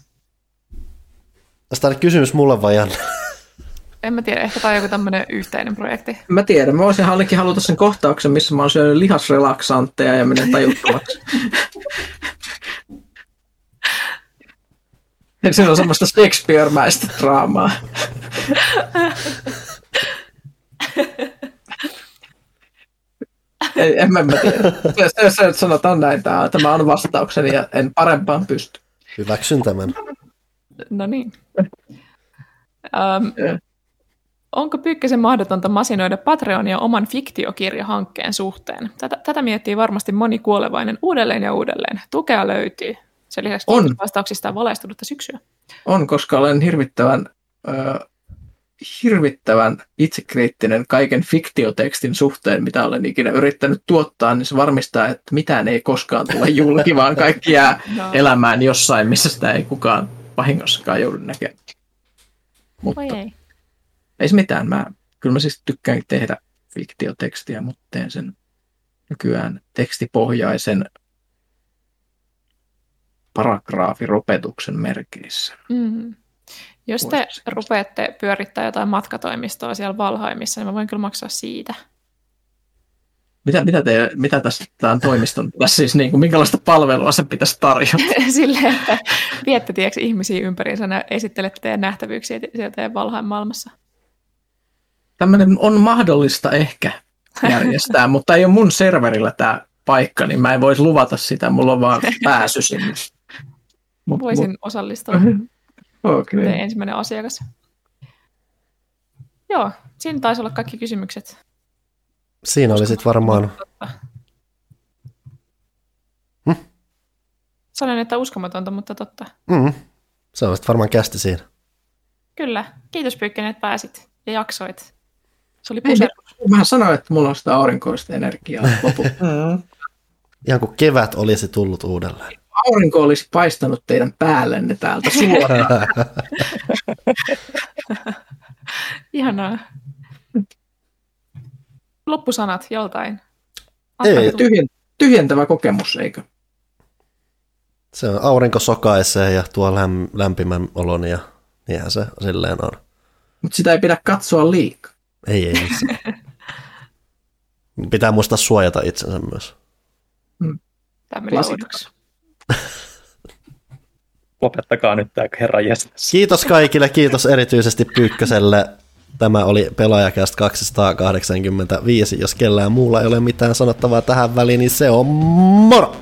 [SPEAKER 1] Tästä oli kysymys mulle vai Janne?
[SPEAKER 3] En mä tiedä, ehkä tämä on joku tämmöinen yhteinen projekti.
[SPEAKER 4] Mä tiedän, mä voisin ainakin haluta sen kohtauksen, missä mä oon syönyt lihasrelaksantteja ja menen tajuttomaksi. Se on semmoista Shakespeare-mäistä draamaa. Ei, en mä tiedä. Jos, jos sanotaan näin, tämä, tämä on vastaukseni ja en parempaan pysty.
[SPEAKER 1] Hyväksyn tämän.
[SPEAKER 3] No niin. Um, onko Pyykkäsen mahdotonta masinoida Patreonia oman fiktiokirjahankkeen suhteen? Tätä, tätä miettii varmasti moni kuolevainen uudelleen ja uudelleen. Tukea löytyy. Sen lisäksi on. vastauksista valaistunutta syksyä.
[SPEAKER 4] On, koska olen hirvittävän, äh, hirvittävän itsekriittinen kaiken fiktiotekstin suhteen, mitä olen ikinä yrittänyt tuottaa, niin se varmistaa, että mitään ei koskaan tule julki, vaan kaikki jää no. elämään jossain, missä sitä ei kukaan vahingossakaan joudu näkemään. Mutta ei. ei se mitään. Mä, kyllä mä siis tykkään tehdä fiktiotekstiä, mutta teen sen nykyään tekstipohjaisen paragraafiropetuksen merkeissä. Mm.
[SPEAKER 3] Jos te rupeatte pyörittää jotain matkatoimistoa siellä Valhaimissa, niin mä voin kyllä maksaa siitä.
[SPEAKER 4] Mitä, mitä, te, mitä tässä tämän toimiston, tässä siis niin kuin, minkälaista palvelua se pitäisi tarjota?
[SPEAKER 3] Silleen, että viette tiedätkö, ihmisiä ympäriinsä ja esittelette teidän nähtävyyksiä sieltä teidän Valhain maailmassa.
[SPEAKER 4] Tämmöinen on mahdollista ehkä järjestää, mutta ei ole mun serverillä tämä paikka, niin mä en voisi luvata sitä, mulla on vaan pääsy sinne.
[SPEAKER 3] Mut, Voisin mut. osallistua. okay. ensimmäinen asiakas. Joo, siinä taisi olla kaikki kysymykset.
[SPEAKER 1] Siinä oli sitten varmaan...
[SPEAKER 3] Hm? Sanoin, että uskomatonta, mutta totta.
[SPEAKER 1] Mm. Se on sitten varmaan kästi siinä.
[SPEAKER 3] Kyllä. Kiitos Pyykkönen, että pääsit ja jaksoit. Se oli
[SPEAKER 4] puserus. Mä sanoin, että mulla on sitä aurinkoista energiaa lopulta. Mm.
[SPEAKER 1] Ihan kuin kevät olisi tullut uudelleen
[SPEAKER 4] aurinko olisi paistanut teidän päällenne täältä suoraan.
[SPEAKER 3] Ihanaa. Loppusanat joltain.
[SPEAKER 4] Ei, tyhjen, tyhjentävä kokemus, eikö?
[SPEAKER 1] Se on aurinko sokaisee ja tuo läm, lämpimän olon ja niinhän se silleen on.
[SPEAKER 4] Mutta sitä ei pidä katsoa liikaa.
[SPEAKER 1] Ei, ei. Pitää muistaa suojata itsensä myös.
[SPEAKER 3] Hmm. Tämmöinen
[SPEAKER 5] Lopettakaa nyt tämä herran jäsenes.
[SPEAKER 1] Kiitos kaikille, kiitos erityisesti Pyykköselle. Tämä oli Pelaajakäst 285. Jos kellään muulla ei ole mitään sanottavaa tähän väliin, niin se on moro!